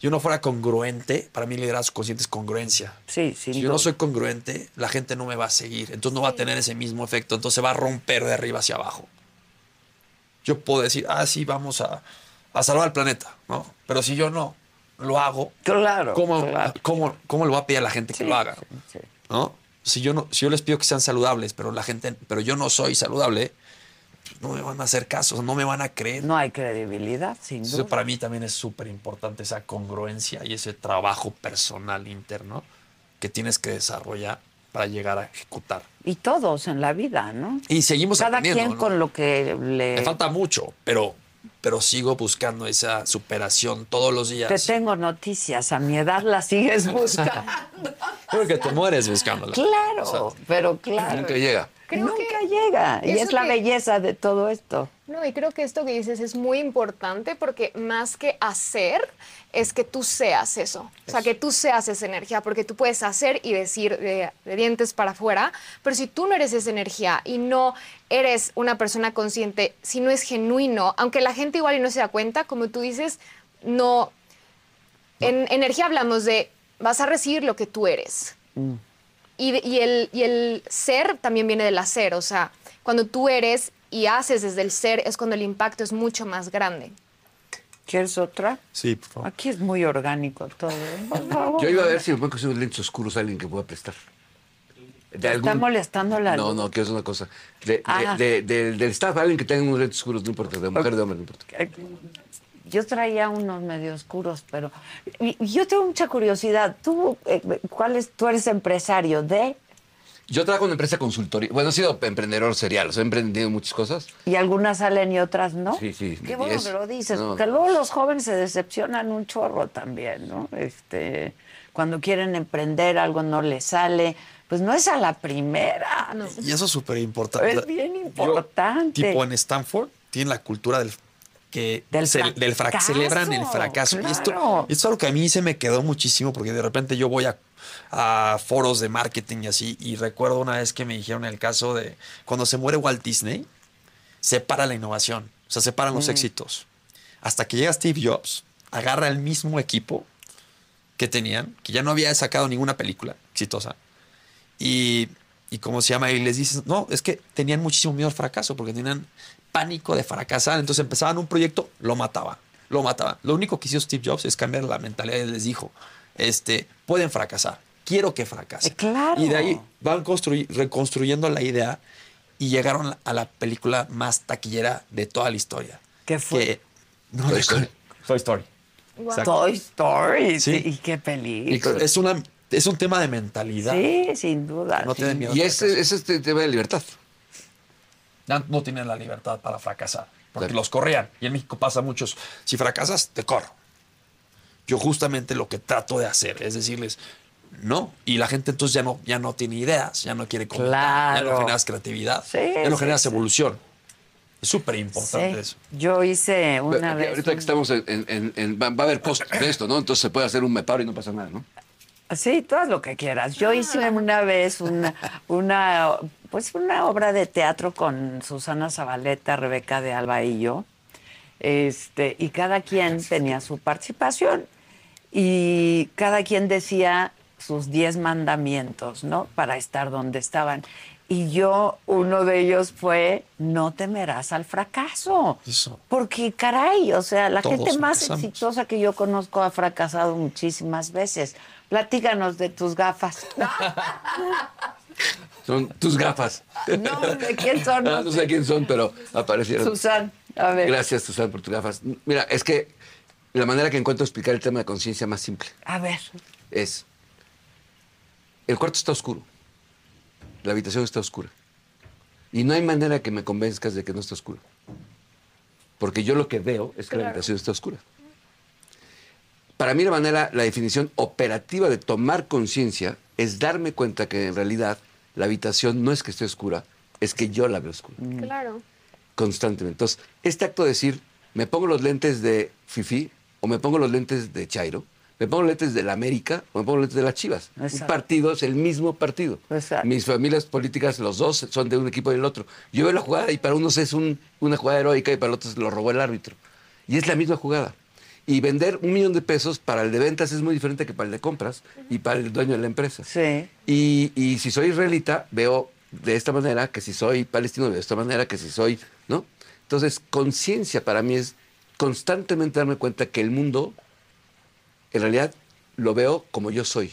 yo no fuera congruente, para mí liderazgo consciente es congruencia. Sí, sin si yo no soy congruente, la gente no me va a seguir, entonces no va a tener ese mismo efecto, entonces va a romper de arriba hacia abajo. Yo puedo decir, ah, sí, vamos a, a salvar el planeta, ¿no? Pero si yo no lo hago, claro, ¿cómo, claro. ¿cómo, cómo le voy a pedir a la gente que lo haga? ¿No? Si yo, no, si yo les pido que sean saludables, pero la gente, pero yo no soy saludable, no me van a hacer caso, no me van a creer. No hay credibilidad, sin Eso duda. para mí también es súper importante, esa congruencia y ese trabajo personal interno que tienes que desarrollar para llegar a ejecutar. Y todos en la vida, ¿no? Y seguimos Cada aprendiendo, quien ¿no? con lo que le... Me falta mucho, pero, pero sigo buscando esa superación todos los días. Te tengo noticias, a mi edad la sigues buscando. Creo que te mueres buscándola. claro, O sea, pero claro. Nunca llega. Creo nunca que llega. Y es la que- belleza de todo esto. No, y creo que esto que dices es muy importante porque más que hacer, es que tú seas eso. O sea, que tú seas esa energía, porque tú puedes hacer y decir de, de dientes para afuera, pero si tú no eres esa energía y no eres una persona consciente, si no es genuino, aunque la gente igual y no se da cuenta, como tú dices, no. En energía hablamos de vas a recibir lo que tú eres. Y, de- y el, y el ser también viene del hacer, o sea, cuando tú eres y haces desde el ser es cuando el impacto es mucho más grande. ¿Quieres otra? Sí, por favor. Aquí es muy orgánico todo. ¿eh? Por favor. Yo iba a ver si me pueden conseguir unos lentes oscuros a alguien que pueda prestar. De ¿Te algún- está molestando la No, no, quiero hacer una cosa. De, de- Ah. de- de- del staff, alguien que tenga unos lentes oscuros, no importa, de mujer, de hombre, no importa. Yo traía unos medio oscuros, pero yo tengo mucha curiosidad. ¿Tú, eh, cuál es, tú eres empresario de Yo trabajo en una empresa consultoría. Bueno, he sido emprendedor serial, o sea, he emprendido muchas cosas. y algunas salen y otras no. Sí, sí. Qué bueno es- que lo dices, no, porque luego los jóvenes se decepcionan un chorro también, ¿no? Este, cuando quieren emprender algo no les sale, pues no es a la primera. Y eso es súper importante. Es bien importante. Tipo en Stanford, tienen la cultura del que Del ce- del fra- fracaso, celebran el fracaso. Y esto, esto es algo que a mí se me quedó muchísimo porque de repente yo voy a, a foros de marketing y así y recuerdo una vez que me dijeron el caso de cuando se muere Walt Disney, se para la innovación, o sea, se paran los Mm. éxitos. Hasta que llega Steve Jobs, agarra el mismo equipo que tenían, que ya no había sacado ninguna película exitosa, y, y ¿cómo se llama? Y les dices, no, es que tenían muchísimo miedo al fracaso porque tenían pánico de fracasar. Entonces empezaban un proyecto, lo mataban, lo mataban. Lo único que hizo Steve Jobs es cambiar la mentalidad y les dijo, este, pueden fracasar, quiero que fracasen. claro. Y de ahí van construy- reconstruyendo la idea y llegaron a la película más taquillera de toda la historia. ¿Qué fue? Que, no recuerdo. Toy Story. Toy Story, Sí. y qué película. Es, una, es un tema de mentalidad. Sí, sin duda. No sin tienen miedo. Y ese, es el tema de libertad. Ya no tienen la libertad para fracasar, porque los corrían. Y en México pasa muchos, si fracasas, te corro. Yo justamente lo que trato de hacer es decirles, no, y la gente entonces ya no, ya no tiene ideas, ya no quiere comentar, ya Claro. no generas creatividad, Sí, ya no sí, generas sí. evolución. Es súper importante Sí. eso. Yo hice una vez. Ahorita que estamos en, en- en- en- va, va a haber post de esto, ¿no? Entonces se puede hacer un me paro y no pasa nada, ¿no? Sí, tú haz lo que quieras. Yo hice una vez una, una, pues una obra de teatro con Susana Zabaleta, Rebeca de Alba y yo. Este, y cada quien tenía su participación. Y cada quien decía sus diez mandamientos, ¿no? Para estar donde estaban. Y yo, uno de ellos fue, no temerás al fracaso. Eso. Porque, caray, o sea, la Todos gente más exitosa que yo conozco ha fracasado muchísimas veces. Platícanos de tus gafas. Son tus gafas. No, ¿de quién son? Ah, no sé quién son, pero aparecieron. Susan, a ver. Gracias, Susan, por tus gafas. Mira, es que la manera que encuentro explicar el tema de conciencia más simple A ver. es, el cuarto está oscuro, la habitación está oscura, y no hay manera que me convenzcas de que no está oscuro, porque yo lo que veo es que la habitación está oscura. Para mí la manera, la definición operativa de tomar conciencia es darme cuenta que en realidad la habitación no es que esté oscura, es que yo la veo oscura. Claro. constantemente. Entonces, este acto de decir, me pongo los lentes de Fifi o me pongo los lentes de Chairo, Me pongo lentes de la América o me pongo lentes de las Chivas. Un Exacto. partido es el mismo partido. Mis familias políticas, los dos son de un equipo y del otro. Yo veo la jugada y para unos es un- una jugada heroica y para otros lo robó el árbitro. Y es la misma jugada. Y vender un millón de pesos para el de ventas es muy diferente que para el de compras y para el dueño de la empresa. Sí. Y, y si soy israelita, veo de esta manera, que si soy palestino, veo de esta manera, que si soy, ¿no? Entonces, conciencia para mí es constantemente darme cuenta que el mundo, en realidad, lo veo como yo soy.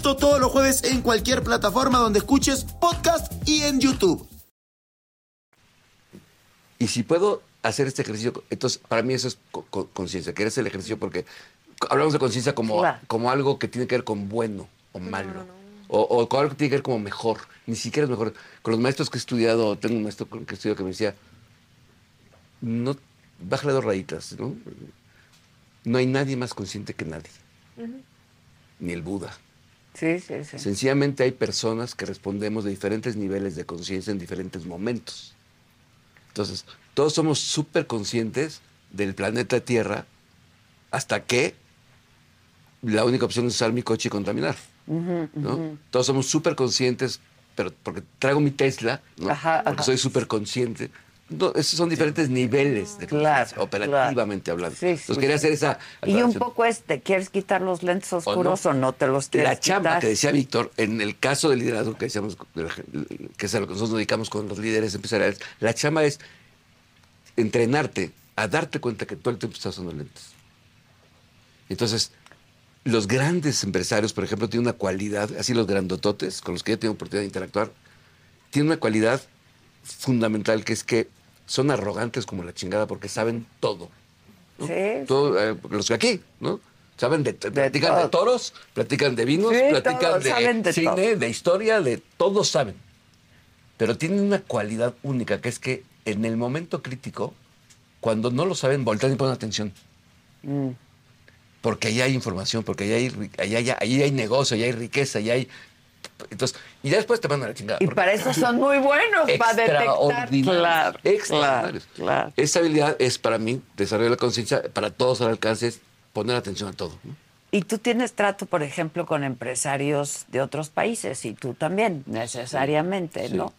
Esto todos los jueves en cualquier plataforma donde escuches podcast y en YouTube. Y si puedo hacer este ejercicio, entonces para mí eso es co- co- conciencia, que es el ejercicio porque hablamos de conciencia como, Claro. como algo que tiene que ver con bueno o malo. O, o con algo que tiene que ver como mejor. Ni siquiera es mejor. Con los maestros que he estudiado, tengo un maestro que he estudiado que me decía, no, bájale dos rayitas, ¿no? No hay nadie más consciente que nadie, ni el Buda. Sí, sí, sí. Sencillamente hay personas que respondemos de diferentes niveles de conciencia en diferentes momentos. Entonces, todos somos súper conscientes del planeta Tierra hasta que la única opción es usar mi coche y contaminar. Todos somos súper conscientes, pero porque traigo mi Tesla, ¿no? Ajá, porque ajá. soy súper consciente. No, esos son diferentes niveles de conciencia, operativamente hablando. Entonces quería hacer esa Y un poco es, ¿te quieres quitar los lentes oscuros o no, te los quieres La chamba quitar? que decía Víctor, en el caso del liderazgo que decíamos, que es a lo que nosotros nos dedicamos con los líderes empresariales, la chamba es entrenarte a darte cuenta que todo el tiempo estás usando lentes. Entonces, los grandes empresarios, por ejemplo, tienen una cualidad, así los grandototes, con los que yo tengo oportunidad de interactuar, tienen una cualidad fundamental que es que son arrogantes como la chingada porque saben todo. ¿no? Sí. Todo, eh, los que aquí, ¿no? Saben de, platican de toros, platican de vinos, Sí, platican de, cine, todo. de historia, de todos saben. Pero tienen una cualidad única que es que en el momento crítico, cuando no lo saben, voltean y ponen atención. Mm. Porque ahí hay información, porque ahí hay, ahí hay, ahí hay negocio, ahí hay riqueza, ahí hay. Entonces, y ya después te mandan a la chingada. Y para eso son muy buenos, para detectar. Extraordinarios, Claro, extraordinarios. claro. Esa habilidad es para mí, desarrollar la conciencia, para todos al alcance, es poner atención a todo. ¿no? Y tú tienes trato, por ejemplo, con empresarios de otros países, y tú también, necesariamente, Sí. ¿no?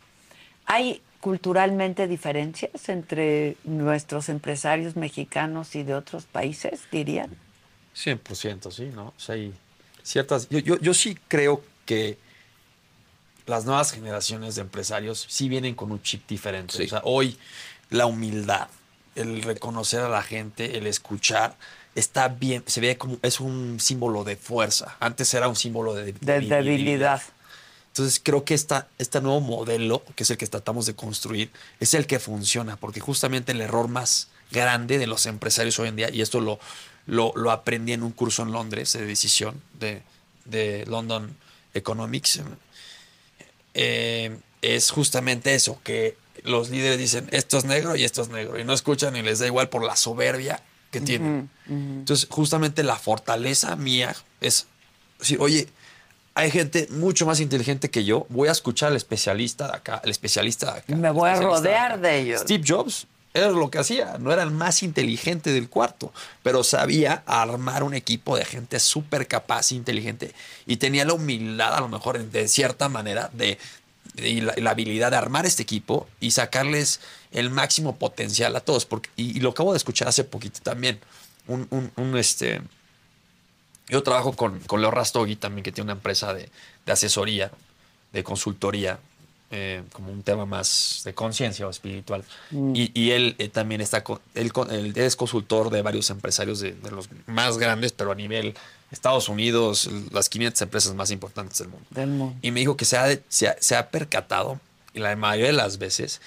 ¿Hay culturalmente diferencias entre nuestros empresarios mexicanos y de otros países, dirían? 100%, sí, ¿no? O sea, hay ciertas... Yo, yo, yo sí creo que las nuevas generaciones de empresarios sí vienen con un chip diferente. O sea, hoy la humildad, el reconocer a la gente, el escuchar, está bien, se ve como es un símbolo de fuerza. Antes era un símbolo de, De debilidad. Entonces creo que esta, este nuevo modelo, que es el que tratamos de construir, es el que funciona, porque justamente el error más grande de los empresarios hoy en día, y esto lo, lo, lo aprendí en un curso en Londres de decisión de, de London Economics, eh, es justamente eso, que los líderes dicen, esto es negro y esto es negro, y no escuchan y les da igual por la soberbia que tienen. Entonces, justamente la fortaleza mía es decir, oye, hay gente mucho más inteligente que yo, voy a escuchar al especialista de acá, el especialista de acá. Me voy a rodear acá. de ellos. Steve Jobs era lo que hacía, no era el más inteligente del cuarto, pero sabía armar un equipo de gente súper capaz e inteligente y tenía la humildad, a lo mejor de cierta manera, de, y la, habilidad de armar este equipo y sacarles el máximo potencial a todos. Y lo acabo de escuchar hace poquito también. Un, un- un, este, yo trabajo con, con Leo Rastogi también, que tiene una empresa de, de asesoría, de consultoría, eh, como un tema más de conciencia o espiritual. Mm. Y, y él eh, también está, con- él, él es consultor de varios empresarios de, de los más grandes, pero a nivel Estados Unidos, las 500 empresas más importantes del mundo. Del mundo. Y me dijo que se ha, se ha, se ha percatado, y la mayoría de las veces,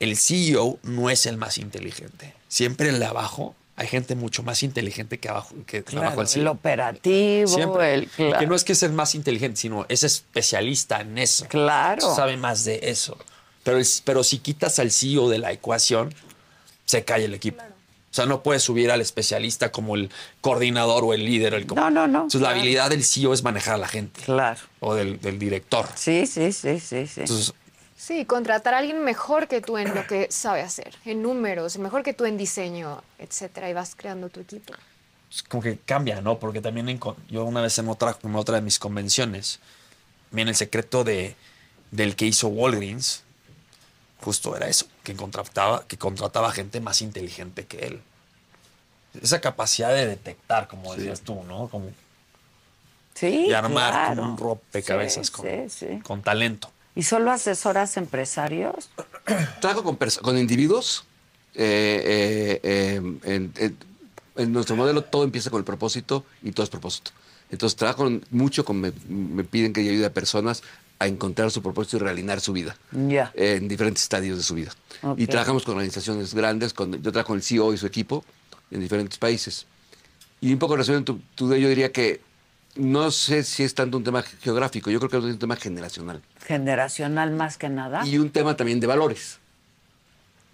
el CEO no es el más inteligente. Siempre el de abajo hay gente mucho más inteligente que abajo, que Claro, abajo del el operativo, Siempre. el- claro. Que no es que es el más inteligente, sino es especialista en eso. Claro. Sabe más de eso. Pero, es- pero si quitas al CEO de la ecuación, se cae el equipo. O sea, no puedes subir al especialista como el coordinador o el líder. El, No, no, no, Entonces, la habilidad del CEO es manejar a la gente. Claro. O del, del director. Sí, sí, sí, sí, sí. Entonces, Sí, contratar a alguien mejor que tú en lo que sabe hacer, en números, mejor que tú en diseño, etcétera, y vas creando tu equipo. es como que cambia, ¿no? Porque también en yo una vez en otra, en otra de mis convenciones, miren, el secreto de, del que hizo Walgreens, justo era eso, que contrataba, que contrataba gente más inteligente que él. Esa capacidad de detectar, como decías tú, ¿no? Como, Sí, y armar claro. como un rompecabezas Sí, con, sí, sí. con talento. ¿Y solo asesoras empresarios? Trabajo con, individuos. eh, eh, eh, en, en- en nuestro modelo todo empieza con el propósito y todo es propósito. Entonces trabajo mucho con, me, me piden que yo ayude a personas a encontrar su propósito y realinear su vida Ya. en diferentes estadios de su vida. Ok. Y trabajamos con organizaciones grandes, con, yo trabajo con el CEO y su equipo en diferentes países. Y un poco resumen tu, tu yo diría que no sé si es tanto un tema geográfico, yo creo que es un tema generacional. Generacional más que nada. Y un tema también de valores.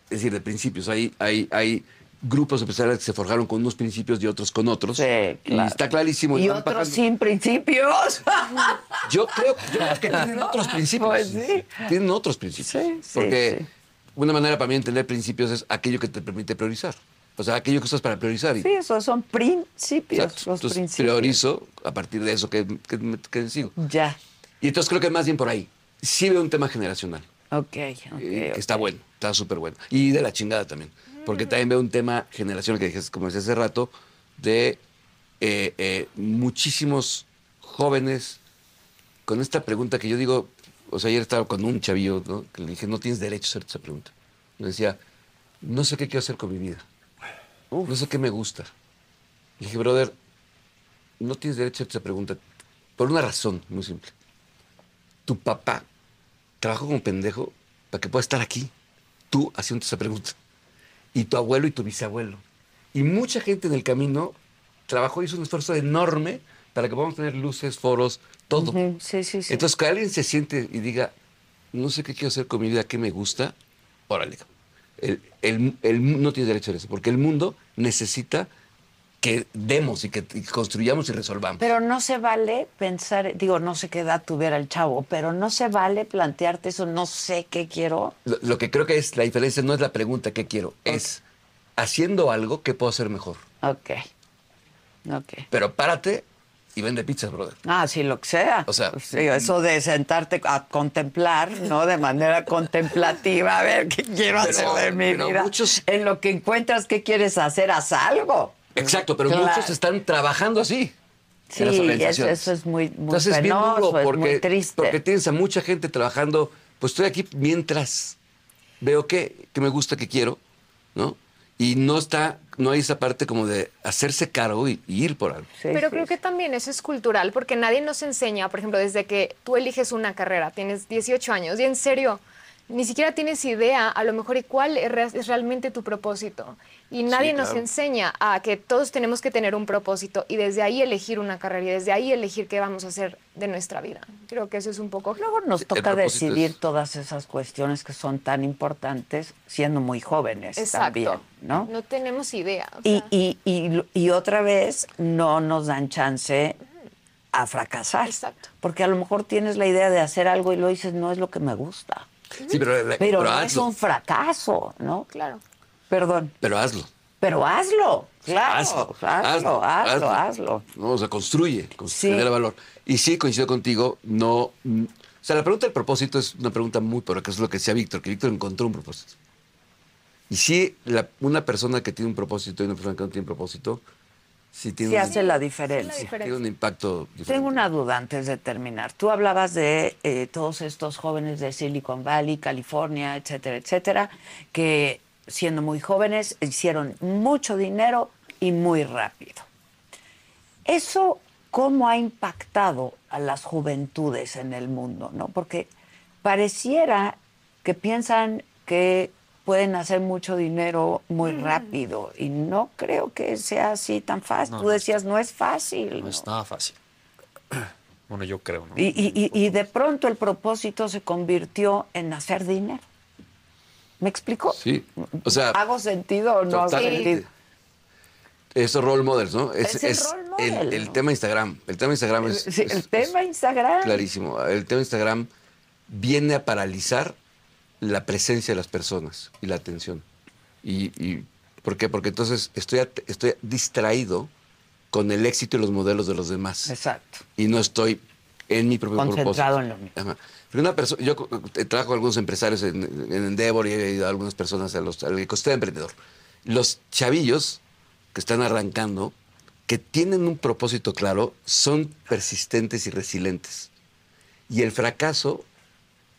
Es decir, de principios. Hay, hay, hay grupos empresariales que se forjaron con unos principios y otros con otros. Y claro. está clarísimo. Y otros sin principios. Yo creo, yo creo que tienen otros principios. Pues sí. Tienen otros principios. sí, Porque sí. una manera para mí de entender principios es aquello que te permite priorizar. O sea, aquello que usas para priorizar. Y, Sí, esos son principios. Exacto. Los Entonces principios. priorizo a partir de eso que, que, me- que sigo. Ya. Y entonces creo que más bien por ahí. Sí veo un tema generacional. Ok, ok. eh, que está bueno, está súper bueno. Y de la chingada también. Porque también veo un tema generacional que como decía hace rato, de eh, eh, muchísimos jóvenes con esta pregunta que yo digo, o sea, ayer estaba con un chavillo, ¿no? que le dije, no tienes derecho a hacerte esa pregunta. Me decía, no sé qué quiero hacer con mi vida. No sé qué me gusta. Dije, brother, no tienes derecho a esa pregunta por una razón muy simple. Tu papá trabajó como pendejo para que pueda estar aquí, tú haciendo esa pregunta. Y tu abuelo y tu bisabuelo. Y mucha gente en el camino trabajó y hizo un esfuerzo enorme para que podamos tener luces, foros, todo. Ujú, Sí, sí, sí. Entonces, que alguien se siente y diga, no sé qué quiero hacer con mi vida, qué me gusta, órale. El, el- el- no tiene derecho a eso, porque el mundo necesita que demos y que y construyamos y resolvamos. Pero no se vale pensar, digo, no sé qué edad tuviera el chavo, pero no se vale plantearte eso, no sé qué quiero. Lo, lo que creo que es la diferencia no es la pregunta qué quiero, es haciendo algo que puedo hacer mejor. Ok. Ok. Pero párate y vende pizzas, brother. Ah, sí, lo que sea. O sea, Sí, eso de sentarte a contemplar, ¿no? De manera contemplativa, a ver qué quiero Pero- hacer de mi vida. muchos- En lo que encuentras qué quieres hacer, haz algo. Exacto, pero Claro. muchos están trabajando así. Sí, eso, eso es muy, muy Entonces es bien penoso, es porque, muy triste. porque tienes a mucha gente trabajando. Pues estoy aquí mientras veo que, que me gusta, que quiero, ¿no? Y no está, no hay esa parte como de hacerse cargo y, y ir por algo. Pero creo que también eso es cultural, porque nadie nos enseña, por ejemplo, desde que tú eliges una carrera, tienes 18 años y en serio, ni siquiera tienes idea a lo mejor y cuál es re- es realmente tu propósito. Y nadie nos claro. enseña a que todos tenemos que tener un propósito y desde ahí elegir una carrera y desde ahí elegir qué vamos a hacer de nuestra vida. Creo que eso es un poco... Luego nos toca decidir todas esas cuestiones que son tan importantes siendo muy jóvenes Exacto. también, ¿no? No tenemos idea. o Y, sea. y, y, y otra vez no nos dan chance a fracasar. Porque a lo mejor tienes la idea de hacer algo y lo dices, no es lo que me gusta. Sí, pero, Pero, pero no es hazlo. un fracaso, ¿no? Claro. Perdón. Pero hazlo. Pero hazlo, claro. Hazlo, hazlo, hazlo, hazlo. No, o sea, construye, con- Sí. genera valor. Y sí, coincido contigo, no... mm, O sea, la pregunta del propósito es una pregunta muy, pero que es lo que decía Víctor, que Víctor encontró un propósito. Y sí, la- una persona que tiene un propósito y una persona que no tiene propósito, sí tiene, Sí un, hace la diferencia. tiene un impacto diferente. Tengo una duda antes de terminar. Tú hablabas de eh, todos estos jóvenes de Silicon Valley, California, etcétera, etcétera, que siendo muy jóvenes hicieron mucho dinero y muy rápido. ¿Eso cómo ha impactado a las juventudes en el mundo? ¿no? Porque pareciera que piensan que pueden hacer mucho dinero muy rápido y no creo que sea así tan fácil. No, Tú no decías, no es fácil. No es nada fácil. Bueno, yo creo, ¿no? Y, y- y- y de pronto el propósito se convirtió en hacer dinero. ¿Me explico? Sí. O sea, ¿Hago sentido o no hago sentido? esos role models, ¿no? Es el role model, el, el ¿no? tema Instagram. El tema Instagram es, Sí, es- el tema Instagram. clarísimo. El tema Instagram viene a paralizar la presencia de las personas y la atención. Y, y- ¿Por qué? Porque entonces estoy, estoy distraído con el éxito y los modelos de los demás. Exacto. Y no estoy en mi propio Concentrado propósito. en lo mío. Ajá. Pero una persona, yo trabajo con algunos empresarios en, en Endeavor y he ido a algunas personas a los- al ecosistema emprendedor. Los chavillos que están arrancando, que tienen un propósito claro, son persistentes y resilientes. Y el fracaso,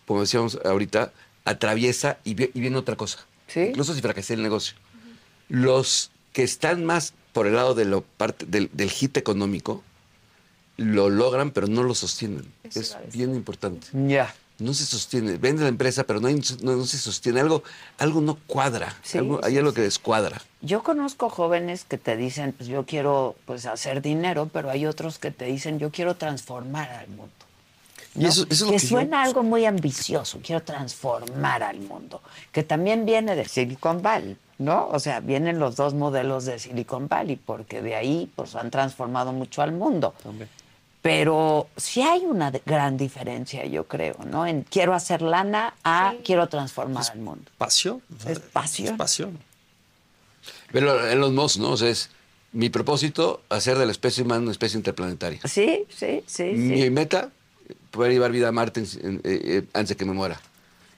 como decíamos ahorita, atraviesa y, vi- y viene otra cosa. Incluso si fracasé el negocio. Los que están más por el lado de lo parte, del, del hit económico, lo logran, pero no lo sostienen. es bien importante. Ya. No se sostiene. Vende la empresa, pero no, hay- no- no se sostiene. Algo, algo no cuadra. Sí, Algo- hay sí, algo que descuadra. Yo conozco jóvenes que te dicen, pues yo quiero pues hacer dinero, pero hay otros que te dicen, yo quiero transformar al mundo. Y eso- eso es lo que que yo- suena algo muy ambicioso, quiero transformar al mundo, que también viene de Silicon Valley, ¿no? O sea, vienen los dos modelos de Silicon Valley, porque de ahí pues han transformado mucho al mundo. Pero sí hay una gran diferencia, yo creo, ¿no? En quiero hacer lana a quiero transformar al mundo. Pasión. Es pasión. Es pasión. Pero en los MOS, ¿no? O sea, es mi propósito, hacer de la especie humana una especie interplanetaria. Sí, sí, sí, Mi sí. meta, poder llevar vida a Marte eh, eh, antes de que me muera.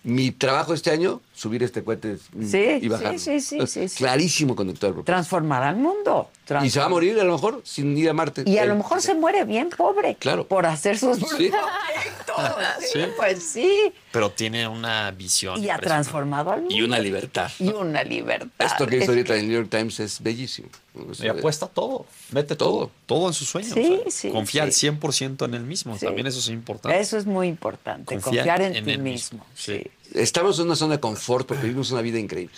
Mi trabajo este año, subir este cohete mm, Sí, y bajarlo. sí, sí, sí, sí, sí. Clarísimo conector. al propósito. Transformar al mundo. Y se va a morir a lo mejor sin ir a Marte. Y a Él. lo mejor se muere bien pobre. Claro. Por hacer sus Sí. proyectos. Sí, Sí. Pues sí. Pero tiene una visión. Y ha transformado al mundo. Y una libertad. Y una libertad. Esto que Es- hizo ahorita en el New York Times es bellísimo. O Y apuesta todo. Mete todo. Todo en su sueño. Sí, o sea, sí, Confía al sí. 100% en él mismo. Sí. También eso es importante. Eso es muy importante. Confiar Confiar en, en ti él mismo. Sí. Estamos en una zona de confort porque vivimos una vida increíble.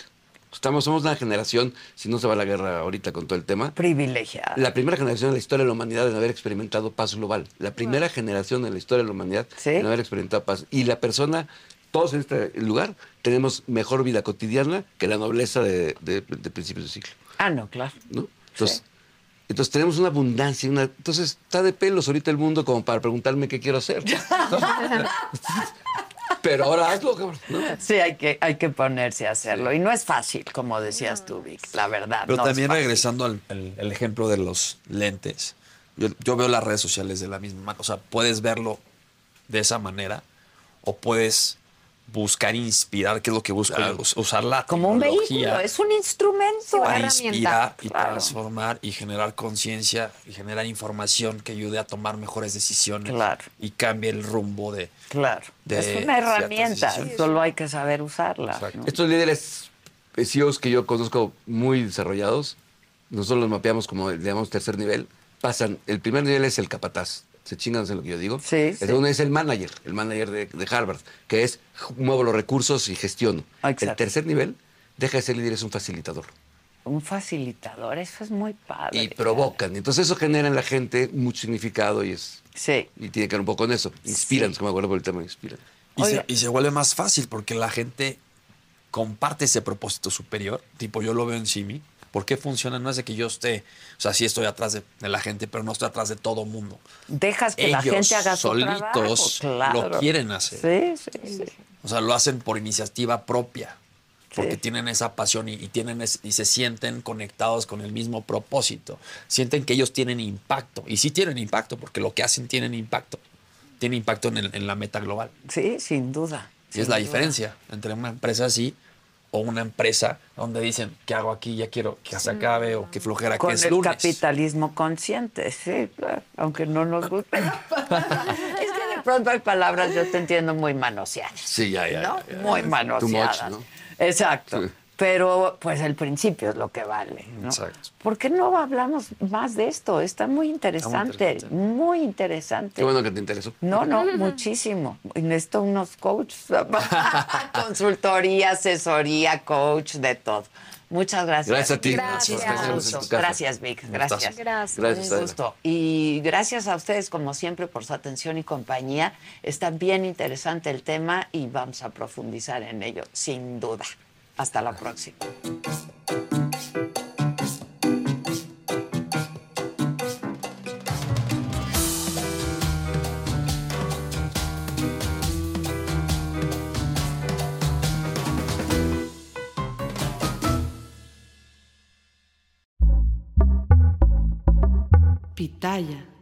Estamos, somos una generación, si no se va la guerra ahorita con todo el tema, Privilegiada. la primera generación en la historia de la humanidad en haber experimentado paz global. La primera generación en la historia de la humanidad en haber experimentado paz. Y la persona, todos en este lugar, tenemos mejor vida cotidiana que la nobleza de, de- de principios de siglo. Ah, no, claro. ¿no? Entonces, entonces tenemos una abundancia. Una, entonces está de pelos ahorita el mundo como para preguntarme qué quiero hacer. Pero ahora hazlo, cabrón. ¿no? Sí, hay que, hay que ponerse a hacerlo. Y no es fácil, como decías tú, Vic, la verdad. Pero no también regresando al el- el ejemplo de los lentes, yo, yo veo las redes sociales de la misma manera. O sea, puedes verlo de esa manera o puedes buscar inspirar, que es lo que busco, yo, us- usar la Como un vehículo, es un instrumento. para herramienta. inspirar y Claro. transformar y generar conciencia y generar información que ayude a tomar mejores decisiones Claro. y cambie el rumbo de, Claro. de es una herramienta, solo hay que saber usarla. ¿no? Estos líderes CEOs que yo conozco muy desarrollados, nosotros los mapeamos como, digamos, tercer nivel, pasan, el primer nivel es el capataz, se chingan en lo que yo digo. Sí, el sí. segundo es el manager, el manager de, de Harvard, que es muevo los recursos y gestiono. El tercer nivel, deja de ser líder, es un facilitador. Un facilitador, eso es muy padre. Y provocan. Entonces eso genera en la gente mucho significado y es... Sí. Y tiene que ver un poco con eso. Inspiran, es que me acuerdo por el tema, inspiran. Y se, y se vuelve más fácil porque la gente comparte ese propósito superior. Tipo, yo lo veo en Simi. ¿Por qué funciona? No es de que yo esté, o sea, sí estoy atrás de, de la gente, pero no estoy atrás de todo mundo. Dejas que la gente haga su solitos trabajo. lo claro. quieren hacer. Sí, sí, sí. O sea, lo hacen por iniciativa propia. Porque Sí. tienen esa pasión y, y tienen es- y se sienten conectados con el mismo propósito. Sienten que ellos tienen impacto. Y sí tienen impacto, porque lo que hacen tienen impacto. Tiene impacto en, el- en la meta global. Sí, sin duda. Y es la duda. diferencia entre una empresa así o una empresa donde dicen, ¿qué hago aquí? Ya quiero que se acabe o que flojera Con que es el lunes. capitalismo consciente, sí, claro, aunque no nos guste. es que de pronto hay palabras, yo te entiendo, muy manoseadas. Sí, ya, ya. ¿no? ya, ya. Muy manoseadas. much, ¿no? Exacto. Pero pues el principio es lo que vale, ¿no? Exacto. ¿Por qué no hablamos más de esto? Está muy interesante, muy interesante. Qué bueno que te interesó. No, no, muchísimo. Y necesito unos coaches, consultoría, asesoría, coach, de todo. Muchas gracias. Gracias a ti. Gracias, Gracias. Gracias Vic. Gracias. Gracias. Gracias, Un gusto. Y gracias a ustedes, como siempre, por su atención y compañía. Está bien interesante el tema y vamos a profundizar en ello, sin duda. Hasta la próxima. Pitaya.